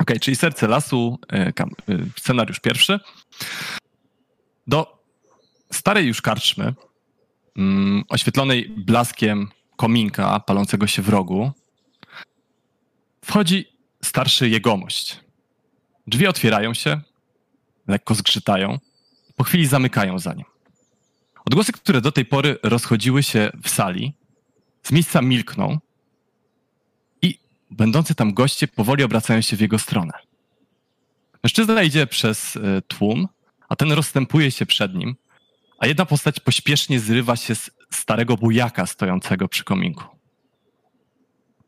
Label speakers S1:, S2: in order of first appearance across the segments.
S1: Ok, czyli Serce Lasu, e, e, scenariusz pierwszy. Do starej już karczmy, mm, oświetlonej blaskiem kominka palącego się w rogu, wchodzi starszy jegomość. Drzwi otwierają się, lekko zgrzytają, po chwili zamykają za nim. Odgłosy, które do tej pory rozchodziły się w sali, z miejsca milkną będący tam goście powoli obracają się w jego stronę. Mężczyzna idzie przez e, tłum, a ten rozstępuje się przed nim, a jedna postać pośpiesznie zrywa się z starego bujaka stojącego przy kominku.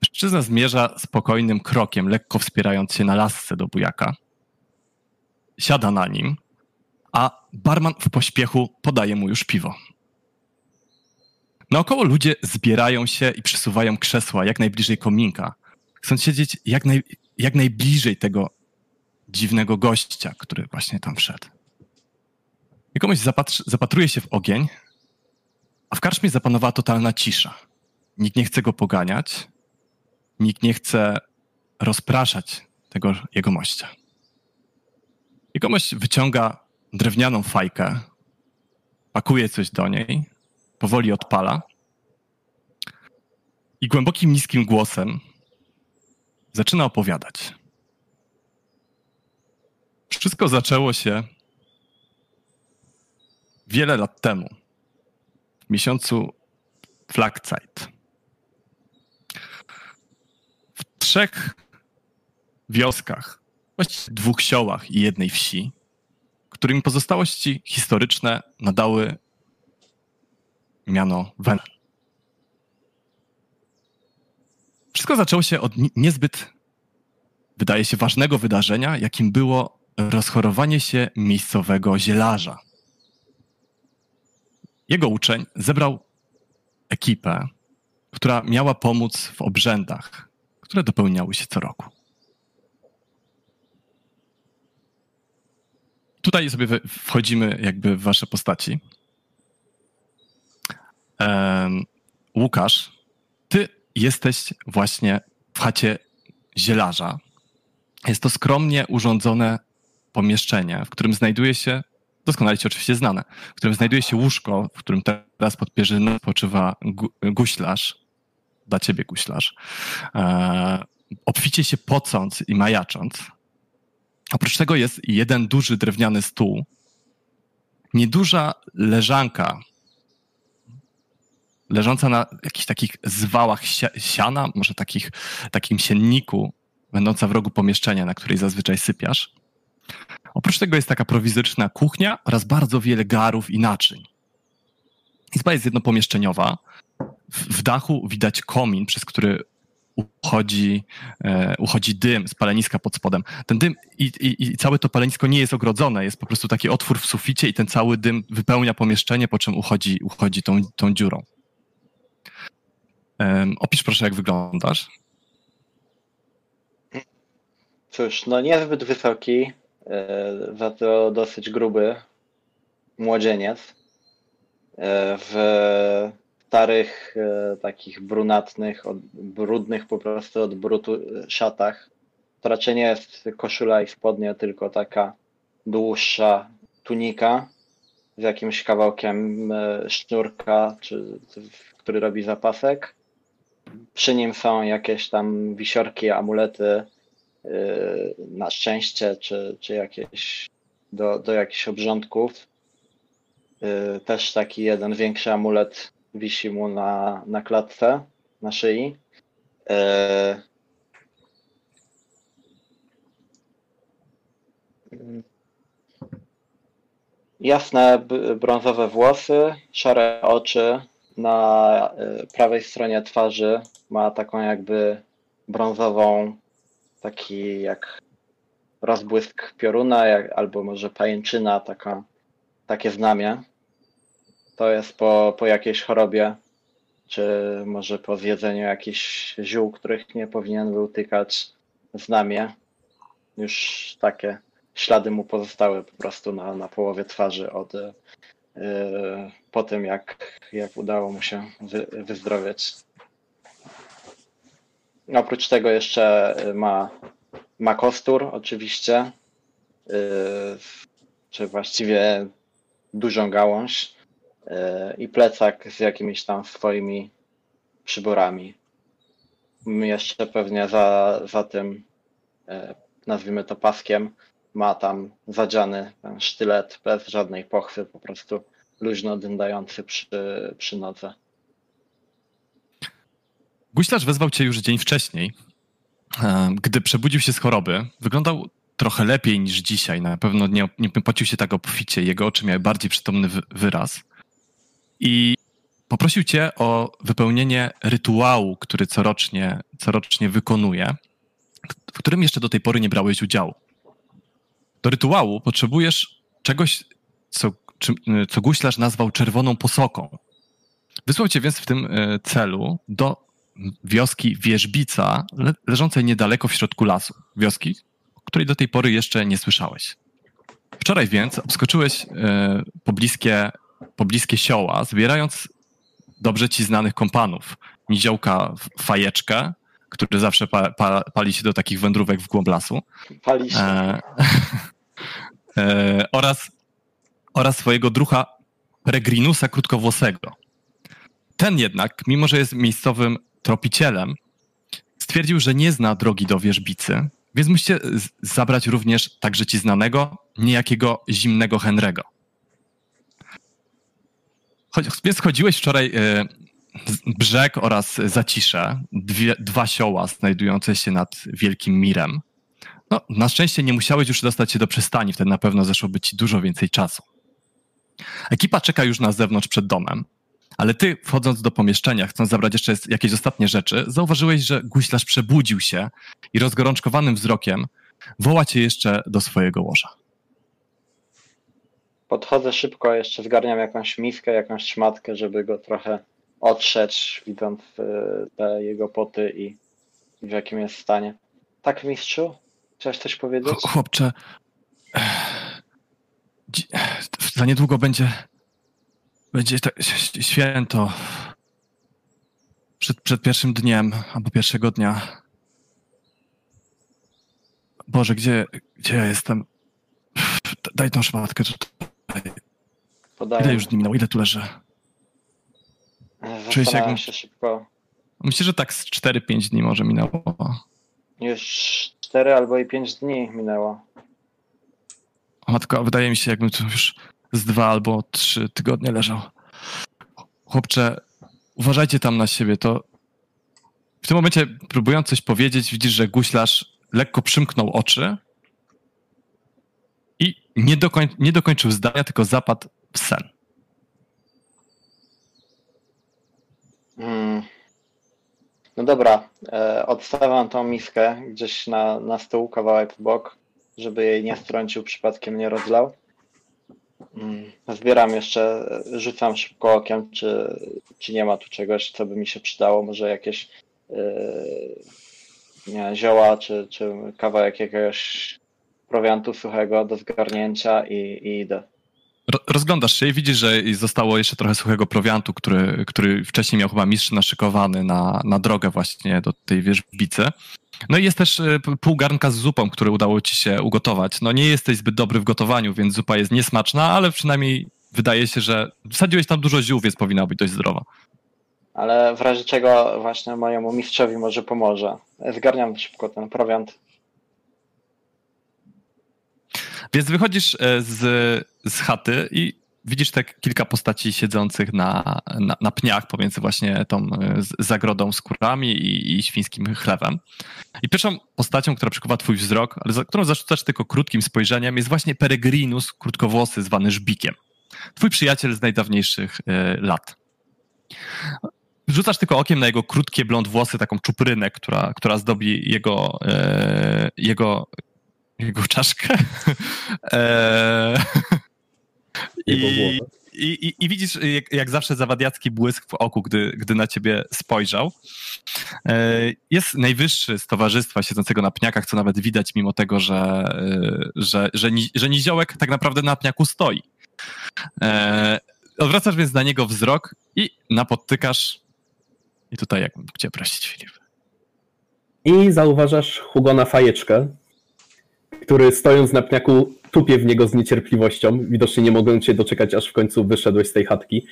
S1: Mężczyzna zmierza spokojnym krokiem, lekko wspierając się na lasce do bujaka. Siada na nim, a barman w pośpiechu podaje mu już piwo. Naokoło ludzie zbierają się i przesuwają krzesła jak najbliżej kominka. Chcą siedzieć jak, naj, jak najbliżej tego dziwnego gościa, który właśnie tam wszedł. I komuś zapatr, zapatruje się w ogień, a w karczmie zapanowała totalna cisza. Nikt nie chce go poganiać, nikt nie chce rozpraszać tego jegomościa. Jegomość wyciąga drewnianą fajkę, pakuje coś do niej, powoli odpala i głębokim, niskim głosem zaczyna opowiadać. Wszystko zaczęło się wiele lat temu, w miesiącu Flagzeit. W trzech wioskach, właściwie dwóch siołach i jednej wsi, którym pozostałości historyczne nadały miano Wen. Wszystko zaczęło się od niezbyt, wydaje się, ważnego wydarzenia, jakim było rozchorowanie się miejscowego zielarza. Jego uczeń zebrał ekipę, która miała pomóc w obrzędach, które dopełniały się co roku. Tutaj sobie wchodzimy jakby w wasze postaci. Łukasz, ty jesteś właśnie w chacie zielarza. Jest to skromnie urządzone pomieszczenie, w którym znajduje się, doskonale ci oczywiście znane, w którym znajduje się łóżko, w którym teraz pod pierzyną spoczywa gu, guślarz, dla ciebie guślarz, e, obficie się pocąc i majacząc. Oprócz tego jest jeden duży drewniany stół, nieduża leżanka leżąca na jakichś takich zwałach siana, może takich, takim sienniku, będąca w rogu pomieszczenia, na której zazwyczaj sypiasz. Oprócz tego jest taka prowizoryczna kuchnia oraz bardzo wiele garów i naczyń. Izba jest jednopomieszczeniowa. W, w dachu widać komin, przez który uchodzi, e, uchodzi dym z paleniska pod spodem. Ten dym i, i, i, całe to palenisko nie jest ogrodzone, jest po prostu taki otwór w suficie i ten cały dym wypełnia pomieszczenie, po czym uchodzi, uchodzi tą, tą dziurą. Opisz proszę, jak wyglądasz.
S2: Cóż, no niezbyt wysoki, e, za to dosyć gruby młodzieniec e, w starych, e, takich brunatnych, brudnych po prostu od brutu szatach. To raczej nie jest koszula i spodnie, tylko taka dłuższa tunika z jakimś kawałkiem sznurka, czy, który robi zapasek przy nim są jakieś tam wisiorki, amulety yy, na szczęście, czy, czy jakieś do, do jakichś obrządków. Yy, też taki jeden większy amulet wisi mu na, na klatce, na szyi. Yy, jasne brązowe włosy, szare oczy, na e, prawej stronie twarzy ma taką jakby brązową, taki jak rozbłysk pioruna, jak, albo może pajęczyna, taka, takie znamie. To jest po, po jakiejś chorobie, czy może po zjedzeniu jakichś ziół, których nie powinien był tykać znamie. Już takie ślady mu pozostały po prostu na, na połowie twarzy od, po tym, jak, jak udało mu się wy, wyzdrowieć. Oprócz tego jeszcze ma ma kostur oczywiście, yy, czy właściwie dużą gałąź yy, i plecak z jakimiś tam swoimi przyborami. Jeszcze pewnie za, za tym, nazwijmy to paskiem, ma tam zadziany sztylet bez żadnej pochwy, po prostu luźno dyndający przy, przy nodze.
S1: Guślarz wezwał cię już dzień wcześniej. E, gdy przebudził się z choroby, wyglądał trochę lepiej niż dzisiaj. Na pewno nie, nie płacił się tak obficie. Jego oczy miały bardziej przytomny wyraz. I poprosił cię o wypełnienie rytuału, który corocznie, corocznie wykonuje, w którym jeszcze do tej pory nie brałeś udziału. Do rytuału potrzebujesz czegoś, co, co guślarz nazwał czerwoną posoką. Wysłał cię więc w tym e, celu do wioski Wierzbica, le leżącej niedaleko w środku lasu. Wioski, której do tej pory jeszcze nie słyszałeś. Wczoraj więc obskoczyłeś e, pobliskie, pobliskie sioła, zbierając dobrze ci znanych kompanów. Niziołka Fajeczkę, który zawsze pa, pa, pali się do takich wędrówek w głąb lasu.
S2: Pali się. E,
S1: e, oraz, oraz swojego drucha Peregrinusa krótkowłosego. Ten jednak, mimo że jest miejscowym tropicielem, stwierdził, że nie zna drogi do wierzbicy, więc musicie zabrać również także ci znanego, niejakiego zimnego Henry'ego. Więc chodziłeś wczoraj e, brzeg oraz zacisze, dwie, dwa sioła znajdujące się nad Wielkim Mirem. No, na szczęście nie musiałeś już dostać się do przystani, wtedy na pewno zeszłoby ci dużo więcej czasu. Ekipa czeka już na zewnątrz przed domem. Ale ty, wchodząc do pomieszczenia, chcąc zabrać jeszcze jakieś ostatnie rzeczy, zauważyłeś, że guślarz przebudził się i rozgorączkowanym wzrokiem woła cię jeszcze do swojego łoża.
S2: Podchodzę szybko, jeszcze zgarniam jakąś miskę, jakąś szmatkę, żeby go trochę otrzeć, widząc y, te jego poty i w jakim jest stanie. Tak, mistrzu? Chciałeś coś powiedzieć?
S1: Chłopcze, za niedługo będzie będzie to święto przed, przed pierwszym dniem albo pierwszego dnia. Boże, gdzie, gdzie ja jestem? Daj tą szmatkę tutaj. Podaję. Ile już dni minęło? Ile tu leży?
S2: Czuję się, się szybko.
S1: Myślę, że tak z 4-5 dni może minęło.
S2: Już 4 albo i 5 dni minęło.
S1: Matko, wydaje mi się, jakbym tu już z dwa albo trzy tygodnie leżał. Chłopcze, uważajcie tam na siebie, to w tym momencie próbując coś powiedzieć, widzisz, że guślarz lekko przymknął oczy i nie, dokoń, nie dokończył zdania, tylko zapadł w sen.
S2: Hmm. No dobra, e, odstawiam tą miskę gdzieś na, na stół, kawałek w bok, żeby jej nie strącił, przypadkiem nie rozlał. Mm, zbieram jeszcze, rzucam szybko okiem, czy, czy nie ma tu czegoś, co by mi się przydało. Może jakieś yy, nie, zioła, czy, czy kawałek jakiegoś prowiantu suchego do zgarnięcia i, i idę.
S1: Rozglądasz się i widzisz, że zostało jeszcze trochę suchego prowiantu, który, który wcześniej miał chyba mistrz naszykowany na, na drogę właśnie do tej wierzbicy. No i jest też e, pół garnka z zupą, który udało ci się ugotować. No nie jesteś zbyt dobry w gotowaniu, więc zupa jest niesmaczna, ale przynajmniej wydaje się, że wsadziłeś tam dużo ziół, więc powinna być dość zdrowa.
S2: Ale w razie czego właśnie mojemu mistrzowi może pomoże. Zgarniam szybko ten prowiant.
S1: Więc wychodzisz e, z, z chaty i widzisz tak kilka postaci siedzących na, na, na, pniach pomiędzy właśnie tą e, zagrodą z kurami i, i świńskim chlewem. I pierwszą postacią, która przykuwa twój wzrok, ale za którą zarzucasz tylko krótkim spojrzeniem, jest właśnie Peregrinus, krótkowłosy, zwany Żbikiem. Twój przyjaciel z najdawniejszych y, lat. Rzucasz tylko okiem na jego krótkie blond włosy, taką czuprynę, która, która zdobi jego, jego, jego czaszkę. e, i, i, i, widzisz, jak, jak, zawsze, zawadiacki błysk w oku, gdy, gdy na ciebie spojrzał. E, jest najwyższy z towarzystwa siedzącego na pniakach, co nawet widać, mimo tego, że, e, że, że, że niziołek tak naprawdę na pniaku stoi. E, odwracasz więc na niego wzrok i napotykasz. I tutaj jak cię prosić, Filip.
S3: I zauważasz Hugona Fajeczkę, który stojąc na pniaku tupie w niego z niecierpliwością, widocznie nie mogąc się doczekać, aż w końcu wyszedłeś z tej chatki.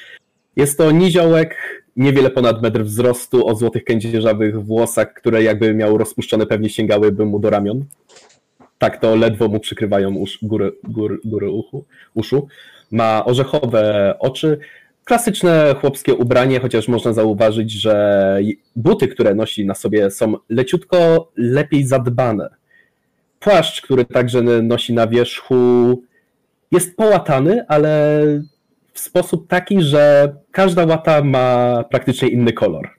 S3: Jest to niziołek, niewiele ponad metr wzrostu, o złotych kędzierzawych włosach, które jakby miał rozpuszczone, pewnie sięgałyby mu do ramion. Tak, to ledwo mu przykrywają usz, góry, góry, góry uchu, uszu. Ma orzechowe oczy, klasyczne chłopskie ubranie, chociaż można zauważyć, że buty, które nosi na sobie są leciutko lepiej zadbane. Płaszcz, który także nosi na wierzchu, jest połatany, ale w sposób taki, że każda łata ma praktycznie inny kolor.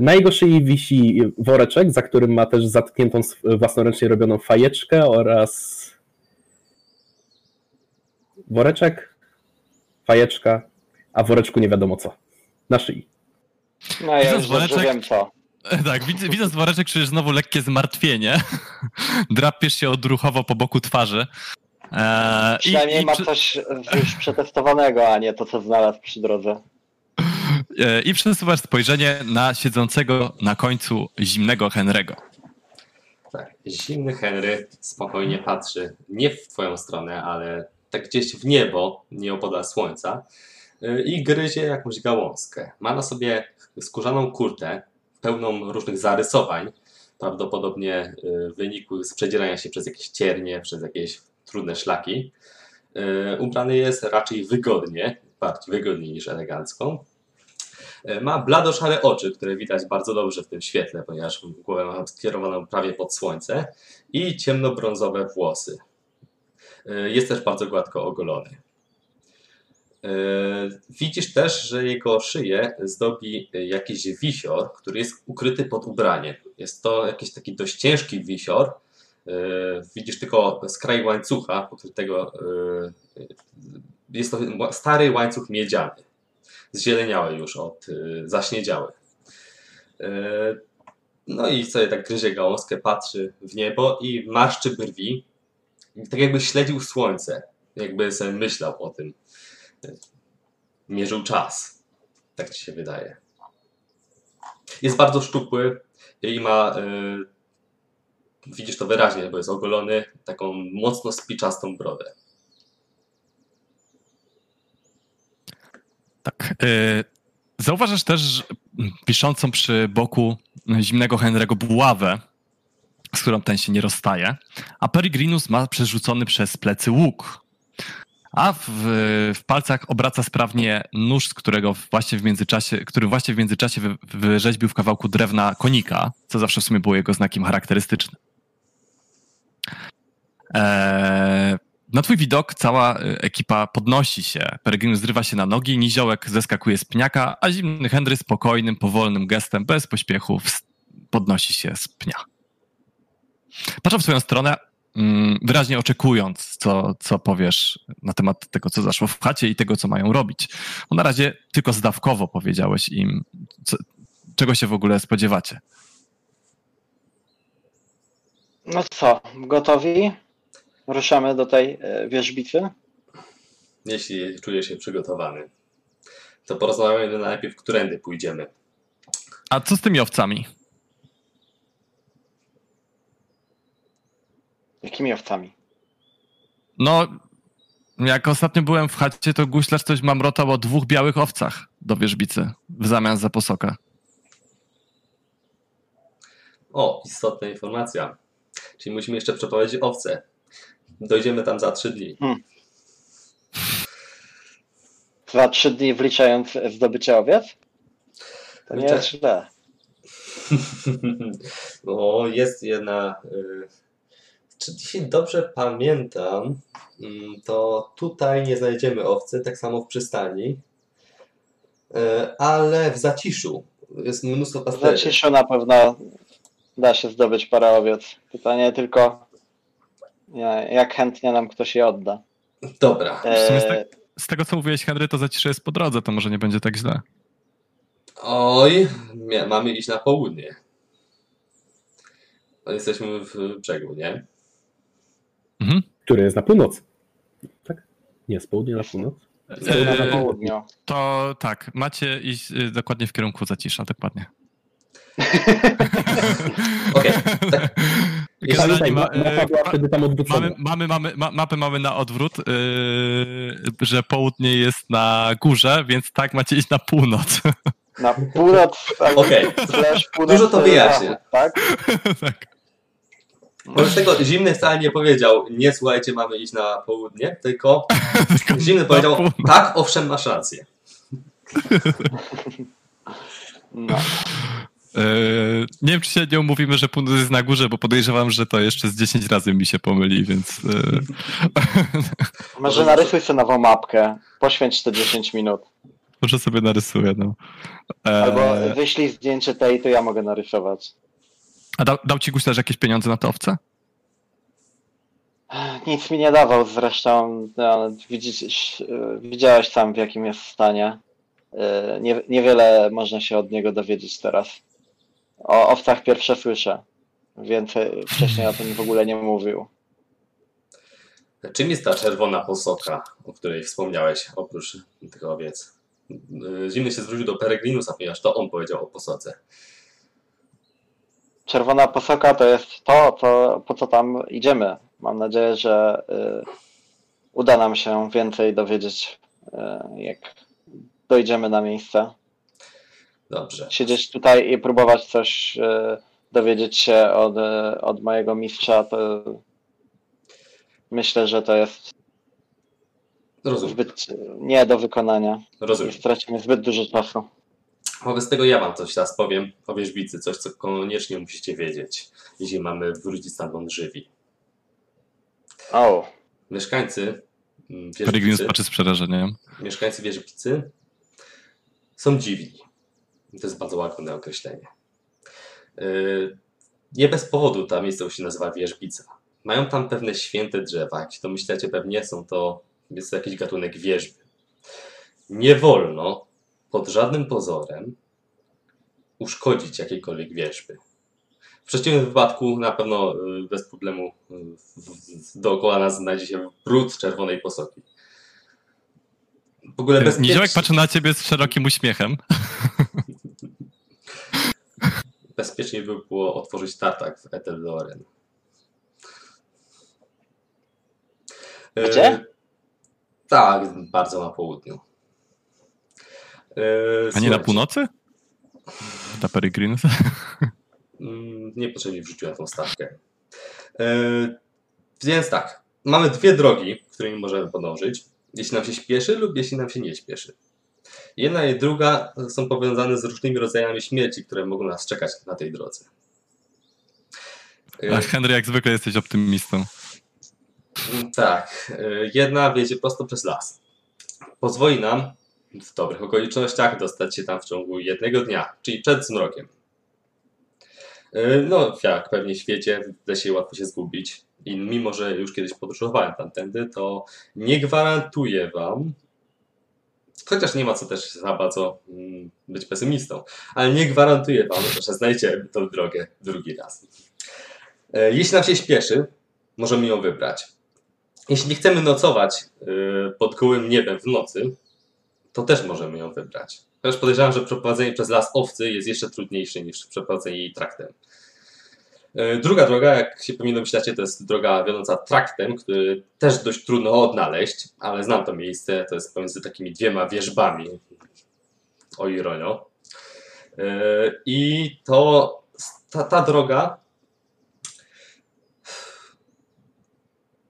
S3: Na jego szyi wisi woreczek, za którym ma też zatkniętą własnoręcznie robioną fajeczkę oraz woreczek, fajeczka, a woreczku nie wiadomo co. Na szyi.
S2: No ja już woreczek... wiem co.
S1: Tak, widzę, widząc woreczek, czujesz znowu lekkie zmartwienie. Drapiesz się odruchowo po boku twarzy.
S2: Eee, Przynajmniej i, ma coś już przetestowanego, a nie to, co znalazł przy drodze.
S1: Eee, I przesuwasz spojrzenie na siedzącego na końcu zimnego Henry'ego.
S4: Tak, zimny Henry spokojnie patrzy nie w twoją stronę, ale tak gdzieś w niebo, nie opodal słońca eee, i gryzie jakąś gałązkę. Ma na sobie skórzaną kurtę pełną różnych zarysowań, prawdopodobnie wynikłych z przedzierania się przez jakieś ciernie, przez jakieś trudne szlaki. E, ubrany jest raczej wygodnie, bardziej wygodniej niż elegancko. E, ma blado-szare oczy, które widać bardzo dobrze w tym świetle, ponieważ głowę ma skierowaną prawie pod słońce i ciemnobrązowe włosy. Jest też bardzo gładko ogolony. Widzisz też, że jego szyję zdobi jakiś wisior, który jest ukryty pod ubraniem. Jest to jakiś taki dość ciężki wisior, E, widzisz tylko skraj łańcucha pokrytego. E, jest to stary łańcuch miedziany. Zzieleniały już od, e, zaśniedziały. No i sobie tak gryzie gałązkę, patrzy w niebo i marszczy brwi. Tak jakby śledził słońce. Jakby sobie myślał o tym. Mierzył czas. Tak ci się wydaje. Jest bardzo szczupły i ma widzisz to wyraźnie, bo jest ogolony, taką mocno spiczastą brodę.
S1: Tak. Y, zauważasz też piszącą przy boku zimnego Henry'ego buławę, z którą ten się nie rozstaje, a Peregrinus ma przerzucony przez plecy łuk. A w, w, palcach obraca sprawnie nóż, którego właśnie w międzyczasie, który właśnie w międzyczasie wyrzeźbił w kawałku drewna konika, co zawsze w sumie było jego znakiem charakterystycznym. Eee, na twój widok cała e, ekipa podnosi się. Peregrinus zrywa się na nogi, niziołek zeskakuje z pniaka, a zimny Henry spokojnym, powolnym gestem, bez pośpiechu podnosi się z pnia. Patrzę w swoją stronę, wyraźnie oczekując, co, co powiesz na temat tego, co zaszło w chacie i tego, co mają robić. Bo na razie tylko zdawkowo powiedziałeś im, co, czego się w ogóle spodziewacie.
S2: No co, gotowi? Ruszamy do tej e, wierzbicy?
S4: Jeśli czujesz się przygotowany, to porozmawiamy najpierw, którędy pójdziemy.
S1: A co z tymi owcami?
S2: Jakimi owcami?
S1: No, jak ostatnio byłem w chacie, to guślarz coś mamrotał o dwóch białych owcach do wierzbicy w zamian za posoka.
S4: O, istotna informacja. Czyli musimy jeszcze przeprowadzić owce. Dojdziemy tam za trzy dni. Hmm.
S2: Za trzy dni wliczając zdobycie owiec? To nie jest źle.
S4: no, jest jedna. Y, czy dzisiaj dobrze pamiętam, mm, to tutaj nie znajdziemy owcy, tak samo w przystani, y, ale w zaciszu jest mnóstwo pasterzy.
S2: W zaciszu na pewno da się zdobyć parę owiec. Pytanie tylko, jak chętnie nam ktoś je odda.
S4: Dobra.
S1: E... Z, te, z, tego, co mówiłeś, Henry, to zacisze jest po drodze, to może nie będzie tak źle.
S4: Oj, mamy iść na południe. Jesteśmy w brzegu, nie?
S3: Mhm. Który jest na północ. Tak? Nie, z południa na północ?
S2: Eee, na południu.
S1: To tak, macie iść y, dokładnie w kierunku zacisza, dokładnie.
S4: Okej. Okay. Tak.
S1: Generalnie ma,
S3: odwrócona.
S1: mamy, mamy, mamy, ma, mapę mamy na odwrót, yy, że południe jest na górze, więc tak macie iść na północ.
S2: Na północ,
S4: Okej.
S2: slash północ,
S4: Dużo to wyjaśnia.
S2: Tak?
S1: tak.
S4: Może tego zimny wcale nie powiedział, nie słuchajcie, mamy iść na południe, tylko
S1: Tylko
S4: zimny powiedział, tak, owszem, masz rację.
S2: No.
S1: Yy, nie wiem, czy się nie umówimy, że północ jest na górze, bo podejrzewam, że to jeszcze z 10 razy mi się pomyli, więc... Yy,
S2: Może narysuj sobie nową mapkę. Poświęć te 10 minut.
S1: może sobie narysuję, no. E,
S2: Albo wyślij zdjęcie tej, to ja mogę narysować.
S1: A dał, dał ci guślarz jakieś pieniądze na te owce?
S2: Nic mi nie dawał zresztą. No, widzisz, widziałeś sam w jakim jest stanie. E, Nie, niewiele można się od niego dowiedzieć teraz. O owcach pierwsze słyszę. Więcej wcześniej o tym w ogóle nie mówił.
S4: Czym jest ta czerwona posoka, o której wspomniałeś, oprócz tych owiec? Yy, Zimny się zwrócił do Peregrinusa, ponieważ to on powiedział o posodze.
S2: Czerwona posoka to jest to, co, po co tam idziemy. Mam nadzieję, że y, uda nam się więcej dowiedzieć, y, jak dojdziemy na miejsce.
S4: Dobrze.
S2: Siedzieć tutaj i próbować coś y, dowiedzieć się od, od mojego mistrza, to myślę, że to jest
S4: Rozumiem.
S2: zbyt nie do wykonania i
S4: Rozumiem.
S2: stracimy zbyt dużo czasu.
S4: Wobec tego ja wam coś teraz powiem o wierzbicy, coś co koniecznie musicie wiedzieć, jeśli mamy wrócić stamtąd żywi.
S2: O,
S4: Mieszkańcy mm, wierzbicy,
S1: patrzy z przerażeniem.
S4: mieszkańcy wierzbicy są dziwni. To jest bardzo łagodne określenie. Yy, Nie bez powodu ta miejscowość się nazywa Wierzbica. Mają tam pewne święte drzewa. Jak się to myślicie, pewnie są to jest to jakiś gatunek wierzby. Nie wolno pod żadnym pozorem uszkodzić jakiejkolwiek wierzby. W przeciwnym wypadku na pewno y, bez problemu y, w- w- dookoła nas znajdzie się brud czerwonej posoki. W ogóle bezpiecznie.
S1: Niziołek patrzy na ciebie z szerokim uśmiechem.
S4: bezpiecznie by było otworzyć tartak w Eteldoren. E,
S2: Gdzie?
S4: tak, bardzo na południu. E,
S1: A nie na północy? Ta Peregrinus?
S4: mm, Niepotrzebnie wrzuciłem tą stawkę. E, więc tak, mamy dwie drogi, którymi możemy podążyć. Jeśli nam się śpieszy lub jeśli nam się nie śpieszy. Jedna i druga są powiązane z różnymi rodzajami śmierci, które mogą nas czekać na tej drodze. E,
S1: A Henry, jak zwykle jesteś optymistą.
S4: Tak, y, jedna wiedzie prosto przez las. Pozwoli nam w dobrych okolicznościach dostać się tam w ciągu jednego dnia, czyli przed zmrokiem. Y, No, jak pewnie świecie, w lesie łatwo się zgubić. I mimo, że już kiedyś podróżowałem tamtędy, to nie gwarantuję wam, chociaż nie ma co też za bardzo mm, być pesymistą, ale nie gwarantuję wam, że znajdziemy tą drogę drugi raz. Y, Jeśli nam się śpieszy, możemy ją wybrać. Jeśli chcemy nocować y, pod gołym niebem w nocy, to też możemy ją wybrać. Chociaż podejrzewam, że przeprowadzenie przez las owcy jest jeszcze trudniejsze niż przeprowadzenie jej traktem. Y, Druga droga, jak się pewnie domyślacie, to jest droga wiodąca traktem, który też dość trudno odnaleźć, ale znam to miejsce, to jest pomiędzy takimi dwiema wierzbami. O ironio. Y, I to ta, ta droga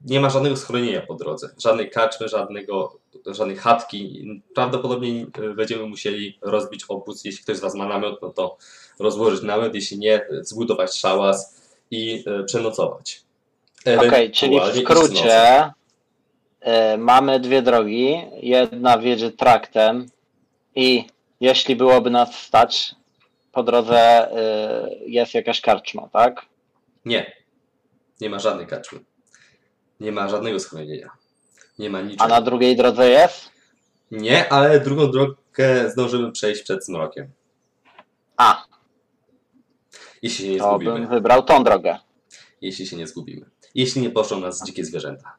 S4: nie ma żadnego schronienia po drodze, żadnej kaczmy, żadnego, żadnej chatki. Prawdopodobnie y, będziemy musieli rozbić obóz. Jeśli ktoś z Was ma namiot, no to rozłożyć namiot, jeśli nie, zbudować szałas i y, przenocować.
S2: Okej, czyli w skrócie y, mamy dwie drogi. Jedna wiedzie traktem i jeśli byłoby nas stać, po drodze y, jest jakaś karczma, tak?
S4: Nie. Nie ma żadnej kaczmy. Nie ma żadnego schronienia. Nie ma
S2: A
S4: niczego.
S2: na drugiej drodze jest?
S4: Nie, ale drugą drogę zdążymy przejść przed zmrokiem.
S2: A,
S4: Jeśli się nie
S2: to
S4: zgubimy.
S2: bym wybrał tą drogę.
S4: Jeśli się nie zgubimy. Jeśli nie poszło nas dzikie zwierzęta.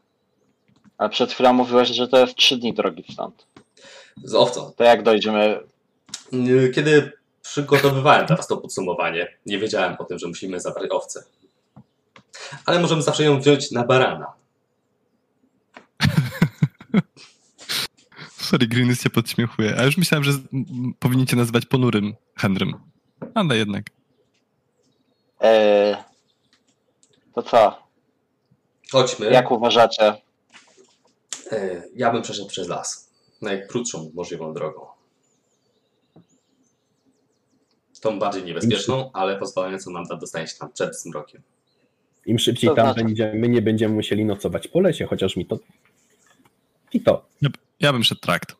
S2: Ale przed chwilą mówiłeś, że to jest trzy dni drogi stąd.
S4: Z owcą.
S2: To jak dojdziemy?
S4: Kiedy przygotowywałem teraz to podsumowanie, nie wiedziałem o tym, że musimy zabrać owce. Ale możemy zawsze ją wziąć na barana.
S1: Sorry, Greenus się podśmiechuje. A już myślałem, że powinniście nazywać ponurym Henrym. Ale jednak.
S2: E, to co?
S4: Chodźmy.
S2: Jak uważacie?
S4: E, Ja bym przeszedł przez las. Najkrótszą możliwą drogą. Tą bardziej niebezpieczną, ale pozwalającą nam na dostanie się tam przed zmrokiem.
S3: Im szybciej
S2: To
S3: tam
S2: znaczy-
S3: będziemy, nie będziemy musieli nocować po lesie, chociaż mi to... I to.
S1: Ja, ja bym szedł trakt.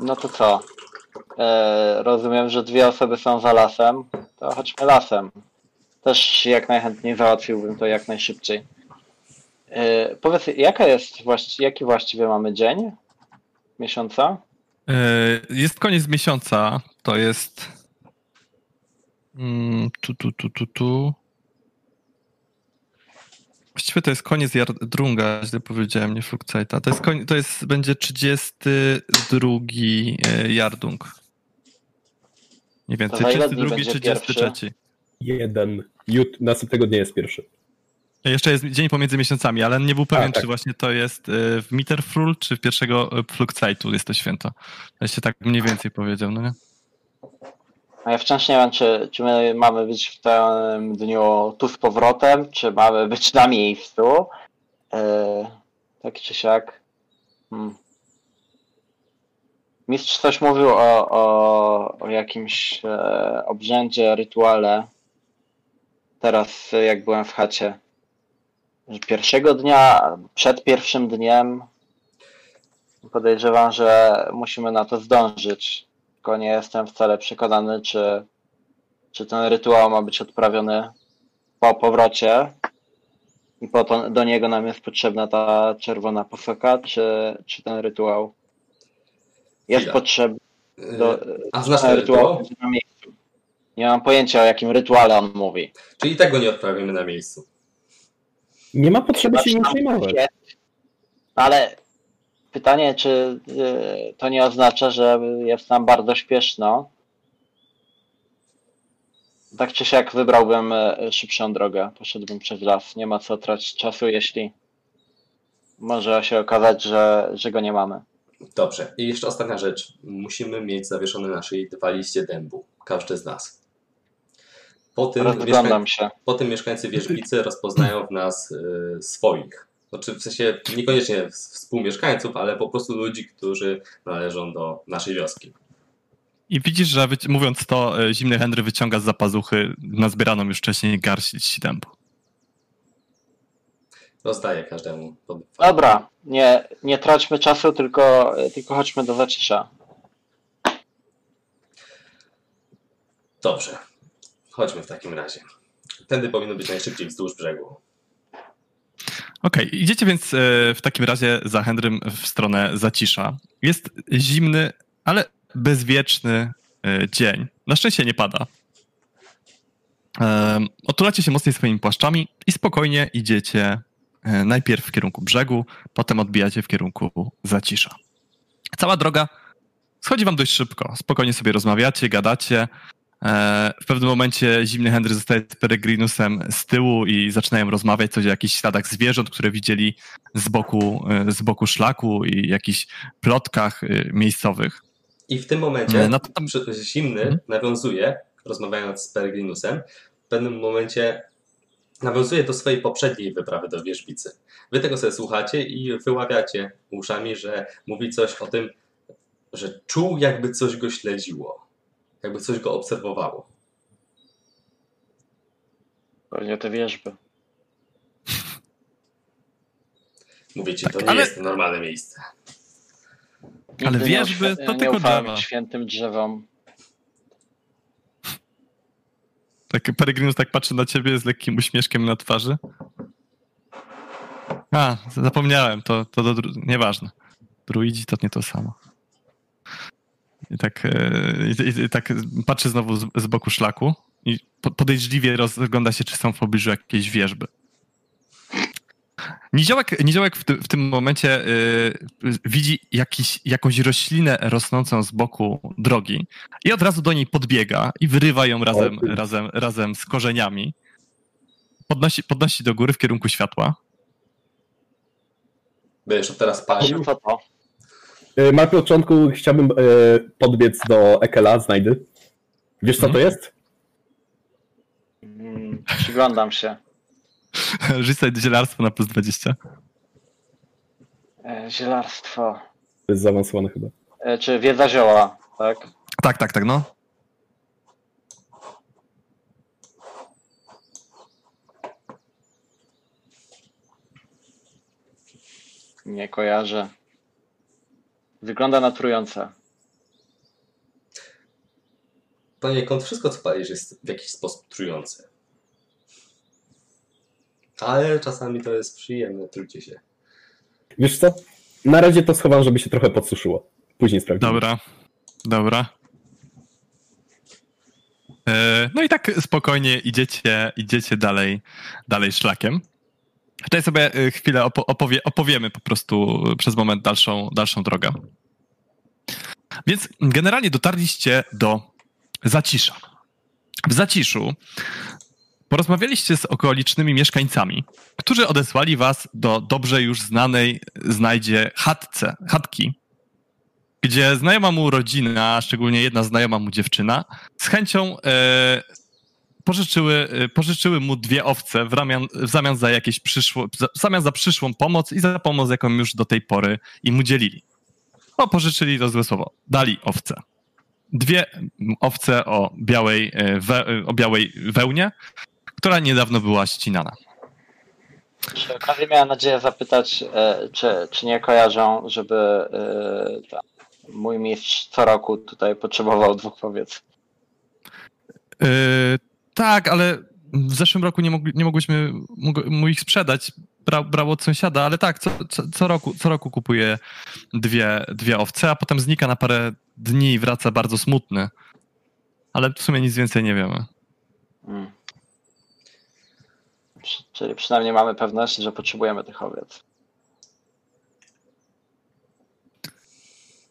S2: No to co? E, rozumiem, że dwie osoby są za lasem. To chodźmy lasem. Też jak najchętniej załatwiłbym to jak najszybciej. E, powiedz, jaka jest właści- jaki właściwie mamy dzień? Miesiąca?
S1: E, Jest koniec miesiąca. To jest. Mm, Tu, tu, tu, tu, tu. Właściwie to jest koniec Jardrunga, źle powiedziałem, nie Flukcajta. To jest, koń, to jest, będzie 32 e, Jardung. Mniej więcej,
S2: za ile dni
S1: 32,
S2: będzie
S1: 33.
S3: Jeden. Jut, następnego dnia jest pierwszy.
S1: Jeszcze jest dzień pomiędzy miesiącami, ale nie był pewien,
S3: A, tak.
S1: czy właśnie to jest e, w Mitterfrul, czy w pierwszego e, Flukcajtu jest to święto. Ja się tak mniej więcej powiedział, no nie?
S2: A ja wciąż nie wiem, czy, czy my mamy być w tym dniu tu z powrotem, czy mamy być na miejscu. E, tak czy siak. Hmm. Mistrz coś mówił o, o, o jakimś e, obrzędzie, rytuale. Teraz, jak byłem w chacie, pierwszego dnia, przed pierwszym dniem, podejrzewam, że musimy na to zdążyć tylko nie jestem wcale przekonany, czy, czy ten rytuał ma być odprawiony po powrocie i po to do niego nam jest potrzebna ta czerwona posoka, czy, czy ten rytuał jest
S4: Chwila.
S2: potrzebny do
S4: E, A znasz
S2: ten rytuał na miejscu. Nie mam pojęcia o jakim rytuale on mówi.
S4: Czyli tego nie odprawimy na miejscu.
S3: Nie ma potrzeby
S2: Chyba
S3: się nim przejmować.
S2: Ale pytanie, czy y, to nie oznacza, że jest nam bardzo śpieszno? Tak czy siak wybrałbym y, szybszą drogę. Poszedłbym przez las. Nie ma co tracić czasu, jeśli może się okazać, że, że go nie mamy.
S4: Dobrze. I jeszcze ostatnia rzecz. Musimy mieć zawieszone na szyi dwa liście dębu. Każdy z nas. Po tym, mieszkań... Po tym mieszkańcy wierzbicy rozpoznają w nas y, swoich. Znaczy w sensie niekoniecznie współmieszkańców, ale po prostu ludzi, którzy należą do naszej wioski.
S1: I widzisz, że wyci- mówiąc to, e, zimny Henry wyciąga z zapazuchy nazbieraną już wcześniej garść dębu.
S4: Rozdaję każdemu.
S2: Dobra, nie, nie traćmy czasu, tylko, tylko chodźmy do zacisza.
S4: Dobrze. Chodźmy w takim razie. Tędy powinno być najszybciej wzdłuż brzegu.
S1: Okej, idziecie więc e, w takim razie za Henrym w stronę zacisza. Jest zimny, ale bezwieczny e, dzień. Na szczęście nie pada. Otulacie się mocniej swoimi płaszczami i spokojnie idziecie e, najpierw w kierunku brzegu, potem odbijacie w kierunku zacisza. Cała droga schodzi wam dość szybko. Spokojnie sobie rozmawiacie, gadacie. E, W pewnym momencie zimny Henry zostaje z Peregrinusem z tyłu i zaczynają rozmawiać coś o jakichś śladach zwierząt, które widzieli z boku, e, z boku szlaku i jakichś plotkach e, miejscowych.
S4: I w tym momencie
S1: No tam,
S4: zimny
S1: Mhm.
S4: nawiązuje, rozmawiając z Peregrinusem, w pewnym momencie nawiązuje do swojej poprzedniej wyprawy do wierzbicy. Wy tego sobie słuchacie i wyławiacie uszami, że mówi coś o tym, że czuł jakby coś go śledziło, jakby coś go obserwowało.
S2: Pewnie te wierzby.
S4: Mówię ci,
S1: Tak,
S4: to nie
S1: ale-
S4: jest normalne miejsce.
S1: Ale
S2: Nigdy nie
S1: wierzby to
S2: nie
S1: tylko
S2: ufałem
S1: drzewa.
S2: świętym drzewom.
S1: tak Peregrinus tak patrzy na ciebie z lekkim uśmieszkiem na twarzy. A, zapomniałem, to, to do, dru- nieważne. Druidzi to nie to samo. I tak, e, i, i, tak patrzy znowu z, z boku szlaku i po- podejrzliwie rozgląda się, czy są w pobliżu jakieś wierzby. Niziołek, niziołek w, ty, w tym momencie y, widzi jakiś, jakąś roślinę rosnącą z boku drogi i od razu do niej podbiega i wyrywa ją razem,
S3: ty.
S1: razem, razem z korzeniami. Podnosi, podnosi do góry w kierunku światła.
S4: Będziesz teraz palił.
S3: E, Na początku chciałbym e, podbiec do Ekela, znajdy. Wiesz co to
S1: Mhm.
S3: jest?
S2: Mm, Przyglądam się.
S1: Rzuć sobie zielarstwo na plus 20.
S2: E, Zielarstwo.
S3: To jest zaawansowane chyba.
S2: E, Czy wiedza zioła, tak?
S1: Tak, tak, tak, no.
S2: Nie kojarzę. Wygląda na trujące.
S4: Poniekąd wszystko, co palisz, jest w jakiś sposób trujące. Ale czasami to jest przyjemne trucie się.
S3: Wiesz co? Na razie to schowam, żeby się trochę podsuszyło. Później sprawdzimy.
S1: Dobra, dobra. E, No i tak spokojnie idziecie, idziecie dalej, dalej szlakiem. Tutaj sobie e, chwilę opo- opowie, opowiemy po prostu przez moment dalszą, dalszą drogę. Więc generalnie dotarliście do Zacisza. W Zaciszu porozmawialiście z okolicznymi mieszkańcami, którzy odesłali was do dobrze już znanej znajdzie chatce, chatki, gdzie znajoma mu rodzina, szczególnie jedna znajoma mu dziewczyna, z chęcią e, pożyczyły, e, pożyczyły mu dwie owce w, ramian, w zamian za jakieś przyszło, w zamian za przyszłą pomoc i za pomoc, jaką już do tej pory im udzielili. O, pożyczyli to złe słowo. Dali owce. Dwie mm, owce o białej, e, we, e, o białej wełnie, która niedawno była ścinana.
S2: Przy okazji miałem nadzieję zapytać, e, czy, czy nie kojarzą, żeby e, mój mistrz co roku tutaj potrzebował dwóch owiec.
S1: Yy, tak, ale w zeszłym roku nie, mogli, nie mogłyśmy mu ich sprzedać. Brał, brał od sąsiada, ale tak, co, co, co, roku, co roku kupuje dwie, dwie owce, a potem znika na parę dni i wraca bardzo smutny. Ale w sumie nic więcej nie wiemy.
S2: Mm. Przy- Czyli przynajmniej mamy pewność, że potrzebujemy tych owiec.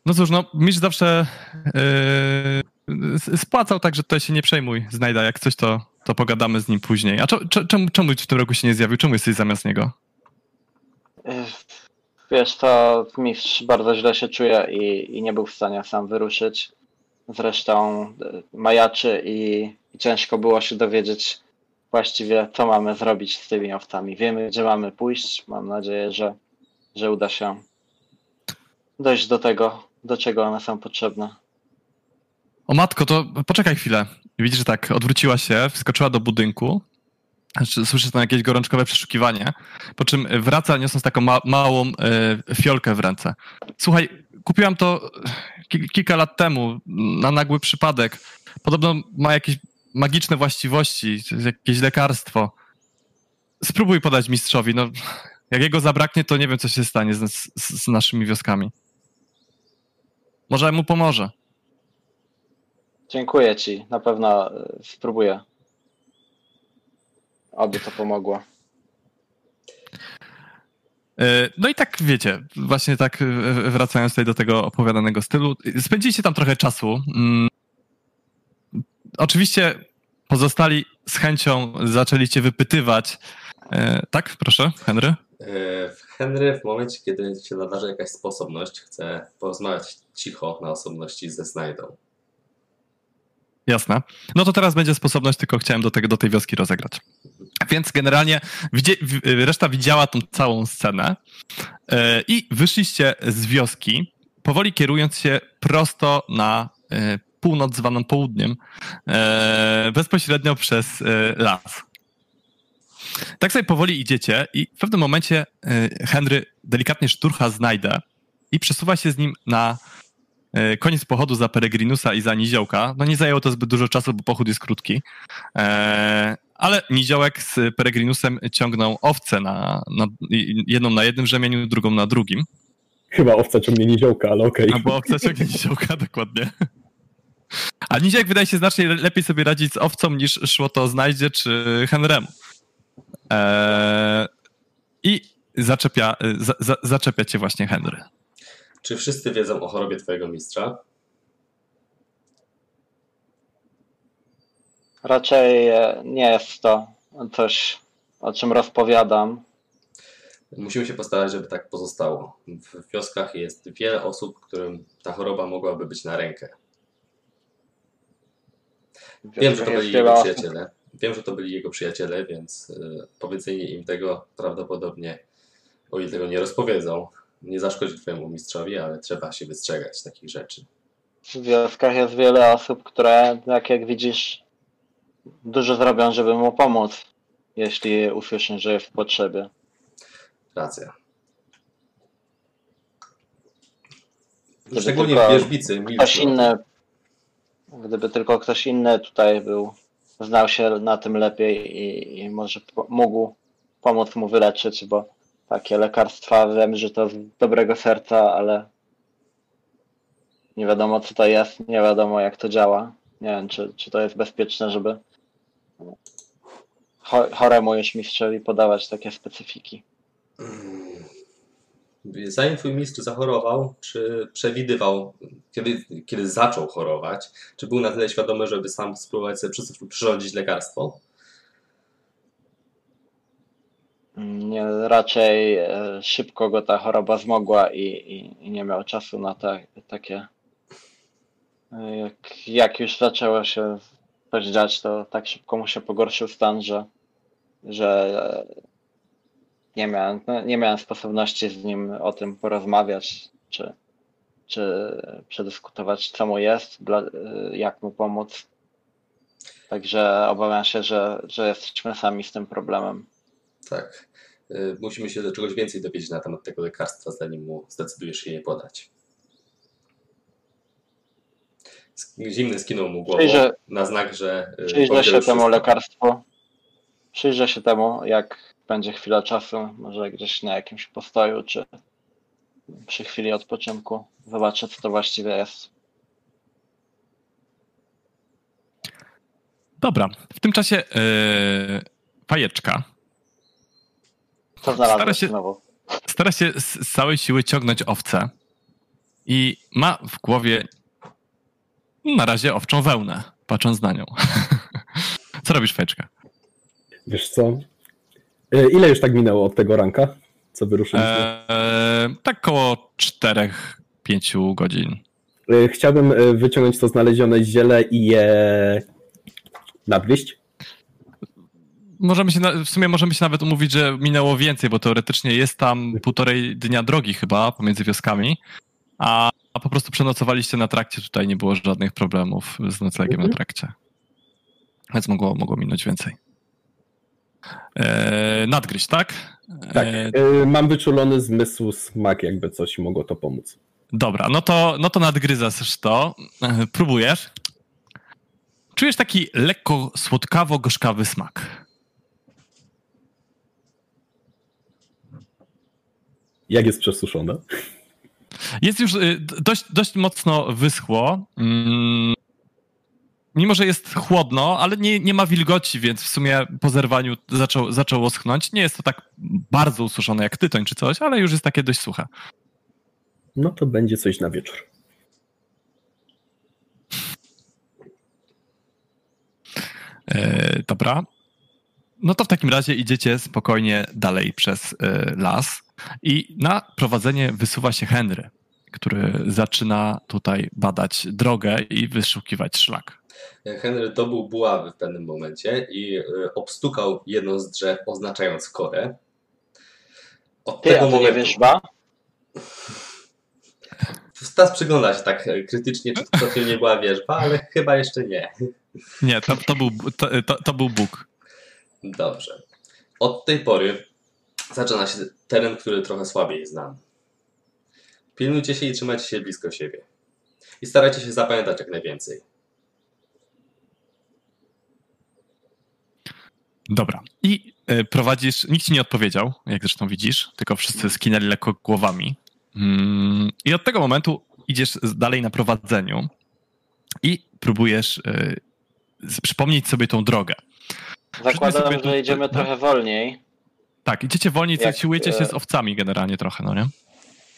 S1: No cóż, no, mistrz zawsze yy, spłacał, także tutaj się nie przejmuj, znajda. Jak coś, to, to pogadamy z nim później. A cze- cze- czemu, czemu w tym roku się nie zjawił? Czemu jesteś zamiast niego?
S2: Wiesz, to mistrz bardzo źle się czuje i, i nie był w stanie sam wyruszyć. Zresztą e, majaczy i, i ciężko było się dowiedzieć właściwie, co mamy zrobić z tymi owcami. Wiemy, gdzie mamy pójść. Mam nadzieję, że, że uda się dojść do tego, do czego one są potrzebne.
S1: O matko, to poczekaj chwilę. Widzisz, że tak, odwróciła się, wskoczyła do budynku. Znaczy, Słyszysz tam jakieś gorączkowe przeszukiwanie, po czym wraca niosąc taką ma małą e, fiolkę w ręce. Słuchaj, kupiłam to ki kilka lat temu, na nagły przypadek. Podobno ma jakieś magiczne właściwości, jakieś lekarstwo. Spróbuj podać mistrzowi, no jak jego zabraknie, to nie wiem, co się stanie z, z, z naszymi wioskami. Może mu pomoże.
S2: Dziękuję Ci. Na pewno e, spróbuję. Oby to pomogło.
S1: E, No i tak wiecie, właśnie tak e, wracając tutaj do tego opowiadanego stylu, spędziliście tam trochę czasu. Mm, Oczywiście pozostali z chęcią zaczęliście wypytywać. Tak, proszę, Henry?
S4: Henry w momencie, kiedy się nadarzy jakaś sposobność, chce porozmawiać cicho na osobności ze Znajdą.
S1: Jasne. No to teraz będzie sposobność, tylko chciałem do, tego, do tej wioski rozegrać. Więc generalnie widzie, w- reszta widziała tą całą scenę e, i wyszliście z wioski, powoli kierując się prosto na e, północ zwaną południem, bezpośrednio przez las. Tak sobie powoli idziecie i w pewnym momencie Henry delikatnie szturcha znajdę i przesuwa się z nim na koniec pochodu za Peregrinusa i za Niziołka. No nie zajęło to zbyt dużo czasu, bo pochód jest krótki. E, ale Niziołek z Peregrinusem ciągną owce na, na, jedną na jednym rzemieniu, drugą na drugim.
S3: Chyba owca ciągnie niziołka, ale okej.
S1: Albo owca ciągnie Niziołka, dokładnie. A Niziołek wydaje się znacznie le- lepiej sobie radzić z owcą niż szło to znajdzie czy Henremu. E, I zaczepia, za, za, zaczepia cię właśnie Henry.
S4: Czy wszyscy wiedzą o chorobie twojego mistrza?
S2: Raczej e, nie jest to coś, o czym rozpowiadam.
S4: Musimy się postarać, żeby tak pozostało. W wioskach jest wiele osób, którym ta choroba mogłaby być na rękę. Wiem, że to byli jego przyjaciele. Wiem, że to byli jego przyjaciele, więc y, powiedzenie im tego prawdopodobnie, o ile tego nie rozpowiedzą, nie zaszkodzi twojemu mistrzowi, ale trzeba się wystrzegać takich rzeczy.
S2: W wioskach jest wiele osób, które, tak jak widzisz, dużo zrobią, żeby mu pomóc, jeśli usłyszą, że jest w potrzebie.
S4: Racja.
S2: Gdyby
S4: Szczególnie
S2: tylko
S4: w wierzbicy
S2: Ktoś inny, gdyby tylko ktoś inny tutaj był, znał się na tym lepiej i, i może po, mógł pomóc mu wyleczyć, bo takie lekarstwa wiem, że to z dobrego serca, ale nie wiadomo co to jest, nie wiadomo jak to działa. Nie wiem, czy, czy to jest bezpieczne, żeby cho- choremu już mistrzowi podawać takie specyfiki.
S4: Zanim twój mistrz zachorował, czy przewidywał, kiedy, kiedy zaczął chorować, czy był na tyle świadomy, żeby sam spróbować sobie przy- przyrządzić lekarstwo?
S2: Nie, raczej e, szybko go ta choroba zmogła i, i, i nie miał czasu na te, takie. e, Jak, jak już zaczęło się coś dziać, to tak szybko mu się pogorszył stan, że, że e, nie miałem, no, nie miałem sposobności z nim o tym porozmawiać, czy, czy przedyskutować, co mu jest, dla, jak mu pomóc. Także obawiam się, że, że jesteśmy sami z tym problemem.
S4: Tak. Y, Musimy się do czegoś więcej dowiedzieć na temat tego lekarstwa, zanim mu zdecydujesz się je podać. Zimny skinął mu głową
S2: Przyjrzę-
S4: na znak, że y,
S2: Przyjrzę się temu lekarstwu. Przyjrzę się temu, jak będzie chwila czasu, może gdzieś na jakimś postoju, czy przy chwili odpoczynku. Zobaczę, co to właściwie jest.
S1: Dobra, w tym czasie yy, fajeczka
S2: Co
S1: Stara się-
S2: znowu?
S1: stara się z, całej siły ciągnąć owce i ma w głowie na razie owczą wełnę, patrząc na nią. Co robisz, fajeczka?
S3: Wiesz co? E, Ile już tak minęło od tego ranka, co wyruszyliśmy?
S1: Eee, tak koło 4-5 godzin.
S3: E, Chciałbym e, wyciągnąć to znalezione ziele i je nadgryźć.
S1: Możemy się, w sumie możemy się nawet umówić, że minęło więcej, bo teoretycznie jest tam półtorej dnia drogi chyba pomiędzy wioskami, a, a po prostu przenocowaliście na trakcie, tutaj nie było żadnych problemów z noclegiem
S3: Mhm.
S1: na trakcie. Więc mogło, mogło minąć więcej. Eee, nadgryźć, tak?
S3: Tak.
S1: Eee,
S3: E, Mam wyczulony zmysł smak, jakby coś mogło to pomóc.
S1: Dobra, no to, no to nadgryzasz to. E, Próbujesz. Czujesz taki lekko słodkawo-gorzkawy smak.
S3: Jak jest przesuszone?
S1: Jest już y, dość, dość mocno wyschło. Mm, Mimo, że jest chłodno, ale nie, nie ma wilgoci, więc w sumie po zerwaniu zaczął, zaczęło schnąć. Nie jest to tak bardzo ususzone jak tytoń czy coś, ale już jest takie dość suche.
S3: No to będzie coś na wieczór.
S1: E, dobra. No to w takim razie idziecie spokojnie dalej przez e, las i na prowadzenie wysuwa się Henry, który zaczyna tutaj badać drogę i wyszukiwać szlak.
S4: Henry dobył buławy w pewnym momencie i y, obstukał jedno z drzew, oznaczając korę. Od
S2: Ty, a
S4: tego
S2: nie
S4: momentu
S2: wierzba?
S4: Stas przygląda się tak e, krytycznie, czy to nie była wierzba, ale chyba jeszcze nie.
S1: Nie, to, to, był, to, to, to był Bóg.
S4: Dobrze. Od tej pory zaczyna się teren, który trochę słabiej znam. Pilnujcie się i trzymajcie się blisko siebie. I starajcie się zapamiętać jak najwięcej.
S1: Dobra. I e, prowadzisz, nikt ci nie odpowiedział, jak zresztą widzisz, tylko wszyscy skinęli lekko głowami. Mm, I od tego momentu idziesz dalej na prowadzeniu i próbujesz e, przypomnieć sobie tą drogę.
S2: Zakładam,
S1: sobie tu-
S2: że idziemy
S1: no.
S2: trochę wolniej.
S1: Tak, idziecie wolniej,
S2: Jak,
S1: siłujecie się
S2: e,
S1: z owcami generalnie trochę, no nie?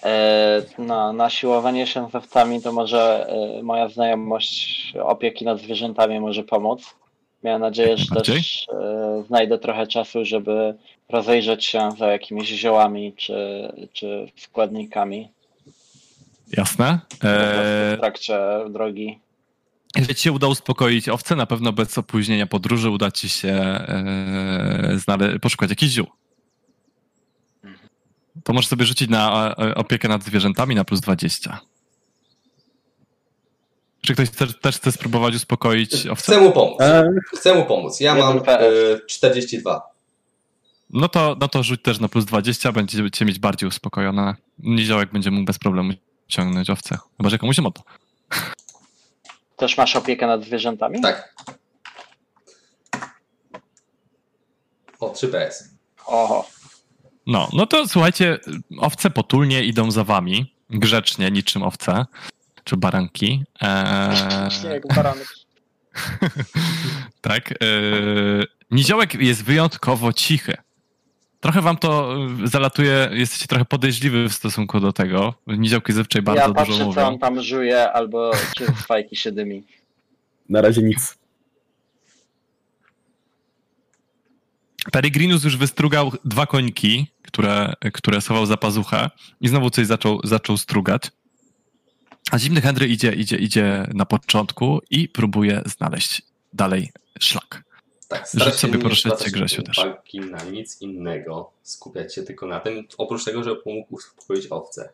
S2: E, na, na siłowanie się z owcami to może e, moja znajomość opieki nad zwierzętami może pomóc. Miałem nadzieję, że też e, znajdę trochę czasu, żeby rozejrzeć się za jakimiś ziołami czy, czy składnikami
S1: Jasne. Eee,
S2: w trakcie drogi.
S1: jeżeli ci się uda uspokoić owce, na pewno bez opóźnienia podróży uda ci się poszukać jakichś ziół. To możesz sobie rzucić na e, opiekę nad zwierzętami na plus 20. Czy ktoś też, też chce spróbować uspokoić owce?
S4: Chcę mu pomóc.
S3: E,
S4: Chcę mu pomóc. Ja mam e, 42.
S1: No to, no to rzuć też na plus 20, będziecie mieć bardziej uspokojone. Niziołek będzie mógł bez problemu ciągnąć owce. Chyba, że komuś moto.
S2: Też masz opiekę nad zwierzętami?
S4: Tak. O, 3 PS.
S2: Oho.
S1: No, no to słuchajcie, owce potulnie idą za wami, grzecznie, niczym owce, czy baranki. Eee,
S2: Jak baranek.
S1: tak. Eee, niziołek jest wyjątkowo cichy. Trochę wam to e, zalatuje, jesteście trochę podejrzliwy w stosunku do tego. Niziołki zazwyczaj bardzo
S2: Ja
S1: dużo
S2: patrzę, co
S1: mówią.
S2: on tam żuje, albo czy fajki się dymi.
S3: na razie nic.
S1: Peregrinus już wystrugał dwa koniki, które, które schował za pazuchę i znowu coś zaczął, zaczął strugać. A zimny Henry idzie, idzie, idzie na początku i próbuje znaleźć dalej szlak.
S4: Tak,
S1: Rzuć sobie proszę,
S4: zwracać
S1: Grzesiu, też.
S4: na nic innego, skupiać się tylko na tym, oprócz tego, żeby pomógł uspokoić owce.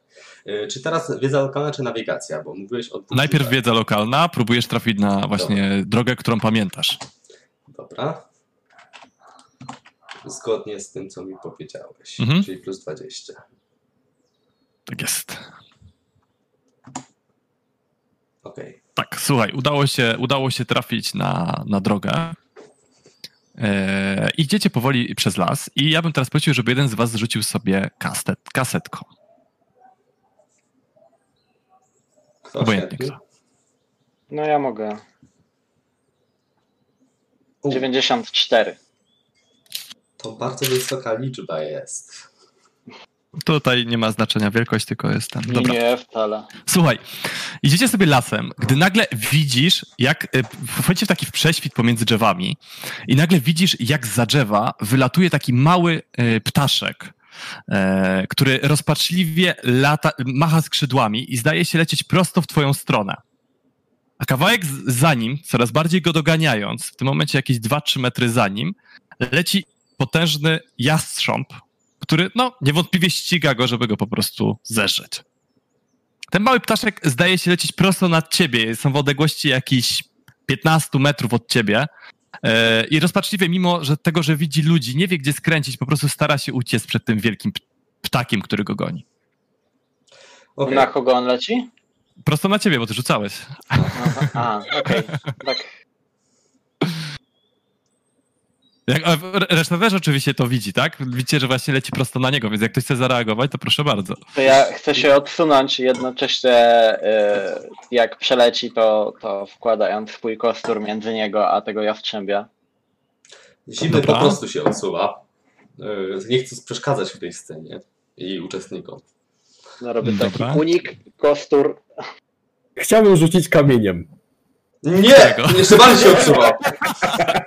S4: E, Czy teraz wiedza lokalna, czy nawigacja? Bo mówiłeś o
S1: Najpierw wiedza lokalna, próbujesz trafić na właśnie drogę, którą pamiętasz.
S4: Dobra. Zgodnie z tym, co mi powiedziałeś,
S1: Mhm.
S4: czyli plus 20.
S1: Tak jest.
S4: Okej.
S1: Tak, słuchaj, udało się, udało się trafić na, na drogę. Eee, idziecie powoli przez las i ja bym teraz prosił, żeby jeden z was zrzucił sobie kaset, kasetką.
S4: Kto
S1: Obojętnie kto.
S2: No ja mogę.
S4: U,
S2: 94.
S4: To bardzo wysoka liczba jest.
S1: Tutaj nie ma znaczenia wielkość, tylko jest ten. Dobra.
S2: Nie, wcale.
S1: Słuchaj, idziecie sobie lasem, gdy nagle widzisz, jak e, wchodzicie w taki prześwit pomiędzy drzewami i nagle widzisz, jak za drzewa wylatuje taki mały e, ptaszek, e, który rozpaczliwie lata, macha skrzydłami i zdaje się lecieć prosto w twoją stronę. A kawałek za nim, coraz bardziej go doganiając, w tym momencie jakieś 2-3 metry za nim, leci potężny jastrząb, który no niewątpliwie ściga go, żeby go po prostu zeżreć. Ten mały ptaszek zdaje się lecieć prosto nad ciebie. Są w odległości jakichś 15 metrów od ciebie. E, I rozpaczliwie, mimo że tego, że widzi ludzi, nie wie gdzie skręcić, po prostu stara się uciec przed tym wielkim ptakiem, który go goni.
S4: Okej.
S2: Na kogo on leci?
S1: Prosto na ciebie, bo ty rzucałeś.
S2: Aha, okej. Tak.
S1: Jak, reszta też oczywiście to widzi, tak? Widzicie, że właśnie leci prosto na niego, więc jak ktoś chce zareagować, to proszę bardzo.
S2: To ja chcę się odsunąć jednocześnie e, jak przeleci, to, to wkładając swój kostur między niego a tego jastrzębia.
S4: Zimny po prostu się odsuwa. E, Nie chce przeszkadzać w tej scenie i uczestnikom.
S2: No, robię taki
S1: Dobra.
S2: unik, kostur.
S3: Chciałbym rzucić kamieniem.
S4: Nie! Jeszcze bardziej się odsuwa.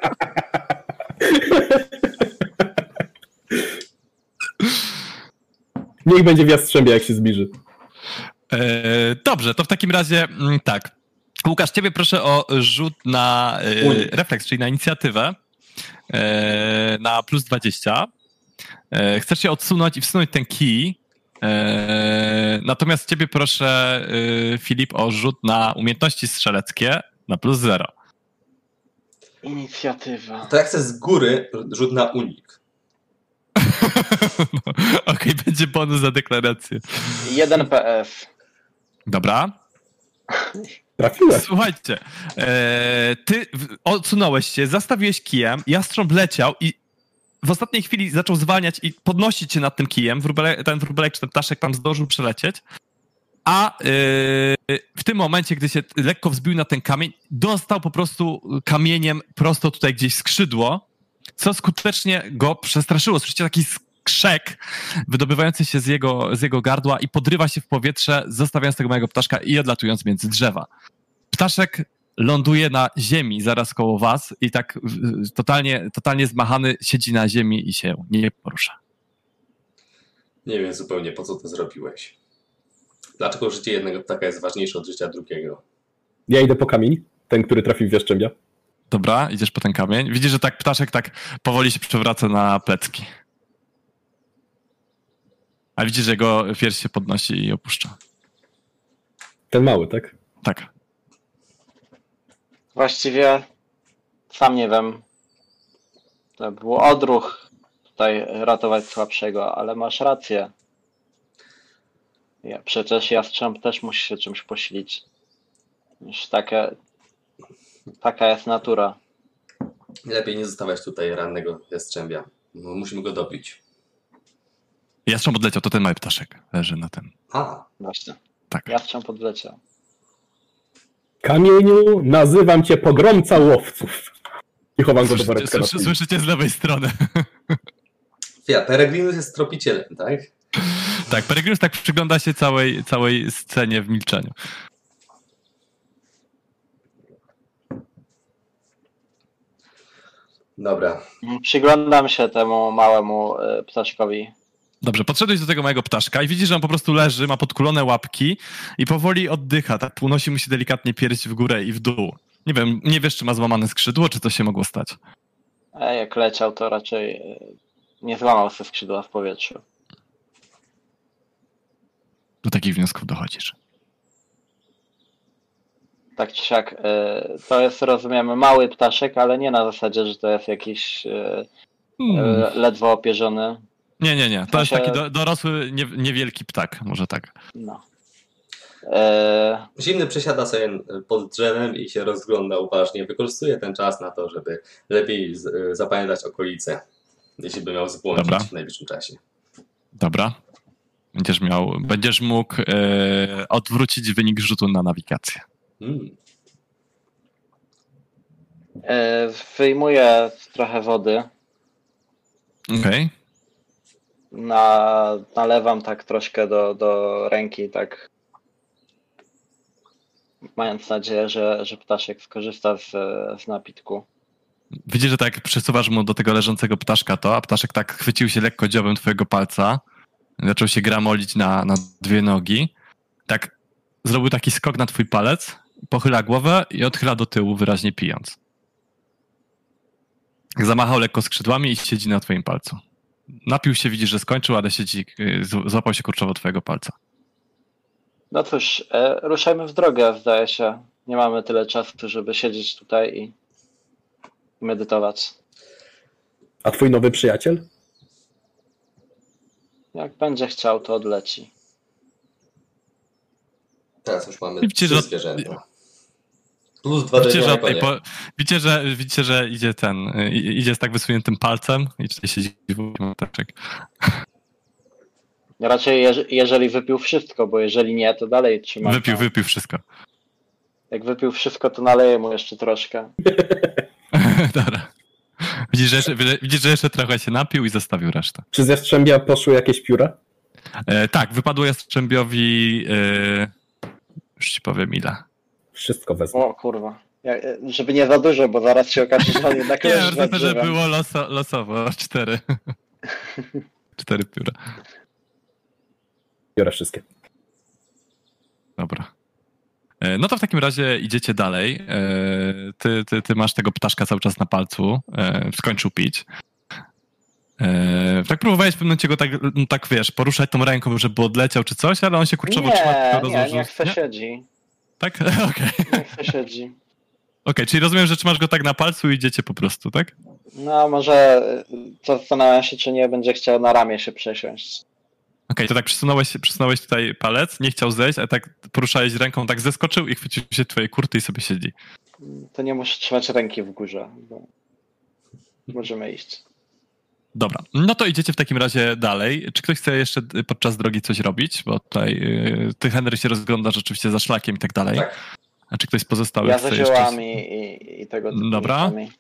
S3: Niech będzie w jastrzębie, jak się zbliży.
S1: E, dobrze, to w takim razie mm, tak. Łukasz, ciebie proszę o rzut na e, refleks, czyli na inicjatywę e, na plus 20. E, chcesz się odsunąć i wsunąć ten kij. Natomiast ciebie proszę, Filip, o rzut na umiejętności strzeleckie na plus 0.
S2: Inicjatywa.
S4: To jak chcę z góry rzut na unik.
S1: No, Okej, będzie bonus za deklarację.
S2: 1 PS.
S1: Dobra.
S3: Trafiłem.
S1: Słuchajcie, e, ty odsunąłeś się, zastawiłeś kijem, jastrząb leciał i w ostatniej chwili zaczął zwalniać i podnosić się nad tym kijem. Wróbele, ten wróbelek czy ten ptaszek tam zdążył przelecieć. A e, w tym momencie, gdy się lekko wzbił na ten kamień, dostał po prostu kamieniem prosto tutaj gdzieś skrzydło, co skutecznie go przestraszyło. Słyszycie taki skrzek wydobywający się z jego, z jego gardła i podrywa się w powietrze, zostawiając tego małego ptaszka i odlatując między drzewa. Ptaszek ląduje na ziemi zaraz koło was i tak totalnie, totalnie zmachany siedzi na ziemi i się nie porusza.
S4: Nie wiem zupełnie po co to zrobiłeś. Dlaczego życie jednego ptaka jest ważniejsze od życia drugiego?
S3: Ja idę po kamień, ten, który trafił w jaszczębia.
S1: Dobra, idziesz po ten kamień. Widzisz, że tak ptaszek tak powoli się przewraca na plecki. A widzisz, że jego pierś się podnosi i opuszcza.
S3: Ten mały, tak?
S1: Tak.
S2: Właściwie sam nie wiem. To był odruch tutaj ratować słabszego, ale masz rację. Ja, przecież jastrząb też musi się czymś posilić. Już takie, taka jest natura.
S4: Lepiej nie zostawiać tutaj rannego jastrzębia. No, musimy go dobić.
S1: Jastrząb odleciał, to ten mały ptaszek leży na tym.
S4: A,
S2: Właśnie.
S1: Tak.
S2: Jastrząb podleciał.
S3: Kamieniu, nazywam cię pogromca łowców. I chowam go do woreczka
S1: słyszy, słyszycie z lewej strony.
S4: ja, Peregrinus jest tropicielem, tak?
S1: tak, Peregrinus tak przygląda się całej, całej scenie w milczeniu.
S4: Dobra.
S2: Przyglądam się temu małemu e, ptaszkowi.
S1: Dobrze, podszedłeś do tego małego ptaszka i widzisz, że on po prostu leży, ma podkulone łapki i powoli oddycha. Tak unosi mu się delikatnie pierś w górę i w dół. Nie wiem, nie wiesz, czy ma złamane skrzydło, czy coś się mogło stać.
S2: A jak leciał, to raczej e, nie złamał sobie skrzydła w powietrzu.
S1: Do takich wniosków dochodzisz.
S2: Tak czy siak, e, to jest, rozumiem, mały ptaszek, ale nie na zasadzie, że to jest jakiś e,
S1: Hmm.
S2: e, ledwo opierzony.
S1: Nie, nie, nie. To jest taki do, dorosły, nie, niewielki ptak, może tak.
S2: No. E,
S4: Zimny przesiada sobie pod drzewem i się rozgląda uważnie. Wykorzystuje ten czas na to, żeby lepiej zapamiętać okolice, jeśli by miał zbłądzić
S1: Dobra.
S4: w najbliższym czasie.
S1: Dobra. Będziesz miał, będziesz mógł e, odwrócić wynik rzutu na nawigację.
S4: Mm.
S2: e, wyjmuję trochę wody,
S1: Okej.
S2: na, nalewam tak troszkę do, do ręki, tak mając nadzieję, że, że ptaszek skorzysta z, z napitku.
S1: Widzisz, że tak jak przesuwasz mu do tego leżącego ptaszka to, a ptaszek tak chwycił się lekko dziobem twojego palca, zaczął się gramolić na, na dwie nogi, tak zrobił taki skok na twój palec, pochyla głowę i odchyla do tyłu, wyraźnie pijąc. Zamachał lekko skrzydłami i siedzi na twoim palcu. Napił się, widzisz, że skończył, ale siedzi, y, złapał się kurczowo twojego palca.
S2: No cóż, e, ruszajmy w drogę, zdaje się. Nie mamy tyle czasu, żeby siedzieć tutaj i medytować.
S3: A twój nowy przyjaciel?
S2: Jak będzie chciał, to odleci.
S4: Teraz już mamy
S1: Widzicie,
S4: trzy
S1: że-
S4: zwierzęta. Plus dwa
S1: Widzicie, że, tej po... widzicie, że, widzicie, że idzie ten, idzie z tak wysuniętym palcem i tutaj siedzi ptaszek.
S2: Raczej jeż- jeżeli wypił wszystko, bo jeżeli nie, to dalej trzyma.
S1: Wypił, wypił wszystko.
S2: Jak wypił wszystko, to naleję mu jeszcze troszkę.
S1: Dobra. Widzisz że, jeszcze, widzisz, że jeszcze trochę się napił i zostawił resztę.
S3: Czy z Jastrzębia poszły jakieś pióra?
S1: E, tak, wypadło Jastrzębiowi, e, już ci powiem ile.
S3: Wszystko wezmę.
S2: O kurwa. Ja, e, żeby nie za dużo, bo zaraz się okaże, że on jednak
S1: Nie, to, że było loso, losowo, cztery. cztery pióra.
S3: Biorę wszystkie.
S1: Dobra. E, No to w takim razie idziecie dalej. E, Ty, ty, ty masz tego ptaszka cały czas na palcu. Skończył pić. Tak próbowałeś w pewnym momencie go tak, no tak, wiesz, poruszać tą ręką, żeby odleciał czy coś, ale on się kurczowo trzyma,
S2: Nie,
S1: tylko
S2: nie,
S1: rozłożył.
S2: niech se siedzi.
S1: Tak? Okej.
S2: Niech se siedzi.
S1: Okej, czyli rozumiem, że trzymasz go tak na palcu i idziecie po prostu, tak?
S2: No może y, zastanawiam się, czy nie będzie chciał na ramię się przesiąść.
S1: Okej, to tak przesunąłeś, przesunąłeś tutaj palec, nie chciał zejść, ale tak poruszałeś ręką, tak zeskoczył i chwycił się twojej kurty i sobie siedzi.
S2: To nie muszę trzymać ręki w górze. Bo... Możemy iść.
S1: Dobra, no to idziecie w takim razie dalej. Czy ktoś chce jeszcze podczas drogi coś robić? Bo tutaj yy, ty, Henry, się rozgląda rzeczywiście za szlakiem i tak dalej.
S4: Tak.
S1: A czy ktoś z pozostałych
S2: Ja za
S1: jeszcze...
S2: ziołami i, i tego typu
S1: Dobra.
S2: rzeczami.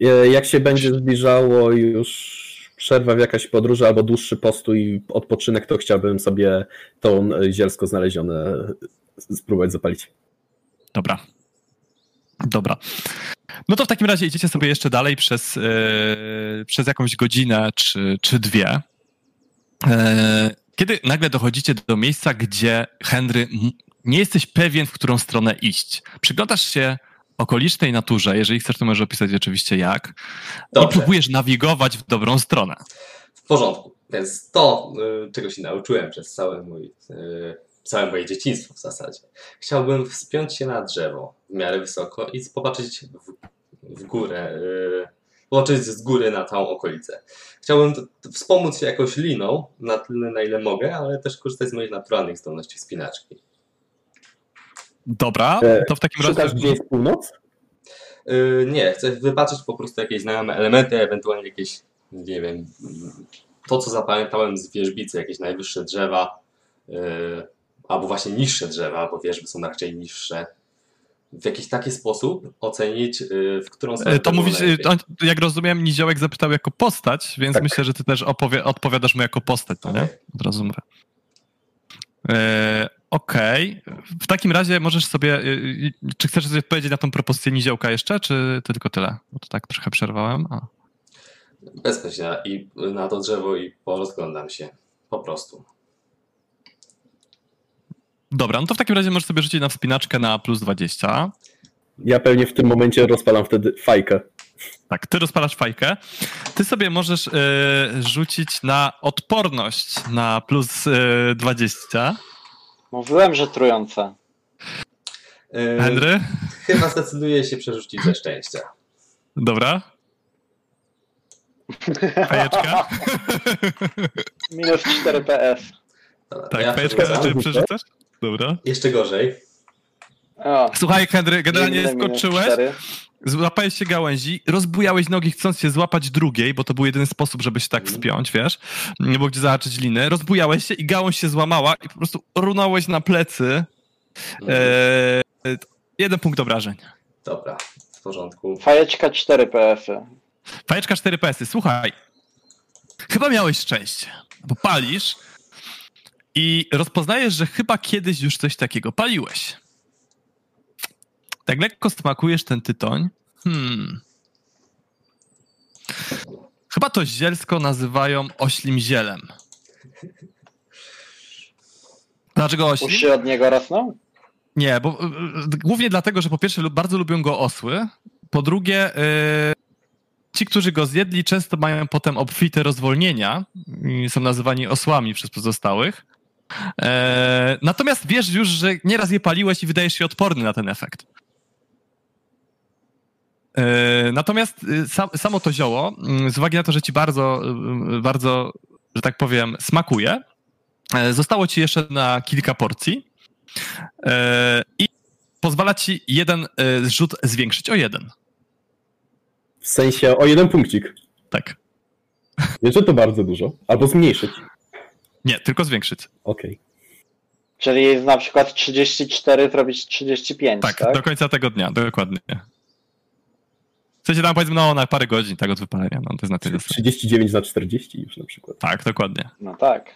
S3: E, Jak się będzie zbliżało już przerwa w jakaś podróży albo dłuższy postój, odpoczynek, to chciałbym sobie tą e, zielsko znalezione e, spróbować zapalić.
S1: Dobra. Dobra. No to w takim razie idziecie sobie jeszcze dalej przez, yy, przez jakąś godzinę czy, czy dwie. Yy, kiedy nagle dochodzicie do miejsca, gdzie Henry nie jesteś pewien, w którą stronę iść. Przyglądasz się okolicznej naturze, jeżeli chcesz, to możesz opisać oczywiście jak, i
S4: Dobrze,
S1: próbujesz nawigować w dobrą stronę.
S4: w porządku. Więc to, y, czego się nauczyłem przez całe, mój, y, całe moje dzieciństwo w zasadzie. Chciałbym wspiąć się na drzewo w miarę wysoko i popatrzeć w, w górę, y, popatrzeć z góry na całą okolicę. Chciałbym t- t- wspomóc się jakąś liną na tyle, na ile mogę, ale też korzystać z moich naturalnych zdolności spinaczki.
S1: Dobra,
S3: E,
S1: to w takim
S3: Szukasz,
S1: razie...
S3: gdzie jest północ?
S4: Yy, nie, chcę wypatrzeć po prostu jakieś znajome elementy, ewentualnie jakieś, nie wiem, to co zapamiętałem z wierzbicy, jakieś najwyższe drzewa, yy, albo właśnie niższe drzewa, bo wierzby są raczej niższe. W jakiś taki sposób ocenić, yy, w którą stronę
S1: E, To
S4: najlepiej.
S1: to, jak rozumiem, Niziołek zapytał jako postać, więc
S3: Tak.
S1: myślę, że ty też opowie, odpowiadasz mu jako postać, no nie?
S4: Okej.
S1: Od razu mówię. E, Okej. W takim razie możesz sobie. Czy chcesz coś odpowiedzieć na tą propozycję Niziołka jeszcze, czy to tylko tyle? Bo to tak trochę przerwałem. A.
S4: Bezpośrednio i na to drzewo i porozglądam się. Po prostu.
S1: Dobra, no to w takim razie możesz sobie rzucić na wspinaczkę na plus 20.
S3: Ja pewnie w tym momencie rozpalam wtedy fajkę.
S1: Tak, ty rozpalasz fajkę. Ty sobie możesz e, rzucić na odporność na plus e, 20.
S2: Mówiłem, że trujące.
S4: Yy,
S1: Henry?
S4: Chyba zdecyduję się przerzucić ze szczęścia.
S1: Dobra. Fajeczka?
S2: Minus 4 PS.
S4: Dobra,
S1: Tak,
S4: ja
S1: fajeczka raczej przerzucasz? Dobra.
S4: Jeszcze gorzej.
S2: O,
S1: Słuchaj, Henry, generalnie skoczyłeś,
S2: 4.
S1: złapałeś się gałęzi, rozbujałeś nogi chcąc się złapać drugiej, bo to był jedyny sposób, żeby się tak
S4: Mhm.
S1: wspiąć, wiesz? Nie było gdzie zahaczyć liny. Rozbujałeś się i gałąź się złamała i po prostu runąłeś na plecy.
S4: Mhm.
S1: Eee, jeden punkt obrażeń.
S4: Dobra, w porządku.
S2: Fajeczka 4 PS-y.
S1: Fajeczka 4 PS-y. Słuchaj, chyba miałeś szczęście, bo palisz i rozpoznajesz, że chyba kiedyś już coś takiego paliłeś. Tak lekko smakujesz ten tytoń. Hmm. Chyba to zielsko nazywają oślim zielem. Dlaczego oślim?
S2: Uszy od niego rosną?
S1: Nie, bo y, y, głównie dlatego, że po pierwsze bardzo lubią go osły, po drugie y, ci, którzy go zjedli często mają potem obfite rozwolnienia i są nazywani osłami przez pozostałych. E, natomiast wiesz już, że nieraz je paliłeś i wydajesz się odporny na ten efekt. E, natomiast y, sam, samo to zioło, mm, z uwagi na to, że ci bardzo, y, bardzo, że tak powiem, smakuje, e, zostało ci jeszcze na kilka porcji. E, I pozwala ci jeden e, rzut zwiększyć o jeden.
S3: W sensie o jeden punkcik.
S1: Tak.
S3: Że to bardzo dużo. Albo zmniejszyć.
S1: Nie, tylko zwiększyć.
S3: Okej.
S2: Czyli na przykład 34 zrobić 35,
S1: Tak,
S2: tak?
S1: do końca tego dnia, dokładnie. W sensie tam powiedzmy no, na parę godzin tak od wypalenia. No, to jest na tyle.
S3: 39 na 40 już na przykład.
S1: Tak, dokładnie.
S2: No tak.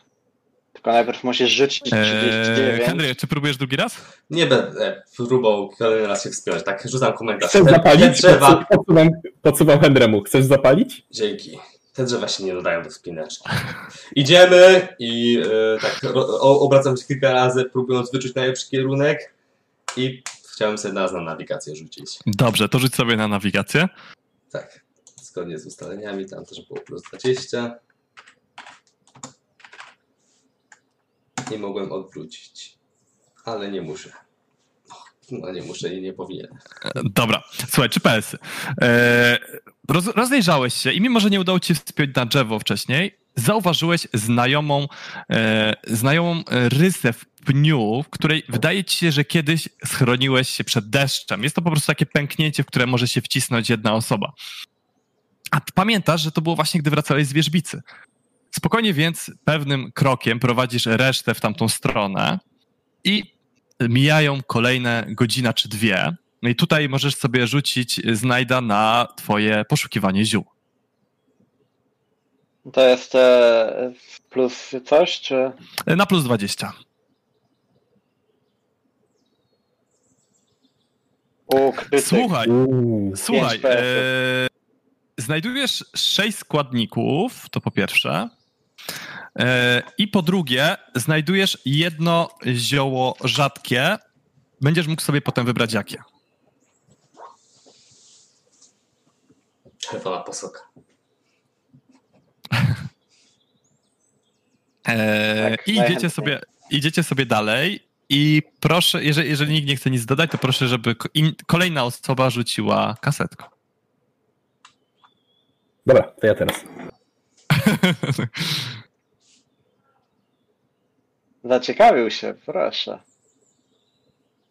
S2: Tylko najpierw musisz rzucić
S1: Eee,
S2: 39.
S1: Henry, czy próbujesz drugi raz?
S4: Nie będę próbował kolejny raz się wspiąć. Tak, rzucam komentarz.
S3: Chcesz zapalić? Podsu- Podsuwam, podsuwam Hendremu. Chcesz zapalić?
S4: dzięki. Te drzewa się nie nadają do wspinaczki. Idziemy i e, tak o, obracam się kilka razy, próbując wyczuć najlepszy kierunek i chciałem sobie nas na nawigację rzucić.
S1: Dobrze, to rzuć sobie na nawigację.
S4: Tak, zgodnie z ustaleniami, tam też było plus 20. Nie mogłem odwrócić, ale nie muszę. No nie muszę i nie powinien.
S1: E, Dobra, słuchaj, czy PS-y. E, roz, rozejrzałeś się i mimo, że nie udało ci się wspiąć na drzewo wcześniej, zauważyłeś znajomą, e, znajomą rysę w pniu, w której wydaje ci się, że kiedyś schroniłeś się przed deszczem. Jest to po prostu takie pęknięcie, w które może się wcisnąć jedna osoba. A pamiętasz, że to było właśnie, gdy wracałeś z wierzbicy. Spokojnie więc pewnym krokiem prowadzisz resztę w tamtą stronę i mijają kolejne godzina czy dwie. No i tutaj możesz sobie rzucić znajda na twoje poszukiwanie ziół.
S2: To jest e, plus coś, czy...
S1: E, Na plus 20.
S2: U, krytyk.
S1: Słuchaj,
S3: Uuu.
S1: słuchaj. E, znajdujesz sześć składników, to po pierwsze. E, I po drugie, znajdujesz jedno zioło rzadkie. Będziesz mógł sobie potem wybrać jakie.
S4: Czerwona posoka.
S1: E,
S2: Tak,
S1: I idziecie sobie, idziecie sobie dalej. I proszę, jeżeli, jeżeli nikt nie chce nic dodać, to proszę, żeby in, kolejna osoba rzuciła kasetkę.
S3: Dobra, to ja teraz.
S2: Zaciekawił się, proszę.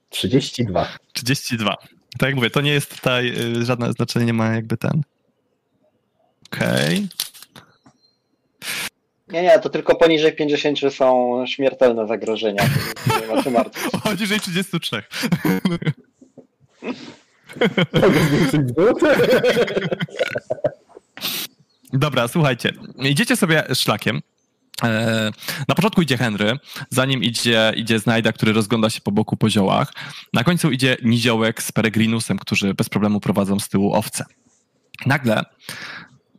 S3: 32.
S1: 32. Tak jak mówię, to nie jest tutaj, y, żadne znaczenie nie ma jakby ten. Okej.
S2: Nie, nie, to tylko poniżej 50 są śmiertelne zagrożenia. Nie ma co martwić.
S1: Poniżej 33.
S3: Mogę zwiększyć dół?
S1: Dobra, słuchajcie. Idziecie sobie szlakiem. E, Na początku idzie Henry, za nim idzie, idzie Znajda, który rozgląda się po boku po ziołach. Na końcu idzie Niziołek z Peregrinusem, którzy bez problemu prowadzą z tyłu owce. Nagle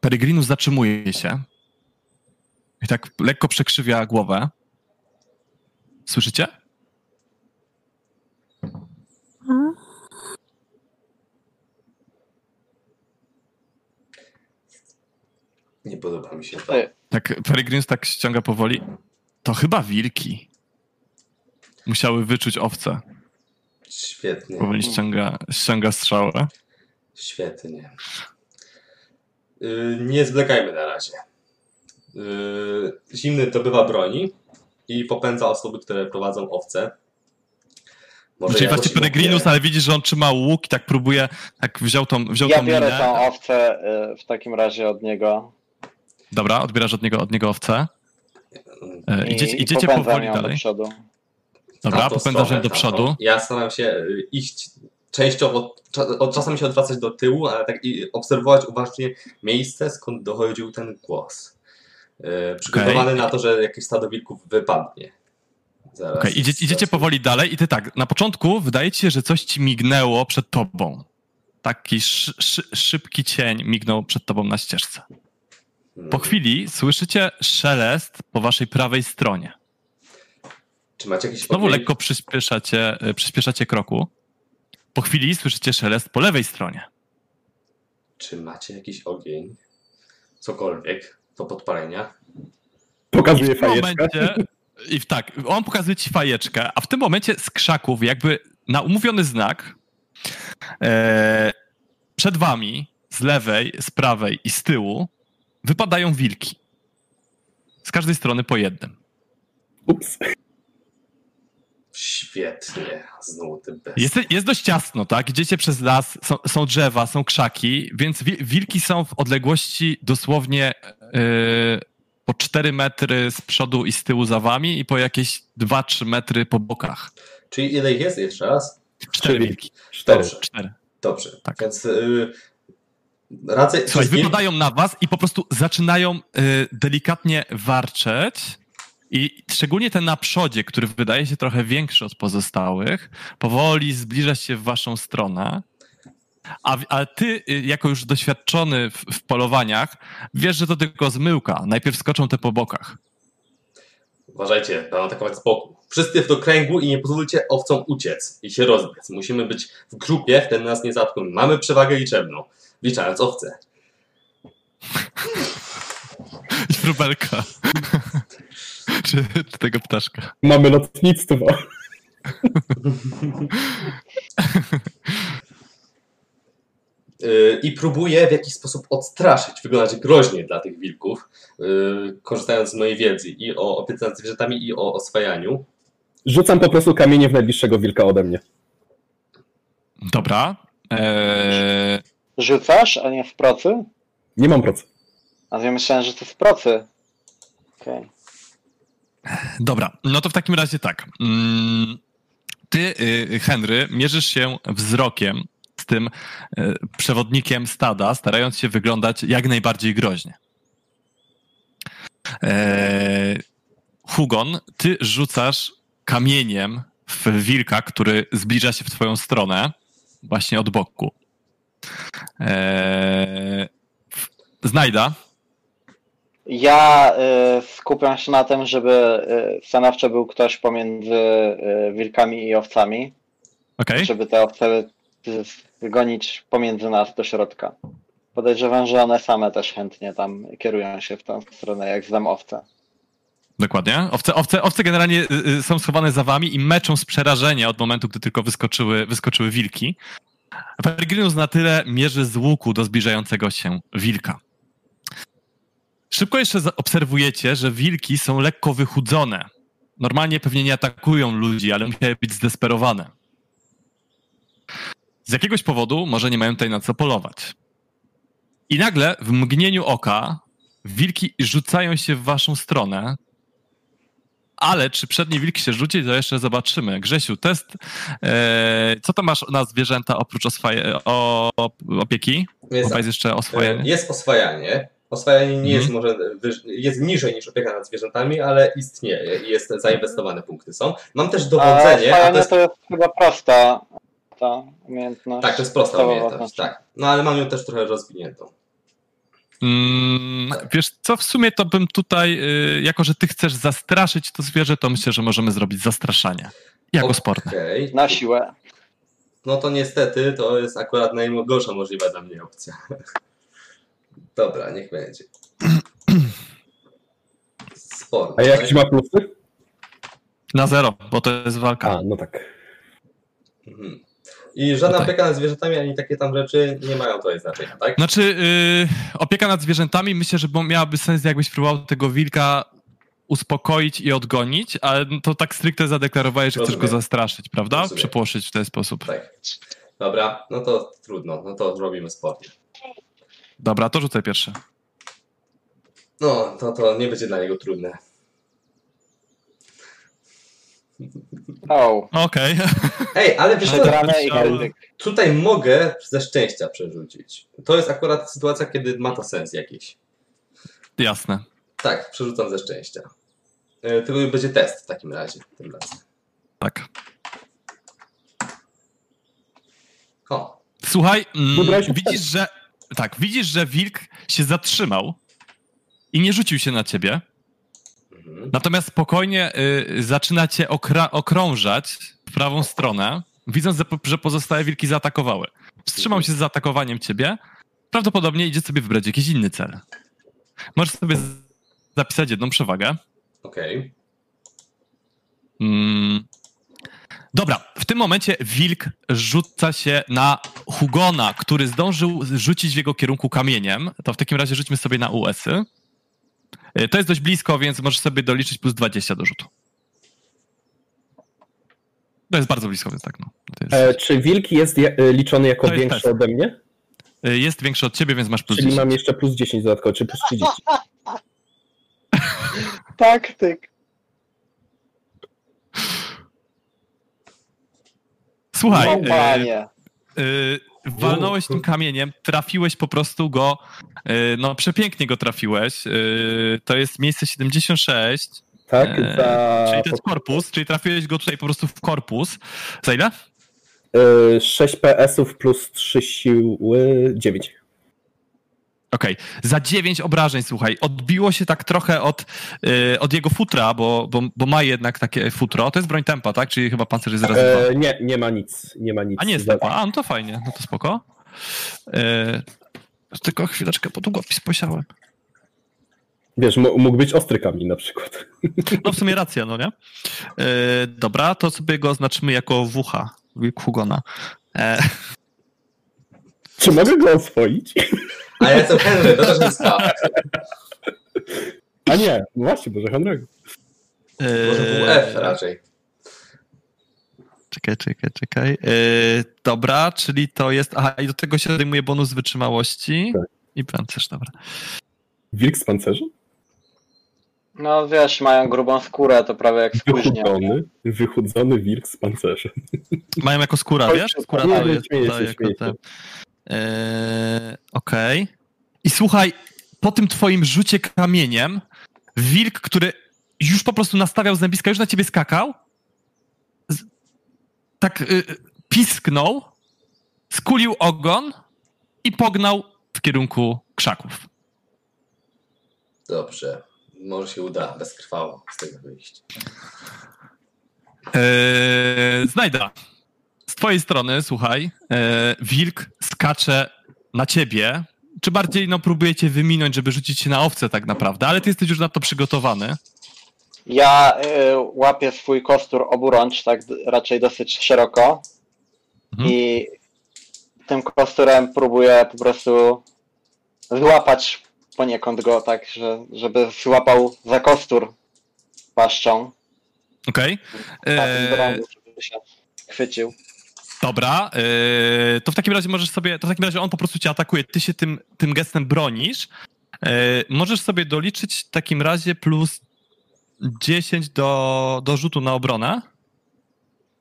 S1: Peregrinus zatrzymuje się i tak lekko przekrzywia głowę. Słyszycie?
S4: Nie podoba mi się to.
S1: Tak, Peregrinus tak ściąga powoli. To chyba wilki. Musiały wyczuć owce.
S4: Świetnie.
S1: Powoli ściąga, ściąga strzałę.
S4: Świetnie. Yy, nie zwlekajmy na razie. Yy, zimny dobywa broni i popędza osoby, które prowadzą owce. Może
S1: Czyli
S4: jakoś
S1: właśnie Peregrinus, ale widzisz, że on trzyma łuk i tak próbuje, tak wziął tą, wziął
S2: ja
S1: tą
S2: biorę
S1: minę.
S2: tą owcę y, w takim razie od niego
S1: Dobra, odbierasz od niego, od niego owcę. E,
S2: i,
S1: Idziecie,
S2: i
S1: idziecie
S2: popędzam
S1: powoli
S2: ją do
S1: dalej.
S2: przodu.
S1: Dobra,
S4: Tamtą
S1: popędzasz ją
S4: stronę,
S1: do
S4: tamtą.
S1: przodu.
S4: Ja staram się y, iść częściowo, cza- od czasami się odwracać do tyłu, ale tak i obserwować uważnie miejsce, skąd dochodził ten głos. Yy, przygotowany na to, że jakieś stado wilków wypadnie. Zaraz.
S1: Okej, idzie, idziecie powoli dalej i ty tak, na początku wydaje ci się, że coś ci mignęło przed tobą. Taki szy, szy, szybki cień mignął przed tobą na ścieżce. Po chwili słyszycie szelest po waszej prawej stronie.
S4: Czy macie jakiś
S1: Znowu
S4: ogień?
S1: lekko przyspieszacie, e, przyspieszacie kroku. Po chwili słyszycie szelest po lewej stronie.
S4: Czy macie jakiś ogień? Cokolwiek do podpalenia?
S3: Pokazuje
S1: I w tym
S3: fajeczkę.
S1: momencie, i w, tak, on pokazuje ci fajeczkę, a w tym momencie z krzaków, jakby na umówiony znak, e, przed wami, z lewej, z prawej i z tyłu, wypadają wilki. Z każdej strony po jednym.
S3: Ups.
S4: Świetnie. Znowu ty bez.
S1: Jest, jest dość ciasno, tak? Idziecie przez las, są, są drzewa, są krzaki, więc wi- wilki są w odległości dosłownie e, po 4 metry z przodu i z tyłu za wami i po jakieś 2-3 metry po bokach.
S4: Czyli ile ich jest jeszcze raz?
S1: Cztery wilki.
S3: Cztery.
S4: Dobrze.
S1: Cztery.
S4: Dobrze.
S1: Tak.
S4: Więc y, radzę
S1: Słuchaj,
S4: wszystkim-
S1: na was i po prostu zaczynają y, delikatnie warczeć. I szczególnie ten na przodzie, który wydaje się trochę większy od pozostałych, powoli zbliża się w waszą stronę. A, a ty, y, jako już doświadczony w, w polowaniach, wiesz, że to tylko zmyłka. Najpierw skoczą te po bokach.
S4: Uważajcie, będą atakować z boku. Wszyscy w do kręgu i nie pozwólcie owcom uciec i się rozbiec. Musimy być w grupie, wtedy nas nie zaatakują. Mamy przewagę liczebną, liczając owce.
S1: I wróbelka. czy, czy tego ptaszka.
S3: Mamy lotnictwo.
S4: Yy, I próbuję w jakiś sposób odstraszyć, wyglądać groźnie dla tych wilków, yy, korzystając z mojej wiedzy i o opiece nad zwierzętami i o oswajaniu.
S3: Rzucam po prostu kamienie w najbliższego wilka ode mnie.
S1: Dobra. Eee,
S2: Rzucasz, a nie w procy?
S3: Nie mam procy.
S2: A ja myślałem, że to w procy. Okej.
S1: Dobra, no to w takim razie tak. Mm, Ty, y, Henry, mierzysz się wzrokiem z tym y, przewodnikiem stada, starając się wyglądać jak najbardziej groźnie. E, Hugon, ty rzucasz kamieniem w wilka, który zbliża się w twoją stronę, właśnie od boku. E, w- Znajda,
S2: Ja y, skupiam się na tym, żeby y, stanowczo był ktoś pomiędzy y, wilkami i owcami,
S1: okej?
S2: żeby te owce gonić pomiędzy nas do środka. Podejrzewam, że one same też chętnie tam kierują się w tą stronę, jak znam owce.
S1: Dokładnie. Owce, owce, owce generalnie są schowane za wami i meczą z przerażenia od momentu, gdy tylko wyskoczyły, wyskoczyły wilki. Peregrinus na tyle mierzy z łuku do zbliżającego się wilka. Szybko jeszcze obserwujecie, że wilki są lekko wychudzone. Normalnie pewnie nie atakują ludzi, ale musiały być zdesperowane. Z jakiegoś powodu może nie mają tutaj na co polować. I nagle w mgnieniu oka wilki rzucają się w waszą stronę, ale czy przedni wilk się rzuci, to jeszcze zobaczymy. Grzesiu, test. E, co to masz na zwierzęta oprócz oswaje, o, opieki?
S4: Jest,
S1: jest jeszcze
S4: e,
S1: oswojenie.
S4: jest oswajanie. Oswajanie nie jest może wyż, jest niżej niż opieka nad zwierzętami, ale istnieje i jest zainwestowane punkty są. Mam też
S2: A
S4: dowodzenie, a to
S2: fajnie
S4: jest,
S2: to jest chyba prosta ta umiejętność.
S4: tak, to jest prosta umiejętność, tak. No ale mam ją też trochę rozwiniętą.
S1: Mm, wiesz co, w sumie to bym tutaj, y, jako że ty chcesz zastraszyć to zwierzę, to myślę, że możemy zrobić zastraszanie. Jako sporne.
S4: Okej.
S2: Na siłę.
S4: No to niestety to jest akurat najgorsza możliwa dla mnie opcja. Dobra, niech będzie. Sport.
S3: A jakieś ma plusy?
S1: Na zero, bo to jest walka.
S3: A, no tak.
S4: Mhm. I żadna
S1: Tutaj.
S4: opieka nad zwierzętami, ani takie tam rzeczy nie mają tutaj znaczenia, tak?
S1: Znaczy, y, opieka nad zwierzętami myślę, że miałaby sens, jakbyś próbował tego wilka uspokoić i odgonić, ale to tak stricte zadeklarowałeś, że chcesz go
S4: Rozumiem.
S1: zastraszyć, prawda?
S4: Rozumiem.
S1: Przepłoszyć w ten sposób.
S4: Tak. Dobra, no to trudno, no to robimy sport.
S1: Dobra, to rzucaj pierwszy.
S4: No, to, to nie będzie dla niego trudne.
S2: O,
S1: Okej.
S4: Ej, ale wiesz co,
S2: i
S1: Chciałem-
S2: krytyk.
S4: tutaj mogę ze szczęścia przerzucić. To jest akurat sytuacja, kiedy ma to sens jakiś.
S1: Jasne.
S4: Tak, przerzucam ze szczęścia. E, Tylko będzie test w takim razie, tym razem.
S1: Tak.
S4: O,
S1: Słuchaj, mm,
S3: Wybrałeś
S1: widzisz, że. Tak, widzisz, że wilk się zatrzymał i nie rzucił się na ciebie.
S4: Mhm.
S1: Natomiast spokojnie y, zaczyna cię okra- okrążać w prawą stronę, widząc, że po- że pozostałe wilki zaatakowały. Wstrzymał się z zaatakowaniem ciebie. Prawdopodobnie idzie sobie wybrać jakiś inny cel. Możesz sobie zapisać jedną przewagę.
S4: okej.
S1: Mm. Dobra, w tym momencie wilk rzuca się na Hugona, który zdążył rzucić w jego kierunku kamieniem. To w takim razie rzućmy sobie na US-y. Y, To jest dość blisko, więc możesz sobie doliczyć plus 20 do rzutu. To jest bardzo blisko, więc tak. No.
S3: E, czy wilk jest je, e, liczony jako
S1: To jest
S3: większy
S1: test.
S3: ode mnie?
S1: y, jest większy od ciebie, więc masz plus
S3: Czyli
S1: 10.
S3: mam jeszcze plus 10 dodatkowo, czy plus 30?
S2: Taktyk.
S1: Słuchaj,
S2: O,
S1: y,
S2: panie.
S1: y, walnąłeś tym kamieniem, trafiłeś po prostu go, y, no przepięknie go trafiłeś. Y, to jest miejsce 76.
S3: Tak,
S1: Eee,
S3: za
S1: Czyli to jest korpus, czyli trafiłeś go tutaj po prostu w korpus. Za ile?
S3: e, 6 PS-ów plus 3 siły 9.
S1: Okej. Za 9 obrażeń, słuchaj. Odbiło się tak trochę od, y, od jego futra, bo, bo, bo ma jednak takie futro. To jest broń tempa, tak? Czyli chyba pancerz jest razy.
S3: E, nie, nie ma nic, nie ma nic.
S1: A nie jest tempa. A, no to fajnie. No to spoko. Y, tylko chwileczkę, bo długopis posiałem.
S3: Wiesz, mógł być ostry kamień na przykład.
S1: No w sumie racja, no nie? Y, dobra, to sobie go oznaczymy jako wucha. Hugona.
S3: Czy mogę go oswoić?
S4: A ja jestem Henry, to też jest K.
S3: A nie, no właśnie, może Henry'ego.
S4: Może był
S1: e,
S4: F raczej.
S1: Czekaj, czekaj, czekaj. Yy, dobra, czyli to jest. Aha, i do tego się odejmuje bonus wytrzymałości.
S3: Tak.
S1: I pancerz, dobra.
S3: Wilk z pancerzem?
S2: No wiesz, mają grubą skórę, to prawie jak spóźnia.
S3: Wychudzony, wychudzony wilk z pancerzem.
S1: Mają jako skóra, wiesz? Skóra
S3: nie,
S1: to
S3: nie,
S1: jest
S3: śmieję
S1: to
S3: się,
S1: jako
S3: śmieję
S1: te.
S3: się.
S1: Yy, Okej. I słuchaj, po tym twoim rzucie kamieniem, wilk, który już po prostu nastawiał zębiska, już na ciebie skakał, z, tak y, pisknął, skulił ogon i pognał w kierunku krzaków.
S4: Dobrze. Może się uda bezkrwawo z tego wyjść.
S1: Eee, znajda. Z twojej strony, słuchaj, e, wilk skacze na ciebie. Czy bardziej no, próbuje cię wyminąć, żeby rzucić się na owce tak naprawdę, ale ty jesteś już na to przygotowany.
S2: Ja y, łapię swój kostur oburącz, tak raczej dosyć szeroko
S1: Mhm.
S2: i tym kosturem próbuję po prostu złapać poniekąd go, tak, że, żeby złapał za kostur paszczą.
S1: Okej.
S2: Tym
S1: Eee,
S2: żeby się chwycił.
S1: Dobra, yy, to w takim razie możesz sobie, to w takim razie on po prostu cię atakuje, ty się tym, tym gestem bronisz. Yy, możesz sobie doliczyć w takim razie plus 10 do, do rzutu na obronę.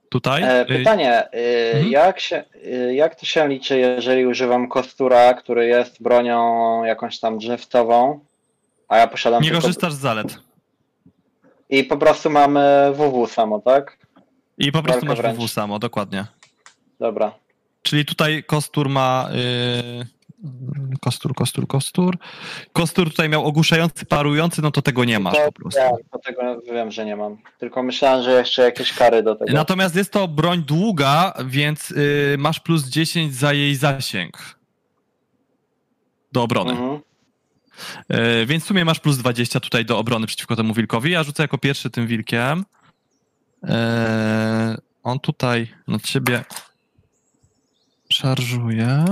S1: Tutaj.
S2: E,
S1: Yy,
S2: pytanie, y,
S1: mhm.
S2: jak, się, y, jak to się liczy, jeżeli używam kostura, który jest bronią jakąś tam drzewcową, a ja posiadam
S1: nie
S2: tylko...
S1: korzystasz z zalet.
S2: I po prostu mamy WW samo, tak?
S1: I po prostu
S2: Walka
S1: masz
S2: wręcz.
S1: WW samo, dokładnie.
S2: Dobra.
S1: Czyli tutaj kostur ma. Yy, kostur, kostur, kostur. Kostur tutaj miał ogłuszający, parujący, no to tego nie masz
S2: to,
S1: po prostu.
S2: Ja, to tego wiem, że nie mam. Tylko myślałem, że jeszcze jakieś kary do tego.
S1: Natomiast jest to broń długa, więc y, masz plus 10 za jej zasięg do obrony.
S2: Mhm.
S1: Y, więc w sumie masz plus 20 tutaj do obrony przeciwko temu wilkowi. Ja rzucę jako pierwszy tym wilkiem. Y, on tutaj na ciebie szarżuje.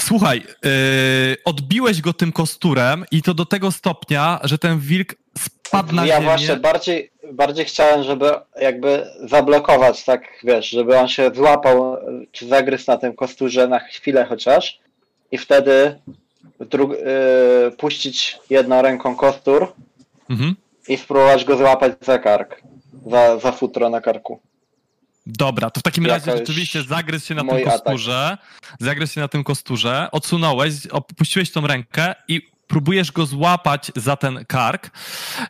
S1: Słuchaj, yy, odbiłeś go tym kosturem i to do tego stopnia, że ten wilk spadł na
S2: ja
S1: ziemię.
S2: właśnie bardziej, bardziej chciałem, żeby jakby zablokować, tak wiesz, żeby on się złapał, czy zagryzł na tym kosturze na chwilę chociaż i wtedy dru- y, puścić jedną ręką kostur
S1: Mhm.
S2: i spróbować go złapać za kark, za, za futro na karku.
S1: Dobra, to w takim
S2: Jakoś
S1: razie rzeczywiście zagryzł się na tym
S2: atak.
S1: kosturze, zagryzł się na tym kosturze, odsunąłeś, opuściłeś tą rękę i próbujesz go złapać za ten kark.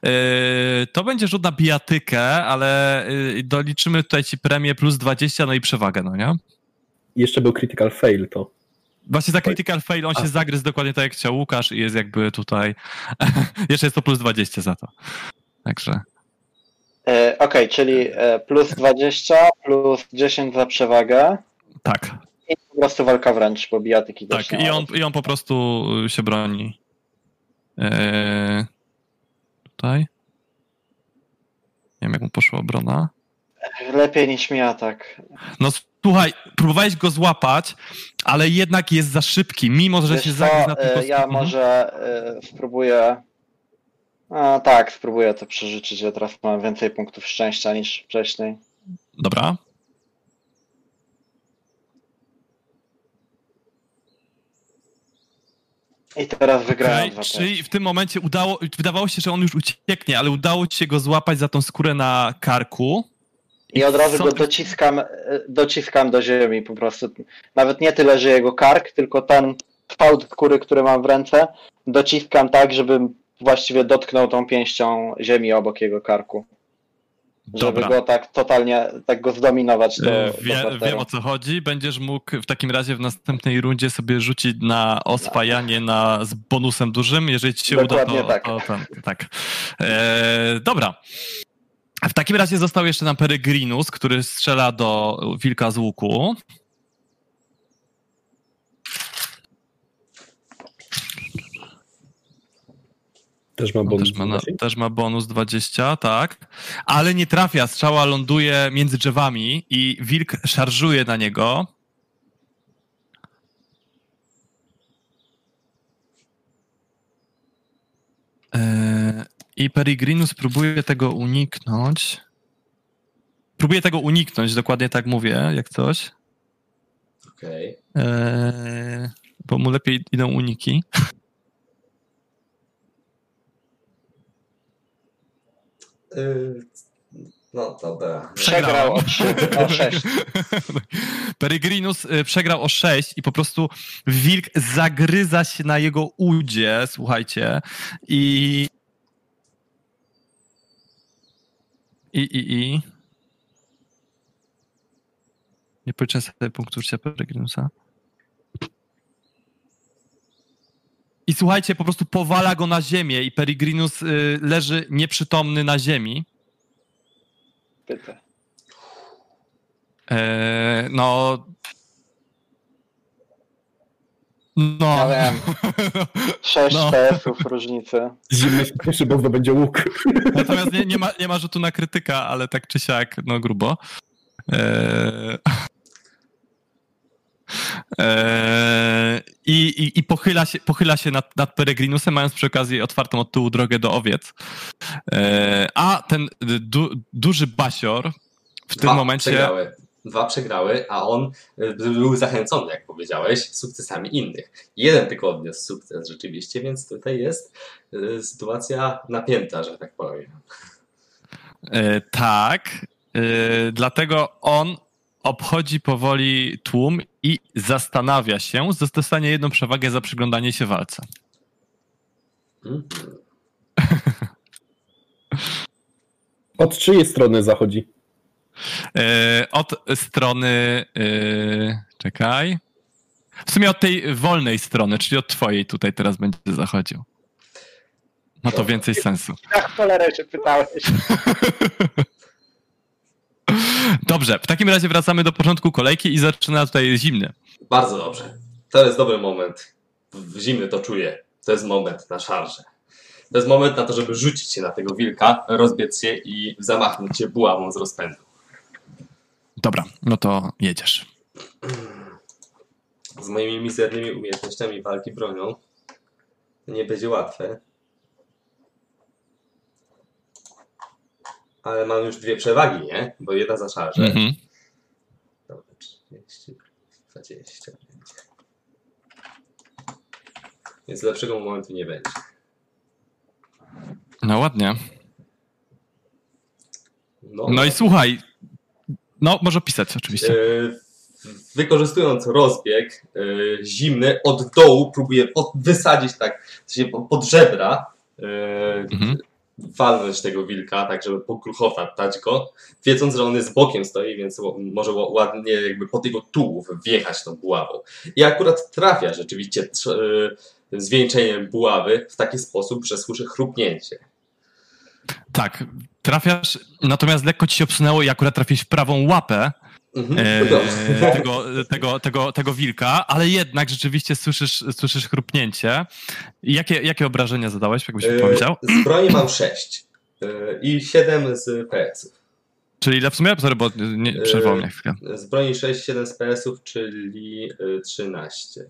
S1: Yy, to będzie rzut na bijatykę, ale yy, doliczymy tutaj ci premię plus 20, no i przewagę, no nie?
S3: Jeszcze był critical fail to.
S1: Właśnie za critical fail on się zagryzł dokładnie tak jak chciał Łukasz i jest jakby tutaj... Jeszcze jest to plus 20 za to. Także...
S2: E, Okej, czyli e, plus 20, plus 10 za przewagę
S1: Tak,
S2: i po prostu walka wręcz, bo bijatyki
S1: tak. I on, I on po prostu się broni. Eee, tutaj. Nie wiem, jak mu poszła obrona.
S2: Lepiej niż mi atak.
S1: No słuchaj, próbowałeś go złapać, ale jednak jest za szybki, mimo że
S2: Wiesz
S1: się zagryzł na tym
S2: e,
S1: kostku.
S2: ja może e, spróbuję. A, tak, spróbuję to przerzucić. Ja teraz mam więcej punktów szczęścia niż wcześniej.
S1: Dobra.
S2: I teraz wygrałem dwa
S1: czyli w tym momencie udało, wydawało się, że on już ucieknie, ale udało ci się go złapać za tą skórę na karku.
S2: I od razu go dociskam, e, dociskam do ziemi po prostu. Nawet nie tyle, że jego kark, tylko ten fałd skóry, który mam w ręce, dociskam tak, żebym właściwie dotknął tą pięścią ziemi obok jego karku. Żeby
S1: Dobra.
S2: go tak totalnie, tak go zdominować do,
S1: E,
S2: do
S1: Wie,
S2: parteru.
S1: wiem o co chodzi. Będziesz mógł w takim razie w następnej rundzie sobie rzucić na oswajanie na, z bonusem dużym. Jeżeli ci się
S2: Dokładnie
S1: uda, to
S2: tak.
S1: to, ten, tak. E, dobra. W takim razie został jeszcze nam Peregrinus, który strzela do wilka z łuku.
S3: Też ma
S1: On
S3: bonus.
S1: też, ma na,
S3: 12.
S1: też ma bonus 20, tak. Ale nie trafia, strzała ląduje między drzewami i wilk szarżuje na niego. Eee, I Peregrinus próbuje tego uniknąć. Próbuje tego uniknąć, dokładnie tak mówię, jak coś.
S4: Okej.
S1: Eee, bo mu lepiej idą uniki.
S4: Y, No dobra.
S2: Przegrał o 3, o 6.
S1: Peregrinus y, przegrał o 6 i po prostu wilk zagryza się na jego udzie, słuchajcie, i... I, i, i... Nie policzę sobie punktu użycia Peregrinusa. I słuchajcie, po prostu powala go na ziemię i Peregrinus y, leży nieprzytomny na ziemi.
S2: Pyta.
S1: Eee, no. No.
S2: Ja wiem. 6
S1: No.
S2: PS-ów różnicy.
S3: Zimny się cieszy, bo zdobędzie łuk.
S1: Natomiast nie, nie, ma, nie ma rzutu na krytyka, ale tak czy siak, no grubo. Eee, eee, i, i, I pochyla się, pochyla się nad, nad Peregrinusem, mając przy okazji otwartą od tyłu drogę do owiec. Eee, a ten du, duży basior w tym
S4: Dwa
S1: momencie.
S4: Przegrały. Dwa przegrały, a on y, był zachęcony, jak powiedziałeś, sukcesami innych. Jeden tylko odniósł sukces rzeczywiście, więc tutaj jest y, sytuacja napięta, że tak powiem.
S1: E, tak, e, dlatego on obchodzi powoli tłum i zastanawia się, dostanie jedną przewagę za przyglądanie się walce.
S4: Mhm.
S3: Od czyjej strony zachodzi?
S1: E, Od strony. e, Czekaj. W sumie od tej wolnej strony, czyli od twojej tutaj teraz będzie zachodził. Ma to więcej sensu.
S2: Jak cholerę się pytałeś.
S1: Dobrze, w takim razie wracamy do początku kolejki i zaczyna tutaj zimny.
S4: Bardzo dobrze. To jest dobry moment. W zimny to czuję. To jest moment na szarże. To jest moment na to, żeby rzucić się na tego wilka, rozbiec się i zamachnąć się buławą z rozpędu.
S1: Dobra, no to jedziesz.
S4: Z moimi mizernymi umiejętnościami walki bronią to nie będzie łatwe. Ale mam już dwie przewagi, nie? Bo jedna za szarże.
S1: Mhm.
S4: Dobra, 30, 20 będzie. Więc lepszego momentu nie będzie.
S1: No ładnie.
S4: No,
S1: No i słuchaj. No, może pisać oczywiście.
S4: E, wykorzystując rozbieg e, zimny, od dołu próbuję wysadzić tak pod żebra, e,
S1: Mhm.
S4: walnąć tego wilka, tak żeby pogruchotać go, wiedząc, że on jest bokiem stoi, więc może ła- ładnie jakby pod jego tułów wjechać tą buławą. I akurat trafia rzeczywiście e, zwieńczeniem buławy w taki sposób, że słyszę chrupnięcie.
S1: Tak, trafiasz, natomiast lekko ci się obsunęło i akurat trafiłeś w prawą łapę
S4: Mhm.
S1: e,
S4: Dobrze.
S1: tego, tego, tego, tego wilka, ale jednak rzeczywiście słyszysz, słyszysz chrupnięcie. Jakie, jakie obrażenia zadałeś, jakbyś mi
S4: E,
S1: powiedział?
S4: Z broni mam 6 i 7 z PS-ów.
S1: Czyli ile w sumie? Sorry, bo nie, przerwał mnie chwilę.
S4: Z broni 6, 7 z PS-ów, czyli y, 13.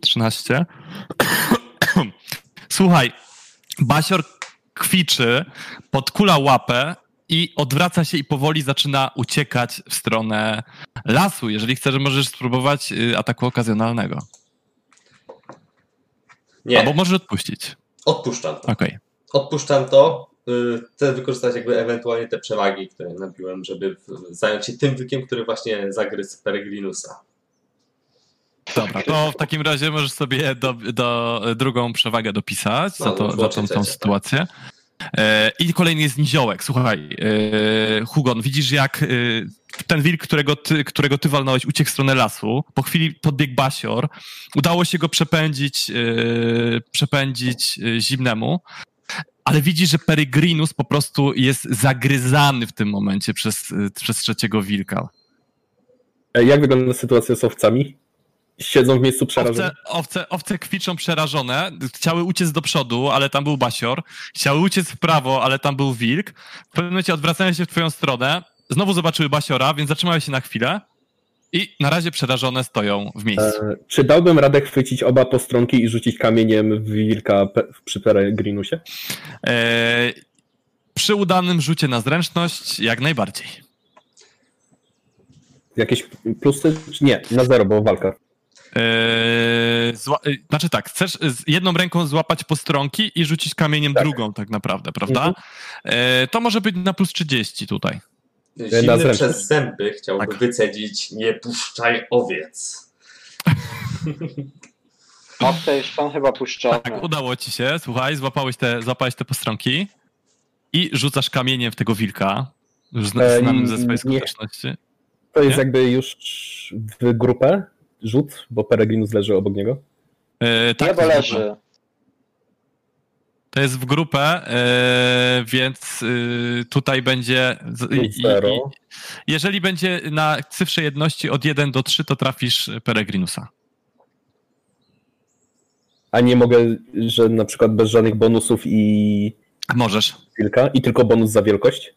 S1: 13. Słuchaj, Basior kwiczy, podkula łapę i odwraca się i powoli zaczyna uciekać w stronę lasu. Jeżeli chcesz, możesz spróbować y, ataku okazjonalnego.
S4: Nie,
S1: Albo możesz odpuścić.
S4: odpuszczam to.
S1: Okej.
S4: Odpuszczam to. y, Chcę wykorzystać jakby ewentualnie te przewagi, które nabiłem, żeby zająć się tym wilkiem, który właśnie zagryzł Peregrinusa.
S1: Dobra, to w takim razie możesz sobie do, do drugą przewagę dopisać za,
S4: No,
S1: to, za tą, tą
S4: tak.
S1: sytuację. E, I kolejny jest niziołek. Słuchaj, e, Hugon, widzisz jak e, ten wilk, którego ty, którego ty walnąłeś, uciekł w stronę lasu. Po chwili podbiegł Basior. Udało się go przepędzić, przepędzić zimnemu. Ale widzisz, że Peregrinus po prostu jest zagryzany w tym momencie przez, przez trzeciego wilka.
S3: Jak wygląda sytuacja z owcami? Siedzą w miejscu przerażone.
S1: Owce, owce, owce kwiczą przerażone, chciały uciec do przodu, ale tam był basior, chciały uciec w prawo, ale tam był wilk. W pewnym momencie odwracają się w twoją stronę, znowu zobaczyły basiora, więc zatrzymały się na chwilę i na razie przerażone stoją w miejscu.
S3: E, Czy dałbym radę chwycić oba postronki i rzucić kamieniem w wilka pe- przy Peregrinusie?
S1: E, przy udanym rzucie na zręczność jak najbardziej.
S3: Jakieś plusy? Nie, na zero, bo walka.
S1: Eee, zła, e, znaczy tak, chcesz z jedną ręką złapać postronki i rzucić kamieniem
S3: Tak.
S1: drugą tak naprawdę, prawda?
S3: Mhm.
S1: Eee, to może być na plus 30 tutaj.
S4: Zimny przez zęby chciałby
S1: Tak.
S4: wycedzić nie puszczaj owiec.
S2: Owce już są chyba puszczone.
S1: Tak, udało ci się, słuchaj, złapałeś te, złapałeś te postronki i rzucasz kamieniem w tego wilka, już zna- znanym ze swojej skuteczności.
S3: To jest
S1: Nie?
S3: jakby już w grupę rzut, bo Peregrinus leży obok niego.
S1: Eee, tak,
S2: Nie, bo
S1: to jest w
S2: leży.
S1: grupę. To jest w grupę, eee, więc y, tutaj będzie. z- i- i- Jeżeli będzie na cyfrze jedności od 1 do 3, to trafisz Peregrinusa.
S3: A nie mogę, że na przykład bez żadnych bonusów i
S1: Możesz.
S3: wilka i tylko bonus za wielkość,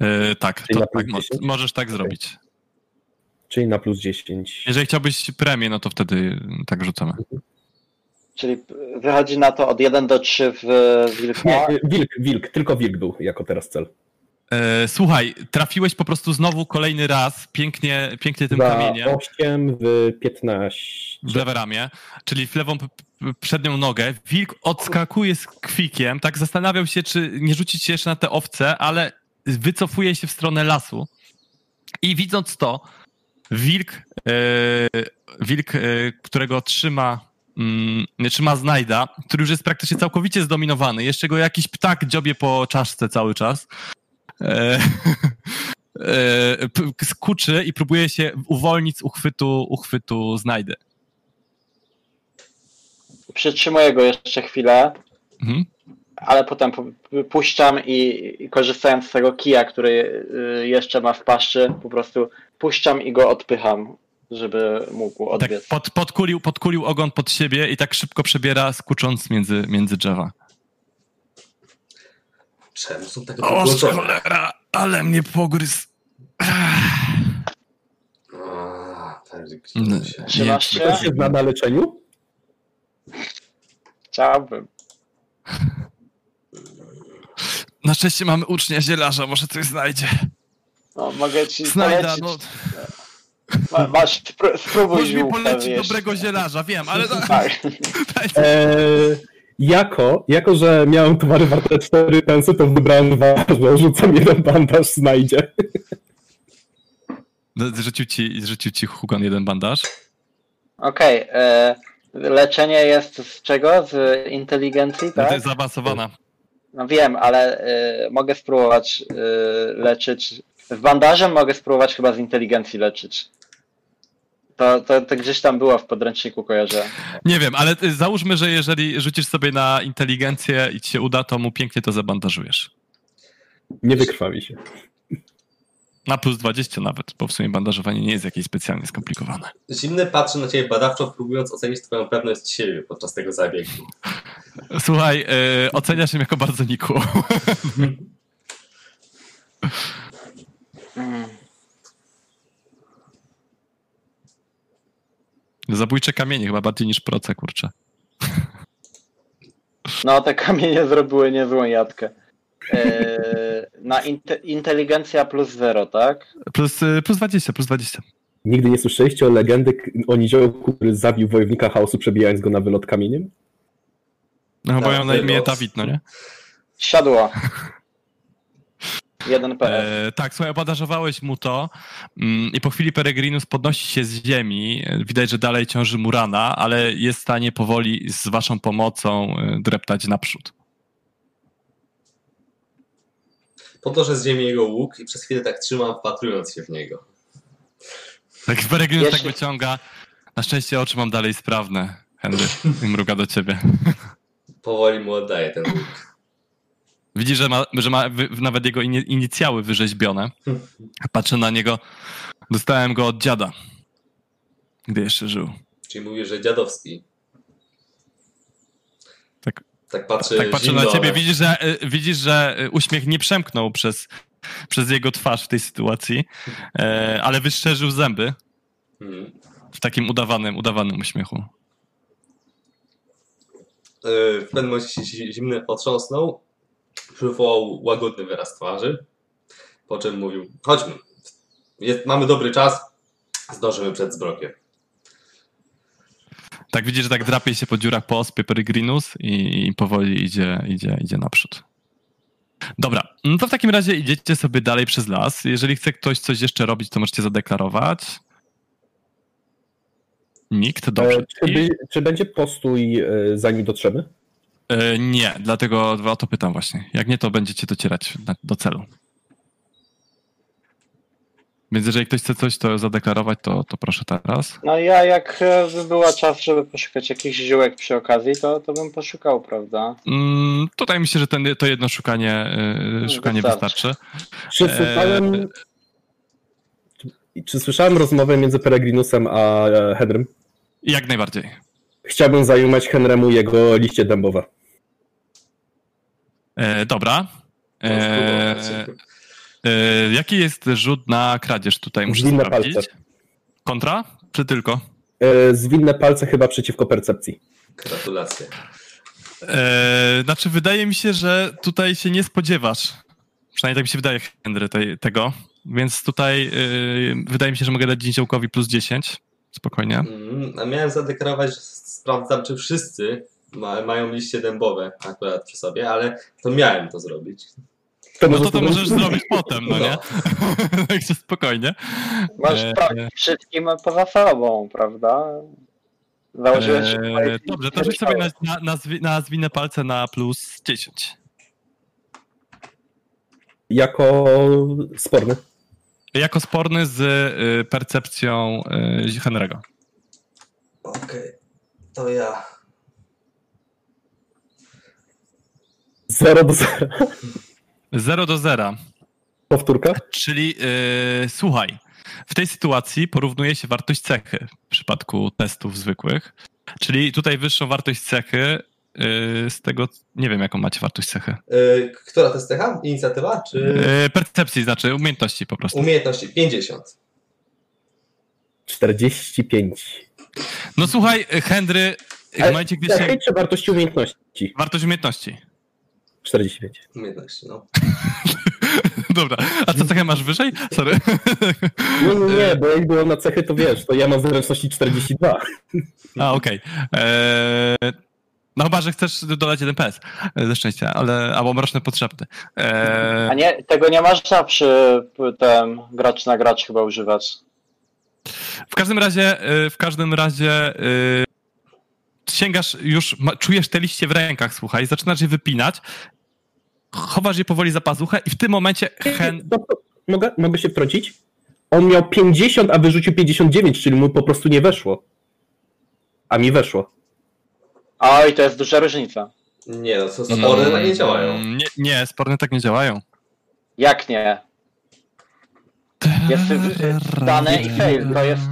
S1: Eee, tak, tak mo-
S3: 10?
S1: możesz tak
S3: Okej.
S1: zrobić.
S3: Czyli na plus 10.
S1: Jeżeli chciałbyś premię, no to wtedy tak rzucamy.
S2: Czyli wychodzi na to od 1 do 3 w wilka.
S3: Nie, wilk, wilk, tylko wilk był jako teraz cel.
S1: E, słuchaj, trafiłeś po prostu znowu kolejny raz pięknie, pięknie tym
S3: Za
S1: kamieniem
S3: 8 w 15.
S1: w lewe ramię, czyli w lewą przednią nogę. Wilk odskakuje z kwikiem, tak zastanawiał się, czy nie rzucić się jeszcze na te owce, ale wycofuje się w stronę lasu i widząc to, wilk, e, wilk e, którego trzyma mm, trzyma znajda, który już jest praktycznie całkowicie zdominowany. Jeszcze go jakiś ptak dziobie po czaszce cały czas. E, e, skuczy i próbuje się uwolnić z uchwytu, uchwytu znajdy.
S2: Przytrzymuję go jeszcze chwilę,
S1: Mhm.
S2: Ale potem pu- puszczam i, i korzystając z tego kija, który y, jeszcze ma w paszczy, po prostu puszczam i go odpycham, żeby mógł
S1: Tak
S2: odbiec.
S1: pod, podkulił, podkulił ogon pod siebie i tak szybko przebiera, skucząc między, między drzewa.
S4: Czemu są takie
S1: O, cholera, ale mnie pogryzł.
S4: A,
S1: No.
S2: Trzymasz się?
S3: Ktoś na na leczeniu?
S2: Chciałbym.
S1: Na szczęście mamy ucznia zielarza, może coś znajdzie.
S2: No, mogę ci
S1: Znajda,
S2: polecić.
S1: no.
S2: Ma, masz, spró- spróbuj
S1: Możesz mi polecić
S2: wiesz.
S1: dobrego zielarza, wiem, ale...
S2: Tak.
S3: Eee, jako, jako, że miałem towary warte 4 pensy, to wybrałem dwa, że rzucam jeden bandaż, znajdzie.
S1: No, Zrzucił ci, zrzucił ci Hugon jeden bandaż.
S2: Okej. e, leczenie jest z czego? Z inteligencji,
S1: No
S2: tak?
S1: To jest zaawansowana.
S2: No wiem, ale e, mogę spróbować e, leczyć. Z bandażem mogę spróbować chyba z inteligencji leczyć. To, to, to gdzieś tam było w podręczniku, kojarzę.
S1: Nie wiem, ale y, załóżmy, że jeżeli rzucisz sobie na inteligencję i ci się uda, to mu pięknie to zabandażujesz.
S3: Nie wykrwawi się.
S1: Na plus 20 nawet, bo w sumie bandażowanie nie jest jakieś specjalnie skomplikowane.
S4: Zimny patrzy na ciebie badawczo, próbując ocenić twoją pewność siebie podczas tego zabiegu.
S1: Słuchaj, yy, oceniasz się jako bardzo niku.
S2: Mm.
S1: Zabójcze kamienie chyba bardziej niż proce, kurczę.
S2: No, te kamienie zrobiły niezłą jadkę. E, na inte, inteligencja plus zero, tak?
S1: Plus, y, plus 20, plus 20.
S3: Nigdy nie słyszeliście o legendy o niziołku, który zabił wojownika chaosu, przebijając go na wylot kamieniem?
S1: No bo
S4: Tak,
S1: ja na imię. Dawid, no nie?
S2: Siadło. Jeden PS.
S1: E, tak, słuchaj, obandażowałeś mu to mm, i po chwili Peregrinus podnosi się z ziemi. Widać, że dalej ciąży mu rana, ale jest w stanie powoli z waszą pomocą e, dreptać naprzód.
S4: Podnoszę z ziemi jego łuk i przez chwilę tak trzymam, wpatrując się w niego.
S1: Tak Peregrinus tak
S2: Jeszcze-
S1: wyciąga. Na szczęście oczy mam dalej sprawne. Henry i mruga do ciebie.
S4: Powoli mu oddaję ten łuk.
S1: Widzi, że ma, że ma wy, nawet jego ini- inicjały wyrzeźbione. Patrzę na niego. Dostałem go od dziada, gdy jeszcze żył.
S4: Czyli mówisz, że dziadowski.
S1: Tak.
S4: Patrzy
S1: Tak patrzę na ciebie, widzisz, że, y, widzisz, że y, uśmiech nie przemknął przez, przez jego twarz w tej sytuacji, e, ale wyszczerzył zęby
S4: Mhm.
S1: w takim udawanym, udawanym uśmiechu.
S4: W pewnym momencie się zi- zimny otrząsnął, przywołał łagodny wyraz twarzy, po czym mówił, chodźmy, Jest, mamy dobry czas, zdążymy przed zbrokiem.
S1: Tak widzisz, że tak drapie się po dziurach po ospie Peregrinus i, i powoli idzie, idzie, idzie naprzód. Dobra, no to w takim razie idziecie sobie dalej przez las. Jeżeli chce ktoś coś jeszcze robić, to możecie zadeklarować. Nikt, dobrze.
S3: E, Czy, by, czy będzie postój, e, zanim dotrzemy?
S1: E, nie, dlatego o to pytam właśnie. Jak nie, to będziecie docierać na, do celu. Więc jeżeli ktoś chce coś to zadeklarować, to, to proszę teraz.
S2: No ja jak e, by była czas, żeby poszukać jakichś ziółek przy okazji, to, to bym poszukał, prawda?
S1: Mm, tutaj myślę, że ten, to jedno szukanie, y, szukanie
S2: wystarczy.
S1: wystarczy.
S3: Czy
S1: E,
S3: słyszałem, czy, czy słyszałem rozmowę między Peregrinusem a e, Henrym?
S1: Jak najbardziej.
S3: Chciałbym zajmować Henremu jego liście dębowe.
S1: E, dobra. E, e, jaki jest rzut na kradzież tutaj? Muszę
S3: Zwinne
S1: sprawdzić.
S3: palce.
S1: Kontra? Czy tylko?
S3: E, Zwinne palce chyba przeciwko percepcji.
S4: Gratulacje.
S1: E, znaczy, wydaje mi się, że tutaj się nie spodziewasz. Przynajmniej tak mi się wydaje, Henry, tej, tego. Więc tutaj y, wydaje mi się, że mogę dać dzięciołkowi plus 10. Spokojnie.
S4: Mm, a miałem zadeklarować, że sprawdzam, czy wszyscy ma, mają liście dębowe akurat przy sobie, ale to miałem to zrobić.
S1: No
S3: może
S1: to to możesz zrobić potem, no nie? Także spokojnie.
S2: Masz
S1: E,
S2: sprawdzić wszystkim poza sobą, prawda? Założyłeś się
S1: E, dobrze, to rzuć sobie na, na, na, zwi- na zwinne palce na plus 10.
S3: Jako sporny.
S1: Jako sporny z y, percepcją y, Henry'ego.
S4: Okej, to ja.
S3: 0 do 0.
S1: 0 do 0.
S3: Powtórka?
S1: Czyli y, słuchaj, w tej sytuacji porównuje się wartość cechy w przypadku testów zwykłych. Czyli tutaj wyższą wartość cechy y, z tego, nie wiem jaką macie wartość cechy.
S4: Yy, która to jest cecha? Inicjatywa czy
S1: Y, percepcji, znaczy umiejętności po prostu.
S4: umiejętności? 50.
S3: 45.
S1: No słuchaj, Henry, w momencie, gdy się...
S3: Czy wartości umiejętności?
S1: Wartość umiejętności.
S3: 45.
S4: Umiejętności, no.
S1: Dobra, a co cechę masz wyżej? Sorry.
S3: Nie, nie, nie, bo jak było na cechy, to wiesz, to ja mam zręczności 42.
S1: A, okej. Eee, No chyba, że chcesz dodać jeden PS e, ze szczęścia, ale albo mroczne potrzebne. Eee,
S2: A nie, tego nie można przy tym gracz na gracz chyba używać.
S1: W każdym razie, e, w każdym razie e, sięgasz już, ma- czujesz te liście w rękach, słuchaj, zaczynasz je wypinać, chowasz je powoli za pazuchę i w tym momencie Hen...
S3: Mogę, mogę się wtrącić? On miał 50, a wyrzucił 59, czyli mu po prostu nie weszło. A mi weszło.
S2: Oj, to jest duża różnica.
S4: Nie, no, to spory tak nie działają.
S1: Nie, nie, sporne tak nie działają.
S2: Jak nie? Jest dane i fail, to jest,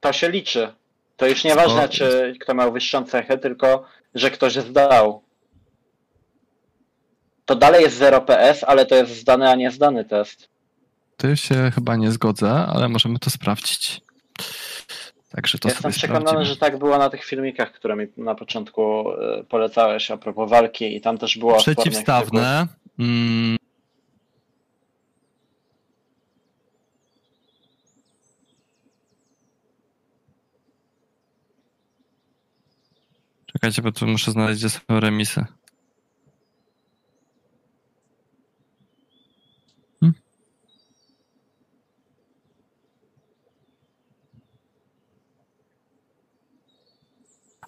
S2: to się liczy. To już nieważne, czy kto miał wyższą cechę, tylko że ktoś zdał. To dalej jest 0 PS, ale to jest zdany, a nie zdany test.
S1: Ty się chyba nie zgodzę, ale możemy to sprawdzić. Także to
S2: Jestem przekonany,
S1: sprawdzimy.
S2: że tak było na tych filmikach, które mi na początku y, polecałeś a propos walki i tam też było.
S1: Przeciwstawne. Mm. Czekajcie, bo tu muszę znaleźć, gdzie są remisy.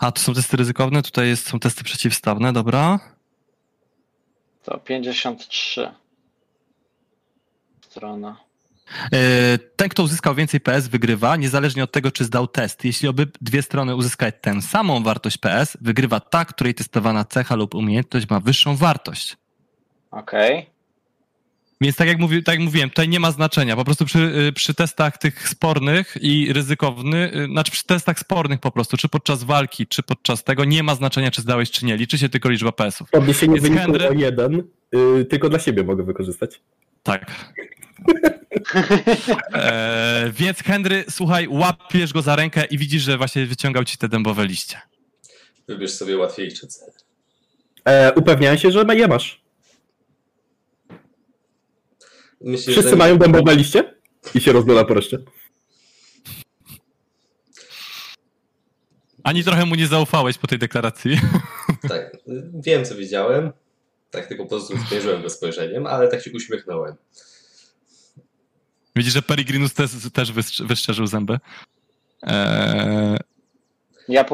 S1: A, tu są testy ryzykowne, tutaj jest, są testy przeciwstawne, dobra.
S2: To 53. Strona.
S1: E, Ten, kto uzyskał więcej PS, wygrywa, niezależnie od tego, czy zdał test. Jeśli obydwie strony uzyskają tę samą wartość PS, wygrywa ta, której testowana cecha lub umiejętność ma wyższą wartość.
S2: Okej.
S1: Więc tak jak, mówi, tak jak mówiłem, tutaj nie ma znaczenia. Po prostu przy, y, przy testach tych spornych i ryzykownych, y, znaczy przy testach spornych po prostu, czy podczas walki, czy podczas tego, nie ma znaczenia, czy zdałeś, czy nie. Liczy się tylko liczba PS-ów.
S3: Podniesienie
S1: Jest
S3: wyniku
S1: Henry.
S3: o jeden, y, tylko dla siebie mogę wykorzystać.
S1: Tak. E, więc Henry, słuchaj, łapiesz go za rękę i widzisz, że właśnie wyciągał ci te dębowe liście.
S4: Wybierz sobie łatwiejszy cel.
S3: E, upewniałem się, że je masz.
S4: Myślisz,
S3: Wszyscy
S4: że...
S3: mają dębowe liście? I się rozgląda po reszcie.
S1: Ani trochę mu nie zaufałeś po tej deklaracji.
S4: Tak, wiem co widziałem. Tak tylko po prostu zmierzyłem go spojrzeniem, ale tak się uśmiechnąłem.
S1: Widzisz, że Peregrinus też, też wyszczerzył zęby. Eee,
S2: Ja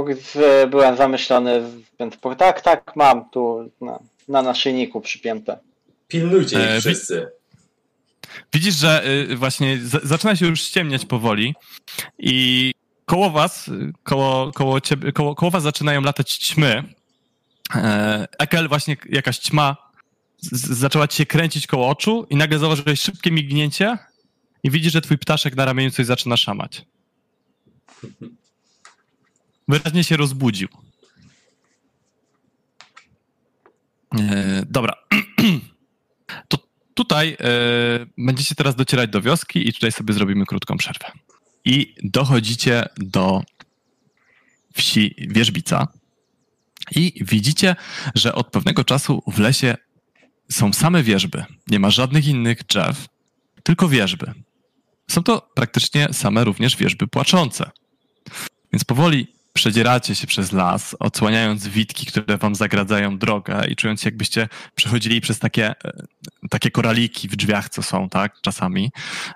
S2: byłem zamyślony, więc tak, tak, mam tu na, na naszyjniku przypięte.
S4: Pilnujcie ich
S1: E, wi-
S4: wszyscy.
S1: Widzisz, że y, właśnie zaczyna się już ściemniać powoli i koło was, y, koło, koło, ciebie, koło, koło was zaczynają latać ćmy. Eee, Ekel, właśnie jakaś ćma zaczęła ci się kręcić koło oczu i nagle zauważyłeś szybkie mignięcie i widzisz, że twój ptaszek na ramieniu coś zaczyna szamać. Wyraźnie się rozbudził. E, dobra. To tutaj e, będziecie teraz docierać do wioski i tutaj sobie zrobimy krótką przerwę. I dochodzicie do wsi Wierzbica i widzicie, że od pewnego czasu w lesie są same wierzby. Nie ma żadnych innych drzew, tylko wierzby. Są to praktycznie same również wierzby płaczące. Więc powoli przedzieracie się przez las, odsłaniając witki, które wam zagradzają drogę i czując się, jakbyście przechodzili przez takie, e, takie koraliki w drzwiach, co są, tak, czasami.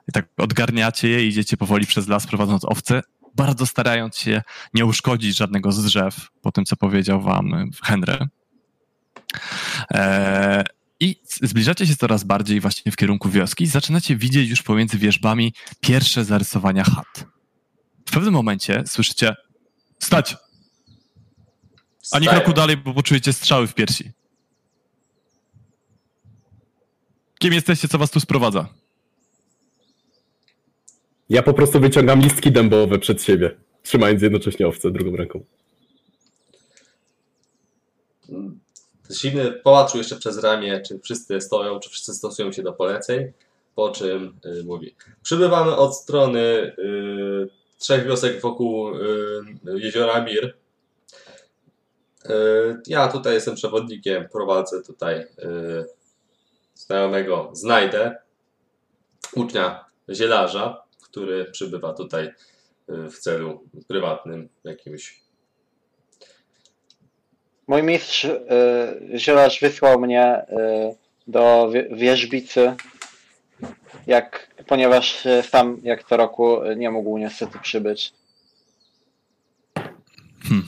S1: I tak odgarniacie je i idziecie powoli przez las, prowadząc owce, bardzo starając się nie uszkodzić żadnego z drzew, po tym, co powiedział wam Henry. E, I zbliżacie się coraz bardziej właśnie w kierunku wioski i zaczynacie widzieć już pomiędzy wierzbami pierwsze zarysowania chat. W pewnym momencie słyszycie stać, ani kroku dalej, bo poczujecie strzały w piersi. Kim jesteście, co was tu sprowadza?
S3: Ja po prostu wyciągam listki dębowe przed siebie, trzymając jednocześnie owce drugą ręką.
S4: Zimny popatrzył jeszcze przez ramię, czy wszyscy stoją, czy wszyscy stosują się do poleceń, po czym y, mówi. Przybywamy od strony y, trzech wiosek wokół y, jeziora Mir. Y, ja tutaj jestem przewodnikiem, prowadzę tutaj y, znajomego Znajdę, ucznia zielarza, który przybywa tutaj w celu prywatnym jakimś
S2: Mój mistrz zielarz wysłał mnie do wie- wierzbicy, jak, ponieważ y, sam jak co roku y, nie mógł niestety przybyć.
S1: Hmm.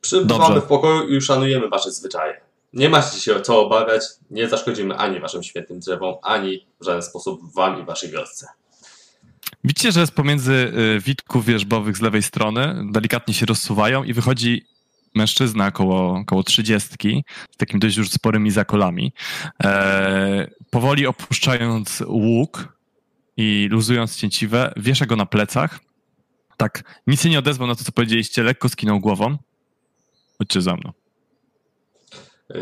S4: Przybywamy
S1: Dobrze.
S4: w pokoju i szanujemy wasze zwyczaje. Nie macie się o co obawiać, nie zaszkodzimy ani waszym świetnym drzewom, ani w żaden sposób wam i waszej wiosce.
S1: Widzicie, że z pomiędzy y, witków wierzbowych z lewej strony delikatnie się rozsuwają i wychodzi mężczyzna koło, koło trzydziestki z takimi dość już sporymi zakolami. E, powoli opuszczając łuk i luzując cięciwe, wiesza go na plecach. Tak, nic się nie odezwał na to, co powiedzieliście, lekko skinął głową. Chodźcie za mną.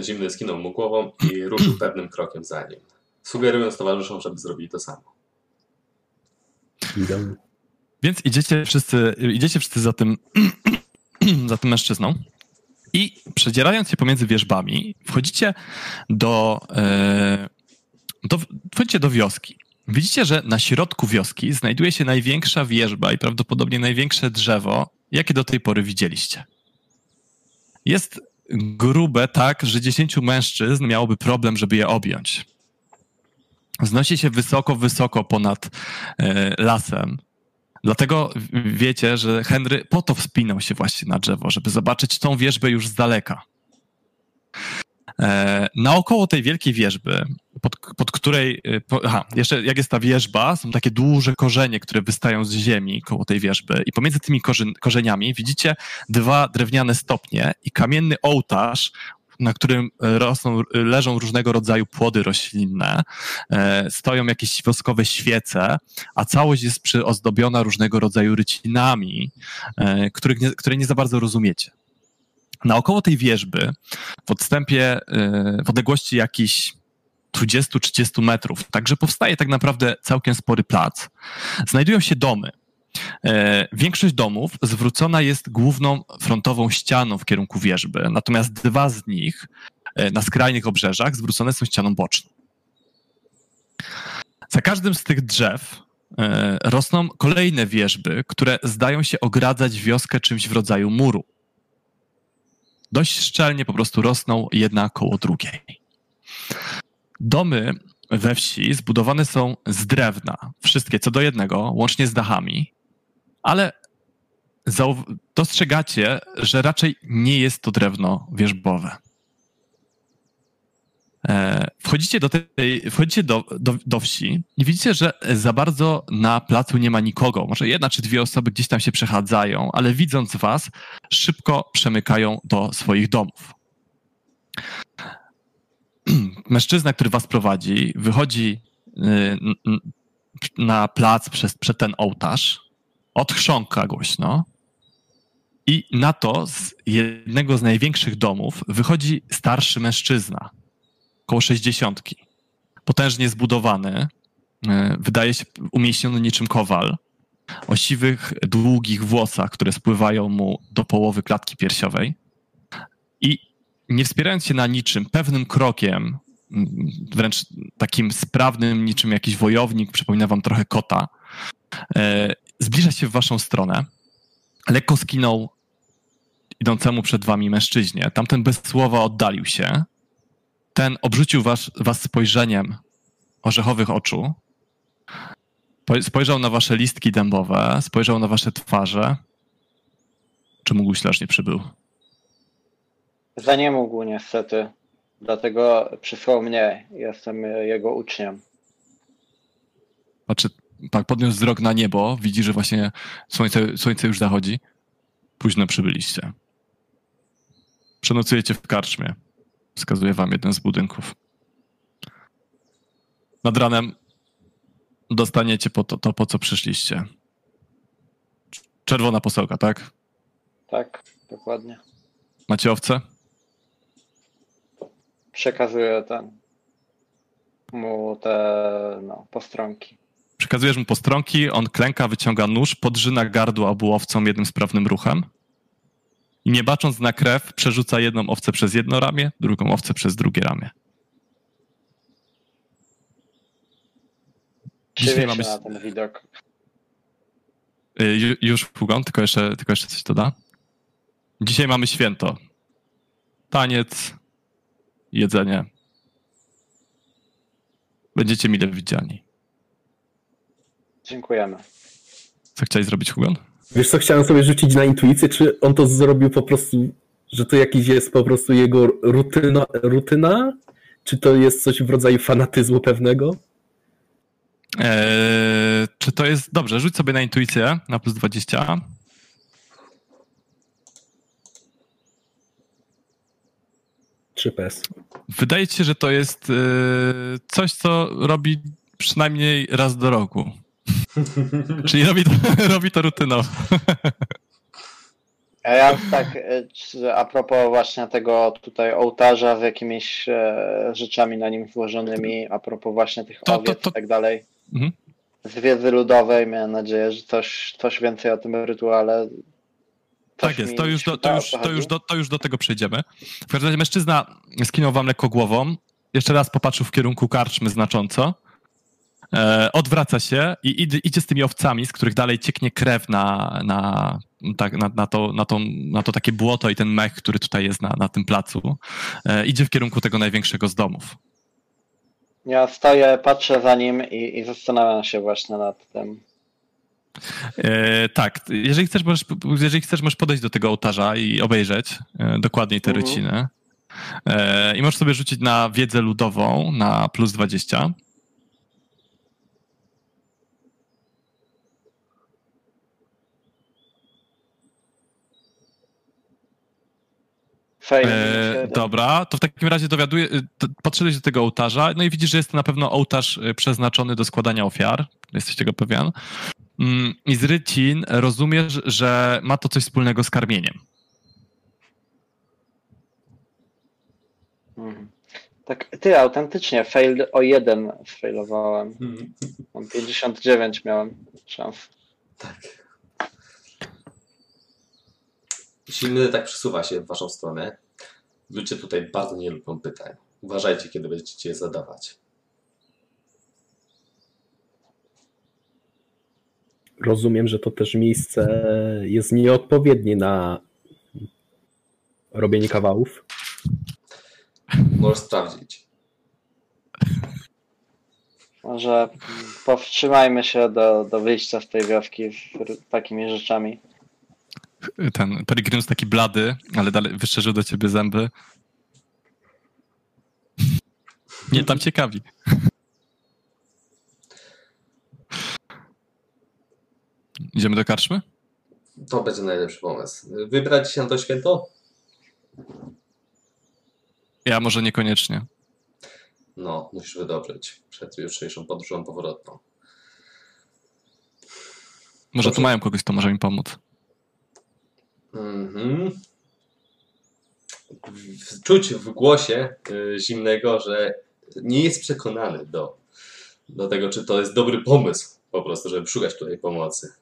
S4: Zimny skinął mu głową i ruszył pewnym krokiem za nim, sugerując towarzyszom, żeby zrobili to samo.
S3: Idę.
S1: Więc idziecie wszyscy, idziecie wszyscy za tym, za tym mężczyzną i przedzierając się pomiędzy wierzbami, wchodzicie do, e, do, wchodzicie do wioski. Widzicie, że na środku wioski znajduje się największa wierzba i prawdopodobnie największe drzewo, jakie do tej pory widzieliście. Jest grube tak, że dziesięciu mężczyzn miałoby problem, żeby je objąć. Wznosi się wysoko, wysoko ponad e, lasem. Dlatego wiecie, że Henry po to wspinał się właśnie na drzewo, żeby zobaczyć tą wierzbę już z daleka. E, naokoło tej wielkiej wierzby, pod, pod której. e, Po, aha, jeszcze jak jest ta wierzba, są takie duże korzenie, które wystają z ziemi koło tej wierzby, i pomiędzy tymi korzeniami widzicie dwa drewniane stopnie i kamienny ołtarz, na którym e, rosną, leżą różnego rodzaju płody roślinne, e, stoją jakieś woskowe świece, a całość jest przyozdobiona różnego rodzaju rycinami, e, których nie, które nie za bardzo rozumiecie. Naokoło tej wierzby, w odstępie, e, w odległości jakichś 20-30 metrów, także powstaje tak naprawdę całkiem spory plac, znajdują się domy. E, Większość domów zwrócona jest główną frontową ścianą w kierunku wierzby, natomiast dwa z nich e, na skrajnych obrzeżach zwrócone są ścianą boczną. Za każdym z tych drzew e, rosną kolejne wieżby, które zdają się ogradzać wioskę czymś w rodzaju muru. Dość szczelnie po prostu rosną jedna koło drugiej. Domy we wsi zbudowane są z drewna, wszystkie co do jednego, łącznie z dachami, ale dostrzegacie, że raczej nie jest to drewno wierzbowe. E, Wchodzicie do tej, wchodzicie do, do, do wsi i widzicie, że za bardzo na placu nie ma nikogo. Może jedna czy dwie osoby gdzieś tam się przechadzają, ale widząc was, szybko przemykają do swoich domów. Mężczyzna, który was prowadzi, wychodzi y, na plac przez, przed ten ołtarz, odchrząka głośno i na to z jednego z największych domów wychodzi starszy mężczyzna, koło sześćdziesiątki. Potężnie zbudowany, y, wydaje się umieśniony niczym kowal, o siwych, długich włosach, które spływają mu do połowy klatki piersiowej. I nie wspierając się na niczym, pewnym krokiem, mm, wręcz takim sprawnym, niczym jakiś wojownik, przypomina wam trochę kota, e, zbliża się w waszą stronę. Lekko skinął idącemu przed wami mężczyźnie. Tamten bez słowa oddalił się. Ten obrzucił was, was spojrzeniem orzechowych oczu. Po- Spojrzał na wasze listki dębowe, spojrzał na wasze twarze. Czy mógł nie przybył?
S2: Za nie mógł niestety. Dlatego przysłał mnie. Jestem jego uczniem.
S1: Patrzy, tak, podniósł wzrok na niebo, widzi, że właśnie słońce, słońce już zachodzi. Późno przybyliście. Przenocujecie w karczmie. Wskazuje wam jeden z budynków. Nad ranem dostaniecie po to, to po co przyszliście. Czerwona posełka, tak?
S2: Tak, dokładnie.
S1: Macie owce?
S2: Przekazuję ten mu te no, postronki.
S1: Przekazujesz mu postronki, on klęka, wyciąga nóż, podrzyna gardło obu owcom jednym sprawnym ruchem i nie bacząc na krew, przerzuca jedną owcę przez jedno ramię, drugą owcę przez drugie ramię. Dzisiaj
S2: Krzywię
S1: ma
S2: się
S1: być-
S2: na ten widok.
S1: Y, ju- Już Hugon, tylko jeszcze, tylko jeszcze coś doda. Dzisiaj mamy święto. Taniec, jedzenie. Będziecie mile widziani.
S2: Dziękujemy.
S1: Co chciałeś zrobić, Hugon?
S3: Wiesz co, chciałem sobie rzucić na intuicję, czy on to zrobił po prostu, że to jakiś jest po prostu jego rutyna, rutyna? Czy to jest coś w rodzaju fanatyzmu pewnego?
S1: Eee, czy to jest. Dobrze, rzuć sobie na intuicję na plus 20.
S3: Czy PS?
S1: Wydaje ci się, że to jest e, coś, co robi przynajmniej raz do roku. Czyli robi to, robi to rutynowo.
S2: A ja tak, e, a propos właśnie tego tutaj ołtarza z jakimiś e, rzeczami na nim złożonymi, a propos właśnie tych
S1: To- to-
S2: owiec
S1: to-
S2: i tak dalej.
S1: Mhm.
S2: Z wiedzy ludowej miałem nadzieję, że coś, coś więcej o tym rytuale.
S1: Tak jest, to już, do, to, już, to, już do, to już do tego przejdziemy. W każdym razie mężczyzna skinął wam lekko głową, jeszcze raz popatrzył w kierunku karczmy znacząco, e, odwraca się i idzie, idzie z tymi owcami, z których dalej cieknie krew na, na, tak, na, na, to, na, to, na to takie błoto i ten mech, który tutaj jest na, na tym placu. E, idzie w kierunku tego największego z domów.
S2: Ja stoję, patrzę za nim i, i zastanawiam się właśnie nad tym.
S1: E, tak, jeżeli chcesz, możesz, jeżeli chcesz, możesz podejść do tego ołtarza i obejrzeć e, dokładniej te
S2: Mhm.
S1: ryciny. E, I możesz sobie rzucić na wiedzę ludową na plus 20.
S2: Fail.
S1: E, dobra, to w takim razie dowiaduję, y, podszedłeś do tego ołtarza, no i widzisz, że jest to na pewno ołtarz y, przeznaczony do składania ofiar. Jesteś tego pewien. Mm, I z rycin rozumiesz, że ma to coś wspólnego z karmieniem.
S2: Mhm. Tak, ty autentycznie, fail o jeden sfailowałem.
S4: Mhm.
S2: Mam 59 miałem szans.
S4: Tak. Silny tak przesuwa się w waszą stronę. Ludzie tutaj bardzo nie lubią pytań. Uważajcie, kiedy będziecie je zadawać.
S3: rozumiem, że to też miejsce jest nieodpowiednie na robienie kawałów.
S4: Możesz sprawdzić.
S2: Może powstrzymajmy się do, do wyjścia z tej wioski z takimi rzeczami.
S1: Ten Peregrinus taki blady, ale dalej wyszczerzył do ciebie zęby. Nie tam ciekawi. Idziemy do karczmy?
S4: To będzie najlepszy pomysł. Wybrać się na to święto?
S1: Ja może niekoniecznie.
S4: No, musisz wydobyć przed jutrzejszą podróżą powrotną.
S1: Może
S4: Dobrze.
S1: tu mają kogoś, kto może mi pomóc.
S4: Mhm. W- Czuć w głosie y, zimnego, że nie jest przekonany do, do tego, czy to jest dobry pomysł po prostu, żeby szukać tutaj pomocy.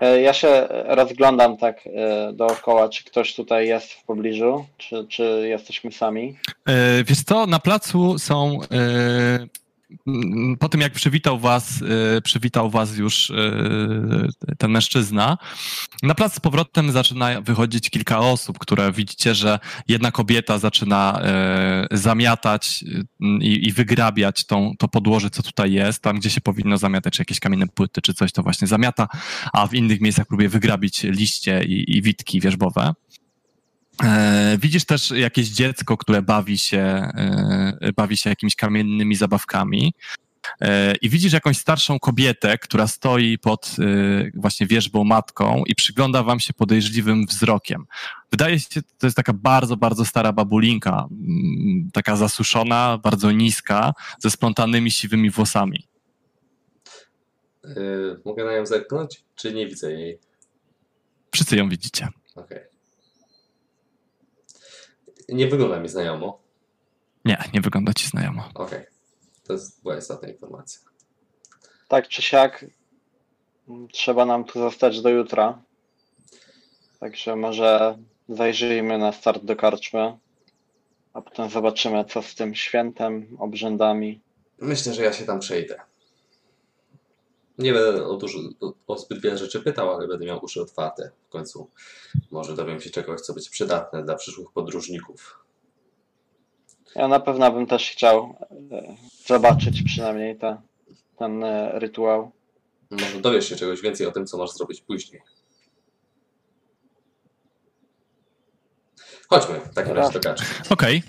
S2: E, Ja się rozglądam tak e, dookoła, czy ktoś tutaj jest w pobliżu, czy, czy jesteśmy sami.
S1: E, Wiesz co, na placu są. Po tym jak przywitał was, e, przywitał was już e, ten mężczyzna, na plac z powrotem zaczyna wychodzić kilka osób, które widzicie, że jedna kobieta zaczyna e, zamiatać i, i wygrabiać tą, to podłoże, co tutaj jest, tam gdzie się powinno zamiatać, czy jakieś kamienne płyty, czy coś, to właśnie zamiata, a w innych miejscach próbuje wygrabić liście i, i witki wierzbowe. E, Widzisz też jakieś dziecko, które bawi się, e, bawi się jakimiś kamiennymi zabawkami. E, I widzisz jakąś starszą kobietę, która stoi pod właśnie wierzbą matką i przygląda wam się podejrzliwym wzrokiem. Wydaje się, to jest taka bardzo, bardzo stara babulinka, mm, taka zasuszona, bardzo niska, ze splątanymi siwymi włosami.
S4: Mogę na nią zerknąć, czy nie widzę jej?
S1: Wszyscy ją widzicie.
S4: Okej. Nie wygląda mi znajomo.
S1: Nie, nie wygląda ci znajomo.
S4: Okej. To jest, była istotna informacja.
S2: Tak czy siak, m, trzeba nam tu zostać do jutra. Także może zajrzyjmy na start do karczmy, a potem zobaczymy, co z tym świętem, obrzędami.
S4: Myślę, że ja się tam przejdę. Nie będę o, dużo, o, o zbyt wiele rzeczy pytał, ale będę miał uszy otwarte. W końcu może dowiem się czegoś, co będzie przydatne dla przyszłych podróżników.
S2: Ja na pewno bym też chciał e, zobaczyć przynajmniej te, ten e, rytuał.
S4: Może dowiesz się czegoś więcej o tym, co masz zrobić później. Chodźmy w takim razie do.
S1: Okej.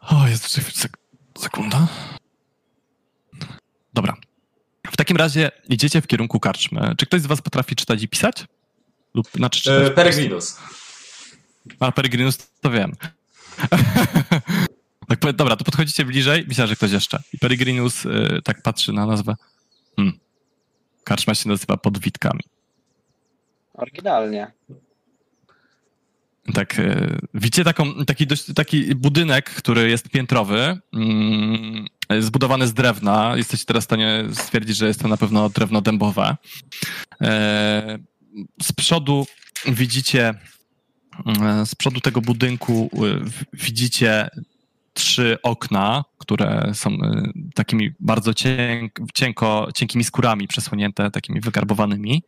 S1: O, jest sek sekunda. Dobra. W takim razie idziecie w kierunku karczmy. Czy ktoś z was potrafi czytać i pisać? Lub znaczy czytać?
S4: E, Peregrinus.
S1: A Peregrinus to wiem. tak, dobra, to podchodzicie bliżej. Myślę, że ktoś jeszcze. I Peregrinus y, tak patrzy na nazwę. Hmm. Karczma się nazywa Podwitkami.
S2: Oryginalnie.
S1: Tak, e, widzicie taką, taki, dość, taki budynek, który jest piętrowy, mm, zbudowany z drewna. Jesteście teraz w stanie stwierdzić, że jest to na pewno drewno dębowe. E, Z przodu widzicie, e, z przodu tego budynku widzicie trzy okna, które są takimi bardzo cienk, cienko, cienkimi skórami przesłonięte, takimi wygarbowanymi.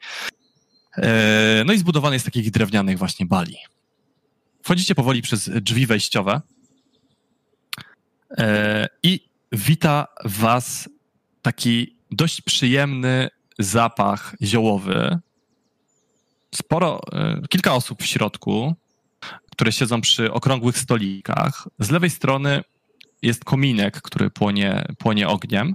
S1: No i zbudowany jest takich drewnianych właśnie bali. Wchodzicie powoli przez drzwi wejściowe e, i wita was taki dość przyjemny zapach ziołowy. Sporo, e, kilka osób w środku, które siedzą przy okrągłych stolikach. Z lewej strony jest kominek, który płonie, płonie ogniem,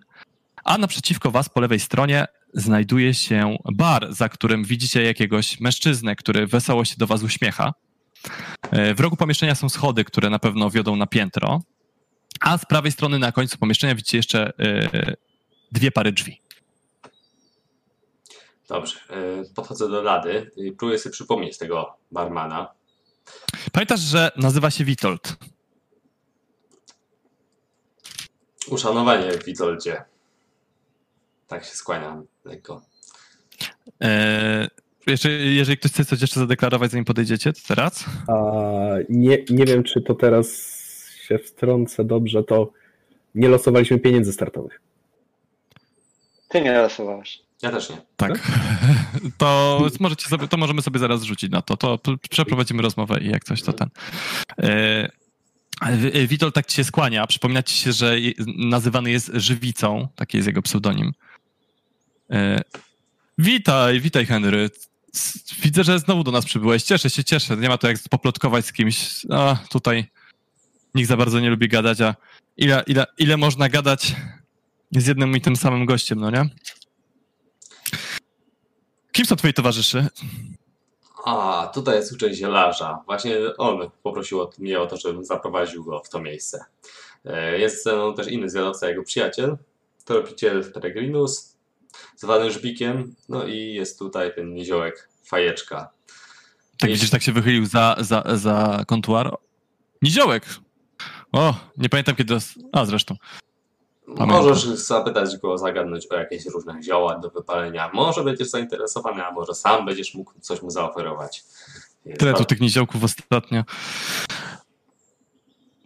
S1: a naprzeciwko was po lewej stronie znajduje się bar, za którym widzicie jakiegoś mężczyznę, który wesoło się do was uśmiecha. E, W rogu pomieszczenia są schody, które na pewno wiodą na piętro, a z prawej strony na końcu pomieszczenia widzicie jeszcze e, dwie pary drzwi.
S4: Dobrze. e, Podchodzę do lady i próbuję sobie przypomnieć tego barmana.
S1: Pamiętasz, że nazywa się Witold.
S4: Uszanowanie Witoldzie. Tak się skłaniam lekko.
S1: Jeżeli, jeżeli ktoś chce coś jeszcze zadeklarować, zanim podejdziecie, to teraz.
S3: A nie, nie wiem, czy to teraz się wtrącę dobrze, to Nie losowaliśmy pieniędzy startowych.
S2: Ty nie losowałeś.
S4: Ja też nie.
S1: Tak. To, możecie sobie, to możemy sobie zaraz rzucić na to. To przeprowadzimy rozmowę i jak coś to ten. E, Wi- Witold tak ci się skłania. Przypomina ci się, że nazywany jest Żywicą. Taki jest jego pseudonim. Witaj, witaj Henry. Widzę, że znowu do nas przybyłeś. Cieszę się, cieszę. Nie ma to jak poplotkować z kimś. A, tutaj nikt za bardzo nie lubi gadać, a ile, ile, ile można gadać z jednym i tym samym gościem, no nie? Kim są twoi towarzyszy?
S4: A, tutaj jest uczeń zielarza. Właśnie on poprosił mnie o to, żebym zaprowadził go w to miejsce. E, Jest ze mną też inny zjadowca, jego przyjaciel, tropiciel Peregrinus, zwany Żbikiem, no i jest tutaj ten niziołek Fajeczka.
S1: Tak
S4: I-
S1: widzisz, tak się wychylił za, za, za kontuar. Niziołek! O, nie pamiętam kiedy... A, zresztą. Pamiętam.
S4: Możesz zapytać go, zagadnąć o jakieś różne zioła do wypalenia. Może będziesz zainteresowany, a może sam będziesz mógł coś mu zaoferować. Jest
S1: Tyle tu
S4: bardzo-
S1: tych niziołków ostatnio.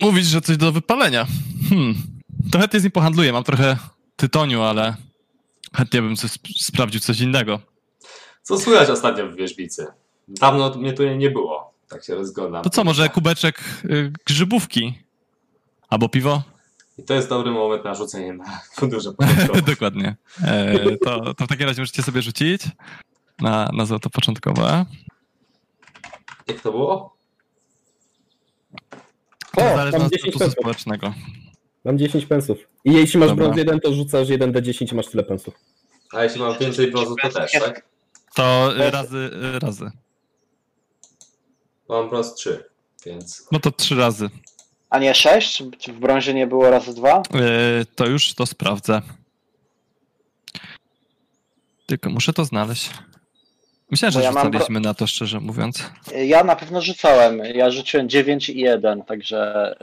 S1: Mówisz, że coś do wypalenia. Hmm. To chętnie z nim pohandluję. Mam trochę tytoniu, ale chętnie bym coś sp- sprawdził coś innego.
S4: Co słychać ostatnio w wierzbicy? Dawno mnie tu nie było. Tak się rozglądam.
S1: To co, może kubeczek y, grzybówki? Albo piwo?
S4: I to jest dobry moment na rzucenie na fundusze.
S1: Dokładnie. E, to, to w takim razie możecie sobie rzucić na, na złoto początkowe.
S4: Jak to było?
S3: O,
S1: Zależy
S3: mam
S1: od
S3: 10
S1: statusu społecznego.
S3: Mam 10 pensów. I jeśli masz
S1: Dobra.
S3: brąz 1, to rzucasz 1d10 i masz tyle pensów.
S4: A jeśli mam więcej brązu, to też, tak?
S1: To y, razy, y, razy.
S4: Mam brąz 3, więc
S1: No to trzy razy.
S2: A nie sześć? Czy- Czy w brązie nie było razy dwa?
S1: Y, to już to sprawdzę. Tylko muszę to znaleźć. Myślałem, że
S2: ja mam
S1: rzucaliśmy na to, szczerze mówiąc.
S2: Ja na pewno rzucałem. Ja rzuciłem 9 i 1, także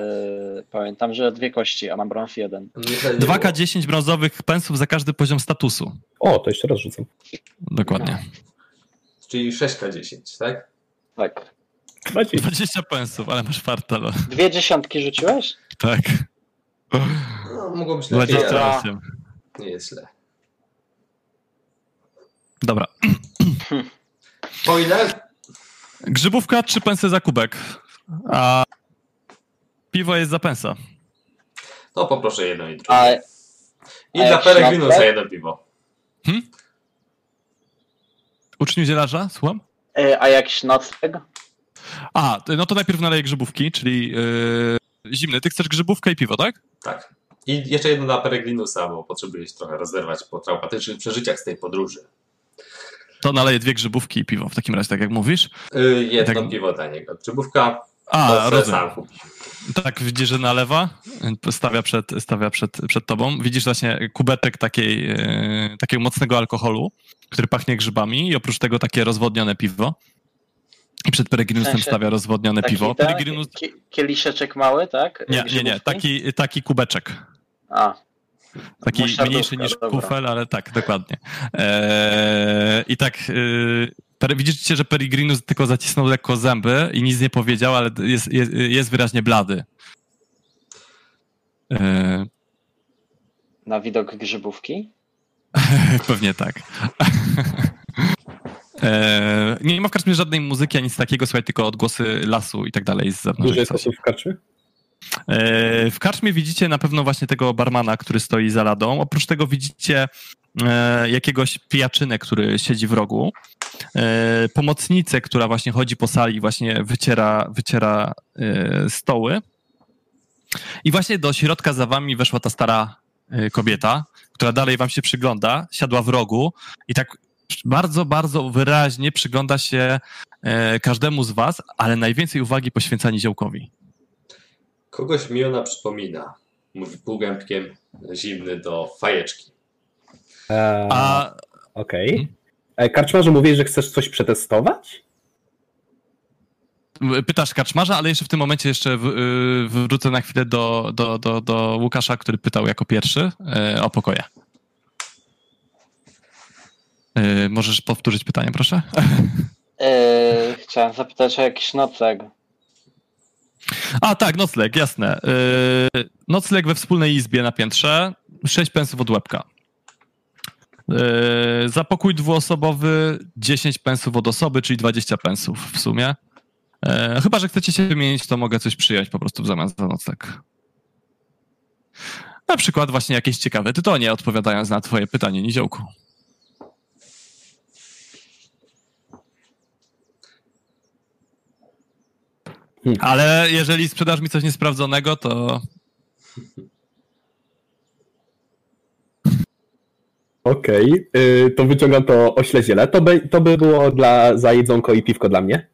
S2: yy, pamiętam, że dwie kości, a mam brąz jeden.
S4: nie wtedy nie było.
S1: 2K10 brązowych pensów za każdy poziom statusu.
S3: O, to jeszcze raz rzucam.
S1: Dokładnie.
S4: Czyli 6K10, tak?
S2: Tak.
S3: 20.
S1: 20 pensów, ale masz fartelo.
S2: Dwie dziesiątki rzuciłeś?
S1: Tak.
S4: No, mogło być lepiej, ale
S1: 28.
S4: nie jest źle.
S1: Dobra.
S4: Po ile?
S1: Grzybówka, 3 pensy za kubek. A piwo jest za pensa.
S4: To poproszę jedno i drugie.
S2: A,
S4: I
S2: a
S4: dla
S2: jak
S4: Peregrinusa
S2: środek?
S4: jedno piwo.
S1: Uczniu zielarza, słucham?
S2: yy, a jakiś nocleg?
S1: A, no to najpierw naleję grzybówki, czyli yy, zimny. Ty chcesz grzybówkę i piwo, tak?
S4: Tak. I jeszcze jedno dla Peregrinusa, bo potrzebujesz trochę rozerwać po traumatycznych przeżyciach z tej podróży.
S1: To naleję dwie grzybówki i piwo, w takim razie, tak jak mówisz.
S4: Yy, jedno
S1: Tak.
S4: piwo dla niego. Grzybówka
S1: A, rozumiem. Tak, widzisz, że nalewa, stawia przed, stawia przed, przed tobą. Widzisz właśnie kubeczek takiej, e, takiego mocnego alkoholu, który pachnie grzybami i oprócz tego takie rozwodnione piwo. I przed Peregrinusem
S2: sensie
S1: stawia rozwodnione
S2: Taki
S1: piwo.
S2: ten,
S1: Peregrinus...
S2: ki- kieliszeczek mały, tak?
S1: Nie, nie, nie,
S2: Grzybówki?
S1: taki, taki kubeczek.
S2: A,
S1: Taki mniejszy niż
S2: dobra.
S1: kufel, ale tak, dokładnie. Eee, I tak per- widzicie, że Peregrinus tylko zacisnął lekko zęby i nic nie powiedział, ale jest, jest, jest wyraźnie blady. Eee,
S2: na widok grzybówki?
S1: pewnie tak. Eee, nie ma w karczmie żadnej muzyki, ani nic takiego, słuchaj, tylko odgłosy lasu i tak dalej z zewnątrz.
S3: Dużo jest osób w karczmie?
S1: E, W karczmie widzicie na pewno właśnie tego barmana, który stoi za ladą. Oprócz tego widzicie e, jakiegoś pijaczynę, który siedzi w rogu. E, Pomocnicę, która właśnie chodzi po sali i właśnie wyciera, wyciera stoły. I właśnie do środka za wami weszła ta stara kobieta, która dalej wam się przygląda, siadła w rogu i tak bardzo, bardzo wyraźnie przygląda się każdemu z was, ale najwięcej uwagi poświęca Niziołkowi.
S4: Kogoś mi ona przypomina. Mówi półgębkiem zimny do fajeczki.
S3: Eee,
S1: A
S3: Okej. Okay. Karczmarzu, mówisz, że chcesz coś przetestować?
S1: Pytasz kaczmarza, ale jeszcze w tym momencie jeszcze w, y, wrócę na chwilę do, do, do, do Łukasza, który pytał jako pierwszy y, o pokoje. Y, Możesz powtórzyć pytanie, proszę?
S2: Yy, chciałem zapytać o jakiś nocleg.
S1: A tak, nocleg, jasne. Yy, nocleg we wspólnej izbie na piętrze, 6 pensów od łebka. Yy, za pokój dwuosobowy 10 pensów od osoby, czyli 20 pensów w sumie. Yy, chyba, że chcecie się wymienić, to mogę coś przyjąć po prostu w zamian za nocleg. Na przykład właśnie jakieś ciekawe tytonie, odpowiadając na twoje pytanie, Niziołku. Ale jeżeli sprzedasz mi coś niesprawdzonego, to
S3: Okej, y, to wyciągam to ośle ziele. To by, to by było dla, za jedzonko i piwko dla mnie.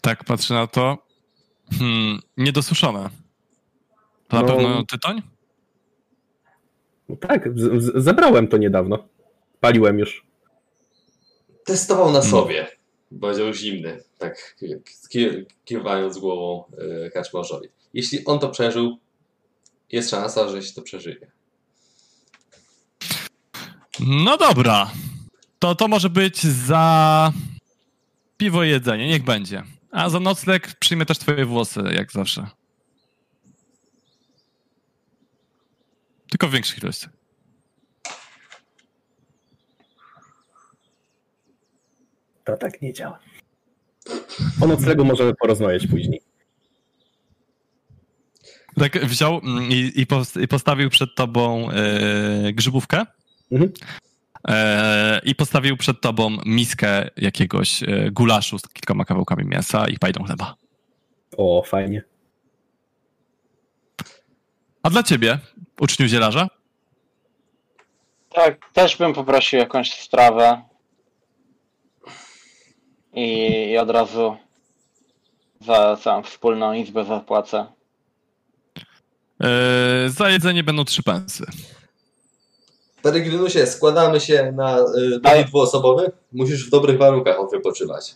S1: tak patrzę na to. Hmm, niedosuszone. To na
S3: No.
S1: pewno tytoń?
S3: No tak, z, z, zebrałem to niedawno. Paliłem już.
S4: Testował na
S1: Hmm.
S4: sobie. Powiedział zimny, tak ki- kiwając głową yy, kaczmarzowi. Jeśli on to przeżył, jest szansa, że się to przeżyje.
S1: No dobra. To to może być za piwo jedzenie, niech będzie. A za nocleg przyjmę też twoje włosy, jak zawsze. Tylko w większych ilościach.
S3: To tak nie działa. O noclegu możemy porozmawiać później.
S1: Tak wziął mm, i, i, pos- i postawił przed tobą e, grzybówkę.
S3: Mhm.
S1: E, I postawił przed tobą miskę jakiegoś e, gulaszu z kilkoma kawałkami mięsa i pajdą chleba.
S3: O, fajnie.
S1: A dla ciebie, uczniu zielarza?
S2: Tak, też bym poprosił jakąś strawę. I, i od razu za całą wspólną izbę zapłacę.
S1: E, za jedzenie będą trzy pensy.
S4: Peregrinusie, składamy się na yy,
S2: Daję.
S4: dwuosobowy. Musisz w dobrych warunkach wypoczywać.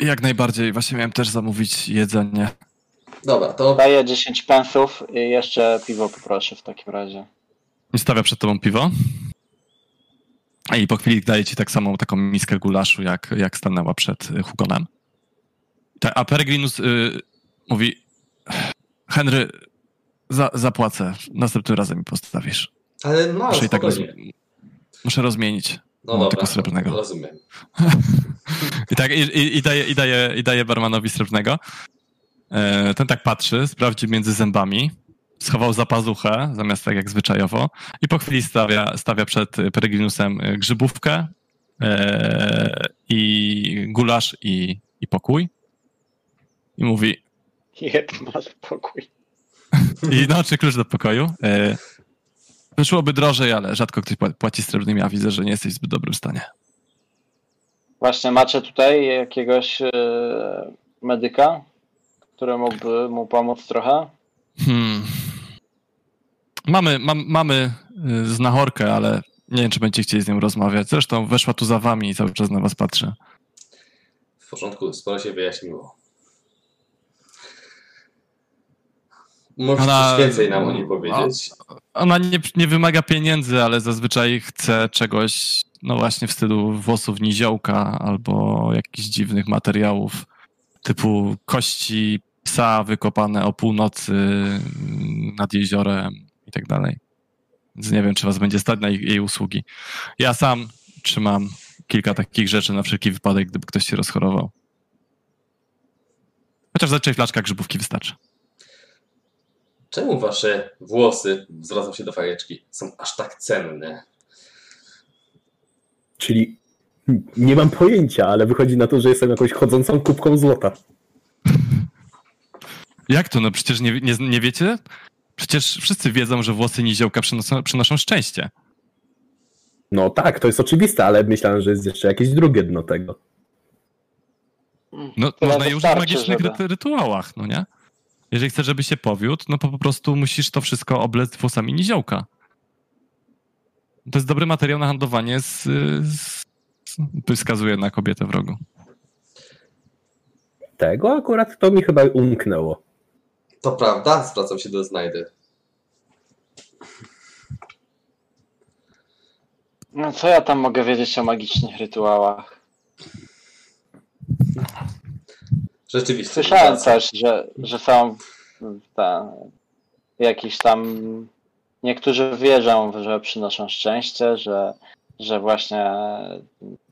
S1: Jak najbardziej, właśnie miałem też zamówić jedzenie.
S4: Dobra, to
S2: Daję 10 pensów i jeszcze piwo poproszę w takim razie.
S1: I stawia przed tobą piwo. I po chwili daje ci tak samą taką miskę gulaszu, jak, jak stanęła przed y, Hugonem. A Peregrinus y, mówi Henry, za, zapłacę. Następnym razem mi postawisz.
S4: Ale no,
S1: Muszę tak roz, muszę rozmienić.
S4: No
S1: mam
S4: dobra,
S1: tylko srebrnego.
S4: rozumiem.
S1: I tak, i, i, i, daje, i, daje, i daje barmanowi srebrnego. E, ten tak patrzy, sprawdzi między zębami, schował za pazuchę, zamiast tak jak zwyczajowo, i po chwili stawia, stawia przed Peregrinusem e, grzybówkę e, i gulasz i, i pokój. I mówi,
S2: Jeb, masz spokój.
S1: i no, czy klucz do pokoju. E, wyszłoby drożej, ale rzadko ktoś pła- płaci srebrnymi, a widzę, że nie jesteś w zbyt dobrym stanie.
S2: Właśnie macie tutaj jakiegoś e, medyka, który mógłby mu pomóc trochę?
S1: Hmm. Mamy, mam, mamy y, znachorkę, ale nie wiem, czy będziecie chcieli z nią rozmawiać. Zresztą weszła tu za wami i cały czas na was patrzy.
S4: W porządku, sporo się wyjaśniło. Możesz
S1: Ona-
S4: coś więcej nam o niej powiedzieć?
S1: Ona nie, nie wymaga pieniędzy, ale zazwyczaj chce czegoś, no właśnie w stylu włosów niziołka albo jakichś dziwnych materiałów, typu kości psa wykopane o północy mm, nad jeziorem tak dalej. Więc nie wiem, czy was będzie stać na jej, jej usługi. Ja sam trzymam kilka takich rzeczy na wszelki wypadek, gdyby ktoś się rozchorował. Chociaż zazwyczaj flaszka grzybówki wystarczy.
S4: Czemu wasze włosy, zwracam się do fajeczki, są aż tak cenne?
S3: Czyli nie mam pojęcia, ale wychodzi na to, że jestem jakąś chodzącą kubką złota.
S1: Jak to? No przecież nie, nie, nie wiecie? Przecież wszyscy wiedzą, że włosy niziołka przynoszą, przynoszą szczęście.
S3: No tak, to jest oczywiste, ale myślałem, że jest jeszcze jakieś drugie dno tego.
S1: No,
S2: Tyle
S1: można je użyć w magicznych
S2: żeby-
S1: rytu- rytuałach, no nie? Jeżeli chcesz, żeby się powiódł, no to po prostu musisz to wszystko oblec włosami niziołka. To jest dobry materiał na handlowanie z... z wskazuje na kobietę w rogu.
S3: Tego akurat to mi chyba umknęło.
S4: To prawda? Zwracam się do znajdy.
S2: No co ja tam mogę wiedzieć o magicznych rytuałach?
S4: Rzeczywiście.
S2: Słyszałem coś, że, że są ta, jakieś tam. Niektórzy wierzą, że przynoszą szczęście, że, że właśnie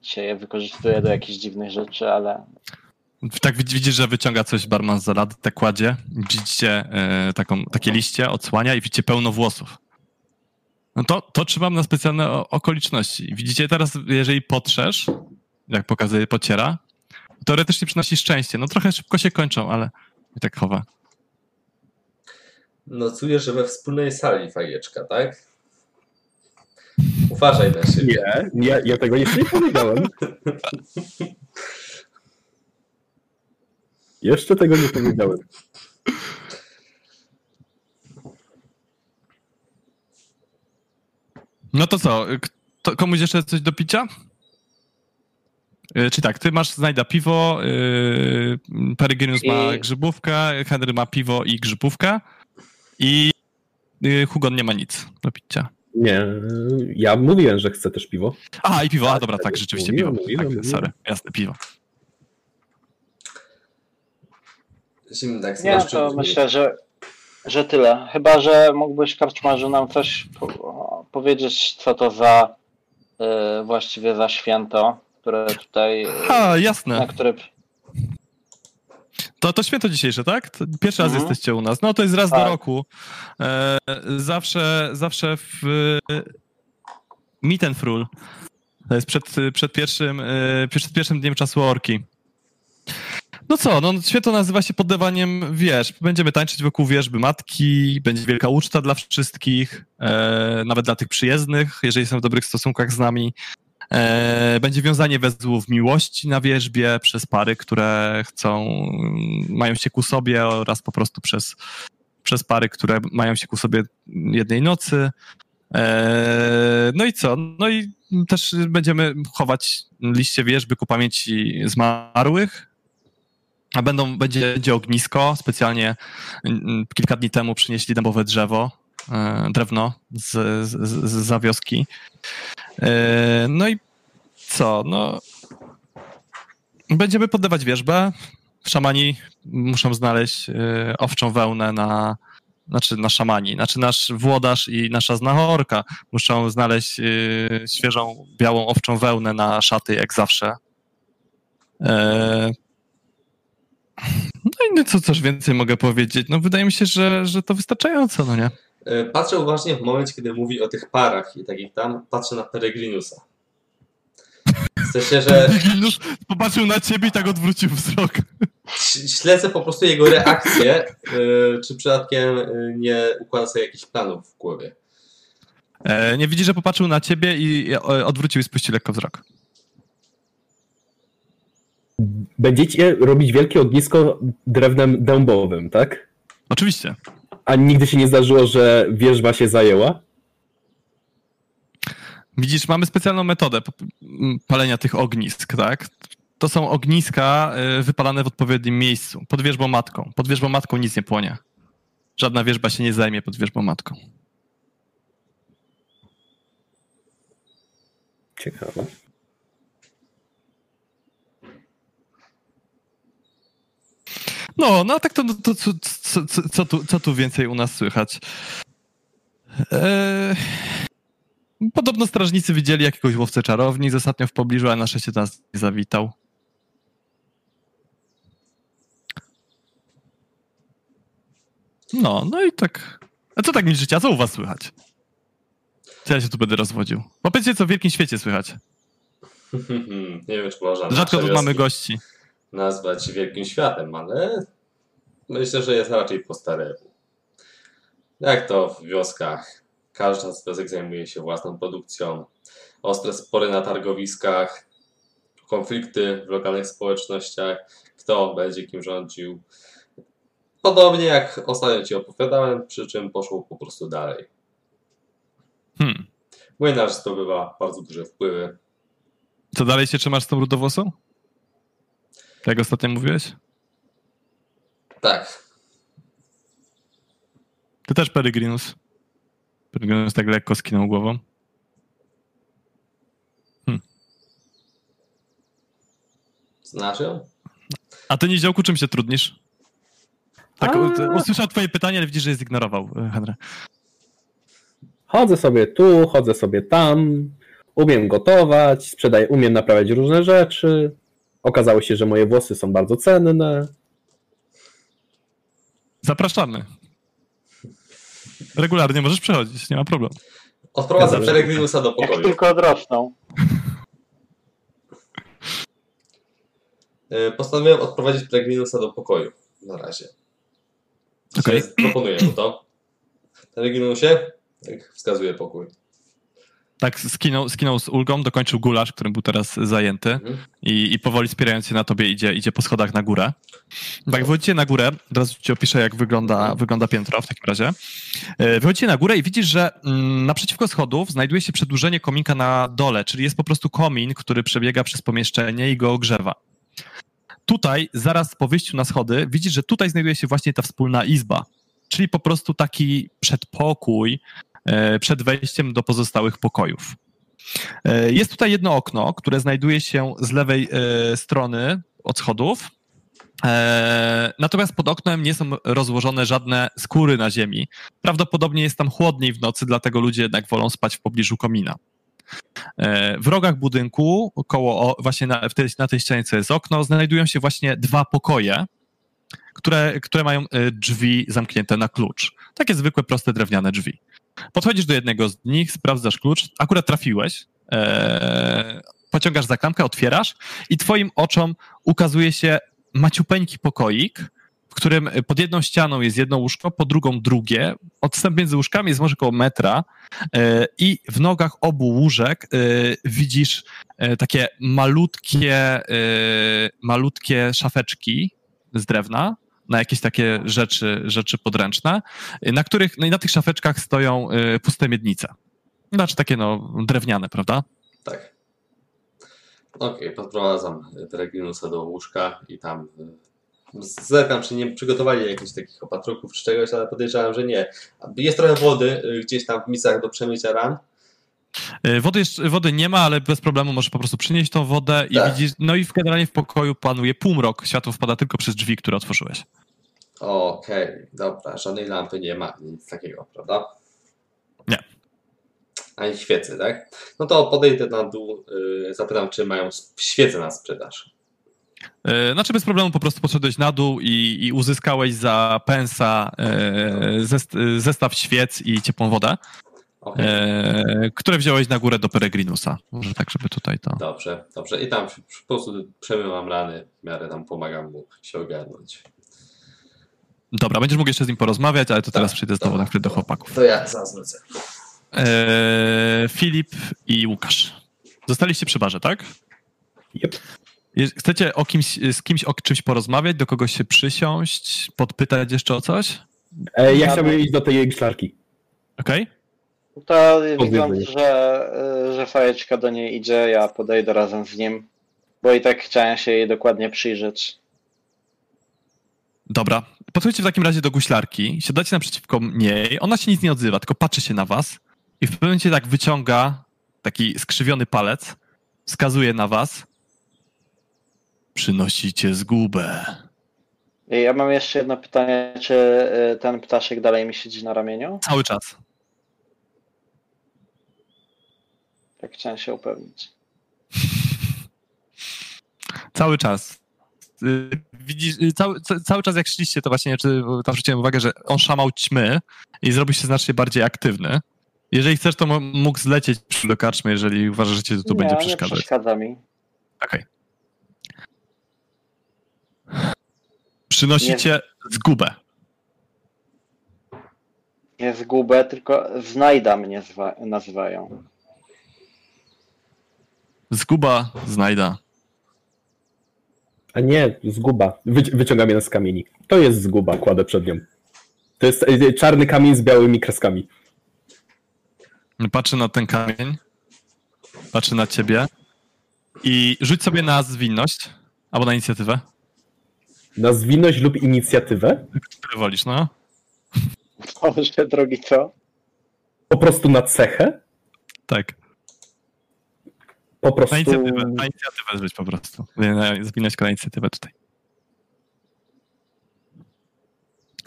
S2: się je wykorzystuje do jakichś dziwnych rzeczy, ale
S1: Tak widz- widzisz, że wyciąga coś barman z lady, tak kładzie. Widzicie e, taką, takie liście, odsłania i widzicie pełno włosów. No to, to trzymam na specjalne okoliczności. Widzicie teraz, jeżeli potrzesz, jak pokazuje, pociera, teoretycznie przynosi szczęście. No trochę szybko się kończą, ale i tak chowa.
S4: Nocujesz, że we wspólnej sali fajeczka, tak? Uważaj na siebie.
S3: Nie, nie, ja tego jeszcze nie powiedziałem. Jeszcze tego nie powiedziałem.
S1: No to co, kto, komuś jeszcze coś do picia? E, Czy tak, ty masz znajda piwo, yy, Peregrinus ma
S2: I-
S1: grzybówkę, Henry ma piwo i grzybówkę i yy, Hugon nie ma nic do picia.
S3: Nie, ja mówiłem, że chcę też piwo.
S1: A, i piwo, a dobra,
S3: tak,
S1: tak, rzeczywiście
S3: mówiłem,
S1: piwo.
S3: mówiłem,
S1: tak,
S3: mówiłem.
S1: sorry, jasne, piwo.
S4: Zimnek,
S2: nie,
S4: znasz
S2: to myślę, że, że tyle. Chyba, że mógłbyś karczmarzu nam coś po, powiedzieć, co to za y, właściwie za święto, które tutaj. y,
S1: A,
S2: na
S1: jasne.
S2: które.
S1: To, to święto dzisiejsze, tak? To pierwszy raz
S2: Mhm.
S1: jesteście u nas. No to jest raz do
S2: Tak.
S1: roku. E, zawsze, zawsze w e, Meet and Frul. To jest przed, przed, pierwszym, e, przed pierwszym dniem czasu orki. No co, no święto nazywa się poddawaniem wierzb. Będziemy tańczyć wokół wierzby matki, będzie wielka uczta dla wszystkich, e, nawet dla tych przyjezdnych, jeżeli są w dobrych stosunkach z nami. E, będzie wiązanie wezłów miłości na wierzbie przez pary, które chcą, mają się ku sobie oraz po prostu przez, przez pary, które mają się ku sobie jednej nocy. E, no i co? No i też będziemy chować liście wierzby ku pamięci zmarłych. A będą, będzie, będzie ognisko. Specjalnie mm, kilka dni temu przynieśli dębowe drzewo, e, drewno z, z, z, z za wioski. E, No i co? No. Będziemy poddawać wierzbę. Szamani muszą znaleźć e, owczą wełnę na. Znaczy, na szamani, znaczy nasz włodarz i nasza znachorka muszą znaleźć świeżą, białą owczą wełnę na szaty, jak zawsze. No i no co coś więcej mogę powiedzieć? No wydaje mi się, że, że to wystarczająco, no nie?
S4: E, Patrzę uważnie w momencie, kiedy mówi o tych parach i takich tam, patrzę na Peregrinusa. W sensie, że
S1: Już popatrzył na ciebie i tak odwrócił wzrok.
S4: śledzę po prostu jego reakcję, e, czy przypadkiem e, nie układa sobie jakichś planów w głowie.
S1: Nie widzi, że popatrzył na ciebie i odwrócił i spuścił lekko wzrok.
S3: Będziecie robić wielkie ognisko drewnem dębowym, tak?
S1: Oczywiście.
S3: A nigdy się nie zdarzyło, że wierzba się zajęła?
S1: Widzisz, mamy specjalną metodę palenia tych ognisk, tak? To są ogniska e, wypalane w odpowiednim miejscu, pod wierzbą matką. Pod wierzbą matką nic nie płonie. Żadna wierzba się nie zajmie pod wierzbą matką.
S3: Ciekawe.
S1: No, no tak to, no, to co, co, co, co, tu, co tu więcej u nas słychać? Eee, podobno strażnicy widzieli jakiegoś łowcę czarownic ostatnio w pobliżu, a na szczęście nas nie zawitał. No, no i tak. A co tak mi życia? Co u was słychać? Co ja się tu będę rozwodził? Powiedzcie, co w wielkim świecie słychać.
S4: nie wiem, czy można
S1: Rzadko tu mamy gości.
S4: Nazwać wielkim światem, ale myślę, że jest raczej po staremu. Jak to w wioskach? Każda z wiosek zajmuje się własną produkcją. Ostre spory na targowiskach, konflikty w lokalnych społecznościach, kto będzie kim rządził. Podobnie jak ostatnio Ci opowiadałem, przy czym poszło po prostu dalej.
S1: Hmm.
S4: Młynarz zdobywa bardzo duże wpływy.
S1: Co dalej się trzymasz z tą rudowłosą? Tak jak ostatnio mówiłeś?
S4: Tak,
S1: Ty też Peregrinus. Peregrinus tak lekko skinął głową.
S4: znasz ją?
S1: A ty, Niziołku, czym się trudnisz? Tak,
S3: A.
S1: usłyszał twoje pytanie, ale widzisz, że je zignorował, e, Henry.
S3: Chodzę sobie tu, chodzę sobie tam, umiem gotować, sprzedaję, umiem naprawiać różne rzeczy. Okazało się, że moje włosy są bardzo cenne.
S1: Zapraszamy. Regularnie możesz przychodzić, nie ma problemu.
S4: Odprowadzę
S3: Dobrze.
S4: Peregrinusa do
S2: Jak
S4: pokoju.
S2: tylko odrosną.
S4: Y, Postanowiłem odprowadzić Peregrinusa do pokoju. Na razie. Więc Proponuję mu to. Peregrinusie? Tak wskazuje pokój.
S1: Tak skinął, skinął z ulgą, dokończył gulasz, którym był teraz zajęty
S4: Mhm.
S1: i, i powoli spierając się na tobie idzie, idzie po schodach na górę. Tak, wychodzicie na górę, od razu ci opiszę, jak wygląda, wygląda piętro w takim razie. E, Wychodzicie na górę i widzisz, że mm, naprzeciwko schodów znajduje się przedłużenie kominka na dole, czyli jest po prostu komin, który przebiega przez pomieszczenie i go ogrzewa. Tutaj, zaraz po wyjściu na schody, widzisz, że tutaj znajduje się właśnie ta wspólna izba, czyli po prostu taki przedpokój przed wejściem do pozostałych pokojów. E, Jest tutaj jedno okno, które znajduje się z lewej e, strony od schodów. E, Natomiast pod oknem nie są rozłożone żadne skóry na ziemi. Prawdopodobnie jest tam chłodniej w nocy, dlatego ludzie jednak wolą spać w pobliżu komina. E, W rogach budynku, koło, właśnie na, tej, na tej ścianie, co jest okno, znajdują się właśnie dwa pokoje, które, które mają e, drzwi zamknięte na klucz. Takie zwykłe, proste drewniane drzwi. Podchodzisz do jednego z nich, sprawdzasz klucz, akurat trafiłeś, e, pociągasz za klamkę, otwierasz i twoim oczom ukazuje się maciupeńki pokoik, w którym pod jedną ścianą jest jedno łóżko, po drugą drugie. Odstęp między łóżkami jest może około metra. E, i w nogach obu łóżek e, widzisz takie malutkie, malutkie szafeczki z drewna na jakieś takie rzeczy, rzeczy podręczne, na których, no i na tych szafeczkach stoją e, puste miednice. Znaczy takie no drewniane, prawda?
S4: Tak. Okej, podprowadzam Peregrinusa do łóżka i tam y, zerkam, czy nie przygotowali jakichś takich opatruków czy czegoś, ale podejrzewam, że nie. Jest trochę wody y, gdzieś tam w misach do przemycia ran.
S1: E, Wody, jeszcze, wody nie ma, ale bez problemu możesz po prostu przynieść tą wodę i
S4: Tak.
S1: widzisz, no i w- generalnie w pokoju panuje półmrok, światło wpada tylko przez drzwi, które otworzyłeś.
S4: Okej, dobra, żadnej lampy nie ma, nic takiego, prawda?
S1: Nie.
S4: Ani świecy, tak? No to podejdę na dół, y, zapytam, czy mają świece na sprzedaż.
S1: E, Znaczy bez problemu po prostu poszedłeś na dół i, i uzyskałeś za pensa e, zest, e, zestaw świec i ciepłą wodę,
S4: Okej,
S1: e, które wziąłeś na górę do Peregrinusa. Może tak, żeby tutaj to...
S4: dobrze, dobrze. I tam po prostu przemywam rany, w miarę tam pomagam mu się ogarnąć.
S1: Dobra, będziesz mógł jeszcze z nim porozmawiać, ale to teraz
S4: Tak,
S1: przejdę znowu
S4: dobra,
S1: na chwilę do chłopaków.
S4: To ja zaraz wrócę.
S1: E, Filip i Łukasz. Zostaliście przy barze, tak?
S3: Yep.
S1: Chcecie o kimś, z kimś o czymś porozmawiać, do kogoś się przysiąść, podpytać jeszcze o coś?
S3: E, ja chciałbym iść do tej gszlarki.
S1: Okej?
S2: To
S3: Podjęty.
S2: widząc, że, y, że fajeczka do niej idzie, ja podejdę razem z nim, bo i tak chciałem się jej dokładnie przyjrzeć.
S1: Dobra. Podchodźcie w takim razie do guślarki, siadacie naprzeciwko niej, ona się nic nie odzywa, tylko patrzy się na was i w pewnym momencie tak wyciąga taki skrzywiony palec, wskazuje na was. Przynosicie zgubę.
S2: Ja mam jeszcze jedno pytanie, czy y, ten ptaszek dalej mi siedzi na ramieniu?
S1: Cały czas.
S2: Tak chciałem się upewnić.
S1: Cały czas. Y, Widzisz, y, cały, ca- cały czas jak szliście, to właśnie czy tam zwróciłem uwagę, że on szamał ćmy i zrobił się znacznie bardziej aktywny. Jeżeli chcesz, to mógł zlecieć do karczmy, jeżeli uważasz, że ci to tu
S2: nie,
S1: będzie
S2: nie
S1: przeszkadzać.
S2: przeszkadza mi.
S1: Okej. Przynosicie zgubę.
S2: Nie zgubę, tylko znajda mnie zwa- nazywają.
S1: Zguba znajda.
S3: A nie, zguba. Wyci- wyciągam jeden z kamieni. To jest zguba, kładę przed nią. To jest e, czarny kamień z białymi kreskami.
S1: Patrzy na ten kamień. Patrzy na ciebie. I rzuć sobie na zwinność. Albo na inicjatywę.
S3: Na zwinność lub inicjatywę.
S1: Które wolisz, no.
S2: Boże drogi, co?
S3: Po prostu na cechę.
S1: Tak.
S3: Po
S1: Na
S3: prostu.
S1: inicjatywę. Na inicjatywę rzuć po prostu. Na- tylko na inicjatywę tutaj.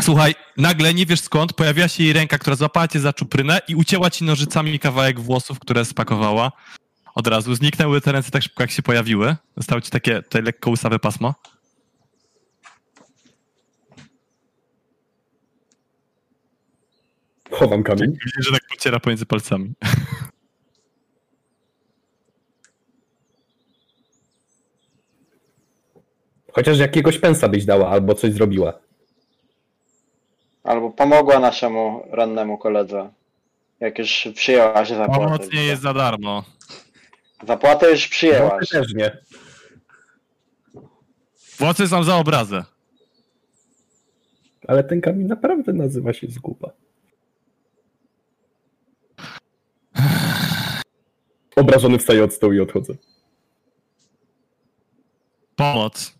S1: Słuchaj, nagle nie wiesz skąd pojawiła się jej ręka, która złapała cię za czuprynę i ucięła ci nożycami kawałek włosów, które spakowała. Od razu zniknęły te ręce tak szybko, jak się pojawiły. Zostało ci takie tutaj lekko łysawe pasmo.
S3: Chowam kamień.
S1: Widzisz, że tak pociera pomiędzy palcami.
S3: Chociaż jakiegoś pensa byś dała albo coś zrobiła.
S2: Albo pomogła naszemu rannemu koledze. Jak już przyjęłaś zapłatę.
S1: Pomoc nie jest za darmo.
S2: Zapłatę już
S3: No,
S2: przyjęłaś.
S3: też nie.
S1: Włosy są za obrazę.
S3: Ale ten kamień naprawdę nazywa się zguba. Obrażony wstaję od stołu i odchodzę.
S1: Pomoc.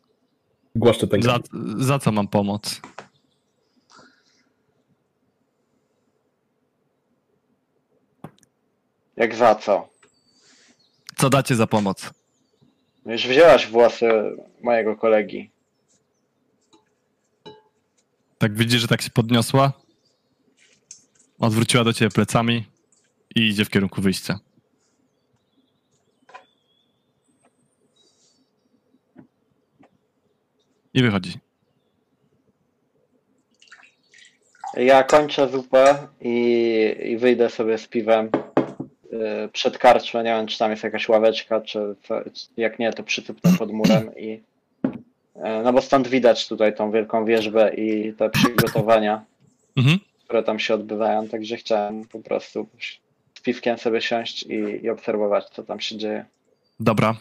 S3: Głaszczę ten
S1: Za, za co mam pomoc?
S2: Jak za co?
S1: Co dacie za pomoc?
S2: Już wzięłaś włosy mojego kolegi.
S1: Tak widzisz, że tak się podniosła, odwróciła do ciebie plecami i idzie w kierunku wyjścia. I wychodzi.
S2: Ja kończę zupę i, i wyjdę sobie z piwem yy, przed karczmę. Nie wiem, czy tam jest jakaś ławeczka, czy, co, jak nie, to przytupnę pod murem i yy, no bo stąd widać tutaj tą wielką wieżbę i te przygotowania,
S1: Mhm.
S2: które tam się odbywają, także chciałem po prostu z piwkiem sobie siąść i, i obserwować, co tam się dzieje.
S1: Dobra.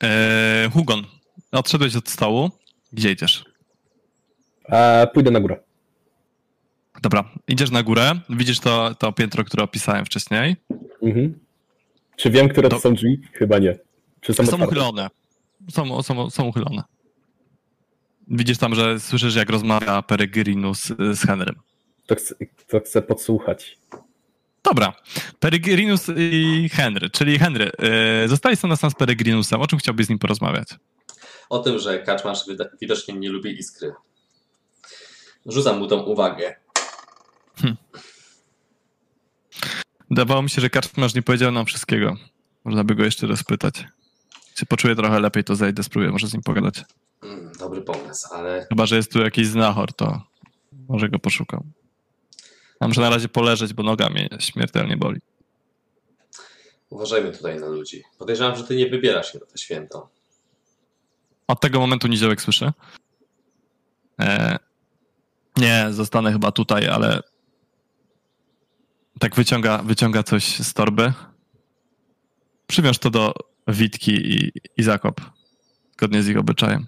S1: Eee, Hugon, odszedłeś od stołu. Gdzie idziesz?
S3: A, pójdę na górę.
S1: Dobra, idziesz na górę, widzisz to, to piętro, które opisałem wcześniej.
S3: Mhm. Czy wiem, które to są drzwi? Chyba nie. Czy są,
S1: Są uchylone. Są, są, są uchylone. Widzisz tam, że słyszysz, jak rozmawia Peregrinus z Henrym.
S3: To chcę, to chcę podsłuchać.
S1: Dobra. Peregrinus i Henry, czyli Henry, yy, zostałeś sam na sam z Peregrinusem. O czym chciałbyś z nim porozmawiać?
S4: O tym, że kaczmarz widocznie nie lubi iskry. Rzucam mu tą uwagę.
S1: Dawało mi się, że Karczmarz nie powiedział nam wszystkiego. Można by go jeszcze raz pytać. Czy poczuję trochę lepiej, to zejdę, spróbuję może z nim pogadać.
S4: Mm, dobry pomysł, ale
S1: Chyba, że jest tu jakiś znachor, to może go poszukam. Ja muszę na razie poleżeć, bo noga mnie śmiertelnie boli.
S4: uważajmy tutaj na ludzi. Podejrzewam, że ty nie wybierasz się na to święto.
S1: Od tego momentu niziołek słyszy. E, nie, zostanę chyba tutaj, ale tak wyciąga, wyciąga coś z torby. Przywiąż to do Witki i, i zakop. Zgodnie z ich obyczajem.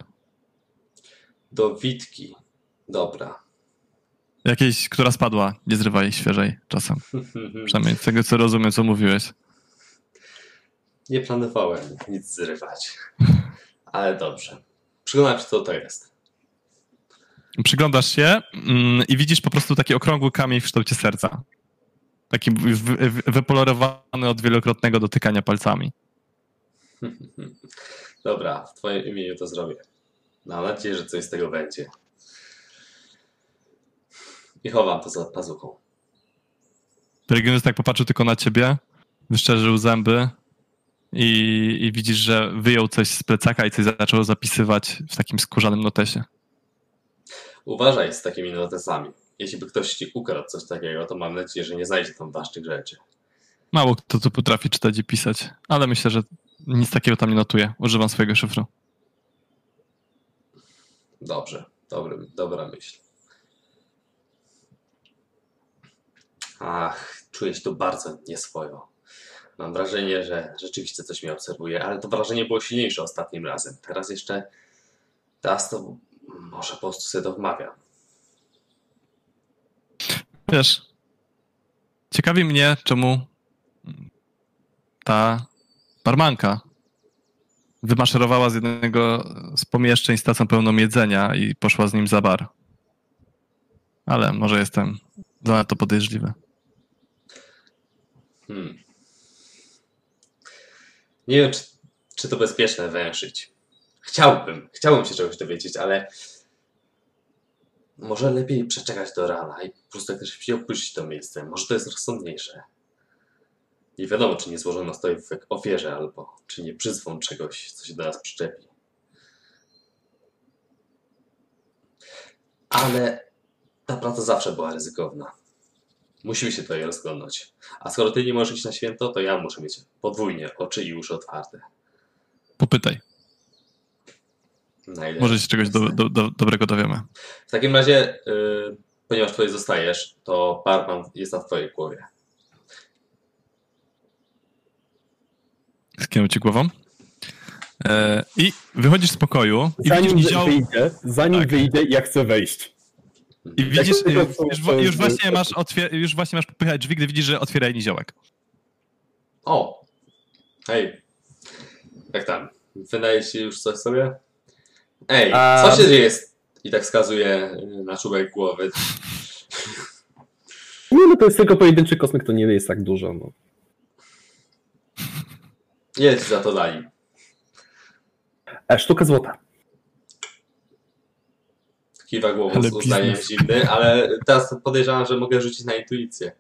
S4: Do Witki. Dobra.
S1: Jakiejś, która spadła, nie zrywaj jej świeżej czasem. Przynajmniej z tego, co rozumiem, co mówiłeś.
S4: Nie planowałem nic zrywać. Ale dobrze. Przyglądam się, co to jest.
S1: Przyglądasz się mm, i widzisz po prostu taki okrągły kamień w kształcie serca. Taki wy- wy- wypolerowany od wielokrotnego dotykania palcami.
S4: Dobra, w twoim imieniu to zrobię. Mam nadzieję, że coś z tego będzie. I chowam to za pazuchą.
S1: Peregrinus tak popatrzył tylko na ciebie, wyszczerzył zęby i, i widzisz, że wyjął coś z plecaka i coś zaczął zapisywać w takim skórzanym notesie.
S4: Uważaj z takimi notesami. Jeśli by ktoś ci ukradł coś takiego, to mam nadzieję, że nie znajdzie tam ważnych rzeczy.
S1: Mało kto tu potrafi czytać i pisać, ale myślę, że nic takiego tam nie notuje. Używam swojego szyfru.
S4: Dobrze, dobry, dobra myśl. Ach, czuję się tu bardzo nieswojo. Mam wrażenie, że rzeczywiście coś mnie obserwuje, ale to wrażenie było silniejsze ostatnim razem. Teraz jeszcze teraz to może po prostu sobie to wmawiam.
S1: Wiesz, ciekawi mnie, czemu ta barmanka wymaszerowała z jednego z pomieszczeń z tacą pełną jedzenia i poszła z nim za bar. Ale może jestem zanadto podejrzliwy.
S4: Hmm. Nie wiem, czy, czy to bezpieczne węszyć. Chciałbym, chciałbym się czegoś dowiedzieć, ale Może lepiej przeczekać do rana i po prostu jak najszybciej opuścić to miejsce. Może to jest rozsądniejsze. Nie wiadomo, czy nie złożono stoi w ofierze, albo czy nie przyzwą czegoś, co się do nas przyczepi. Ale ta praca zawsze była ryzykowna. Musimy się tutaj rozglądać. A skoro ty nie możesz iść na święto, to ja muszę mieć podwójnie oczy i uszy otwarte.
S1: Popytaj.
S4: Na ile
S1: Może się czegoś do, do, do, dobrego dowiemy.
S4: W takim razie, yy, ponieważ tutaj zostajesz, to barman jest na twojej głowie.
S1: Skinął ci głową. E, I wychodzisz z pokoju i
S3: Zanim
S1: widzisz nizioł...
S3: wyjdzie, zanim
S1: Tak.
S3: wyjdzie, ja chcę wejść.
S1: I widzisz, już, już, właśnie masz otwier- już właśnie masz popychać drzwi, gdy widzisz, że otwiera niziołek.
S4: O! Hej! Jak tam? Wydaje ci już coś sobie? Ej,
S3: A-
S4: co się dzieje? I tak wskazuje y, na czubek głowy.
S3: Nie, no to jest tylko pojedynczy kosmyk, to nie jest tak dużo. No.
S4: Jest za to dali.
S3: E, sztuka złota.
S4: Kiwa głową
S1: Ale
S4: z uznaniem zimny, ale teraz podejrzewam, że mogę rzucić na intuicję.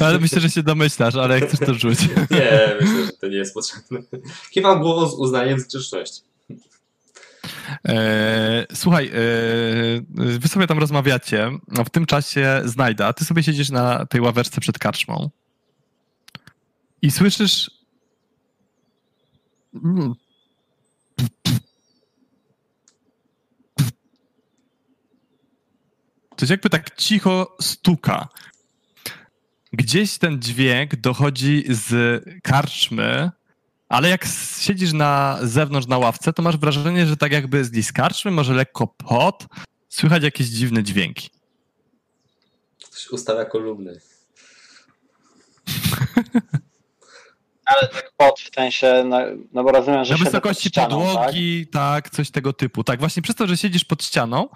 S1: Ale myślę, że się domyślasz, ale jak chcesz to rzuć.
S4: Nie, myślę, że to nie jest potrzebne. Kiwam głową z uznaniem z grzeczności.
S1: E, słuchaj, e, wy sobie tam rozmawiacie, a w tym czasie znajda, ty sobie siedzisz na tej ławeczce przed karczmą i słyszysz Coś jakby tak cicho stuka. Gdzieś ten dźwięk dochodzi z karczmy, ale jak siedzisz na zewnątrz na ławce, to masz wrażenie, że tak jakby z karczmy, może lekko pot, słychać jakieś dziwne dźwięki.
S4: Ktoś ustawia kolumny.
S2: Ale tak pod w sensie, no, no bo rozumiem, że
S1: Na wysokości
S2: ścianą, tak?
S1: podłogi, tak? coś tego typu. Tak, właśnie przez to, że siedzisz pod ścianą,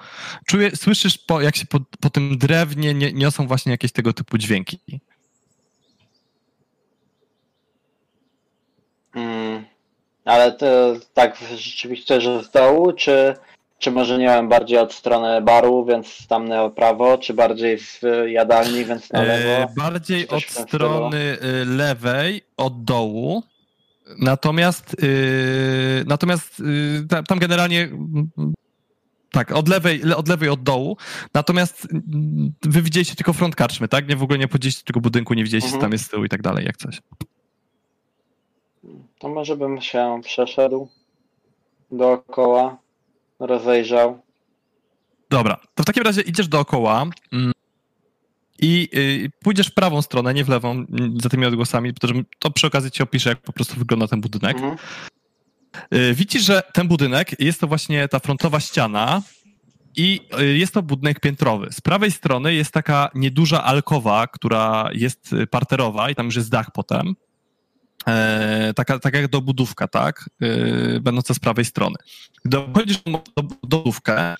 S1: czuje, słyszysz, po, jak się po, po tym drewnie nie, niosą właśnie jakieś tego typu dźwięki.
S2: Mm, ale to tak rzeczywiście, że z dołu, czy, czy może nie wiem, bardziej od strony baru, więc tam na prawo, czy bardziej w jadalni, więc na lewo?
S1: E, bardziej
S2: Coś
S1: od strony y, lewej, od dołu. Natomiast, y, natomiast y, ta- tam generalnie tak, od lewej, le- od lewej, od dołu. Natomiast wy widzieliście tylko front karczmy, tak? Nie w ogóle nie podzieliście tego budynku, nie widzieliście, co
S2: Mhm.
S1: tam jest z tyłu i tak dalej, jak coś.
S2: To może bym się przeszedł dookoła, rozejrzał.
S1: Dobra, to w takim razie idziesz dookoła mm, i y, pójdziesz w prawą stronę, nie w lewą, mm, za tymi odgłosami, to, to przy okazji ci opiszę, jak po prostu wygląda ten budynek.
S2: Mhm.
S1: Y, Widzisz, że ten budynek jest to właśnie ta frontowa ściana i y, jest to budynek piętrowy. Z prawej strony jest taka nieduża alkowa, która jest parterowa i tam już jest dach potem. E, taka, taka jak dobudówka, tak? E, będąca z prawej strony. Gdy wchodzisz do do- dobudówkę,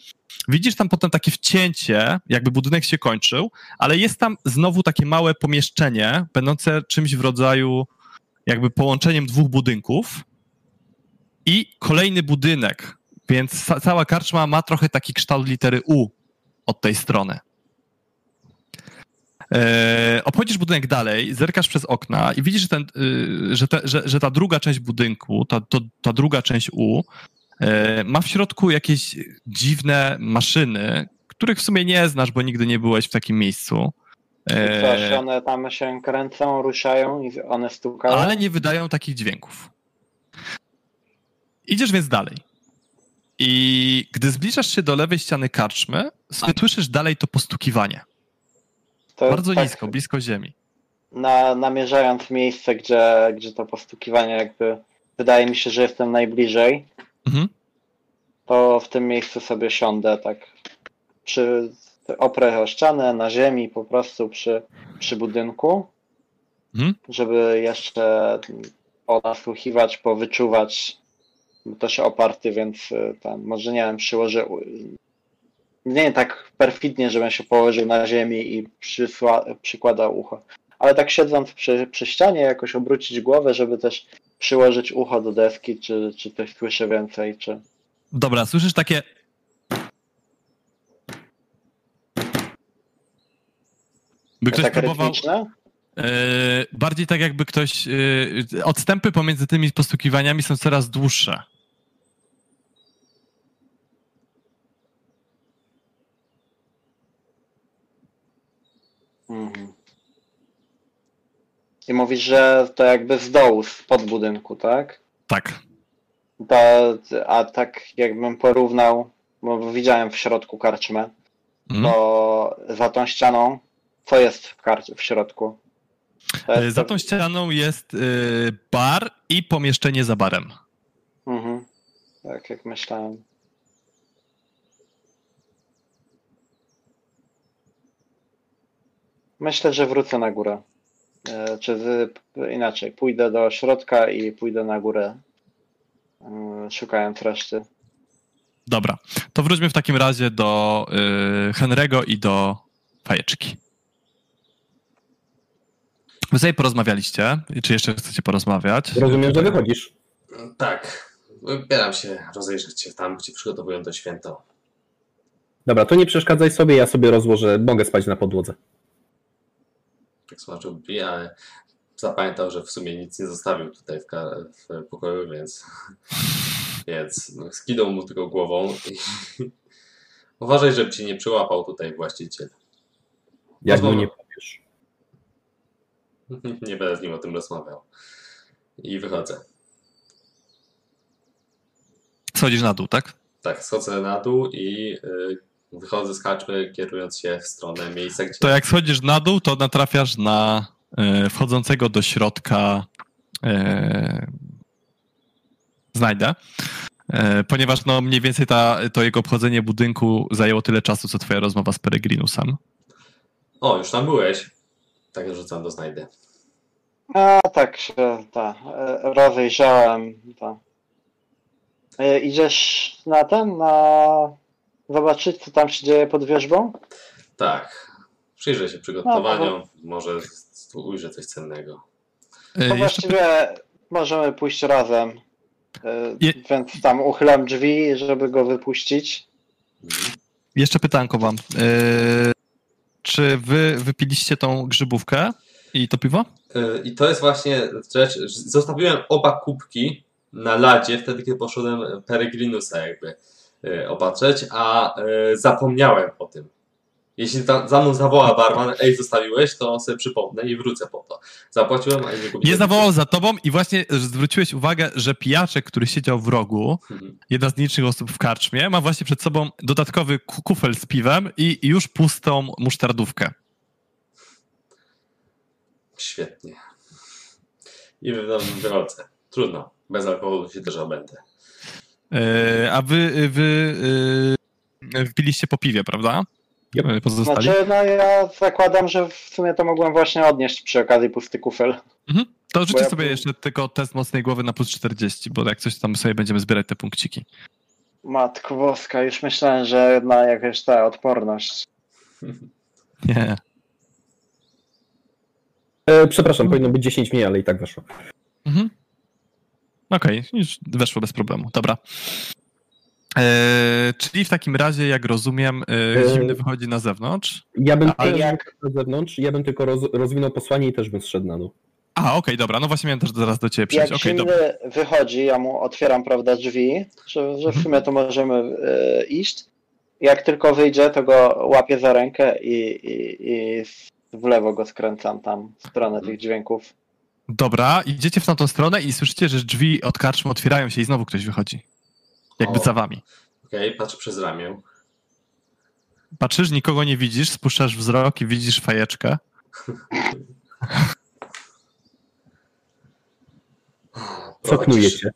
S1: widzisz tam potem takie wcięcie, jakby budynek się kończył, ale jest tam znowu takie małe pomieszczenie, będące czymś w rodzaju jakby połączeniem dwóch budynków i kolejny budynek, więc ca- cała karczma ma trochę taki kształt litery U od tej strony. E, obchodzisz budynek dalej, zerkasz przez okna i widzisz, że, ten, y, że, te, że, że ta druga część budynku, ta, to, ta druga część U, e, ma w środku jakieś dziwne maszyny, których w sumie nie znasz, bo nigdy nie byłeś w takim miejscu.
S2: I
S1: E,
S2: Coś, one tam się kręcą, ruszają i one stukają.
S1: ale nie wydają takich dźwięków. Idziesz więc dalej. I gdy zbliżasz się do lewej ściany karczmy, słyszysz dalej to postukiwanie.
S2: To
S1: Bardzo
S2: tak
S1: nisko, blisko ziemi.
S2: Na, namierzając miejsce, gdzie, gdzie to postukiwanie jakby wydaje mi się, że jestem najbliżej,
S1: Mhm.
S2: to w tym miejscu sobie siądę tak przy oprę o ścianę, na ziemi, po prostu przy, przy budynku,
S1: Mhm.
S2: żeby jeszcze ponasłuchiwać, powyczuwać, bo to się oparty, więc y, tam może nie wiem, przyłożę nie tak perfidnie, żebym się położył na ziemi i przysła, przykładał ucho, ale tak siedząc przy, przy ścianie jakoś obrócić głowę, żeby też przyłożyć ucho do deski, czy, czy coś słyszę więcej, czy...
S1: Dobra, słyszysz takie. By ktoś
S2: Takie
S1: próbował. E, bardziej tak, jakby ktoś. E, odstępy pomiędzy tymi postukiwaniami są coraz dłuższe.
S2: Mhm. I mówisz, że to jakby z dołu, z pod budynku, tak?
S1: Tak.
S2: To, a tak jakbym porównał, bo widziałem w środku karczmę,
S1: Mhm.
S2: to za tą ścianą, co jest w, karcz- w środku? To
S1: E,
S2: jest
S1: Za tą ścianą jest e, bar i pomieszczenie za barem.
S2: Mhm. Tak jak myślałem. Myślę, że wrócę na górę. E, Czy z, inaczej, pójdę do środka i pójdę na górę, e, szukając reszty.
S1: Dobra. To wróćmy w takim razie do e, Henry'ego i do fajeczki. Wy sobie porozmawialiście? Czy jeszcze chcecie porozmawiać?
S3: Rozumiem, że wychodzisz.
S4: Tak. Wybieram się rozejrzeć się tam, gdzie przygotowują to święto.
S3: Dobra, to nie przeszkadzaj sobie, ja sobie rozłożę, mogę spać na podłodze.
S4: Tak smaczył bi, ale zapamiętał, że w sumie nic nie zostawił tutaj w, w pokoju, więc, więc no, skinął mu tylko głową i uważaj, żeby ci nie przyłapał tutaj właściciel.
S3: Jak mu nie powiesz.
S4: Nie będę z nim o tym rozmawiał. I wychodzę.
S1: Schodzisz na dół, tak?
S4: Tak, schodzę na dół i y, wychodzę z kaczmy, kierując się w stronę miejsca, gdzie...
S1: To jak schodzisz na dół, to natrafiasz na e, wchodzącego do środka e, znajdę. E, ponieważ no mniej więcej ta, to jego obchodzenie budynku zajęło tyle czasu, co twoja rozmowa z Peregrinusem.
S4: O, już tam byłeś. Tak rzucam do znajdę.
S2: A tak się ta, e, rozejrzałem. Ta. E, Idziesz na ten, na zobaczyć co tam się dzieje pod wierzbą?
S4: Tak. Przyjrzę się przygotowaniom, może tu ujrzę coś cennego.
S1: E,
S2: To
S1: jeszcze,
S2: właściwie możemy pójść razem. E,
S1: Je-
S2: Więc tam uchylam drzwi, żeby go wypuścić.
S4: Mhm.
S1: jeszcze pytanko wam. E, czy wy wypiliście tą grzybówkę i to piwo?
S4: I to jest właśnie rzecz. Zostawiłem oba kubki na ladzie wtedy, kiedy poszedłem Peregrinusa jakby opatrzeć, a y, zapomniałem o tym. Jeśli ta, za mną zawoła barman, ej, zostawiłeś, to sobie przypomnę i wrócę po to. Zapłaciłem, a nie kupiłem.
S1: Nie zawołał za tobą i właśnie zwróciłeś uwagę, że pijaczek, który siedział w rogu,
S4: Mhm.
S1: jedna z nielicznych osób w karczmie, ma właśnie przed sobą dodatkowy ku- kufel z piwem i już pustą musztardówkę.
S4: Świetnie. I wy- wychodzę. Trudno. Bez alkoholu się też obędę.
S1: E, a wy, wy e, wpiliście po piwie, prawda?
S3: Yep.
S1: E, Pozostali?
S2: Znaczy, no ja zakładam, że w sumie to mogłem właśnie odnieść przy okazji pusty kufel.
S1: Mhm. To rzućcie
S2: ja
S1: sobie jeszcze tylko test mocnej głowy na plus 40, bo jak coś tam sobie będziemy zbierać te punkciki.
S2: Matko Boska, już myślałem, że jedna jakaś ta odporność.
S1: Nie.
S3: E, przepraszam, powinno być 10 mniej, ale i tak weszło.
S1: Mhm. Okej, już weszło bez problemu. Dobra. E, czyli w takim razie, jak rozumiem, e,
S3: E,
S1: zimny wychodzi na zewnątrz.
S3: Ja bym
S1: Ale
S2: jak-
S3: na zewnątrz, ja bym tylko roz, rozwinął posłanie i też bym zszedł na dół.
S1: A, okej, dobra, no właśnie miałem też zaraz do ciebie przejść.
S2: Jak
S1: dobra.
S2: zimny wychodzi, ja mu otwieram, prawda, drzwi, że, że w sumie to możemy e, iść. Jak tylko wyjdzie, to go łapię za rękę i, i, i w lewo go skręcam tam w stronę tych dźwięków.
S1: Dobra, idziecie w tamtą stronę i słyszycie, że drzwi od karczmy otwierają się i znowu ktoś wychodzi. Jakby
S4: O.
S1: za wami.
S4: Okej, patrzę przez ramię.
S1: Patrzysz, nikogo nie widzisz, spuszczasz wzrok i widzisz fajeczkę.
S3: Co knujecie?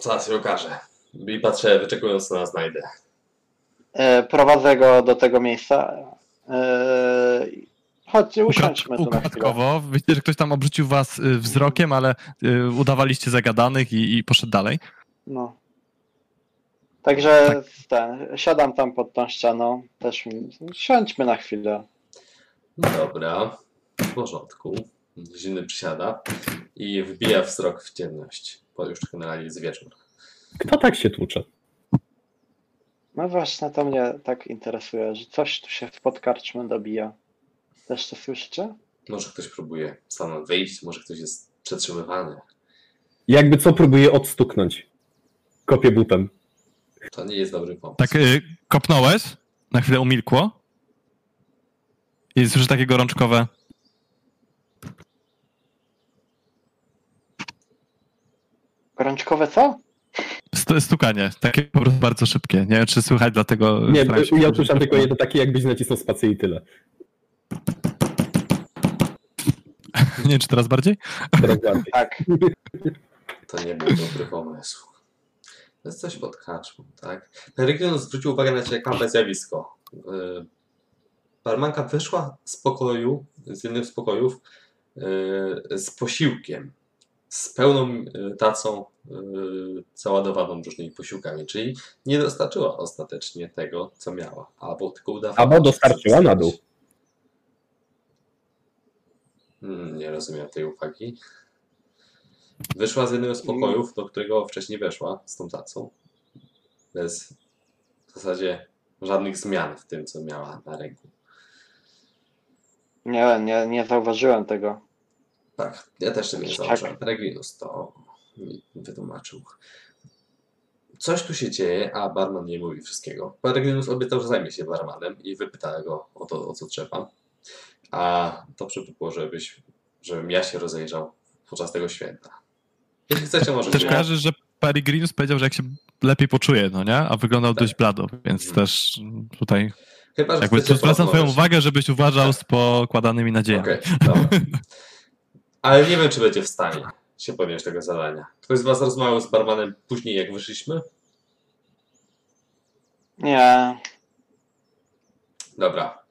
S4: Zaraz się okaże. I patrzę, wyczekując na znajdę.
S2: E, prowadzę go do tego miejsca. E, chodźcie, usiądźmy tu na chwilę.
S1: Widzicie, że ktoś tam obrzucił was y, wzrokiem, ale y, udawaliście zagadanych i, i poszedł dalej.
S2: No. Także ten, siadam tam pod tą ścianą. Też mi- siądźmy na chwilę.
S4: Dobra, w porządku. Zimny przysiada i wbija wzrok w ciemność, bo już generalnie jest wieczór.
S3: Kto tak się tłucze?
S2: No właśnie, to mnie tak interesuje, że coś tu się w podkarczmy dobija. Też to słyszycie?
S4: Może ktoś próbuje stamtąd wyjść, może ktoś jest przetrzymywany.
S3: Jakby co próbuje odstuknąć. Kopię butem.
S4: To nie jest dobry pomysł.
S1: Tak y, kopnąłeś, na chwilę umilkło i słyszysz takie gorączkowe
S2: Gorączkowe co?
S1: st- stukanie, takie po prostu bardzo szybkie. Nie wiem, czy słychać, dlatego...
S3: Nie, ja usłyszałem tylko jedno takie, jakbyś nacisnął spację i tyle.
S1: Nie wiem, czy teraz bardziej?
S3: Teraz bardziej.
S2: Tak.
S4: To nie był dobry pomysł. To jest coś pod kaczmą, tak? Peregrino zwrócił uwagę na ciekawe zjawisko. Yy, Barmanka wyszła z pokoju, z jednym z pokojów, yy, z posiłkiem. Z pełną yy, tacą załadowaną różnymi posiłkami, czyli nie dostarczyła ostatecznie tego, co miała, albo tylko udawała.
S3: Albo dostarczyła na dół.
S4: Hmm, nie rozumiem tej uwagi. Wyszła z jednego z pokojów, do którego wcześniej weszła z tą tacą. Bez w zasadzie żadnych zmian w tym, co miała na ręku.
S2: Nie, nie, nie zauważyłem tego.
S4: Tak, ja też tego nie zauważyłem. Reglinus to mi wytłumaczył. Coś tu się dzieje, a barman nie mówi wszystkiego. Reglinus obiecał, że zajmie się barmanem i wypyta go o to, o co trzeba. A dobrze by było, żebyś, żebym ja się rozejrzał podczas tego święta. Jeśli chcecie, możecie.
S1: Też kojarzysz, że Peregrinus powiedział, że jak się lepiej poczuje, no nie? A wyglądał dość blado, więc
S4: Mhm.
S1: też tutaj
S4: Chyba, że
S1: jakby tu zwracam twoją uwagę, żebyś uważał z pokładanymi nadziejami.
S4: Okej, dobra. Ale nie wiem, czy będzie w stanie się podjąć tego zadania. Ktoś z Was rozmawiał z barmanem później, jak wyszliśmy?
S2: Nie,
S4: Dobra.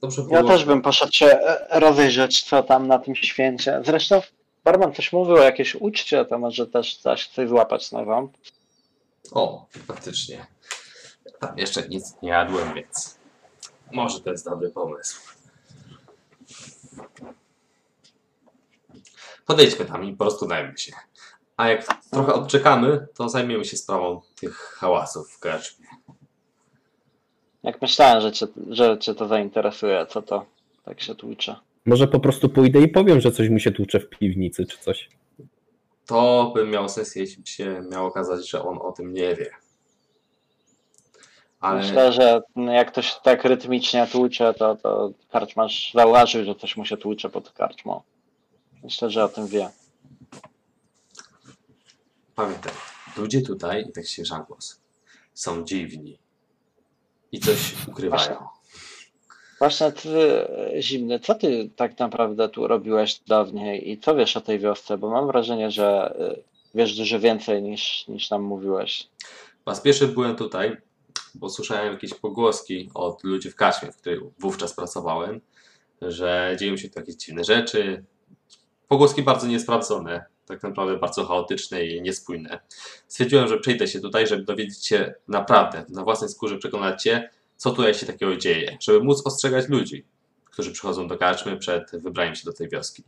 S4: Dobrze było.
S2: ja też bym poszedł się e, rozejrzeć, co tam na tym święcie. Zresztą Barman coś mówił o jakiejś uczcie, to może też coś, coś złapać na ząb.
S4: O, faktycznie. Tam jeszcze nic nie jadłem, więc może to jest dobry pomysł. Podejdźmy tam i po prostu dajmy się. A jak trochę odczekamy, to zajmiemy się sprawą tych hałasów w karczmie.
S2: Jak myślałem, że cię, że cię to zainteresuje, co to tak się tłucze.
S3: Może po prostu pójdę i powiem, że coś mu się tłucze w piwnicy czy coś.
S4: To by miało sens, jeśli by się miało okazać, że on o tym nie wie. Ale
S2: Myślę, że jak ktoś tak rytmicznie tłucze, to, to karczmarz zauważył, że coś mu się tłucze pod karczmą. Myślę, że o tym wie.
S4: pamiętaj, ludzie tutaj, i tak się głos, są dziwni i coś ukrywają.
S2: Właśnie ty, e, Zimny, co ty tak naprawdę tu robiłeś dawniej i co wiesz o tej wiosce? Bo mam wrażenie, że e, wiesz dużo więcej niż, niż nam mówiłeś.
S4: Raz pierwszy byłem tutaj, bo słyszałem jakieś pogłoski od ludzi w Kaśmie, w której wówczas pracowałem, że dzieją się tu jakieś dziwne rzeczy. Pogłoski bardzo niesprawdzone, tak naprawdę bardzo chaotyczne i niespójne. Stwierdziłem, że przejdę się tutaj, żeby dowiedzieć się naprawdę, na własnej skórze przekonać się, co tutaj się takiego dzieje, żeby móc ostrzegać ludzi, którzy przychodzą do karczmy przed wybraniem się do tej wioski.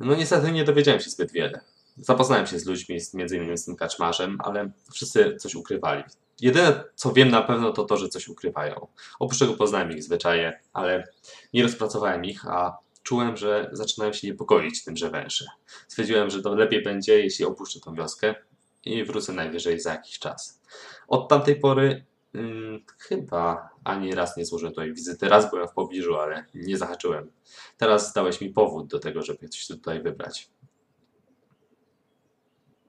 S4: No niestety nie dowiedziałem się zbyt wiele. Zapoznałem się z ludźmi, między innymi z tym kaczmarzem, ale wszyscy coś ukrywali. Jedyne, co wiem na pewno, to to, że coś ukrywają. Oprócz tego poznałem ich zwyczaje, ale nie rozpracowałem ich, a czułem, że zaczynałem się niepokoić tym, że węszę. Stwierdziłem, że to lepiej będzie, jeśli opuszczę tą wioskę i wrócę najwyżej za jakiś czas. Od tamtej pory mm, chyba ani raz nie złożyłem tutaj wizyty. Raz byłem w pobliżu, ale nie zahaczyłem. Teraz dałeś mi powód do tego, żeby coś tutaj wybrać.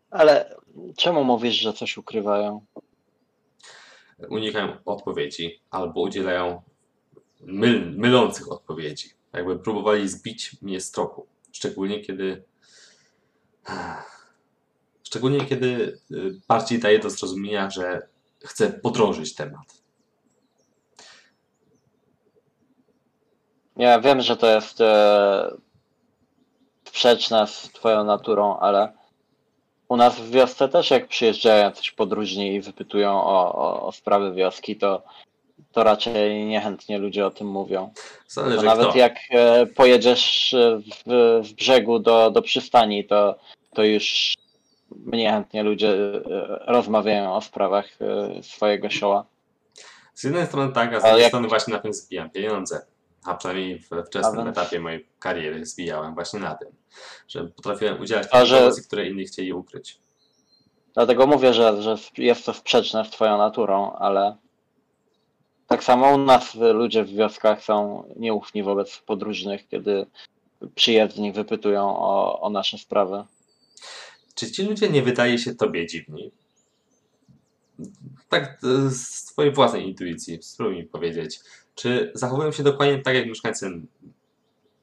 S2: Ale czemu mówisz, że coś ukrywają?
S4: unikają odpowiedzi albo udzielają myl, mylących odpowiedzi. Jakby próbowali zbić mnie z tropu. Szczególnie kiedy. Szczególnie kiedy y, bardziej daje do zrozumienia, że chce podrążyć temat.
S2: Ja wiem, że to jest e, sprzeczne z twoją naturą, ale u nas w wiosce też jak przyjeżdżają coś podróżni i wypytują o, o, o sprawy wioski, to, to raczej niechętnie ludzie o tym mówią.
S4: Zależy
S2: nawet
S4: kto.
S2: jak e, pojedziesz e, w, w brzegu do, do przystani, to, to już mniej chętnie ludzie e, rozmawiają o sprawach swojego sioła.
S4: Z jednej strony tak, a z drugiej
S2: jak-
S4: strony właśnie na tym zbijam pieniądze. A przynajmniej w wczesnym
S2: więc-
S4: etapie mojej kariery zbijałem właśnie na tym, że potrafiłem udzielać takich
S2: że-
S4: informacji, które inni chcieli ukryć.
S2: Dlatego mówię, że, że jest to sprzeczne z twoją naturą, ale tak samo u nas ludzie w wioskach są nieufni wobec podróżnych, kiedy przyjezdni wypytują o, o nasze sprawy.
S4: Czy ci ludzie nie wydaje się tobie dziwni? Tak e, z twojej własnej intuicji, spróbuj mi powiedzieć. Czy zachowują się dokładnie tak jak mieszkańcy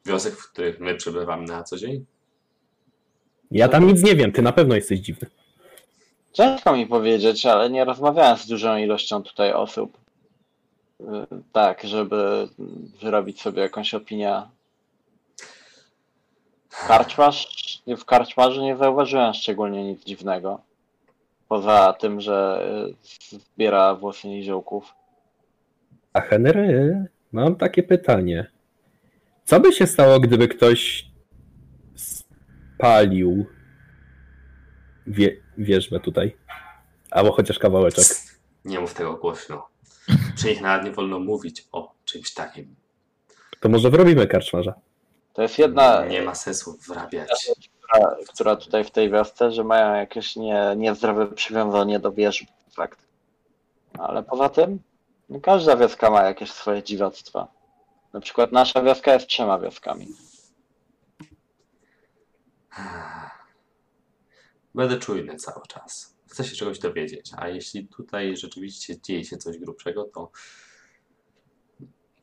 S4: wiosek, w których my przebywamy na co dzień?
S3: Ja tam nic nie wiem, ty na pewno jesteś dziwny.
S2: Ciężko mi powiedzieć, ale nie rozmawiałem z dużą ilością tutaj osób. Y, Tak, żeby wyrobić sobie jakąś opinię. Karczmarz, w karczmarzu nie zauważyłem szczególnie nic dziwnego. Poza tym, że y, zbiera włosy niziołków.
S3: A Henry, mam takie pytanie. Co by się stało, gdyby ktoś spalił wie, wierzbę tutaj? Albo chociaż kawałeczek.
S4: Nie mów tego głośno. Przy nich nawet nie wolno mówić o czymś takim.
S3: To może wrobimy karczmarza.
S2: To jest jedna,
S4: Nie ma sensu wrabiać.
S2: która, która tutaj w tej wiosce, że mają jakieś nie, niezdrowe przywiązanie do wierzb. Fakt. Ale poza tym, no każda wioska ma jakieś swoje dziwactwa. Na przykład nasza wioska jest trzema wioskami.
S4: Będę czujny cały czas. Chcę się czegoś dowiedzieć, a jeśli tutaj rzeczywiście dzieje się coś grubszego, to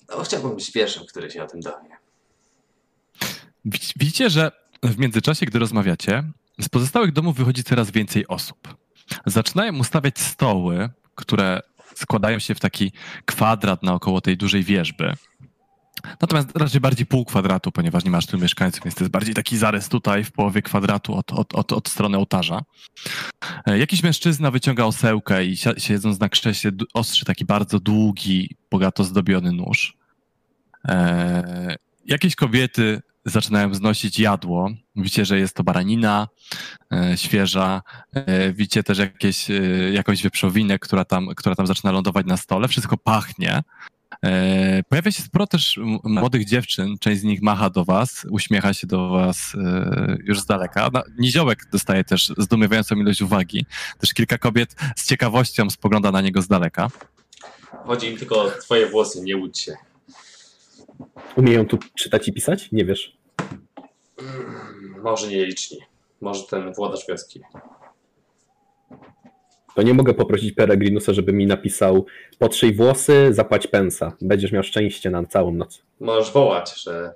S4: no, chciałbym być pierwszym, który się o tym dowie.
S1: Widz- Widzicie, że w międzyczasie, gdy rozmawiacie, z pozostałych domów wychodzi coraz więcej osób. Zaczynają ustawiać stoły, które składają się w taki kwadrat naokoło tej dużej wieżby. Natomiast raczej bardziej pół kwadratu, ponieważ nie masz tu mieszkańców, więc to jest bardziej taki zarys tutaj w połowie kwadratu od, od, od, od strony ołtarza. E, Jakiś mężczyzna wyciąga osełkę i si- siedząc na krześle ostrzy taki bardzo długi, bogato zdobiony nóż. E, jakieś kobiety zaczynają znosić jadło. Widzicie, że jest to baranina e, świeża. Widzicie też jakieś, jakąś wieprzowinę, która tam, która tam zaczyna lądować na stole. Wszystko pachnie. E, pojawia się sporo też młodych dziewczyn. Część z nich macha do was, uśmiecha się do was e, już z daleka. Niziołek dostaje też zdumiewającą ilość uwagi. Też kilka kobiet z ciekawością spogląda na niego z daleka.
S4: Chodzi im tylko o twoje włosy, nie łudź się.
S3: Umieją tu czytać i pisać? Nie wiesz.
S4: Mm, Może nie liczni. Może ten władacz wioski.
S3: To nie mogę poprosić Peregrinusa, żeby mi napisał potrzyj włosy, zapłać pensa. Będziesz miał szczęście na całą noc.
S4: Możesz wołać, że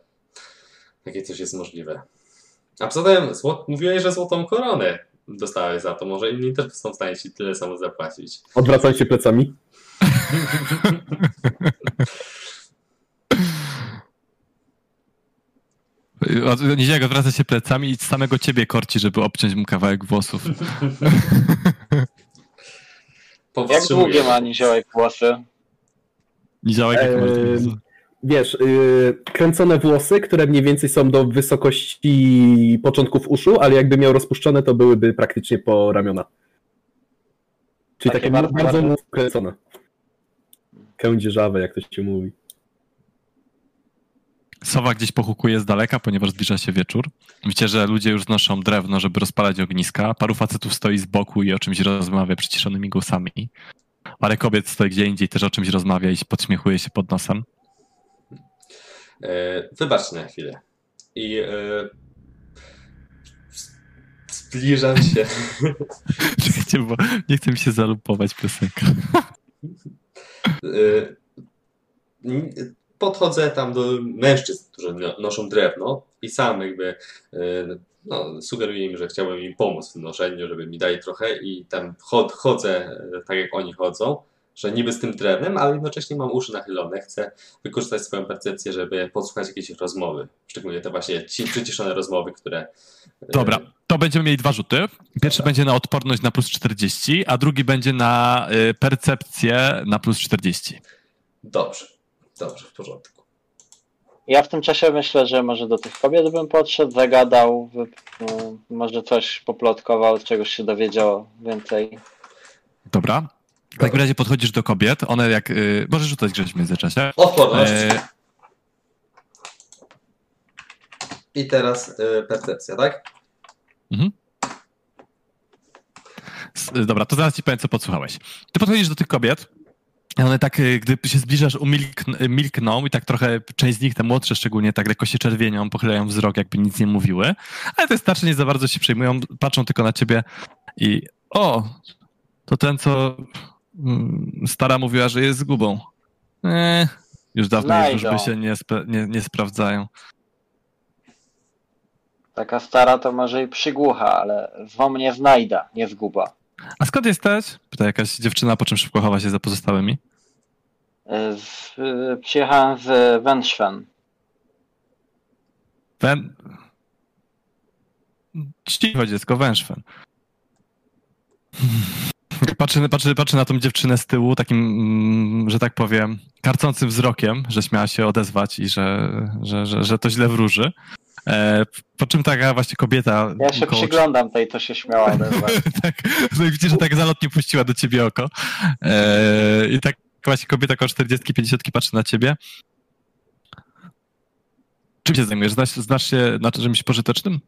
S4: takie coś jest możliwe. A poza tym zło... mówiłeś, że złotą koronę dostałeś za to. Może inni też są w stanie ci tyle samo zapłacić.
S3: Odwracam się plecami.
S1: Niziak odwraca się plecami i z samego ciebie korci, żeby obciąć mu kawałek włosów.
S2: Jak
S4: Powstrzymuję.
S2: długie ma niziołek włosy?
S1: Niziołek jak
S3: Ehm,
S1: włosy?
S3: Wiesz, yy, kręcone włosy, które mniej więcej są do wysokości początków uszu, ale jakby miał rozpuszczone, to byłyby praktycznie po ramiona. Czyli
S2: Takie
S3: takie,
S2: bardzo-
S3: bardzo,
S2: bardzo-
S3: kręcone. Kędzierzawe, jak to się mówi.
S1: Sowa gdzieś pochukuje z daleka, ponieważ zbliża się wieczór. Widzicie, że ludzie już znoszą drewno, żeby rozpalać ogniska. Paru facetów stoi z boku i o czymś rozmawia przyciszonymi głosami. Parę kobiet stoi gdzie indziej, też o czymś rozmawia i podśmiechuje się pod nosem.
S4: E, Wybaczcie na chwilę. I e, zbliżam się.
S1: Czekajcie, bo nie chce mi się zalupować piosenka.
S4: E, Podchodzę tam do mężczyzn, którzy no- noszą drewno i sam jakby e, no, sugeruję im, że chciałbym im pomóc w noszeniu, żeby mi dali trochę i tam chod, chodzę e, tak jak oni chodzą, że niby z tym drewnem, ale jednocześnie mam uszy nachylone. Chcę wykorzystać swoją percepcję, żeby podsłuchać jakieś rozmowy. Szczególnie te właśnie ci przyciszone rozmowy, które... e,
S1: Dobra, to będziemy mieli dwa rzuty. Pierwszy
S4: Dobra.
S1: będzie na odporność na plus 40, a drugi będzie na percepcję na plus 40.
S4: Dobrze, dobrze, w porządku.
S2: Ja w tym czasie myślę, że może do tych kobiet bym podszedł, zagadał, wy, no, może coś poplotkował, czegoś się dowiedział więcej.
S1: Dobra. W takim razie podchodzisz do kobiet, one jak... Y, możesz rzucać gdzieś w międzyczasie.
S4: Odporność.
S1: E,
S4: I teraz y, percepcja, tak?
S1: S- Dobra, to zaraz ci powiem, co podsłuchałeś. Ty podchodzisz do tych kobiet, one tak, y, gdy się zbliżasz, umilkn- milkną i tak trochę, część z nich, te młodsze szczególnie, tak lekko się czerwienią, pochylają wzrok, jakby nic nie mówiły, ale te starsze nie za bardzo się przejmują, patrzą tylko na ciebie i o, to ten, co mm, stara mówiła, że jest zgubą. Eee, już dawno wróżby się nie, nie, nie sprawdzają.
S2: Taka stara to może i przygłucha, ale wo mnie znajda, nie zguba.
S1: A skąd jesteś? Pyta jakaś dziewczyna, po czym szybko chowa się za pozostałymi.
S2: Z, y, przyjechałem z Wenschwen.
S1: Ten. Cicho dziecko, wężfen. Patrzy, patrzy, patrzy na tą dziewczynę z tyłu, takim, mm, że tak powiem, karcącym wzrokiem, że śmiała się odezwać i że, że, że, że to źle wróży. E, po czym taka właśnie kobieta.
S2: Ja się
S1: koło-
S2: przyglądam tej, to się śmiała
S1: tak, no i widzisz, że tak zalotnie puściła do ciebie oko. E, I tak właśnie kobieta około 40-50 patrzy na ciebie. Czym się zajmujesz? Znasz, znasz się na czymś pożytecznym?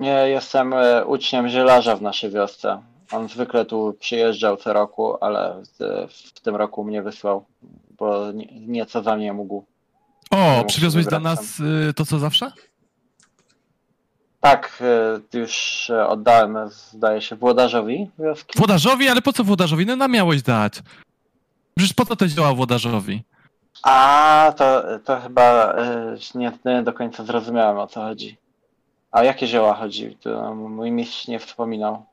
S2: Nie, jestem e, uczniem zielarza w naszej wiosce. On zwykle tu przyjeżdżał co roku, ale w, tym roku mnie wysłał, bo nie, nieco za mnie mógł.
S1: O, przywiozłeś dla nas y, to, co zawsze?
S2: Tak, e, już e, oddałem, zdaje się, włodarzowi wioski.
S1: Włodarzowi? Ale po co włodarzowi? No nam miałeś dać. Przecież po co to działa włodarzowi?
S2: A, to, to chyba nie, nie do końca zrozumiałem o co chodzi. A o jakie zioła chodzi? To mój mistrz nie wspominał.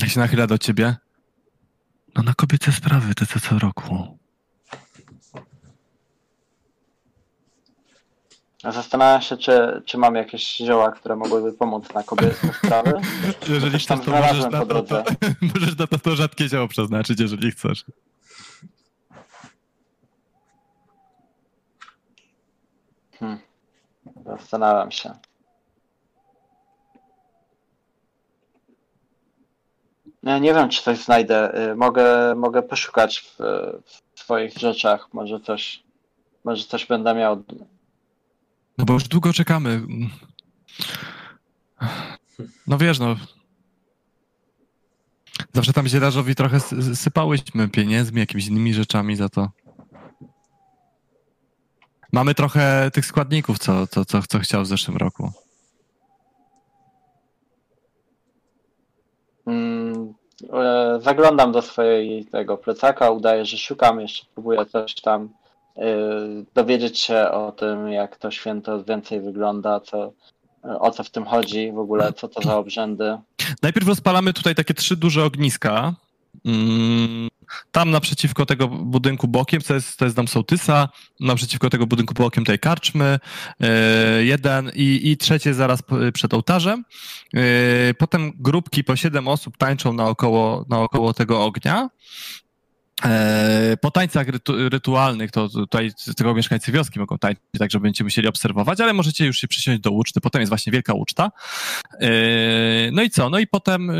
S1: Jak się nachyla do ciebie. No na kobiece sprawy, te co co roku.
S2: Zastanawiam się, czy, czy mam jakieś zioła, które mogłyby pomóc na kobiece sprawy.
S1: Jeżeli chcesz, to możesz na to, to, możesz na to, to rzadkie zioło przeznaczyć, jeżeli chcesz.
S2: Hmm. Zastanawiam się. Nie, nie wiem, czy coś znajdę. Y, Mogę, mogę poszukać w, w swoich rzeczach. Może coś, może coś będę miał.
S1: No bo już długo czekamy. No wiesz, no. Zawsze tam zielarzowi trochę sy- sypałyśmy pieniędzmi, jakimiś innymi rzeczami za to. Mamy trochę tych składników, co, co, co, co chciał w zeszłym roku.
S2: Mm, e, Zaglądam do swojego plecaka, udaję, że szukam, jeszcze próbuję coś tam dowiedzieć się o tym, jak to święto więcej wygląda, co, o co w tym chodzi w ogóle, co to za obrzędy.
S1: Najpierw rozpalamy tutaj takie trzy duże ogniska. Mm, Tam naprzeciwko tego budynku bokiem, to jest, to jest dom sołtysa, naprzeciwko tego budynku bokiem tej karczmy, e, jeden i, i trzecie zaraz przed ołtarzem. E, Potem grupki po siedem osób tańczą naokoło, naokoło tego ognia. E, Po tańcach rytu, rytualnych to tutaj tylko mieszkańcy wioski mogą tańczyć, tak że będziecie musieli obserwować, ale możecie już się przysiąść do uczty. Potem jest właśnie wielka uczta. E, No i co? No i potem, e,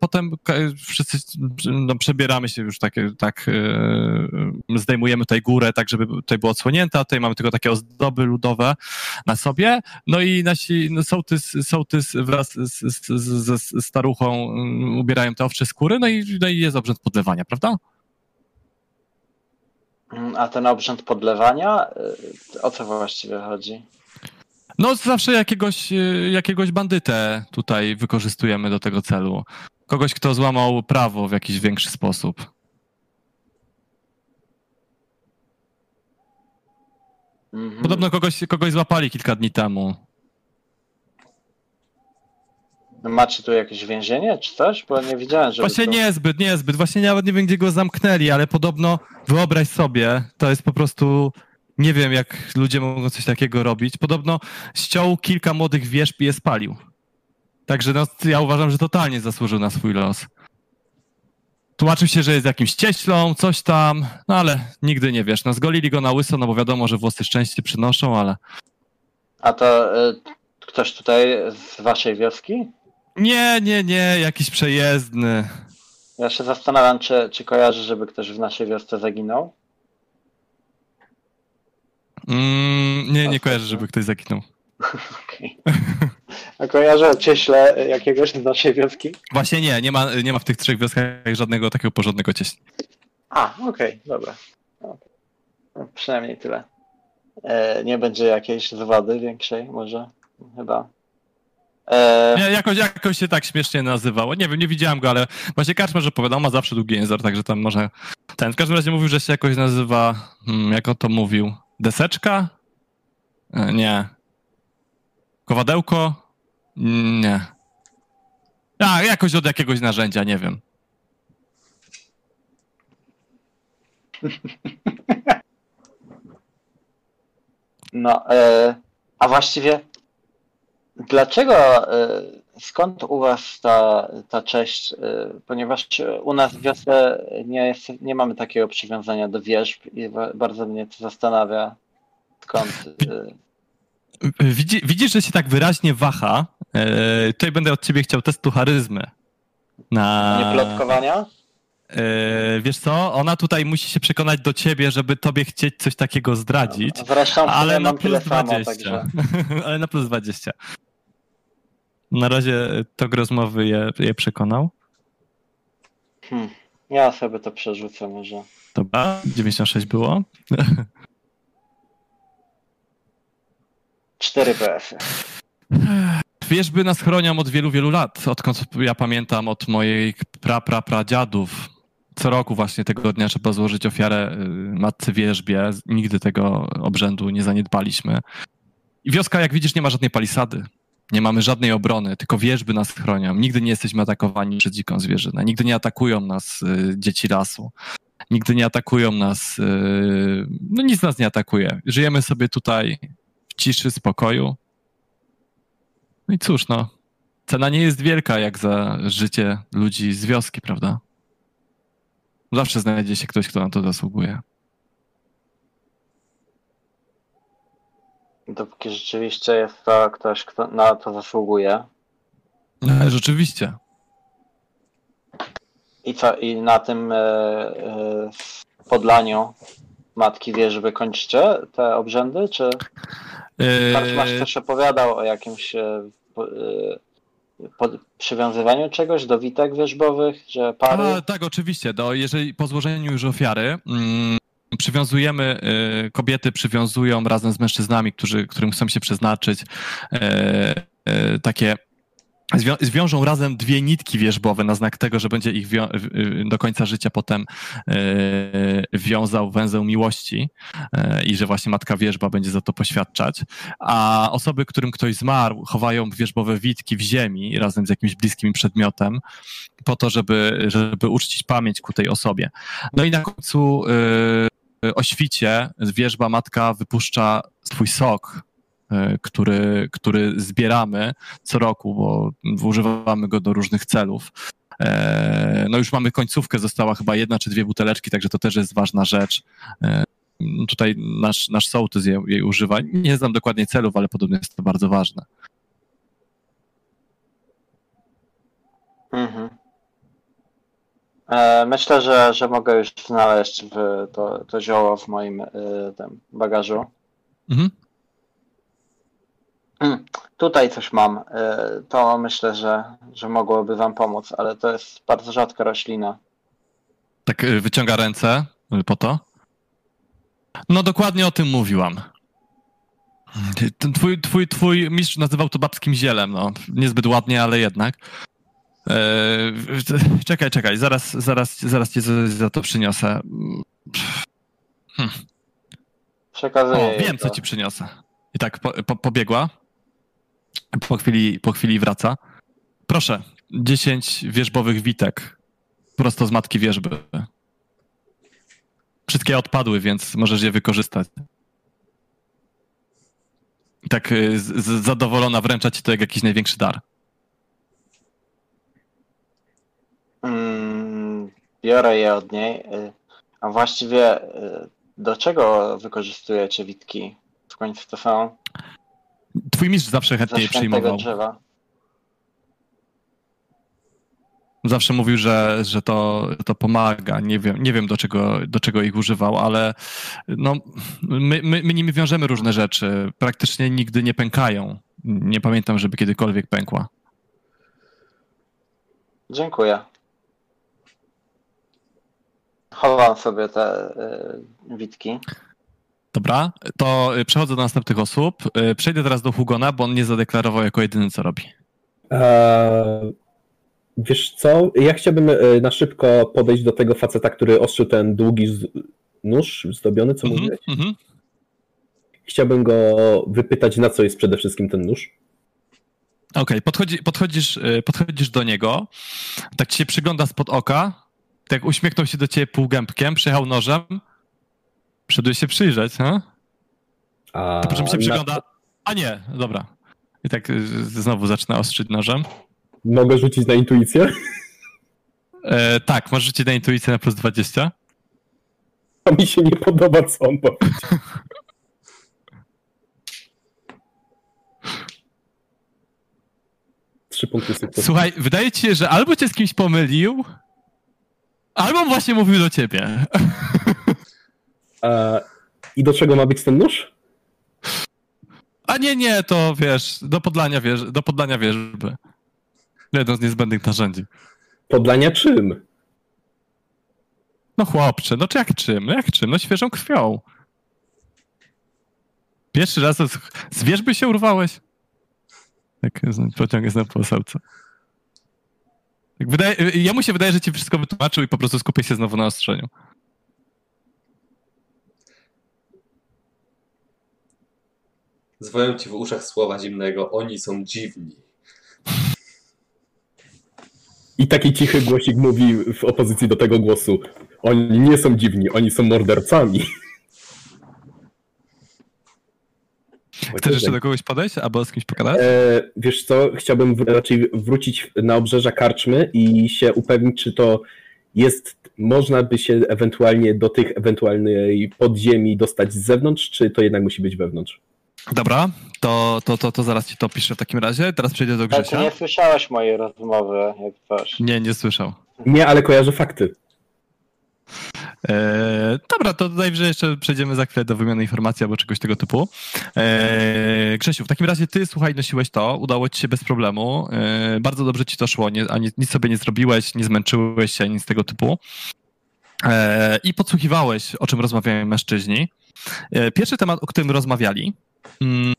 S1: potem wszyscy no, przebieramy się już tak, tak zdejmujemy tutaj górę, tak żeby tutaj było odsłonięte, a tutaj mamy tylko takie ozdoby ludowe na sobie. No i nasi no, sołtys, sołtys wraz z, staruchą mm, ubierają te owcze skóry, no i, no i jest obrzęd podlewania, prawda?
S2: Mm, A ten obrzęd podlewania, y, o co właściwie chodzi?
S1: No zawsze jakiegoś, y, jakiegoś bandytę tutaj wykorzystujemy do tego celu. Kogoś, kto złamał prawo w jakiś większy sposób.
S2: Mhm.
S1: Podobno kogoś, kogoś złapali kilka dni temu.
S2: Macie tu jakieś więzienie czy coś? Bo nie widziałem, żeby
S1: Właśnie
S2: tu...
S1: niezbyt, niezbyt. Właśnie nawet nie wiem, gdzie go zamknęli, ale podobno, wyobraź sobie, to jest po prostu, nie wiem, jak ludzie mogą coś takiego robić. Podobno ściął kilka młodych wierzb i je spalił. Także no, ja uważam, że totalnie zasłużył na swój los. Tłumaczył się, że jest jakimś cieślą, coś tam, no ale nigdy nie wiesz. No zgolili go na łyso, no bo wiadomo, że włosy szczęście przynoszą, ale
S2: A to y, ktoś tutaj z waszej wioski?
S1: Nie, nie, nie, jakiś przejezdny.
S2: Ja się zastanawiam, czy, czy kojarzy, żeby ktoś w naszej wiosce zaginął.
S1: Mm, nie, nie kojarzę, żeby ktoś zaginął.
S2: Okej. A kojarzę cieśle jakiegoś z naszej wioski?
S1: Właśnie nie, nie ma, nie ma w tych trzech wioskach żadnego takiego porządnego cieśni.
S2: A, okej, dobra. Okej. No, przynajmniej tyle. E, nie będzie jakiejś zwady większej, może? Chyba. E,
S1: Nie, jakoś, jakoś się tak śmiesznie nazywało. Nie wiem, nie widziałem go, ale właśnie Kaczmarz opowiadał, ma zawsze długi język, także tam może... Ten, w każdym razie mówił, że się jakoś nazywa, hmm, jak on to mówił, deseczka? E, Nie. Kowadełko? Mm, Nie. A, jakoś od jakiegoś narzędzia, nie wiem.
S2: no, e, a właściwie dlaczego, e, skąd u was ta, ta cześć? E, ponieważ u nas w wiosce nie, jest, nie mamy takiego przywiązania do wierzb i bardzo mnie to zastanawia, skąd... E,
S1: Widzi, widzisz, że się tak wyraźnie waha. E, tutaj będę od ciebie chciał testu charyzmy. Na...
S2: nie plotkowania?
S1: E, wiesz co, ona tutaj musi się przekonać do ciebie, żeby tobie chcieć coś takiego zdradzić,
S2: Zresztą
S1: ale na plus
S2: samo,
S1: 20.
S2: także...
S1: ale na plus 20. Na razie tok rozmowy je, je przekonał.
S2: Hmm. Ja sobie to przerzucę może.
S1: Dobra, 96 było.
S2: 4 PS-y.
S1: Wierzby nas chronią od wielu, wielu lat. Odkąd ja pamiętam od moich pra, pra, pradziadów. Co roku właśnie tego dnia trzeba złożyć ofiarę y, matce wierzbie. Nigdy tego obrzędu nie zaniedbaliśmy. I wioska, jak widzisz, nie ma żadnej palisady. Nie mamy żadnej obrony, tylko wierzby nas chronią. Nigdy nie jesteśmy atakowani przez dziką zwierzynę. Nigdy nie atakują nas y, dzieci lasu. Nigdy nie atakują nas. Y, no nic nas nie atakuje. Żyjemy sobie tutaj w ciszy, spokoju. No i cóż, no. Cena nie jest wielka jak za życie ludzi z wioski, prawda? Zawsze znajdzie się ktoś, kto na to zasługuje.
S2: Dopóki rzeczywiście jest to ktoś, kto na to zasługuje.
S1: No, rzeczywiście.
S2: I co, i na tym e, e, podlaniu matki wierzby kończycie te obrzędy, czy Karczmasz
S1: Yy,
S2: też opowiadał o jakimś e, po, przywiązywaniu czegoś do witek wierzbowych, że pary...
S1: a, tak, oczywiście. Do, jeżeli po złożeniu już ofiary mm, przywiązujemy, y, kobiety przywiązują razem z mężczyznami, którzy, którym chcą się przeznaczyć, e, e, takie Zwią- zwiążą razem dwie nitki wierzbowe na znak tego, że będzie ich y, do końca życia potem wiązał węzeł miłości i że właśnie matka wierzba będzie za to poświadczać. A osoby, którym ktoś zmarł, chowają wierzbowe witki w ziemi razem z jakimś bliskim przedmiotem po to, żeby, żeby uczcić pamięć ku tej osobie. No i na końcu o świcie wierzba matka wypuszcza swój sok, e, który, który zbieramy co roku, bo używamy go do różnych celów. E, No już mamy końcówkę, została chyba jedna czy dwie buteleczki, także to też jest ważna rzecz. E, Tutaj nasz, nasz sołtys jej, jej używa. Nie znam dokładnie celów, ale podobno jest to bardzo ważne.
S2: Mhm. E, myślę, że, że mogę już znaleźć to, to zioło w moim e, tym bagażu.
S1: Mhm.
S2: Mm, Tutaj coś mam. E, To myślę, że, że mogłoby wam pomóc, ale to jest bardzo rzadka roślina.
S1: Tak wyciąga ręce y, po to. No dokładnie o tym mówiłam. Ten Twój, twój, twój mistrz nazywał to babskim zielem, no. Niezbyt ładnie, ale jednak. Eee, czekaj, czekaj, zaraz, zaraz, zaraz cię za, to przyniosę.
S2: Przekazuję
S1: O, wiem, co
S2: to.
S1: ci przyniosę. I tak po, po, pobiegła. Po chwili, po chwili wraca. Proszę, 10 wierzbowych witek. Prosto z matki wierzby. Wszystkie odpadły, więc możesz je wykorzystać. I tak y, z, z, zadowolona wręcza ci to jak jakiś największy dar.
S2: Mm, biorę je od niej. y, A właściwie y, do czego wykorzystujecie witki? W końcu to są
S1: Twój mistrz zawsze
S2: ze
S1: chętnie je przyjmował.
S2: drzewa.
S1: Zawsze mówił, że, że to, to pomaga. Nie wiem, nie wiem do, czego, do czego ich używał, ale no, my, my, my nimi wiążemy różne rzeczy. Praktycznie nigdy nie pękają. Nie pamiętam, żeby kiedykolwiek pękła.
S2: Dziękuję. Chowam sobie te y, witki.
S1: Dobra, to y, przechodzę do następnych osób. Y, Przejdę teraz do Hugona, bo on nie zadeklarował jako jedyny, co robi.
S3: Eee, wiesz co? Ja chciałbym e, na szybko podejść do tego faceta, który ostrzył ten długi z... nóż zdobiony, co
S1: Mhm,
S3: mówiłeś.
S1: mhm.
S3: Chciałbym go wypytać, na co jest przede wszystkim ten nóż.
S1: Okej, podchodzi, podchodzisz, y, podchodzisz do niego, tak ci się przygląda spod oka, tak uśmiechnął się do ciebie półgębkiem, przyjechał nożem, przyszedłeś się przyjrzeć, ha?
S3: A
S1: To po czym się
S3: na-
S1: przygląda, a nie, dobra. I tak y, znowu zaczyna ostrzyć nożem.
S3: Mogę rzucić na intuicję?
S1: E, tak, masz rzucić na intuicję na plus 20.
S3: To mi się nie podoba, co on powiedział. Trzy punkty sukcesu.
S1: Słuchaj, wydaje ci się, że albo cię z kimś pomylił, albo właśnie mówił do ciebie.
S3: E, I do czego ma być ten nóż?
S1: A nie, nie, to wiesz, do podlania, wież, do podlania wierzby. Jedno z niezbędnych narzędzi.
S3: Podlania czym?
S1: No chłopcze, no czy jak czym? No jak czym? No świeżą krwią. Pierwszy raz z, z wierzby się urwałeś? Tak, z- pociąg jest na posełce. Tak wydaje, jemu się wydaje, że ci wszystko wytłumaczył i po prostu skupię się znowu na ostrzeniu.
S4: Zwoją ci w uszach słowa zimnego, oni są dziwni.
S3: I taki cichy głosik mówi w opozycji do tego głosu. Oni nie są dziwni, oni są mordercami.
S1: Chcesz jeszcze do kogoś podejść albo z kimś pogadać?
S3: E, wiesz co, chciałbym w, raczej wrócić na obrzeża karczmy i się upewnić, czy to jest, można by się ewentualnie do tych ewentualnej podziemi dostać z zewnątrz, czy to jednak musi być wewnątrz?
S1: Dobra, to, to, to, to zaraz ci to piszę w takim razie. Teraz przejdę do
S2: Ale ty
S1: Grzesia.
S2: nie słyszałeś mojej rozmowy, jak coś.
S1: Nie, nie słyszał.
S3: Nie, ale kojarzę fakty.
S1: Eee, dobra, to najwyżej jeszcze przejdziemy za chwilę do wymiany informacji albo czegoś tego typu. Eee, Grzesiu, w takim razie ty, słuchaj, nosiłeś to, udało ci się bez problemu, eee, bardzo dobrze ci to szło, nie, nic sobie nie zrobiłeś, nie zmęczyłeś się, nic tego typu. Eee, I podsłuchiwałeś, o czym rozmawiają mężczyźni. Eee, pierwszy temat, o którym rozmawiali, mm,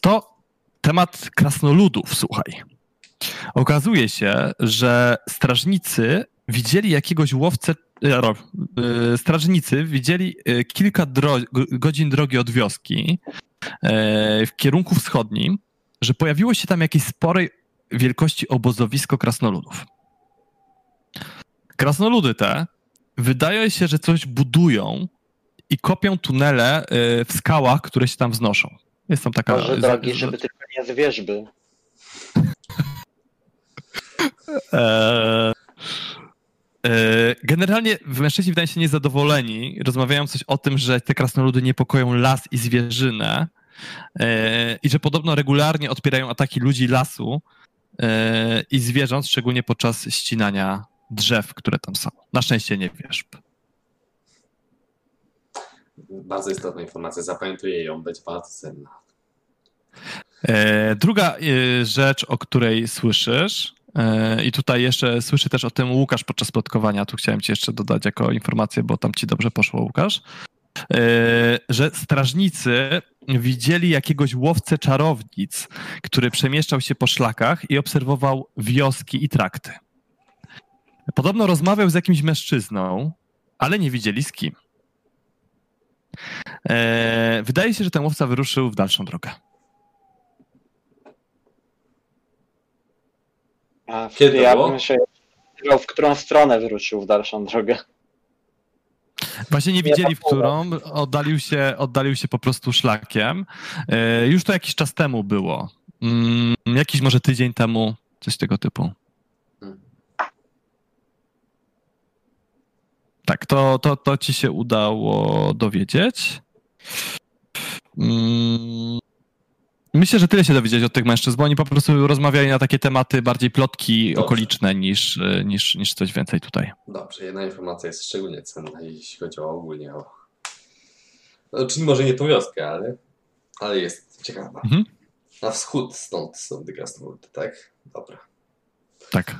S1: to temat krasnoludów, słuchaj. Okazuje się, że strażnicy widzieli jakiegoś łowcę, e, e, strażnicy widzieli e, kilka dro- go- godzin drogi od wioski w kierunku wschodnim, że pojawiło się tam jakieś sporej wielkości obozowisko krasnoludów. Krasnoludy te wydaje się, że coś budują i kopią tunele w skałach, które się tam wznoszą. Jest tam taka...
S2: Boże drogi, żeby tylko nie z wierzby.
S1: Eee, Generalnie mężczyźni wydają się niezadowoleni. Rozmawiają coś o tym, że te krasnoludy niepokoją las i zwierzynę eee, i że podobno regularnie odpierają ataki ludzi lasu eee, i zwierząt, szczególnie podczas ścinania drzew, które tam są. Na szczęście nie wierzb.
S4: Bardzo istotna informacja, zapamiętuję ją, być bardzo cenna.
S1: E, Druga e, rzecz, o której słyszysz, e, i tutaj jeszcze słyszy też o tym Łukasz podczas plotkowania, tu chciałem ci jeszcze dodać jako informację, bo tam ci dobrze poszło, Łukasz, e, że strażnicy widzieli jakiegoś łowcę czarownic, który przemieszczał się po szlakach i obserwował wioski i trakty. Podobno rozmawiał z jakimś mężczyzną, ale nie widzieli z kim. E, Wydaje się, że ten łowca wyruszył w dalszą drogę.
S2: A
S4: Kiedy
S2: wtedy ja
S4: było?
S2: bym się wiedział, w którą stronę wyruszył w dalszą drogę.
S1: Właśnie nie widzieli, w
S2: ma pola.
S1: którą. Oddalił się, oddalił się po prostu szlakiem. E, Już to jakiś czas temu było. Mm, Jakiś może tydzień temu, coś tego typu.
S4: Hmm.
S1: Tak, to, to, to ci się udało dowiedzieć. Myślę, że tyle się dowiedzieć od tych mężczyzn, bo oni po prostu rozmawiali na takie tematy bardziej plotki
S4: Dobrze.
S1: okoliczne niż, y, niż, niż coś więcej tutaj.
S4: Dobrze, jedna informacja jest szczególnie cenna, jeśli chodzi o ogólnie o... Czyli może nie tą wioskę, ale, ale jest ciekawa.
S1: Mhm.
S4: Na wschód stąd są te tak? Dobra.
S1: Tak.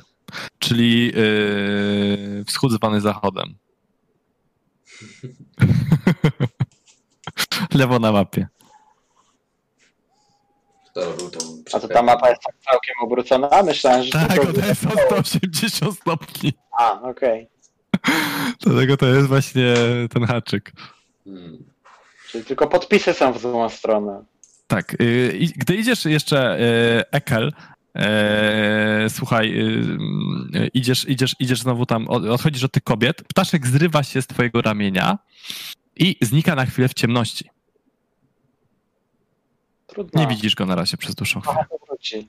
S1: Czyli yy, wschód zwany zachodem. Lewo na mapie.
S2: A to ta mapa jest tak całkiem obrócona? Myślałem, że
S1: Tak,
S2: tylko...
S1: ona jest o 180 stopni.
S2: A, okej.
S1: Dlatego to jest właśnie ten haczyk.
S4: Hmm.
S2: Czyli tylko podpisy są w złą stronę.
S1: Tak. I gdy idziesz jeszcze yy, Ekel, yy, słuchaj, idziesz, idziesz, idziesz znowu tam, od- odchodzisz od tych kobiet, ptaszek zrywa się z twojego ramienia i znika na chwilę w ciemności.
S2: Trudno.
S1: Nie widzisz go na razie przez dłuższą chwilę.
S2: Wróci.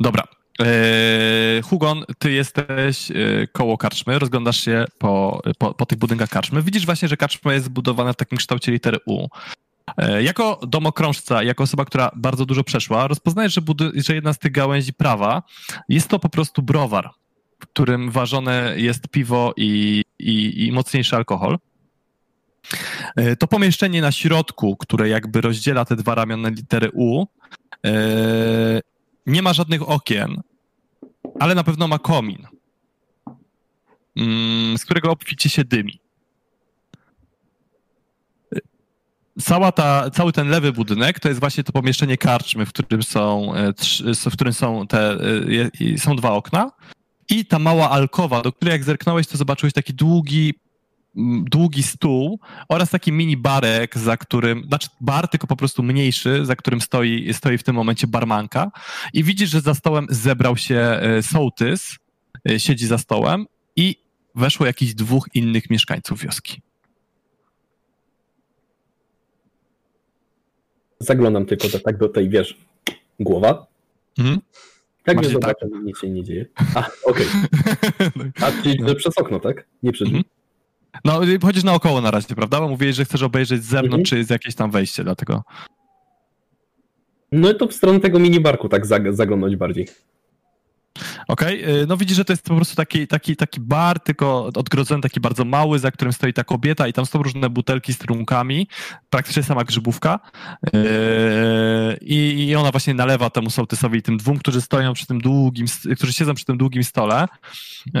S1: Dobra. Eee, Hugon, ty jesteś e, koło karczmy, rozglądasz się po, po, po tych budynkach karczmy. Widzisz właśnie, że karczma jest zbudowana w takim kształcie litery U. E, Jako domokrążca, jako osoba, która bardzo dużo przeszła, rozpoznajesz, że, że jedna z tych gałęzi prawa jest to po prostu browar, w którym ważone jest piwo i, i, i mocniejszy alkohol. E, To pomieszczenie na środku, które jakby rozdziela te dwa ramiona litery U, e, nie ma żadnych okien, ale na pewno ma komin, mm, z którego obficie się dymi. Cała ta, cały ten lewy budynek to jest właśnie to pomieszczenie karczmy, w którym są, e, w którym są te, są dwa okna i ta mała alkowa, do której jak zerknąłeś, to zobaczyłeś taki długi, długi stół oraz taki mini barek, za którym, znaczy bar, tylko po prostu mniejszy, za którym stoi, stoi w tym momencie barmanka i widzisz, że za stołem zebrał się e, sołtys, e, siedzi za stołem i weszło jakichś dwóch innych mieszkańców wioski.
S3: Zaglądam tylko do, tak do tej, wiesz, głowa.
S1: Mhm.
S3: Tak,
S1: Bardziej
S3: nie zobaczę, nic się nie dzieje. A, okej. A, czyli przez okno, tak? Nie przez.
S1: Mhm. No, chodzisz naokoło na razie, prawda? Bo mówiłeś, że chcesz obejrzeć z zewnątrz,
S3: Mhm.
S1: czy jest jakieś tam wejście, dlatego...
S3: No to w stronę tego minibarku tak zag- zaglądać bardziej.
S1: Okej, y, no widzisz, że to jest po prostu taki, taki, taki bar, tylko odgrodzony, taki bardzo mały, za którym stoi ta kobieta i tam są różne butelki z trunkami, praktycznie sama grzybówka Yy, i, i ona właśnie nalewa temu sołtysowi tym dwóm, którzy stoją przy tym długim, którzy siedzą przy tym długim stole, Yy,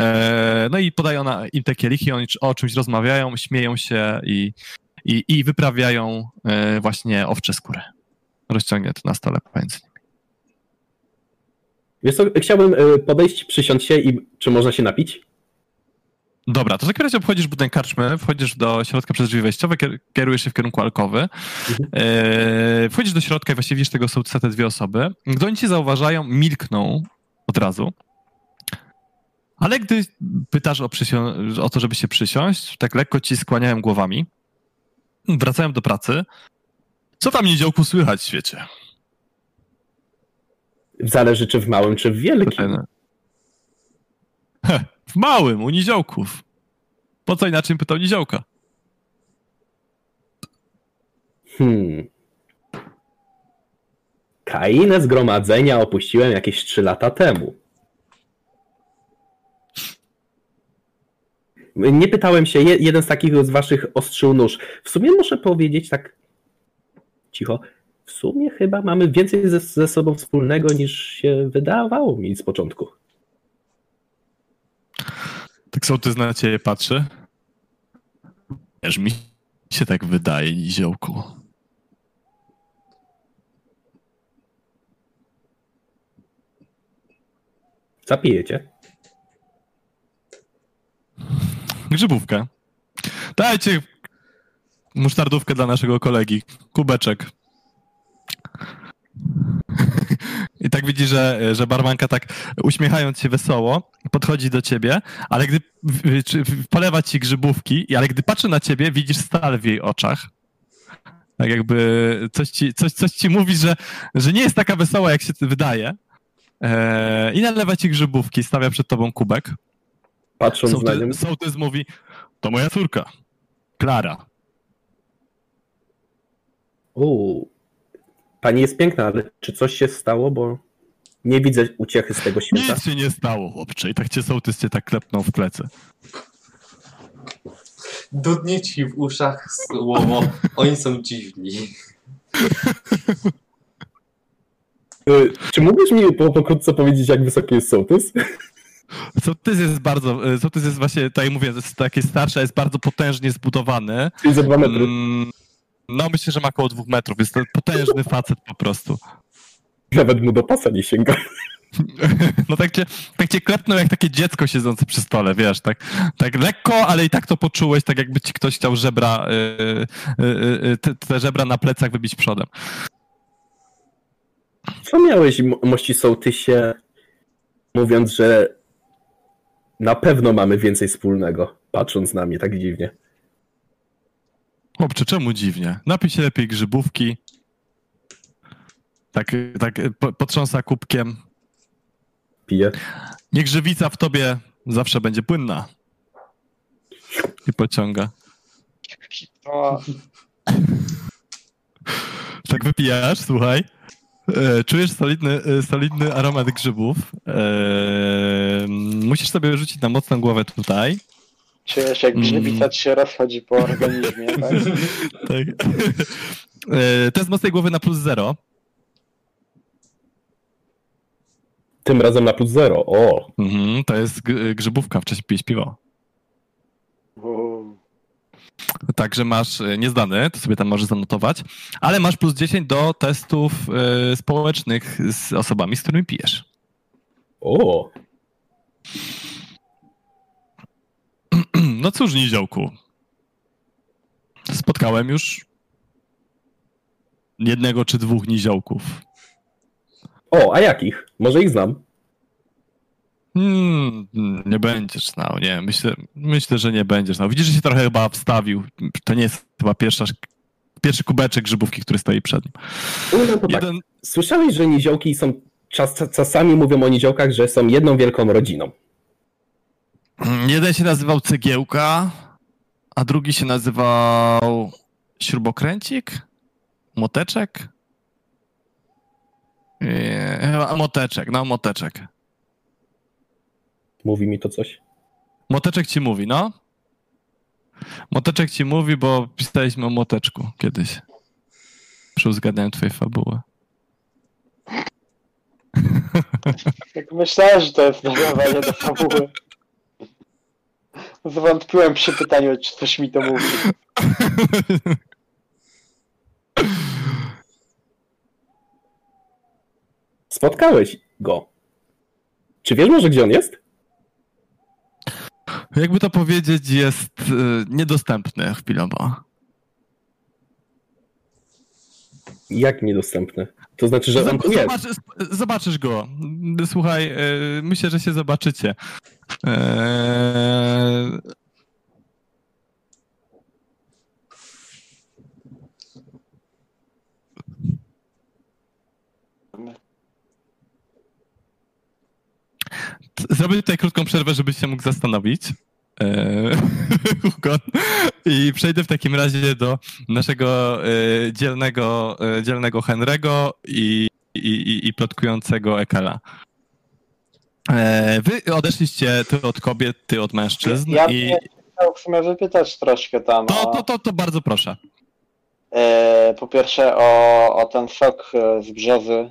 S1: no i podaje ona im te kielichy, oni o czymś rozmawiają, śmieją się i, i, i wyprawiają yy, właśnie owcze skóry. Rozciągnie to na stole nimi.
S3: Wiesz co, chciałbym y, podejść, przysiąść się i czy można się napić?
S1: Dobra, to w takim razie obchodzisz budynek karczmy, wchodzisz do środka przez drzwi wejściowe, kier- kierujesz się w kierunku alkowy, e, wchodzisz do środka i właściwie widzisz tego sołtysa, te dwie osoby. Gdy oni cię zauważają, milkną od razu. Ale gdy pytasz o, o to, żeby się przysiąść, tak lekko ci skłaniają głowami, wracają do pracy. Co tam niziołku słychać w świecie?
S3: Zależy czy w małym, czy w wielkim.
S1: W małym, u niziołków. Po co inaczej pytał niziołka?
S3: Hmm. Krainę zgromadzenia opuściłem jakieś 3 lata temu. Nie pytałem się, je, jeden z takich z waszych ostrzył nóż. W sumie muszę powiedzieć tak cicho. W sumie chyba mamy więcej ze, ze sobą wspólnego niż się wydawało mi z początku.
S1: Tak sołtys na ciebie patrzy. Wiesz, mi się tak wydaje, niziołku.
S3: Zapijecie?
S1: Grzybówkę. Dajcie musztardówkę dla naszego kolegi. Kubeczek. I tak widzi, że, że barmanka tak uśmiechając się wesoło podchodzi do ciebie, ale gdy polewa ci grzybówki, ale gdy patrzy na ciebie, widzisz stal w jej oczach. Tak jakby coś ci, coś, coś ci mówi, że, że nie jest taka wesoła, jak się wydaje. Eee, I nalewa ci grzybówki, stawia przed tobą kubek.
S3: Patrząc na nią.
S1: Sołtys, sołtys mówi, to moja córka, Klara.
S3: Uuu. Pani jest piękna, ale czy coś się stało, bo nie widzę uciechy z tego świata.
S1: Nic się nie stało, chłopcze. I tak cię sołtys cię tak klepnął w plecy.
S4: Dudnie ci w uszach słowo, oni są dziwni.
S3: Y, Czy mógłbyś mi po, pokrótce powiedzieć, jak wysoki jest sołtys?
S1: Sołtys jest bardzo, e, sołtys jest właśnie, tak jak mówię, jest takie starsze, jest bardzo potężnie zbudowany.
S3: Czyli za dwa metry.
S1: Mm, No myślę, że ma około dwóch metrów. Jest to potężny facet po prostu.
S3: Nawet mu do pasa nie sięga.
S1: No tak cię, tak cię klepnął jak takie dziecko siedzące przy stole, wiesz, tak, tak lekko, ale i tak to poczułeś, tak jakby ci ktoś chciał żebra, y, y, y, te, te żebra na plecach wybić przodem.
S3: Co miałeś, mo- mości sołtysie, mówiąc, że na pewno mamy więcej wspólnego, patrząc na mnie tak dziwnie.
S1: Chłopcze, czemu dziwnie? Napij się lepiej grzybówki. Tak, tak po- potrząsa kubkiem.
S3: Piję.
S1: Niech żywica w tobie zawsze będzie płynna. I pociąga.
S2: O,
S1: Tak wypijasz, słuchaj. E, Czujesz solidny, e, solidny aromat grzybów. E, musisz sobie rzucić na mocną głowę tutaj.
S2: Czujesz jak
S1: Mm.
S2: grzybica ci się rozchodzi po organizmie, tak?
S1: Tak. E, Test mocnej głowy na plus zero.
S3: Tym razem na plus zero. O,
S1: Mhm, to jest grzybówka, wcześniej pijesz piwo. Także masz e, niezdany, to sobie tam możesz zanotować, ale masz plus 10 do testów e, społecznych z osobami, z którymi pijesz.
S3: o.
S1: No cóż, niziołku. Spotkałem już jednego czy dwóch niziołków.
S3: O, a jakich? Może ich znam.
S1: Hmm, nie będziesz znał, nie. Myślę, myślę, że nie będziesz znał. Widzisz, że się trochę chyba wstawił. To nie jest chyba pierwsza, pierwszy kubeczek grzybówki, który stoi przed nim.
S3: No, no tak.
S1: Jeden,
S3: Słyszałeś, że niziołki są, czas, czasami mówią o niziołkach, że są jedną wielką rodziną.
S1: Jeden się nazywał Cegiełka, a drugi się nazywał Śrubokręcik? Moteczek? Chyba Moteczek, no Moteczek.
S3: Mówi mi to coś.
S1: Moteczek ci mówi, no? Moteczek ci mówi, bo pisaliśmy o Moteczku kiedyś. Przy uzgadnianiu twojej fabuły.
S2: Jak myślałem, że to jest nawiązanie do fabuły. Zwątpiłem przy pytaniu, czy coś mi to mówi.
S3: Spotkałeś go. Czy wiesz może, gdzie on jest?
S1: Jakby to powiedzieć, jest y, niedostępny chwilowo.
S3: Jak niedostępny? To znaczy, że on tu jest.
S1: Zobacz, sp- zobaczysz go. Słuchaj, y, myślę, że się zobaczycie. T- Zrobię tutaj krótką przerwę, żebyś się mógł zastanowić. Hugon. I przejdę w takim razie do naszego e, dzielnego, e, dzielnego Henry'ego i, i, i, plotkującego Ekela. E, wy odeszliście, ty od kobiet, ty od mężczyzn.
S2: Ja
S1: i
S2: bym chciał w sumie wypytać troszkę tam
S1: to, to, to, to bardzo proszę.
S2: e, po pierwsze o, o ten sok e, z brzozy.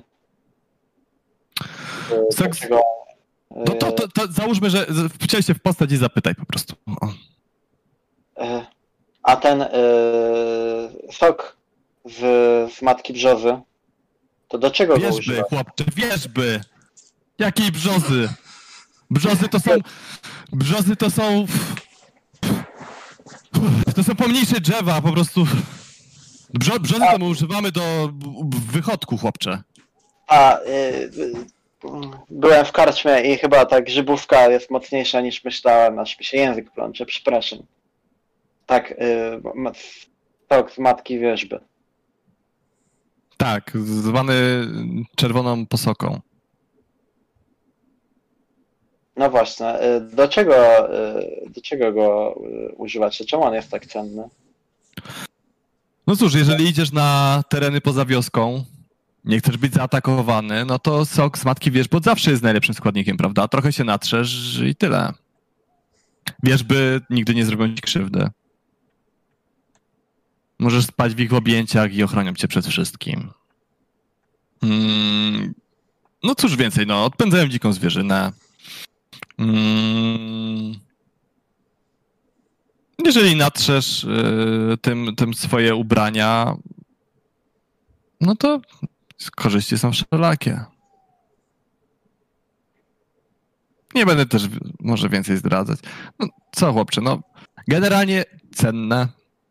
S2: E,
S1: Sok z-
S2: takiego,
S1: No to, to, to załóżmy, że wciąż się w postać i zapytaj po prostu. O.
S2: e, a ten e, sok z, z matki brzozy, to do czego go
S1: Wierzby,
S2: używa?
S1: chłopcze, wierzby! Jakiej brzozy? Brzozy to są... Brzozy to są... To są pomniejsze drzewa, po prostu... Brzo, brzozy to my używamy do wychodku, chłopcze.
S2: A, y, y, byłem w karczmie i chyba ta grzybówka jest mocniejsza niż myślałem, aż mi się język plącze, przepraszam. Tak, y, ma- sok z matki wierzby.
S1: Tak, zwany czerwoną posoką.
S2: No właśnie, y, do czego, y, do czego go y, używacie? Czemu on jest tak cenny?
S1: No cóż, jeżeli idziesz na tereny poza wioską, nie chcesz być zaatakowany, no to sok z matki wierzby zawsze jest najlepszym składnikiem, prawda? Trochę się natrzesz i tyle. Wierzby nigdy nie zrobią ci krzywdy. Możesz spać w ich objęciach i ochronią cię przed wszystkim. Mm, no cóż więcej, no, odpędzają dziką zwierzynę. Mm, jeżeli natrzesz y, tym, tym swoje ubrania, no to korzyści są wszelakie. Nie będę też może więcej zdradzać. No, co chłopcze, no generalnie cenne.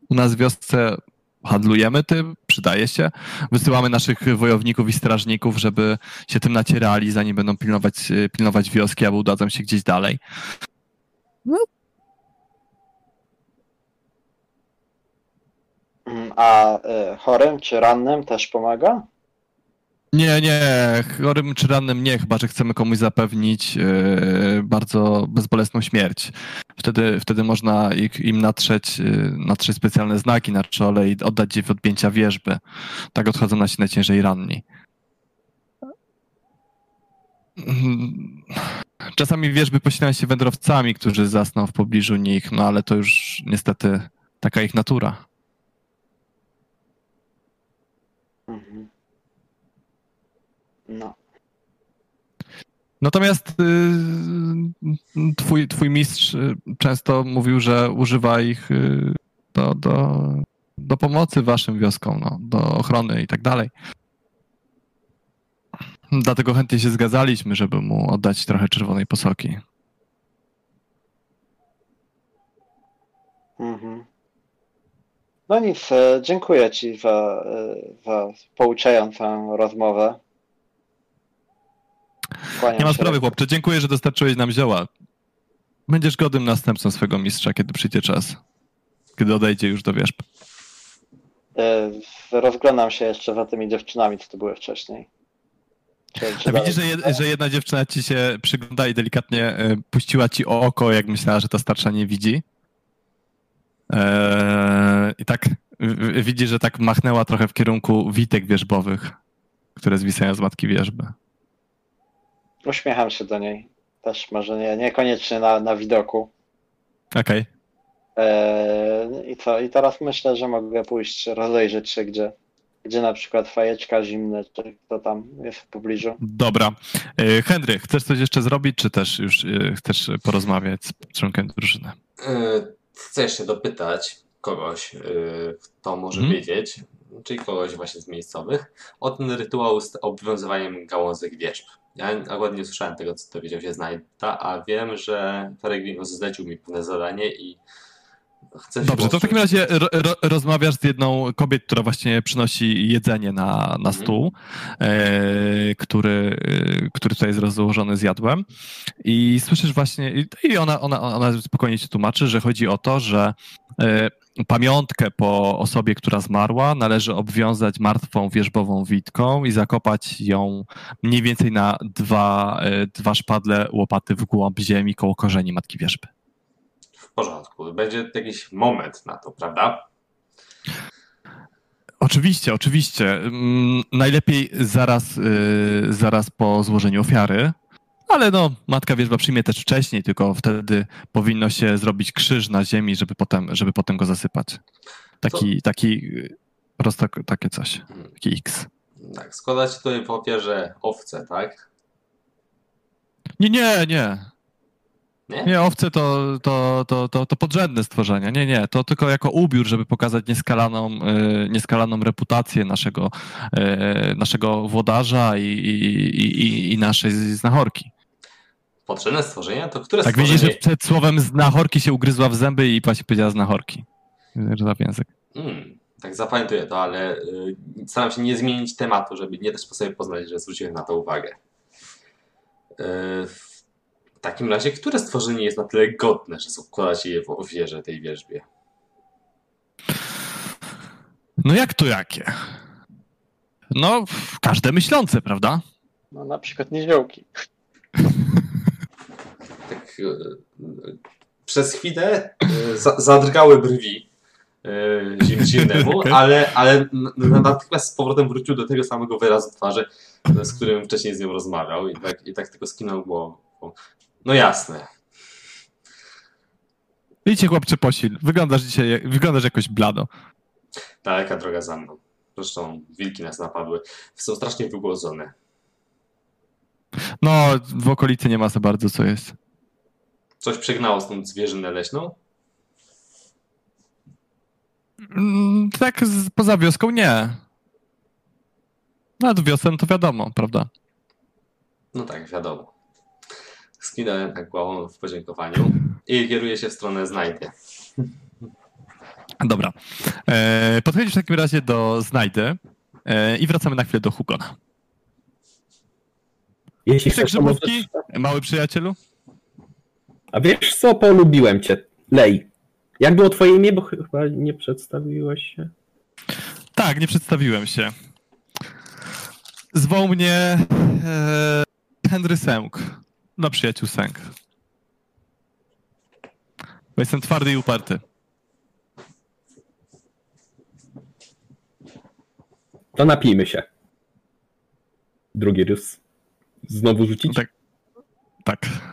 S1: U nas w wiosce handlujemy tym, przydaje się. Wysyłamy naszych wojowników i strażników, żeby się tym nacierali, zanim będą pilnować, pilnować wioski albo udadzą się gdzieś dalej.
S2: Mm, A y, chorym czy rannym też pomaga?
S1: Nie, nie, chorym czy rannym nie, chyba że chcemy komuś zapewnić yy, bardzo bezbolesną śmierć. Wtedy, wtedy można ich, im natrzeć, yy, natrzeć specjalne znaki na czole i oddać je w odpięcia wierzby. Tak odchodzą nasi najciężej ranni. Czasami wierzby posilają się wędrowcami, którzy zasną w pobliżu nich, no ale to już niestety taka ich natura.
S2: No.
S1: Natomiast y, twój, twój mistrz y, często mówił, że używa ich y, do, do, do pomocy waszym wioskom, no, do ochrony i tak dalej. Dlatego chętnie się zgadzaliśmy, żeby mu oddać trochę czerwonej posoki.
S2: Mhm. No nic, e, dziękuję Ci za, e, za pouczającą rozmowę. Kłaniam
S1: Nie ma sprawy, chłopcze. Dziękuję, że dostarczyłeś nam zioła. Będziesz godnym następcą swego mistrza, kiedy przyjdzie czas. Kiedy odejdzie już do wierzb.
S2: E, Rozglądam się jeszcze za tymi dziewczynami, co to były wcześniej. Czy, czy
S1: widzisz, że, jed, że jedna dziewczyna ci się przygląda i delikatnie y, puściła ci o oko, jak myślała, że ta starsza nie widzi. Eee, I tak widzi, że tak machnęła trochę w kierunku witek wierzbowych, które zwisają z matki wierzby.
S2: Uśmiecham się do niej. Też może nie, niekoniecznie na, na widoku.
S1: Okej.
S2: E, I co? I teraz myślę, że mogę pójść rozejrzeć się, gdzie, gdzie na przykład fajeczka zimne, czy kto tam jest w pobliżu.
S1: Dobra. E, Henry, chcesz coś jeszcze zrobić, czy też już e, chcesz porozmawiać z członkiem drużyny?
S4: Chcę jeszcze dopytać kogoś, kto może
S1: Mhm.
S4: wiedzieć, czyli kogoś właśnie z miejscowych, o ten rytuał z obowiązywaniem gałązek wierzb. Ja akurat nie słyszałem tego, co dowiedział się Znajda, a wiem, że Peregrinus zlecił mi pewne zadanie i chcę
S1: Dobrze, to w takim razie ro, ro, rozmawiasz z jedną kobiet, która właśnie przynosi jedzenie na, na
S4: Mhm.
S1: stół, e, który, e, który tutaj jest rozłożony z jadłem. I słyszysz właśnie, i- i ona, ona, ona spokojnie ci tłumaczy, że chodzi o to, że e, pamiątkę po osobie, która zmarła, należy obwiązać martwą wierzbową witką i zakopać ją mniej więcej na dwa, e, dwa szpadle łopaty w głąb ziemi koło korzeni matki wierzby.
S4: W porządku, będzie jakiś moment na to, prawda?
S1: Oczywiście, oczywiście. Mm, Najlepiej zaraz, y, zaraz po złożeniu ofiary, ale no, matka wierzba przyjmie też wcześniej, tylko wtedy powinno się zrobić krzyż na ziemi, żeby potem, żeby potem go zasypać. Taki, taki y, prosto, takie coś, taki X.
S4: Tak, składacie tutaj w ofierze owce, tak?
S1: Nie, nie, nie.
S4: Nie?
S1: Nie, owce to, to, to, to, to podrzędne stworzenia. Nie, nie. To tylko jako ubiór, żeby pokazać nieskalaną, y, nieskalaną reputację naszego, y, naszego włodarza i, i, i, i naszej znachorki.
S4: Potrzebne stworzenia? To które
S1: Tak
S4: stworzenie...
S1: widzisz, że przed słowem znachorki się ugryzła w zęby i właśnie powiedziała znachorki. W język.
S4: Mm, tak zapamiętuję to, ale y, staram się nie zmienić tematu, żeby nie dać po sobie poznać, że zwróciłem na to uwagę. Y, w takim razie, które stworzenie jest na tyle godne, że składacie je w ofierze tej wierzbie?
S1: No jak to jakie? No, każde myślące, prawda?
S2: No na przykład niziołki.
S4: Tak, przez chwilę za, zadrgały brwi zim, zimnemu, ale, ale natychmiast z powrotem wrócił do tego samego wyrazu twarzy, z którym wcześniej z nią rozmawiał i tak, i tak tylko skinął głową. No jasne.
S1: Idźcie chłopcze posil. Wyglądasz dzisiaj, wyglądasz jakoś blado.
S4: Daleka droga za mną. Zresztą wilki nas napadły. Są strasznie wygłodzone.
S1: No, w okolicy nie ma za bardzo co jest.
S4: Coś przegnało stąd zwierzynę leśną?
S1: Mm, Tak z, poza wioską nie. Nad wiosem to wiadomo, prawda?
S4: No tak, wiadomo. Skinąłem tak głową w podziękowaniu i kieruję się w stronę znajdę.
S1: Dobra. E, podchodzisz w takim razie do Znajdy e, i wracamy na chwilę do Hugona.
S3: Jeśli
S1: grzybówki, mały przyjacielu?
S3: A wiesz co, polubiłem cię. Lej. Jak było twoje imię, bo chyba nie przedstawiłeś się?
S1: Tak, nie przedstawiłem się. Zwoł mnie e, Henry Sęk. No, przyjaciół Sęk. Bo jestem twardy i uparty.
S3: To napijmy się. Drugi rys. Znowu rzucić?
S1: Tak. Tak.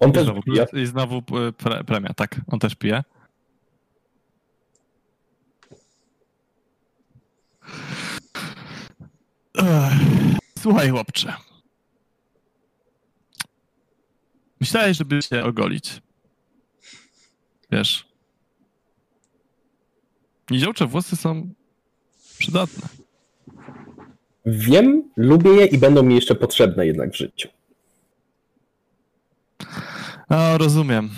S3: On
S1: I
S3: też
S1: znowu,
S3: pije.
S1: I znowu e, pre, premia, tak. On też pije. Słuchaj, chłopcze. Myślałeś, żeby się ogolić. Wiesz. Niziołcze włosy są przydatne.
S3: Wiem, lubię je i będą mi jeszcze potrzebne jednak w życiu.
S1: A, rozumiem.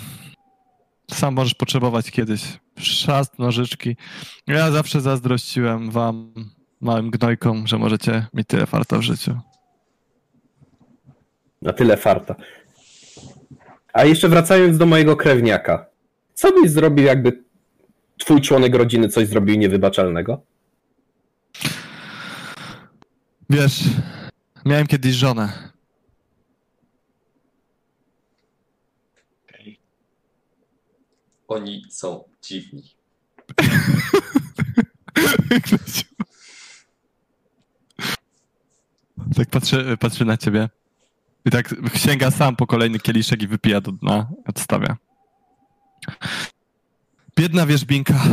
S1: Sam możesz potrzebować kiedyś. Szast, nożyczki. Ja zawsze zazdrościłem wam, małym gnojkom, że możecie mieć tyle farta w życiu.
S3: Na tyle farta. A jeszcze wracając do mojego krewniaka. Co byś zrobił, jakby twój członek rodziny coś zrobił niewybaczalnego?
S1: Wiesz, miałem kiedyś żonę.
S4: Oni są dziwni.
S1: tak patrzę, patrzę na ciebie. I tak sięga sam po kolejny kieliszek i wypija do dna. Odstawia. Biedna wierzbinka.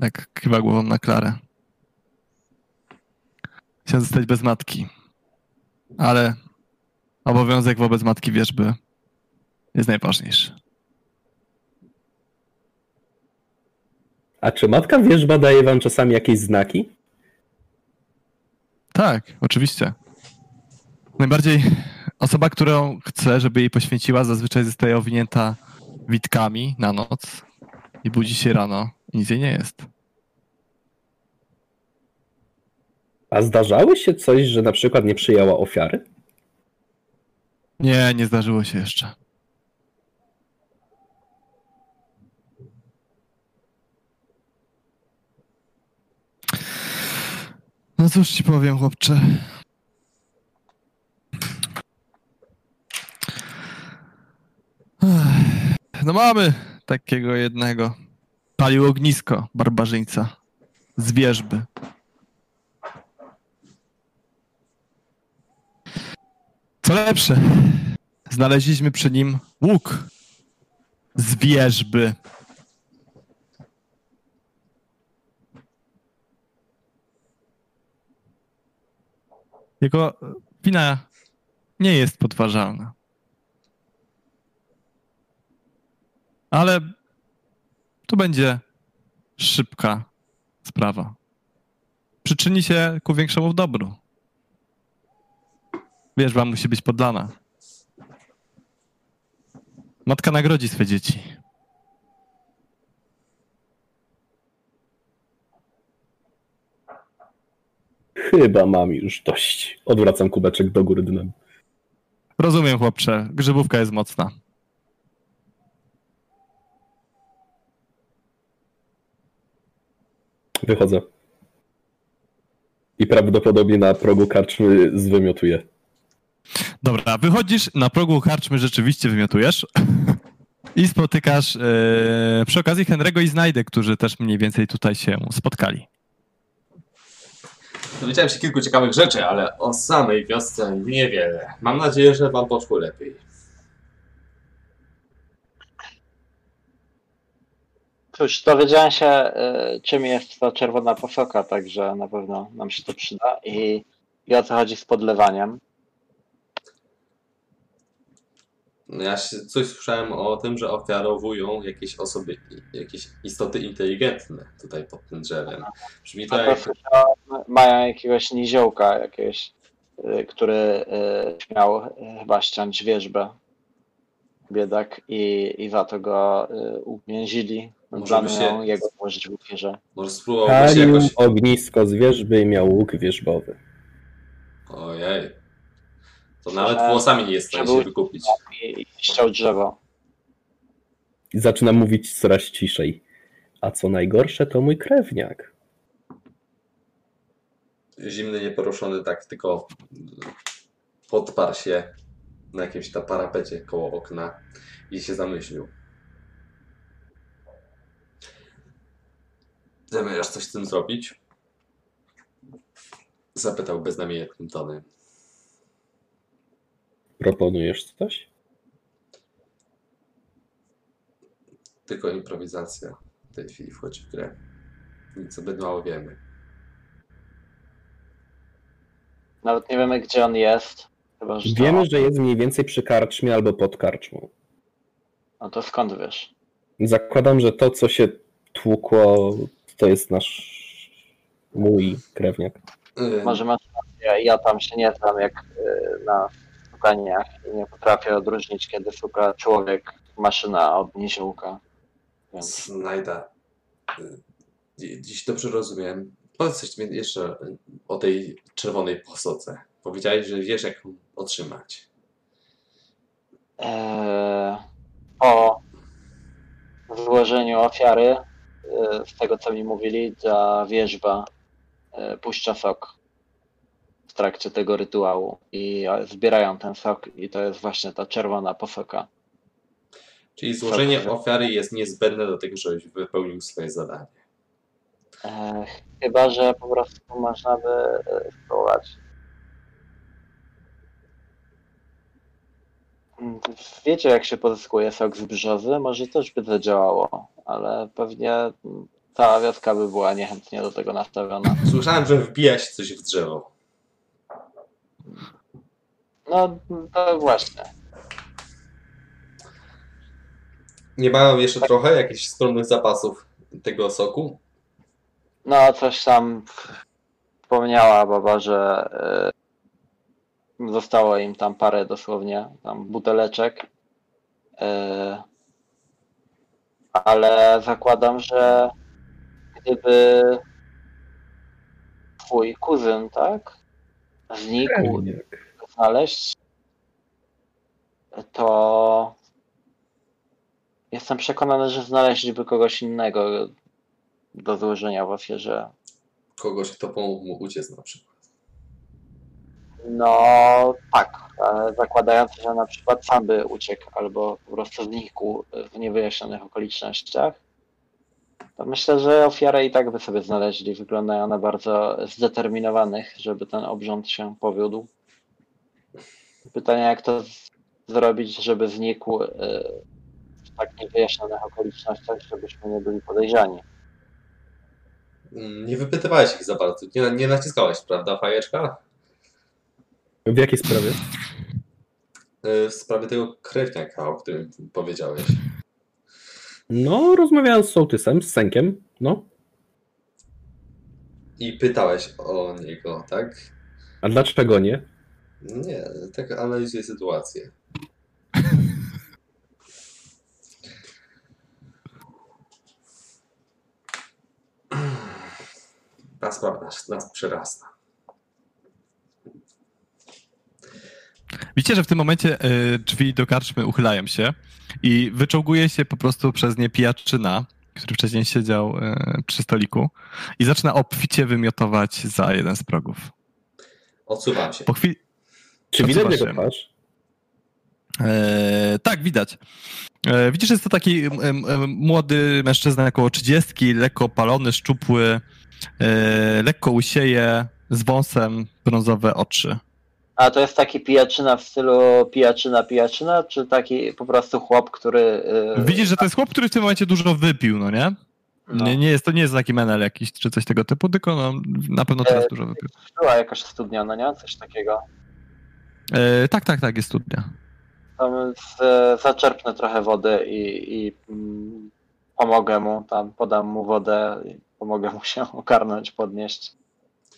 S1: Tak kiwa głową na Klarę. Chciałem zostać bez matki. Ale obowiązek wobec matki wierzby jest najważniejszy.
S3: A czy matka wierzba daje wam czasami jakieś znaki?
S1: Tak, oczywiście. Najbardziej osoba, którą chce, żeby jej poświęciła, zazwyczaj zostaje owinięta witkami na noc i budzi się rano i nic jej nie jest.
S3: A zdarzały się coś, że na przykład nie przyjęła ofiary?
S1: Nie, nie zdarzyło się jeszcze. No cóż ci powiem, chłopcze. No mamy takiego jednego. Palił ognisko barbarzyńca z wierzby. Co lepsze, znaleźliśmy przy nim łuk z wierzby. Jego wina nie jest podważalna. Ale to będzie szybka sprawa. Przyczyni się ku większemu dobru. Wierzba musi być poddana. Matka nagrodzi swe dzieci.
S3: Chyba mam już dość. Odwracam kubeczek do góry dnem.
S1: Rozumiem, chłopcze. Grzybówka jest mocna.
S3: Wychodzę. I prawdopodobnie na progu karczmy zwymiotuję.
S1: Dobra, wychodzisz, na progu karczmy rzeczywiście wymiotujesz. I spotykasz e, przy okazji Henry'ego i Znajdę, którzy też mniej więcej tutaj się spotkali.
S4: Dowiedziałem się kilku ciekawych rzeczy, ale o samej wiosce niewiele. Mam nadzieję, że wam poszło lepiej.
S2: Cóż, dowiedziałem się, y, czym jest ta czerwona posoka, także na pewno nam się to przyda. I, i o co chodzi z podlewaniem.
S4: No Ja się coś słyszałem o tym, że ofiarowują jakieś osoby, jakieś istoty inteligentne tutaj pod tym drzewem. Brzmi
S2: A
S4: to jak...
S2: mają jakiegoś niziołka, jakiegoś, y, który y, miał y, chyba ściąć wierzbę. Biedak i, i za to go uwięzili. Planują
S4: się-
S2: jego włożyć w ofierze.
S4: Może jakoś...
S3: ognisko z wierzby i miał łuk wierzbowy.
S4: Ojej. To nawet włosami nie jest w stanie się wykupić.
S2: I, i ściął drzewo.
S3: I zaczyna mówić coraz ciszej. A co najgorsze, to mój krewniak.
S4: Zimny, nieporuszony, tak tylko podparł się na jakimś tam parapecie koło okna i się zamyślił. Zamierzasz coś z tym zrobić? Zapytał beznamiętnym tonem.
S3: Proponujesz coś?
S4: Tylko improwizacja w tej chwili wchodzi w grę. Nic zbyt mało wiemy.
S2: Nawet nie wiemy, gdzie on jest. Chyba, że to-
S3: Wiemy, że jest mniej więcej przy karczmie albo pod karczmą.
S2: No to skąd wiesz?
S3: Zakładam, że to, co się tłukło, to jest nasz mój krewniak.
S4: Yy,
S2: Może masz rację, ja tam się nie znam jak y, na szukaniach i nie potrafię odróżnić, kiedy szuka człowiek maszyna od niziołka. Więc
S4: Znajda. y, dzi- Dziś dobrze rozumiem. Powiedz coś mi jeszcze o tej czerwonej posodze. Powiedziałeś, że wiesz, jak otrzymać.
S2: e, po złożeniu ofiary, e, z tego co mi mówili, ta wierzba e, puszcza sok trakcie tego rytuału i e, zbierają ten sok i to jest właśnie ta czerwona posoka.
S4: Czyli złożenie
S2: Dobrze.
S4: ofiary jest niezbędne do tego, żebyś wypełnił swoje zadanie.
S2: E, chyba, że po prostu można by e, spróbować. Mm, Wiecie, jak się pozyskuje sok z brzozy? Może też by zadziałało, ale pewnie mm, cała wioska by była niechętnie do tego nastawiona.
S4: Słyszałem, że wbija się coś w drzewo.
S2: No, to właśnie.
S4: Nie mają jeszcze trochę jakichś skromnych zapasów tego soku?
S2: No, coś tam wspomniała baba, że y, zostało im tam parę dosłownie tam buteleczek. Y, ale zakładam, że gdyby twój kuzyn, tak, znikł znaleźć, to jestem przekonany, że znaleźliby kogoś innego do złożenia w ofierze.
S4: Kogoś, kto pomógł mu uciec na przykład.
S2: No tak, zakładając, że na przykład sam by uciekł albo po prostu znikł w niewyjaśnionych okolicznościach, to myślę, że ofiarę i tak by sobie znaleźli. Wyglądają na bardzo zdeterminowanych, żeby ten obrząd się powiódł. Pytanie, jak to z- zrobić, żeby znikł y, w tak niewyjaśnionych okolicznościach, żebyśmy nie byli podejrzani.
S4: Nie wypytywałeś ich za bardzo. Nie, nie naciskałeś, prawda, fajeczka?
S3: W jakiej sprawie?
S4: Y, W sprawie tego krewniaka, o którym powiedziałeś.
S3: No, rozmawiałem z sołtysem, z Senkiem, no.
S4: I pytałeś o niego, tak?
S3: A dlaczego nie?
S4: Nie, tak analizuję sytuację. Ta sprawa nas, nas przerasta.
S1: Widzicie, że w tym momencie y, drzwi do karczmy uchylają się i wyczołguje się po prostu przez nie pijaczyna, który wcześniej siedział y, przy stoliku i zaczyna obficie wymiotować za jeden z progów.
S4: Odsuwam się.
S1: Po chwili...
S3: Czy widać jego twarz?
S1: E, tak, widać. E, widzisz, jest to taki młody mężczyzna około 30, lekko opalony, szczupły, e, lekko usieje, z wąsem, brązowe oczy.
S2: A to jest taki pijaczyna w stylu pijaczyna, pijaczyna, czy taki po prostu chłop, który... yy,
S1: Widzisz, że to jest chłop, który w tym momencie dużo wypił, no nie?
S2: no,
S1: Nie, nie jest, to nie jest taki menel jakiś, czy coś tego typu, tylko no, na pewno teraz
S2: E,
S1: dużo wypił.
S2: Była jakaś studnia, no nie? Coś takiego.
S1: E, tak, tak, tak, jest studnia.
S2: Tam z, zaczerpnę trochę wody i, i mm, pomogę mu, tam podam mu wodę i pomogę mu się ogarnąć, podnieść.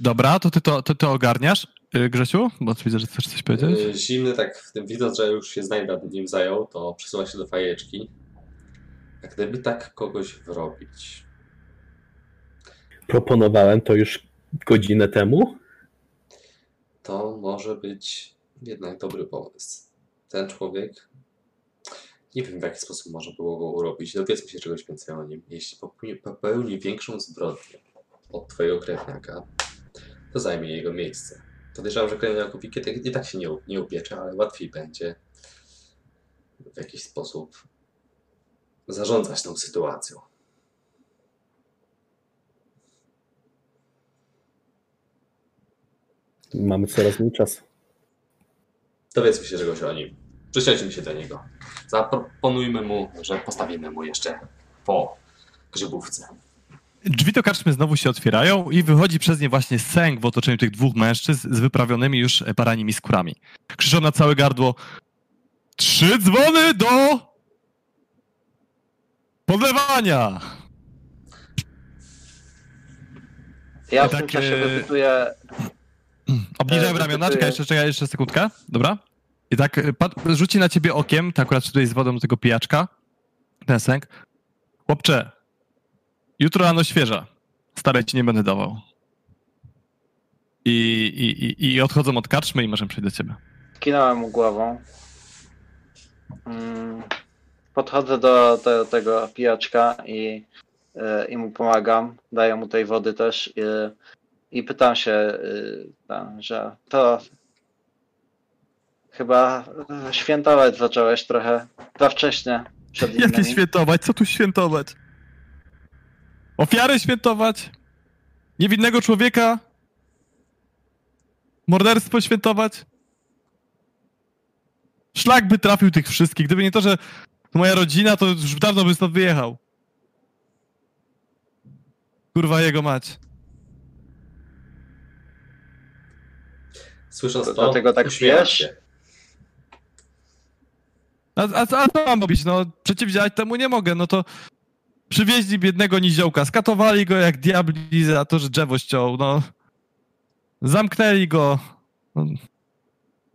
S1: Dobra, to ty to, to, to ogarniasz, e, Grzesiu? Bo widzę, że chcesz coś powiedzieć.
S4: Y, Zimny tak w tym widząc, że już się znajdę nim zajął, to przesuwa się do fajeczki. A gdyby tak kogoś wrobić,
S3: Proponowałem to już godzinę temu.
S4: to może być jednak dobry pomysł. Ten człowiek, nie wiem w jaki sposób można było go urobić, dowiedzmy się czegoś więcej o nim. Jeśli popełni, popełni większą zbrodnię od twojego krewniaka, to zajmie jego miejsce. Podejrzewam, że krewniakowi kiedy- i tak się nie, nie upiecze, ale łatwiej będzie w jakiś sposób zarządzać tą sytuacją.
S3: Mamy coraz mniej czasu.
S4: Dowiedzmy się czegoś o nim. Przysiądźmy się do niego. Zaproponujmy mu, że postawimy mu jeszcze po grzybówce.
S1: Drzwi do karczmy znowu się otwierają i wychodzi przez nie właśnie sęk w otoczeniu tych dwóch mężczyzn z wyprawionymi już baranimi skórami. Krzyczą na całe gardło Trzy dzwony do podlewania!
S2: Ja w tym
S1: tak,
S2: czasie
S1: e,
S2: wypytuję,
S1: Obniżałem
S2: E,
S1: ramiona, czekaj jeszcze, czekaj jeszcze sekundkę, dobra? I tak e, rzuci na ciebie okiem, tak akurat tutaj z wodą do tego pijaczka, ten sęk. Chłopcze, jutro rano świeża, starej ci nie będę dawał. I, i, i, i odchodzą od karczmy i możemy przejść do ciebie.
S2: Kinąłem mu głową. Mm, Podchodzę do, do tego pijaczka i, e, i mu pomagam. Daję mu tej wody też i, i pytam się, tam, że to chyba świętować zacząłeś trochę za wcześnie przed innymi.
S1: Jakie świętować? Co tu świętować? Ofiarę świętować? Niewinnego człowieka? Morderstwo świętować? Szlak by trafił tych wszystkich. Gdyby nie to, że moja rodzina, to już dawno by stąd wyjechał. Kurwa jego mać.
S4: Słysząc
S2: To
S4: to,
S2: dlatego tak
S4: się.
S1: A, a, a co mam robić? No, przeciwdziałać temu nie mogę. No to przywieźli biednego niziołka, skatowali go jak diabli za to, że drzewo ściął. No. Zamknęli go.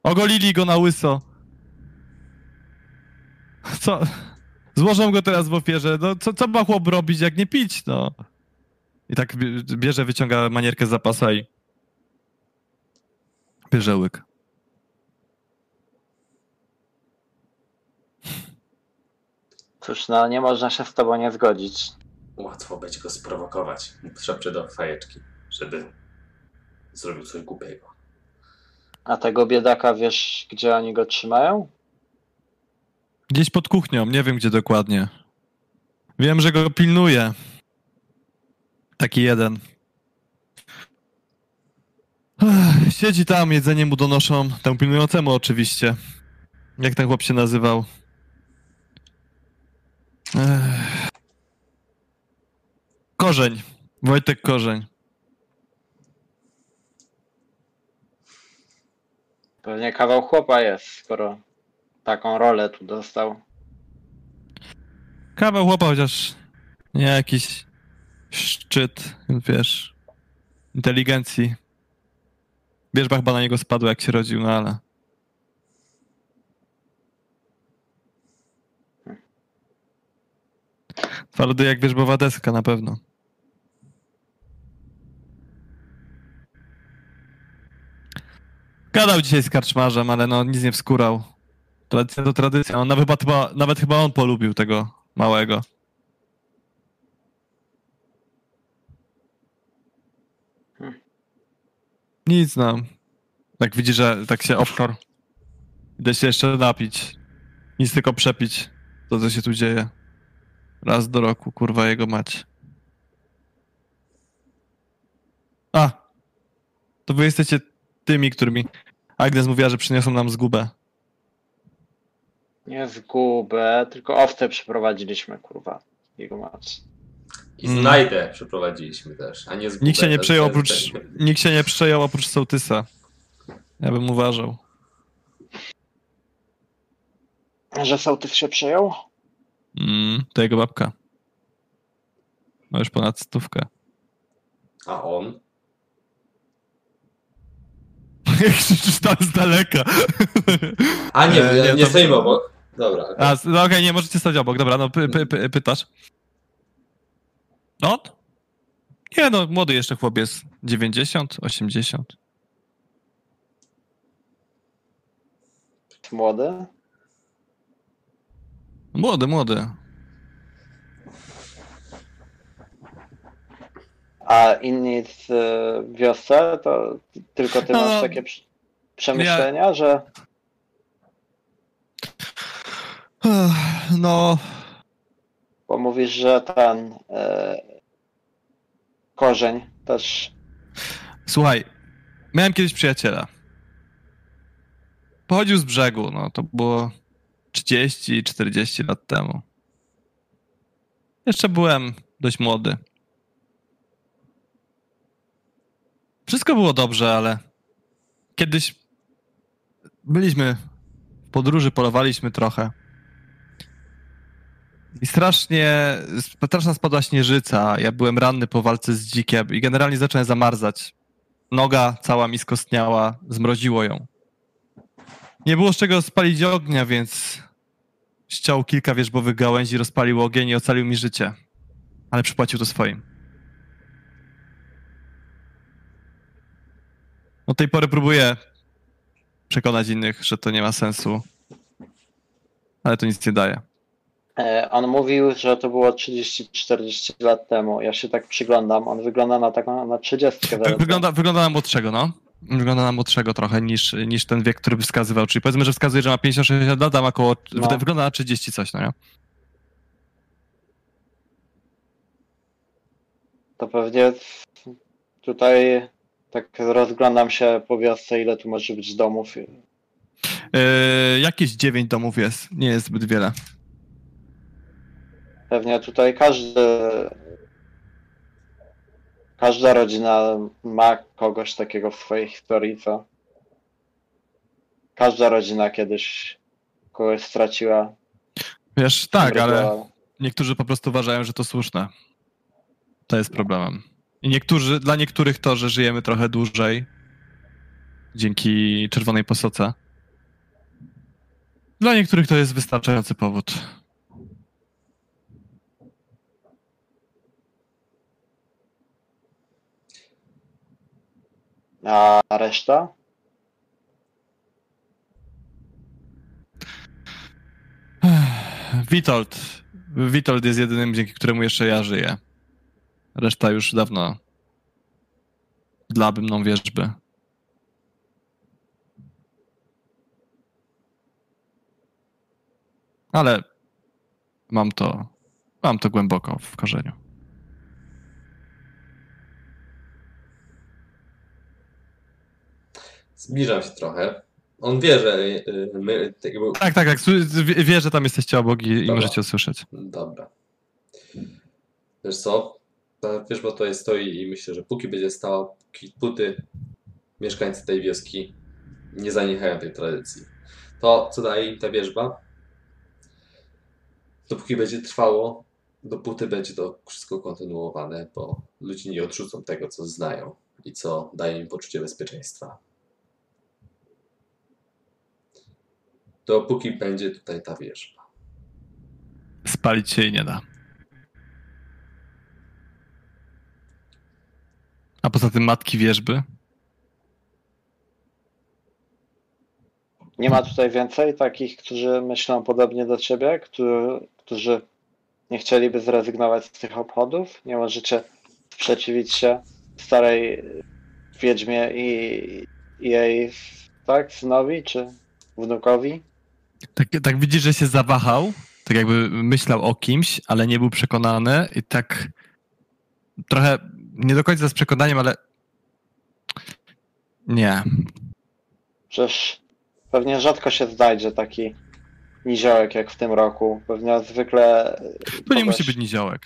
S1: Ogolili go na łyso. Co? Złożą go teraz w ofierze. No, co, co ma chłop robić, jak nie pić? No. I tak bie- bierze, wyciąga manierkę z zapasa i bierze łyk.
S2: Cóż, no nie można się z tobą nie zgodzić.
S4: Łatwo będzie go sprowokować. Szepczę do fajeczki, żeby zrobił coś głupiego.
S2: A tego biedaka wiesz, gdzie oni go trzymają?
S1: Gdzieś pod kuchnią, nie wiem gdzie dokładnie. Wiem, że go pilnuje. Taki jeden. Siedzi tam, jedzenie mu donoszą. Temu pilnującemu oczywiście. Jak ten chłop się nazywał? Korzeń. Wojtek Korzeń.
S2: Pewnie kawał chłopa jest, skoro taką rolę tu dostał.
S1: Kawał chłopa, chociaż nie jakiś szczyt, wiesz, inteligencji. Wierzba chyba na niego spadła, jak się rodził, no ale... Twardy jak wierzbowa deska, na pewno. Gadał dzisiaj z karczmarzem, ale no nic nie wskurał. Tradycja to tradycja. On nawet chyba, nawet chyba on polubił tego małego. Nic no. Tak widzi, że tak się offshore. Idę się jeszcze napić. Nic tylko przepić to, co się tu dzieje. Raz do roku, kurwa, jego mać. A! To wy jesteście tymi, którymi Agnes mówiła, że przyniosą nam zgubę.
S2: Nie zgubę, tylko owce przeprowadziliśmy, kurwa. Jego mać.
S4: I
S1: Mm.
S4: znajdę przeprowadziliśmy też, a nie zgubę.
S1: Nikt się nie
S4: To
S1: przejął oprócz, nikt się nie przejął oprócz sołtysa. Ja bym uważał.
S2: Że sołtys się przejął?
S1: Mm, to jego babka. Ma już ponad stówkę.
S4: A on?
S1: Jak krzyczysz tam z daleka.
S4: A nie,
S1: E,
S4: nie,
S1: nie,
S4: nie
S1: to-
S4: stoimy obok. Dobra. okej.
S1: A, no okej, nie możecie stać obok. Dobra, no py, py, py, pytasz. No? Nie no, młody jeszcze chłopiec. 90, 80.
S2: Młody?
S1: Młody, młody.
S2: A inni w wiosce, to tylko ty
S1: No,
S2: masz takie przemyślenia, że
S1: Ech, No,
S2: bo mówisz, że ten e, korzeń też
S1: słuchaj. Miałem kiedyś przyjaciela. Pochodził z brzegu, no to było 30-40 lat temu. Jeszcze byłem dość młody. Wszystko było dobrze, ale kiedyś byliśmy w podróży, polowaliśmy trochę. I strasznie, straszna spadła śnieżyca. Ja byłem ranny po walce z dzikiem i generalnie zacząłem zamarzać. Noga cała mi skostniała, zmroziło ją. Nie było z czego spalić ognia, więc ściął kilka wierzbowych gałęzi, rozpalił ogień i ocalił mi życie. Ale przypłacił to swoim. Od tej pory próbuję przekonać innych, że to nie ma sensu. Ale to nic nie daje.
S2: E, On mówił, że to było 30-40 lat temu. Ja się tak przyglądam. On wygląda na taką na 30.
S1: Wy-
S2: według
S1: Wygląda, wygląda na młodszego, no. Wygląda na młodszego trochę niż, niż ten wiek, który by wskazywał. Czyli powiedzmy, że wskazuje, że ma 50-60 lat, a ma około.
S2: No.
S1: Wygląda na 30 coś, no nie?
S2: To pewnie tutaj tak rozglądam się po wiosce, ile tu może być domów.
S1: Yy, jakieś 9 domów jest. Nie jest zbyt wiele.
S2: Pewnie tutaj każdy, każda rodzina ma kogoś takiego w swojej historii, co każda rodzina kiedyś kogoś straciła.
S1: Wiesz, tak, ale niektórzy po prostu uważają, że to słuszne. To jest problemem. I niektórzy, dla niektórych to, że żyjemy trochę dłużej dzięki czerwonej posoce. Dla niektórych to jest wystarczający powód.
S2: A reszta?
S1: Witold. Witold jest jedynym, dzięki któremu jeszcze ja żyję. Reszta już dawno dlaby mną wierzby. Ale mam to, mam to głęboko w korzeniu.
S4: Zbliżam się trochę. On wie, że y, my. tak jakby-
S1: Tak, tak, tak. wie- że tam jesteście obok i, i możecie usłyszeć.
S4: Dobra. Wiesz co? Ta wierzba tutaj stoi i myślę, że póki będzie stała, póki póty mieszkańcy tej wioski nie zaniechają tej tradycji. To, co daje im ta wierzba, dopóki będzie trwało, dopóty będzie to wszystko kontynuowane, bo ludzie nie odrzucą tego, co znają i co daje im poczucie bezpieczeństwa. Dopóki będzie tutaj ta wierzba.
S1: Spalić się jej nie da. A poza tym matki wierzby.
S2: Nie ma tutaj więcej takich, którzy myślą podobnie do ciebie, którzy, którzy nie chcieliby zrezygnować z tych obchodów? Nie możecie sprzeciwić się starej wiedźmie i, i jej tak, synowi czy wnukowi?
S1: Tak, tak widzisz, że się zawahał, tak jakby myślał o kimś, ale nie był przekonany i tak trochę nie do końca z przekonaniem, ale nie.
S2: Przecież pewnie rzadko się znajdzie taki niziołek jak w tym roku. Pewnie zwykle.
S1: To nie
S2: kogoś-
S1: musi być niziołek.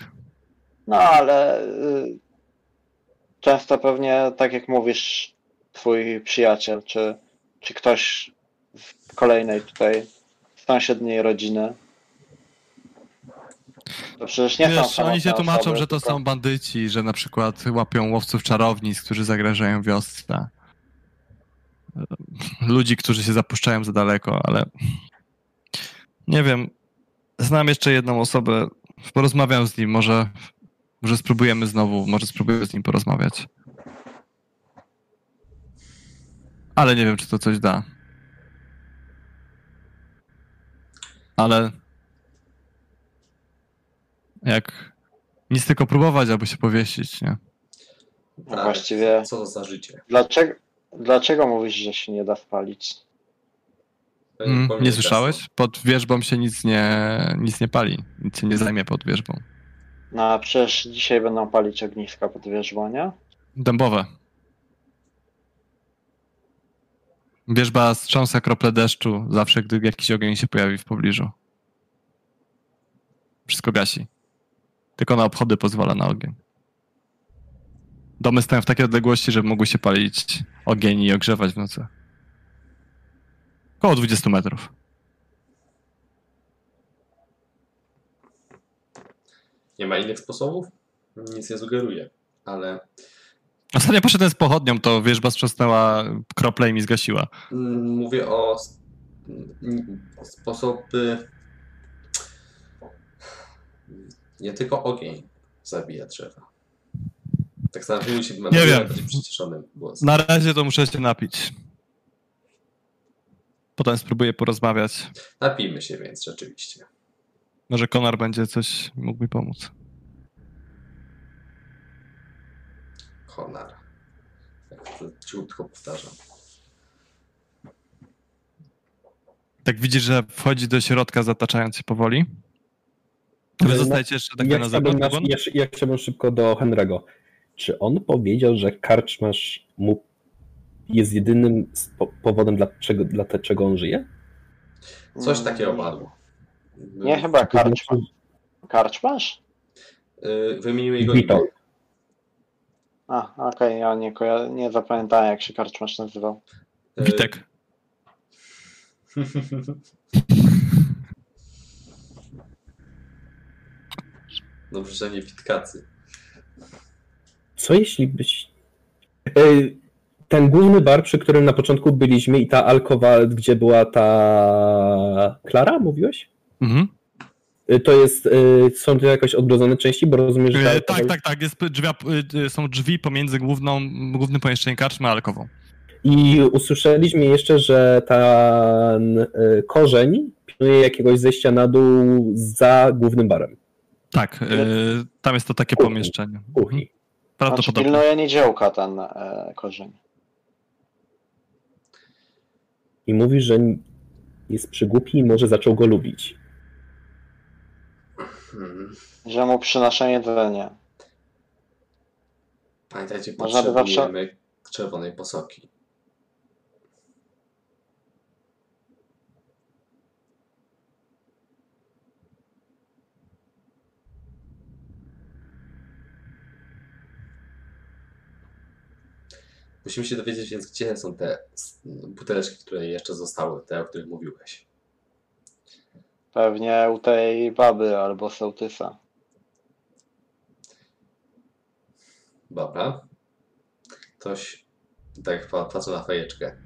S2: No ale y, często pewnie, tak jak mówisz, twój przyjaciel, czy, czy ktoś z kolejnej tutaj sąsiedniej rodziny. To przecież nie są
S1: Wiesz, oni
S2: samotne
S1: się tłumaczą,
S2: osoby,
S1: że to
S2: tylko-
S1: są bandyci, że na przykład łapią łowców czarownic, którzy zagrażają wiosce. Ludzi, którzy się zapuszczają za daleko, ale nie wiem. Znam jeszcze jedną osobę. Porozmawiam z nim, może, może spróbujemy znowu, może spróbuję z nim porozmawiać. Ale nie wiem, czy to coś da. Ale jak nic tylko próbować, albo się powiesić, nie?
S2: No
S4: Ale
S2: właściwie-
S4: Co za życie?
S2: Dlaczego, dlaczego mówisz, że się nie da spalić?
S1: Mm, nie słyszałeś? Pod wierzbą się nic nie, nic nie pali. Nic się nie zajmie pod wierzbą.
S2: No a przecież dzisiaj będą palić ogniska pod wierzbą, nie?
S1: Dębowe. Wierzba strząsa krople deszczu zawsze, gdy jakiś ogień się pojawi w pobliżu. Wszystko gasi. Tylko na obchody pozwala na ogień. Domy stoją w takiej odległości, że mogły się palić ogień i ogrzewać w nocy. Około 20 metrów.
S4: Nie ma innych sposobów? Nic nie sugeruję, ale
S1: Ostatnio poszedłem z pochodnią, to wierzba strząsnęła krople i mi zgasiła.
S4: mm, mówię o sposoby. Nie tylko ogień zabija drzewa. Tak samo musi
S1: Nie wiem.
S4: przyciszonym głosem.
S1: Na razie to muszę się napić. Potem spróbuję porozmawiać.
S4: Napijmy się więc rzeczywiście.
S1: Może Konar będzie coś mógł mi pomóc.
S4: Konar. Jak to ciutko powtarzam.
S1: Tak widzisz, że wchodzi do środka, zataczając się powoli. Wy zostajecie jeszcze tak
S3: ja,
S1: na zewnątrz?
S3: ja, ja chciałbym szybko do Henry'ego. Czy on powiedział, że karczmasz mu jest jedynym powodem, dlaczego, dlaczego on żyje?
S4: Coś takiego padło.
S2: Nie, chyba karczma. Karczmasz?
S4: Y, Wymieniły jego imię.
S2: A, okej, ja nie, koja- nie zapamiętałem jak się karczmasz nazywał.
S4: Y,
S1: Witek.
S4: Dobrze, że nie Witkacy.
S3: Co jeśli byś... Ej, Ten główny bar, przy którym na początku byliśmy i ta alkowa, gdzie była ta... Klara, mówiłeś?
S1: Mhm.
S3: Y, To jest... y, Są to jakoś odgrodzone części, bo rozumiem, że... ta alkowa-
S1: tak, tak, tak. Jest drzwi, są drzwi pomiędzy główną, głównym pomieszczeniem karczmy a alkową.
S3: I usłyszeliśmy jeszcze, że ten y, korzeń pilnuje jakiegoś zejścia na dół za głównym barem.
S1: Tak, e, tam jest to takie
S3: Kuchni.
S1: pomieszczenie.
S3: Kuchni.
S2: Znaczy
S1: Prawdopodobnie.
S2: pilnuje niedziełka ten e, korzeń.
S3: I mówi, że jest przygłupi i może zaczął go lubić.
S4: Hmm.
S2: Że mu przynoszę jedzenie.
S4: Pamiętajcie,
S2: Można
S4: potrzebujemy czerwonej posoki. Musimy się dowiedzieć więc, gdzie są te buteleczki, które jeszcze zostały, te, o których mówiłeś.
S2: Pewnie u tej baby albo sołtysa.
S4: Dobra. Ktoś, tak pa- patrzę na fajeczkę.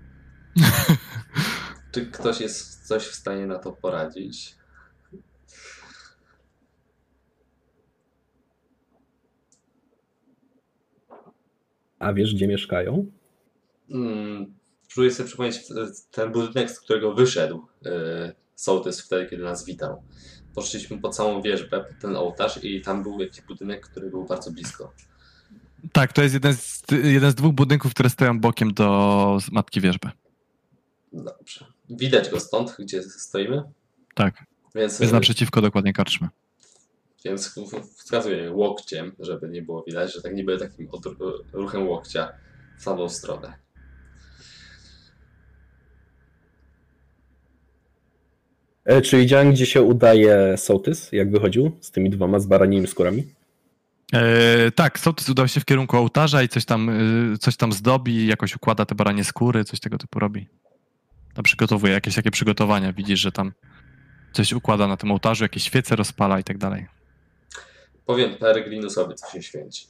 S4: Czy ktoś jest coś w stanie na to poradzić?
S3: A wiesz, gdzie mieszkają?
S4: Mm, próbuję sobie przypomnieć ten budynek, z którego wyszedł e, sołtys wtedy, kiedy nas witał. Poszliśmy po całą wieżbę, pod ten ołtarz i tam był jakiś budynek, który był bardzo blisko.
S1: Tak, to jest jeden z, jeden z dwóch budynków, które stoją bokiem do Matki Wierzby.
S4: Dobrze. Widać go stąd, gdzie stoimy.
S1: Tak,
S4: Więc,
S1: jest naprzeciwko dokładnie karczmy.
S4: więc wskazuję łokciem, żeby nie było widać, że tak niby takim ruchem łokcia w samą stronę.
S3: Czy widziałem, gdzie się udaje sołtys, jak wychodził z tymi dwoma z baranimi skórami?
S1: E, tak, sołtys udał się w kierunku ołtarza i coś tam, e, coś tam zdobi, jakoś układa te baranie skóry, coś tego typu robi. Tam przygotowuje jakieś takie przygotowania. Widzisz, że tam coś układa na tym ołtarzu, jakieś świece rozpala i tak dalej.
S4: Powiem Peregrinusowi, co się święci.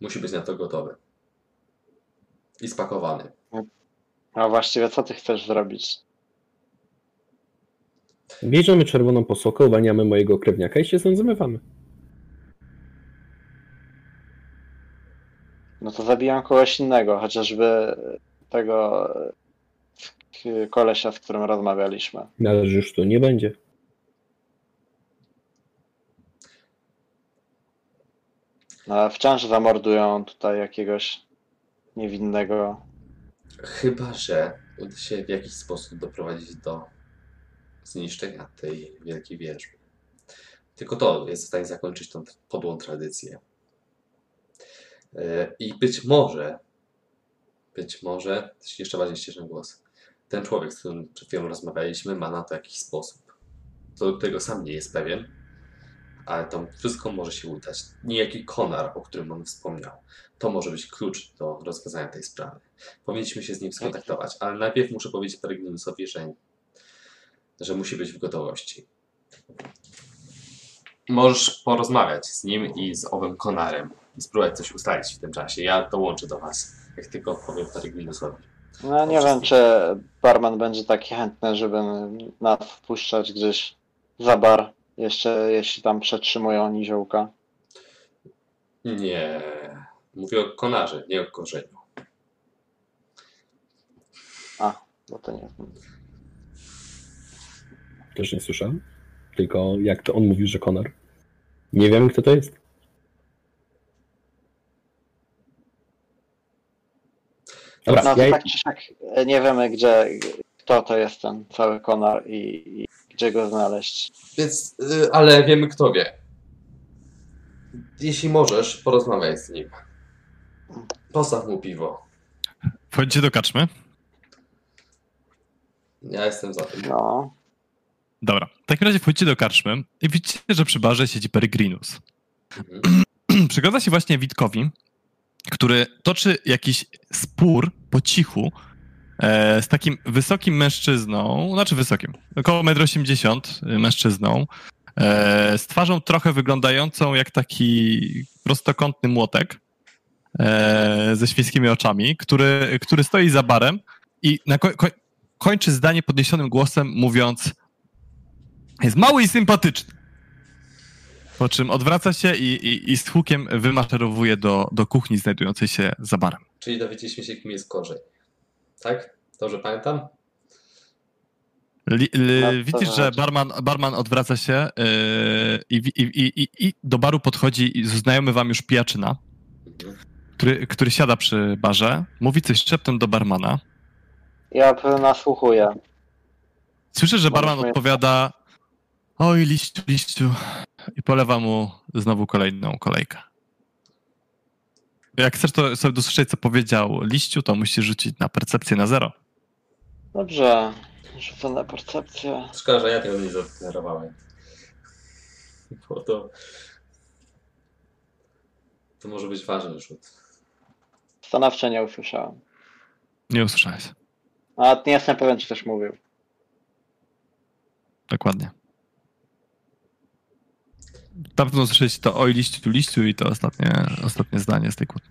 S4: Musi być na to gotowy. I spakowany.
S2: A właściwie co ty chcesz zrobić?
S3: Bierzemy czerwoną posłokę, uwalniamy mojego krewniaka i się zmywamy.
S2: No to zabijam kogoś innego, chociażby tego e, kolesia, z którym rozmawialiśmy.
S3: No, Ale już tu nie będzie.
S2: No, ale wciąż zamordują tutaj jakiegoś niewinnego.
S4: Chyba, że uda się w jakiś sposób doprowadzić do zniszczenia tej wielkiej wieży. Tylko to jest w stanie zakończyć tą podłą tradycję. E, I być może, być może, jeszcze bardziej ścieżny głos, ten człowiek, z którym przed chwilą rozmawialiśmy, ma na to jakiś sposób. To tego sam nie jest pewien, ale to wszystko może się udać. Niejaki konar, o którym on wspomniał, to może być klucz do rozwiązania tej sprawy. Powinniśmy się z nim skontaktować, ale najpierw muszę powiedzieć Peregrinusowi, że, że musi być w gotowości. Możesz porozmawiać z nim i z owym konarem i spróbować coś ustalić w tym czasie. Ja dołączę do was, jak tylko powiem Peregrinusowi.
S2: No nie wiem, czy barman będzie taki chętny, żeby nas wpuszczać gdzieś za bar, jeszcze jeśli tam przetrzymują niziołka.
S4: Nie, mówię o konarze, nie o korzeniu.
S2: Bo to nie
S3: Też nie słyszałem. Tylko jak to on mówił, że konar. Nie wiem, kto to jest. Dobra,
S2: No to
S3: ja,
S2: tak czy siak e, nie wiemy, gdzie, kto to jest ten cały konar i, i gdzie go znaleźć.
S4: Więc, y, ale wiemy kto wie. Jeśli możesz, porozmawiaj z nim. Postaw mu piwo.
S1: Wchodzicie do karczmy?
S4: Ja jestem za tym.
S2: No,
S1: Dobra. W takim razie wchodzicie do karczmy i widzicie, że przy barze siedzi Peregrinus.
S4: Mhm.
S1: Przygląda się właśnie Witkowi, który toczy jakiś spór po cichu e, z takim wysokim mężczyzną, znaczy wysokim, około 1,80 m mężczyzną, e, z twarzą trochę wyglądającą jak taki prostokątny młotek e, ze świńskimi oczami, który, który stoi za barem i na ko- ko- kończy zdanie podniesionym głosem, mówiąc jest mały i sympatyczny. Po czym odwraca się i, i, i z hukiem wymaszerowuje do, do kuchni znajdującej się za barem.
S4: Czyli dowiedzieliśmy się, kim jest korzeń. Tak? Dobrze pamiętam?
S1: Li, li,
S2: No,
S1: widzisz, że
S2: znaczy-
S1: barman, barman odwraca się yy, i, i, i, i, i do baru podchodzi znajomy wam już pijaczyna,
S4: Mhm.
S1: który, który siada przy barze, mówi coś szeptem do barmana.
S2: ja nasłuchuję.
S1: Słyszysz, że barman odpowiada oj, liściu, liściu i polewa mu znowu kolejną kolejkę. Jak chcesz to sobie dosłyszeć, co powiedział liściu, to musisz rzucić na percepcję na zero.
S2: Dobrze, rzucę na percepcję.
S4: Szkoda, że ja tego nie zadeklarowałem. Bo to... To może być ważny rzut.
S2: Stanowczo nie usłyszałem.
S1: Nie usłyszałeś.
S2: A nie jestem pewien, czy też mówił.
S1: Dokładnie. Na pewno usłyszeć to oj liściu, tu liściu i to ostatnie, ostatnie zdanie z tej kłótni.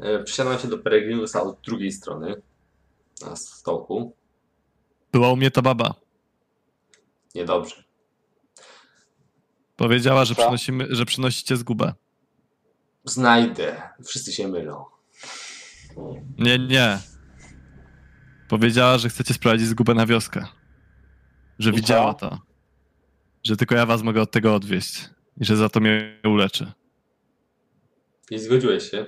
S4: E, Przysiadam się do Peregrinusa od drugiej strony. Na stołku.
S1: Była u mnie ta baba.
S4: Niedobrze.
S1: Powiedziała, że, przynosimy, że przynosicie zgubę.
S4: Znajdę. Wszyscy się mylą.
S1: Nie, nie. Powiedziała, że chcecie sprowadzić zgubę na wioskę. Że
S2: I
S1: widziała to. Że tylko ja was mogę od tego odwieźć. I że za to mnie uleczy.
S4: I zgodziłeś się.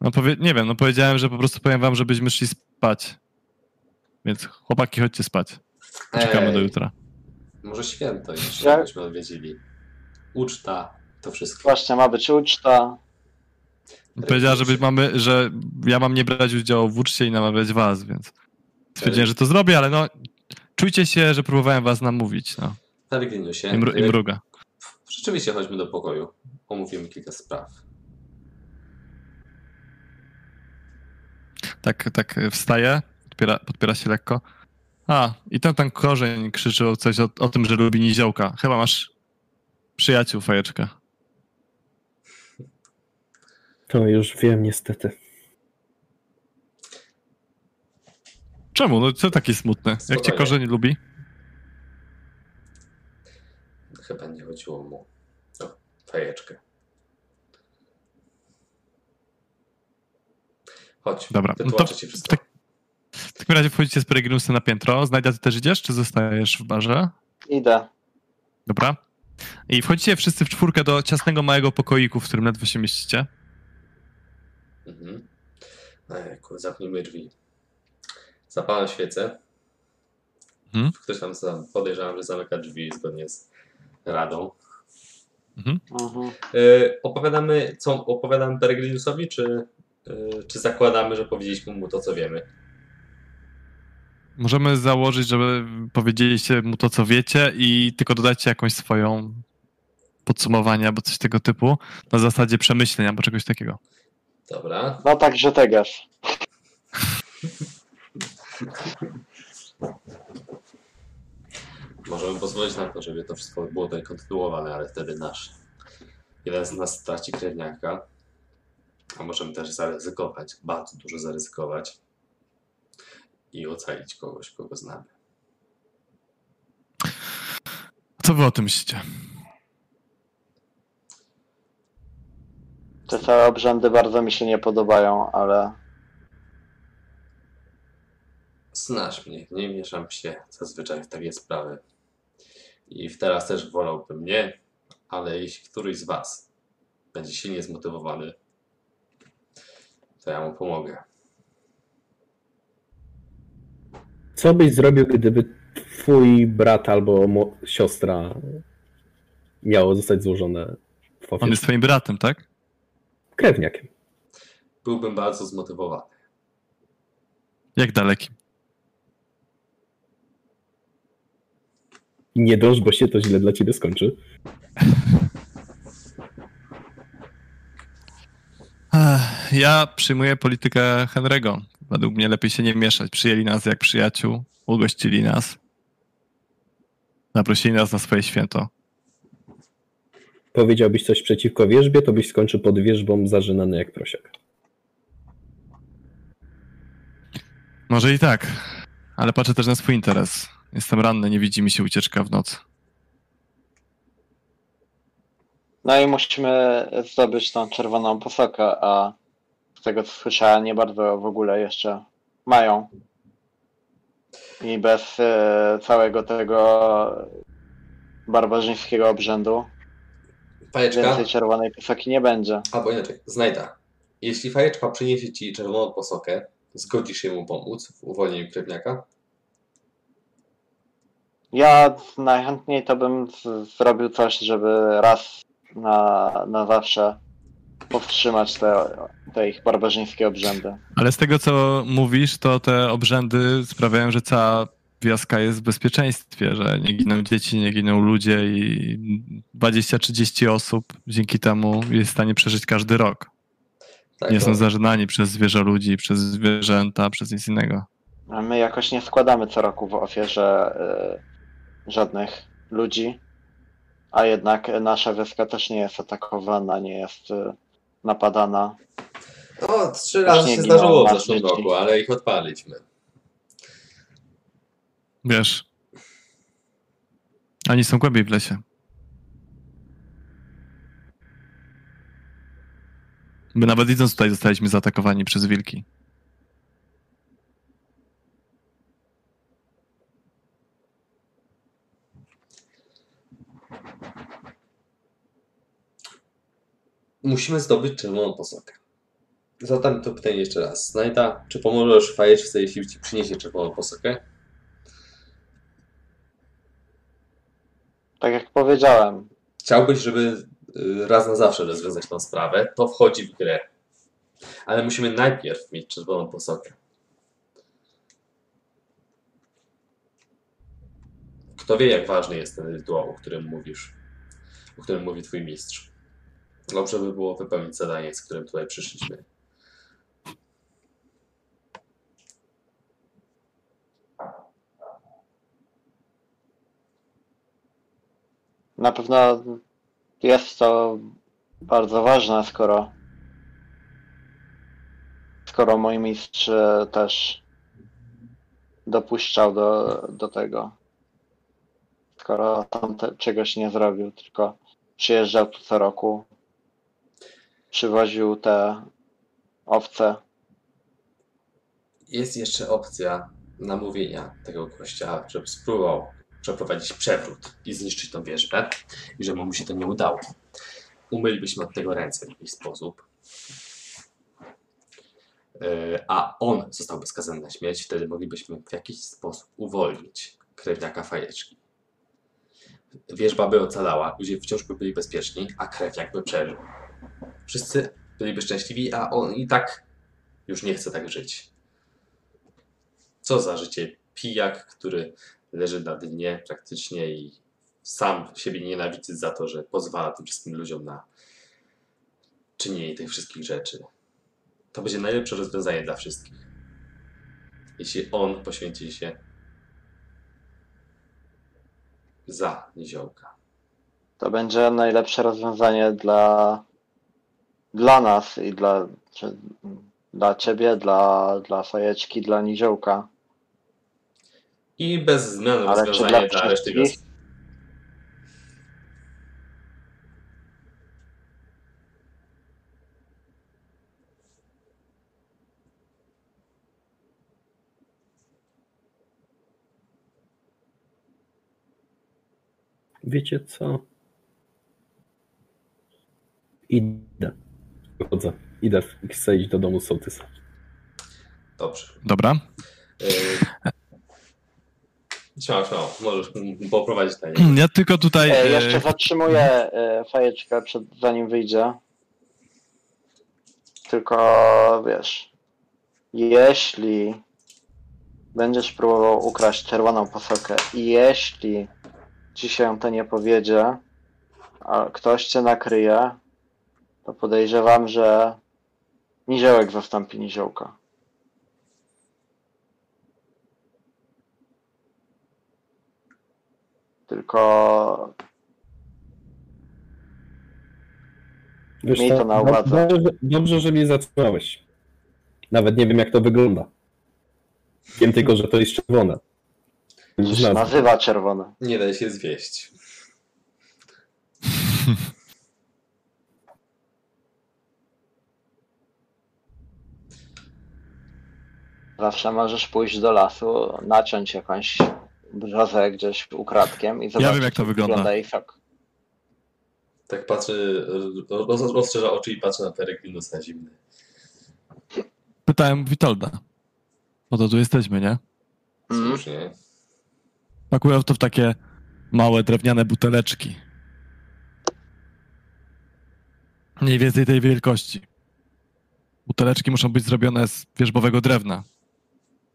S1: No powie, nie wiem, no powiedziałem, że po prostu powiem wam, żebyśmy szli spać. Więc chłopaki, chodźcie spać. Czekamy do jutra.
S4: Może święto jeszcze,
S2: Ja-
S4: jakbyśmy odwiedzili. Uczta, to wszystko.
S2: Właśnie ma być uczta.
S1: Powiedziała, żeby mamy, że ja mam nie brać udziału w uczcie i namawiać was, więc stwierdziłem, że to zrobię, ale no czujcie się, że próbowałem was namówić, no.
S4: Peregrinusie,
S1: I, mru, i mruga.
S4: Rzeczywiście chodźmy do pokoju. Omówimy kilka spraw.
S1: Tak, tak wstaje, podpiera, podpiera się lekko. A, i ten, ten korzeń krzyczył coś o, o tym, że lubi niziołka. Chyba masz przyjaciół, fajeczka.
S3: To już wiem niestety.
S1: Czemu? No co taki smutny? Jak cię korzeń lubi?
S4: Chyba nie chodziło mu o fajeczkę. Chodź,
S1: Dobra, no to
S4: ci wszystko.
S1: tak- W takim razie wchodzicie z Peregrinusem na piętro. Znajda, ty też idziesz, czy zostajesz w barze?
S2: Idę.
S1: Dobra. I wchodzicie wszyscy w czwórkę do ciasnego, małego pokoiku, w którym ledwo się mieścicie.
S4: Mhm. Ejku, zamknijmy drzwi. Zapalam świecę.
S1: Mhm.
S4: Ktoś tam podejrzewam, że zamyka drzwi zgodnie z radą.
S2: Mhm.
S4: Yy, opowiadamy, co opowiadamy Peregrinusowi, czy, yy, czy zakładamy, że powiedzieliśmy mu to, co wiemy?
S1: Możemy założyć, żeby powiedzieliście mu to, co wiecie i tylko dodajcie jakąś swoją podsumowanie albo coś tego typu na zasadzie przemyśleń albo czegoś takiego.
S4: Dobra.
S2: No także teges.
S4: Możemy pozwolić na to, żeby to wszystko było tutaj kontynuowane, ale wtedy nasz jeden z nas straci krewniaka. A możemy też zaryzykować, bardzo dużo zaryzykować i ocalić kogoś, kogo znamy.
S1: Co wy o tym myślicie?
S2: Te całe obrzędy bardzo mi się nie podobają, ale
S4: Znasz mnie, nie mieszam się zazwyczaj w takie sprawy. I teraz też wolałbym nie, ale jeśli któryś z Was będzie silnie zmotywowany, to ja mu pomogę.
S3: Co byś zrobił, gdyby twój brat albo siostra miało zostać złożone w
S1: On
S3: ofierze?
S1: jest twoim bratem, tak?
S3: Krewniakiem.
S4: Byłbym bardzo zmotywowany.
S1: Jak
S3: Nie dąż, bo się to źle dla ciebie skończy.
S1: Ja przyjmuję politykę Henry'ego. Według mnie lepiej się nie mieszać. Przyjęli nas jak przyjaciół, ugościli nas. Zaprosili nas na swoje święto.
S3: Powiedziałbyś coś przeciwko wierzbie, to byś skończył pod wierzbą zażynany jak prosiak.
S1: Może i tak, ale patrzę też na swój interes. Jestem ranny, nie widzi mi się ucieczka w nocy.
S2: no i musimy zdobyć tą czerwoną posokę, a z tego co słyszałem nie bardzo w ogóle jeszcze mają. I bez e, całego tego barbarzyńskiego obrzędu
S4: Fajeczka,
S2: więcej czerwonej posoki nie będzie.
S4: albo inaczej, znajda. Jeśli fajeczka przyniesie Ci czerwoną posokę, zgodzisz się mu pomóc w uwolnieniu krewniaka?
S2: Ja najchętniej to bym z- zrobił coś, żeby raz na, na zawsze powstrzymać te, te ich barbarzyńskie obrzędy.
S1: Ale z tego, co mówisz, to te obrzędy sprawiają, że cała wioska jest w bezpieczeństwie, że nie giną dzieci, nie giną ludzie i 20-30 osób dzięki temu jest w stanie przeżyć każdy rok.
S4: Tak,
S1: Nie są zażynani przez zwierzę ludzi, przez zwierzęta, przez nic innego.
S2: A my jakoś nie składamy co roku w ofierze y, żadnych ludzi, a jednak nasza wioska też nie jest atakowana, nie jest y, napadana.
S4: O, trzy razy się
S2: giną
S4: zdarzyło w zeszłym roku, ale ich odpaliśmy.
S1: Wiesz, oni są głębiej w lesie. My nawet idąc tutaj zostaliśmy zaatakowani przez wilki.
S4: Musimy zdobyć czerwoną posokę. Zadam to pytanie jeszcze raz. Znajda, czy pomożesz fajeczce, jeśli ci przyniesie czerwoną posokę?
S2: Tak jak powiedziałem,
S4: Chciałbyś, żeby y, raz na zawsze rozwiązać tą sprawę, to wchodzi w grę. Ale musimy najpierw mieć czerwoną posokę. Kto wie, jak ważny jest ten rytuał, o którym mówisz, o którym mówi twój mistrz. Dobrze by było wypełnić zadanie, z którym tutaj przyszliśmy.
S2: na pewno jest to bardzo ważne, skoro skoro mój mistrz też dopuszczał do, do tego. Skoro tam te, czegoś nie zrobił, tylko przyjeżdżał tu co roku, przywoził te owce.
S4: Jest jeszcze opcja namówienia tego gościa, żeby spróbował przeprowadzić przewrót i zniszczyć tą wieżbę i że mu się to nie udało. Umylibyśmy od tego ręce w jakiś sposób. Yy, A on zostałby skazany na śmierć, wtedy moglibyśmy w jakiś sposób uwolnić krewniaka fajeczki. Wieżba by ocalała, ludzie wciąż by byli bezpieczni, a krewniak by przeżył. Wszyscy byliby szczęśliwi, a on i tak już nie chce tak żyć. Co za życie pijak, który leży na dnie praktycznie i sam siebie nienawidzi za to, że pozwala tym wszystkim ludziom na czynienie tych wszystkich rzeczy. To będzie najlepsze rozwiązanie dla wszystkich. Jeśli on poświęci się za niziołka.
S2: To będzie najlepsze rozwiązanie dla, dla nas i dla, czy, dla ciebie, dla, dla fajeczki, dla niziołka.
S4: I bez zmian
S2: Ale czy
S4: rozwiązanie
S2: dla
S4: dla reszty.
S3: Wiecie co? Idę. Idę. Chcę iść do domu sołtysa.
S4: Dobrze.
S1: Dobra.
S4: Yy... Śmiało, śmiało. Możesz poprowadzić dalej.
S1: Ja tylko tutaj.
S2: E,
S1: e,
S2: jeszcze zatrzymuję e, fajeczkę, przed, zanim wyjdzie. Tylko wiesz, jeśli będziesz próbował ukraść czerwoną posokę i jeśli ci się to nie powiedzie, a ktoś cię nakryje, to podejrzewam, że niziołek zastąpi niziołka. Tylko
S3: Wiesz
S2: Miej to na uwadze.
S3: Dobrze, dobrze, że mnie zatrzymałeś. Nawet nie wiem, jak to wygląda. Wiem tylko, że to jest czerwone. nazwa.
S2: nazywa czerwone.
S4: Nie daj się zwieść.
S2: Zawsze możesz pójść do lasu, naciąć jakąś brzozę gdzieś ukradkiem i zobaczyć,
S1: wiem, jak to wygląda.
S2: jej sok.
S4: Tak patrzy, roz, rozszerza oczy i patrzy na Peregrinus na zimny.
S1: Pytałem Witolda. Po to tu jesteśmy, nie?
S2: Mm.
S4: Słusznie.
S1: Pakują to w takie małe drewniane buteleczki. Mniej więcej tej wielkości. Buteleczki muszą być zrobione z wierzbowego drewna,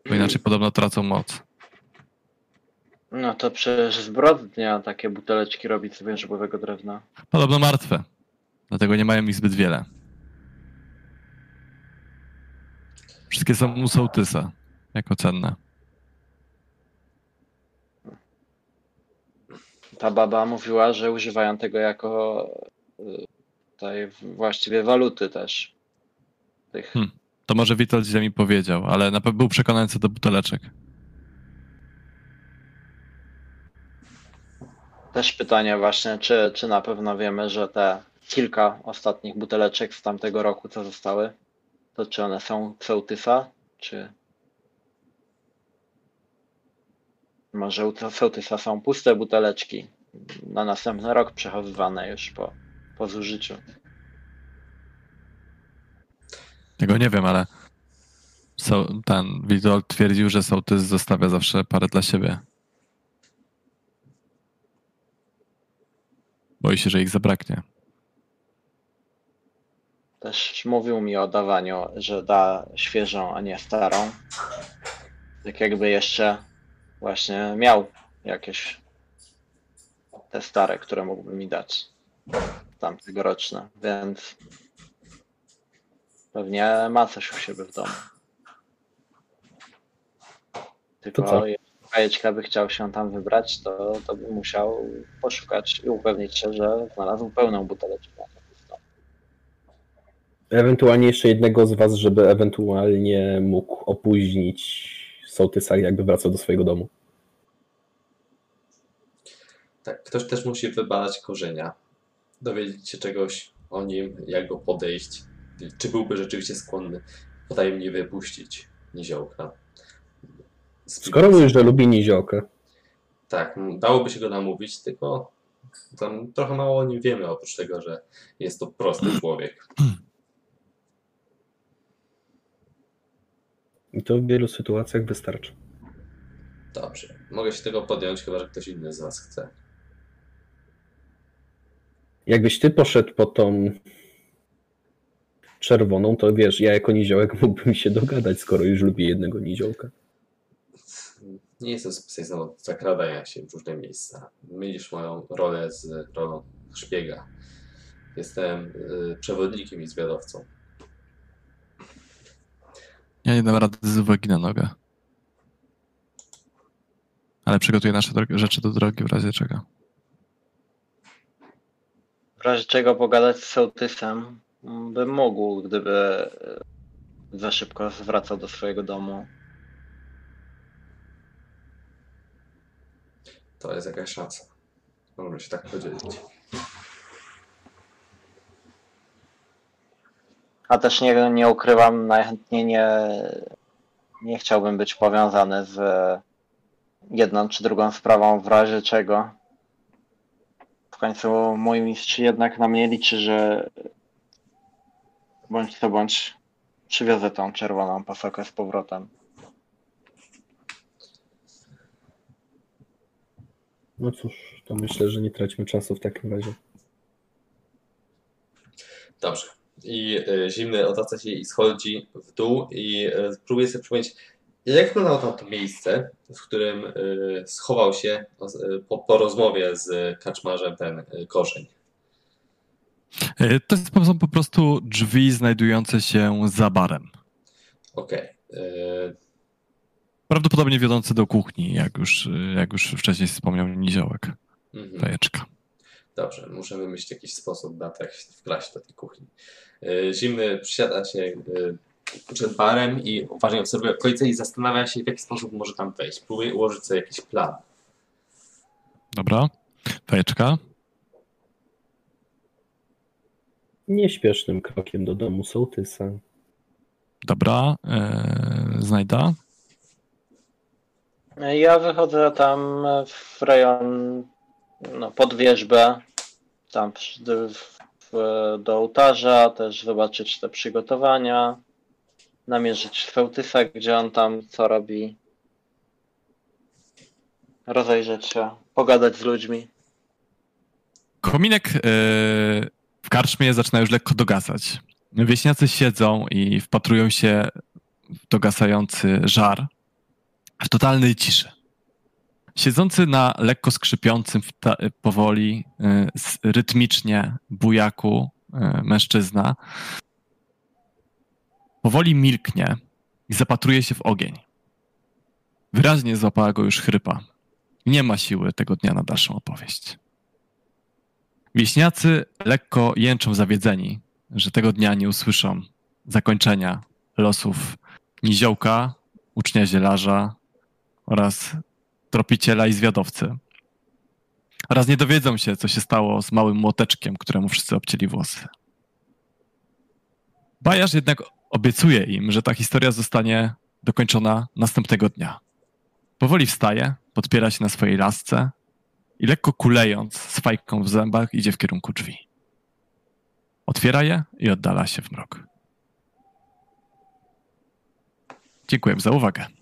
S1: bo inaczej podobno tracą moc.
S2: No to przecież zbrodnia takie buteleczki robić z wierzbowego drewna.
S1: Podobno martwe, dlatego nie mają ich zbyt wiele. Wszystkie są u sołtysa, jako cenne.
S2: Ta baba mówiła, że używają tego jako y, tej właściwie waluty też. Tych.
S1: Hmm. To może Witold źle mi powiedział, ale na pewno był przekonany co do buteleczek.
S2: Też pytanie właśnie, czy, czy na pewno wiemy, że te kilka ostatnich buteleczek z tamtego roku, co zostały, to czy one są sołtysa, czy może u sołtysa są puste buteleczki na następny rok przechowywane już po, po zużyciu.
S1: Tego nie wiem, ale so, ten Witold twierdził, że sołtys zostawia zawsze parę dla siebie. Boi się, że ich zabraknie.
S2: Też mówił mi o dawaniu, że da świeżą, a nie starą. Tak jakby jeszcze właśnie miał jakieś te stare, które mógłby mi dać. Tamtegoroczne, więc pewnie ma coś u siebie w domu. Tylko
S3: To co?
S2: jeśli Kajeczka by chciał się tam wybrać, to, to by musiał poszukać i upewnić się, że znalazł pełną buteleczkę.
S3: Ewentualnie jeszcze jednego z was, żeby ewentualnie mógł opóźnić sołtysa, jakby wracał do swojego domu.
S4: Tak, ktoś też musi wybadać korzenia. Dowiedzieć się czegoś o nim, jak go podejść. Czy byłby rzeczywiście skłonny potajemnie wypuścić niziołka.
S3: Skoro mówisz, że lubi niziołkę,
S4: Tak, dałoby się go namówić, tylko tam trochę mało o nim wiemy, oprócz tego, że jest to prosty człowiek.
S3: i to w wielu sytuacjach wystarczy.
S4: Dobrze, mogę się tego podjąć, chyba że ktoś inny z Was chce.
S3: Jakbyś ty poszedł po tą czerwoną, to wiesz, ja jako niziołek mógłbym się dogadać, skoro już lubię jednego niziołka.
S4: Nie jestem specjalistą od zakradania się w różne miejsca. Mylisz moją rolę z rolą szpiega. Jestem y, przewodnikiem i zwiadowcą.
S1: Ja nie dam rady z uwagi na nogę. Ale przygotuję nasze drogi, rzeczy do drogi w razie czego.
S2: W razie czego pogadać z sołtysem bym mógł, gdyby e, za szybko zwracał do swojego domu.
S4: To jest jakaś szansa. Możemy się tak podzielić.
S2: A też nie, nie ukrywam, najchętniej nie, nie chciałbym być powiązany z jedną czy drugą sprawą, w razie czego. W końcu mój mistrz jednak na mnie liczy, że bądź co bądź przywiozę tą czerwoną pasokę z powrotem.
S3: No cóż, to myślę, że nie traćmy czasu w takim razie.
S4: Dobrze. I y, zimny otaca się i schodzi w dół i y, próbuje sobie przypomnieć, jak wyglądało tam to miejsce, w którym y, schował się po, po rozmowie z kaczmarzem ten korzeń.
S1: E, To są po prostu drzwi znajdujące się za barem.
S4: Okej. Y,
S1: Prawdopodobnie wiodące do kuchni, jak już, jak już wcześniej wspomniał Niziołek,
S4: mhm.
S1: fajeczka.
S4: Dobrze, muszę wymyślić jakiś sposób na się wkraść do tej kuchni. Y, Zimny przysiada się przed barem i uważnie obserwuje okolice i zastanawia się, w jaki sposób może tam wejść. Próbuje ułożyć sobie jakiś plan.
S1: Dobra, fajeczka.
S3: Nieśpiesznym krokiem do domu sołtysa.
S1: Dobra, e, znajda.
S2: Ja wychodzę tam w rejon, no, pod wierzbę, tam w, w, do ołtarza, też zobaczyć te przygotowania, namierzyć sołtysa, gdzie on tam co robi, rozejrzeć się, pogadać z ludźmi.
S1: Kominek e, w karczmie zaczyna już lekko dogasać. Wieśniacy siedzą i wpatrują się w dogasający żar w totalnej ciszy. Siedzący na lekko skrzypiącym powoli, s- rytmicznie bujaku e, mężczyzna powoli milknie i zapatruje się w ogień. Wyraźnie złapała go już chrypa. Nie ma siły tego dnia na dalszą opowieść. Wieśniacy lekko jęczą zawiedzeni, że tego dnia nie usłyszą zakończenia losów niziołka, ucznia zielarza oraz tropiciela i zwiadowcy. Oraz nie dowiedzą się, co się stało z małym młoteczkiem, któremu wszyscy obcięli włosy. Bajarz jednak obiecuje im, że ta historia zostanie dokończona następnego dnia. Powoli wstaje, podpiera się na swojej lasce i lekko kulejąc z fajką w zębach idzie w kierunku drzwi. Otwiera je i oddala się w mrok. Dziękuję za uwagę.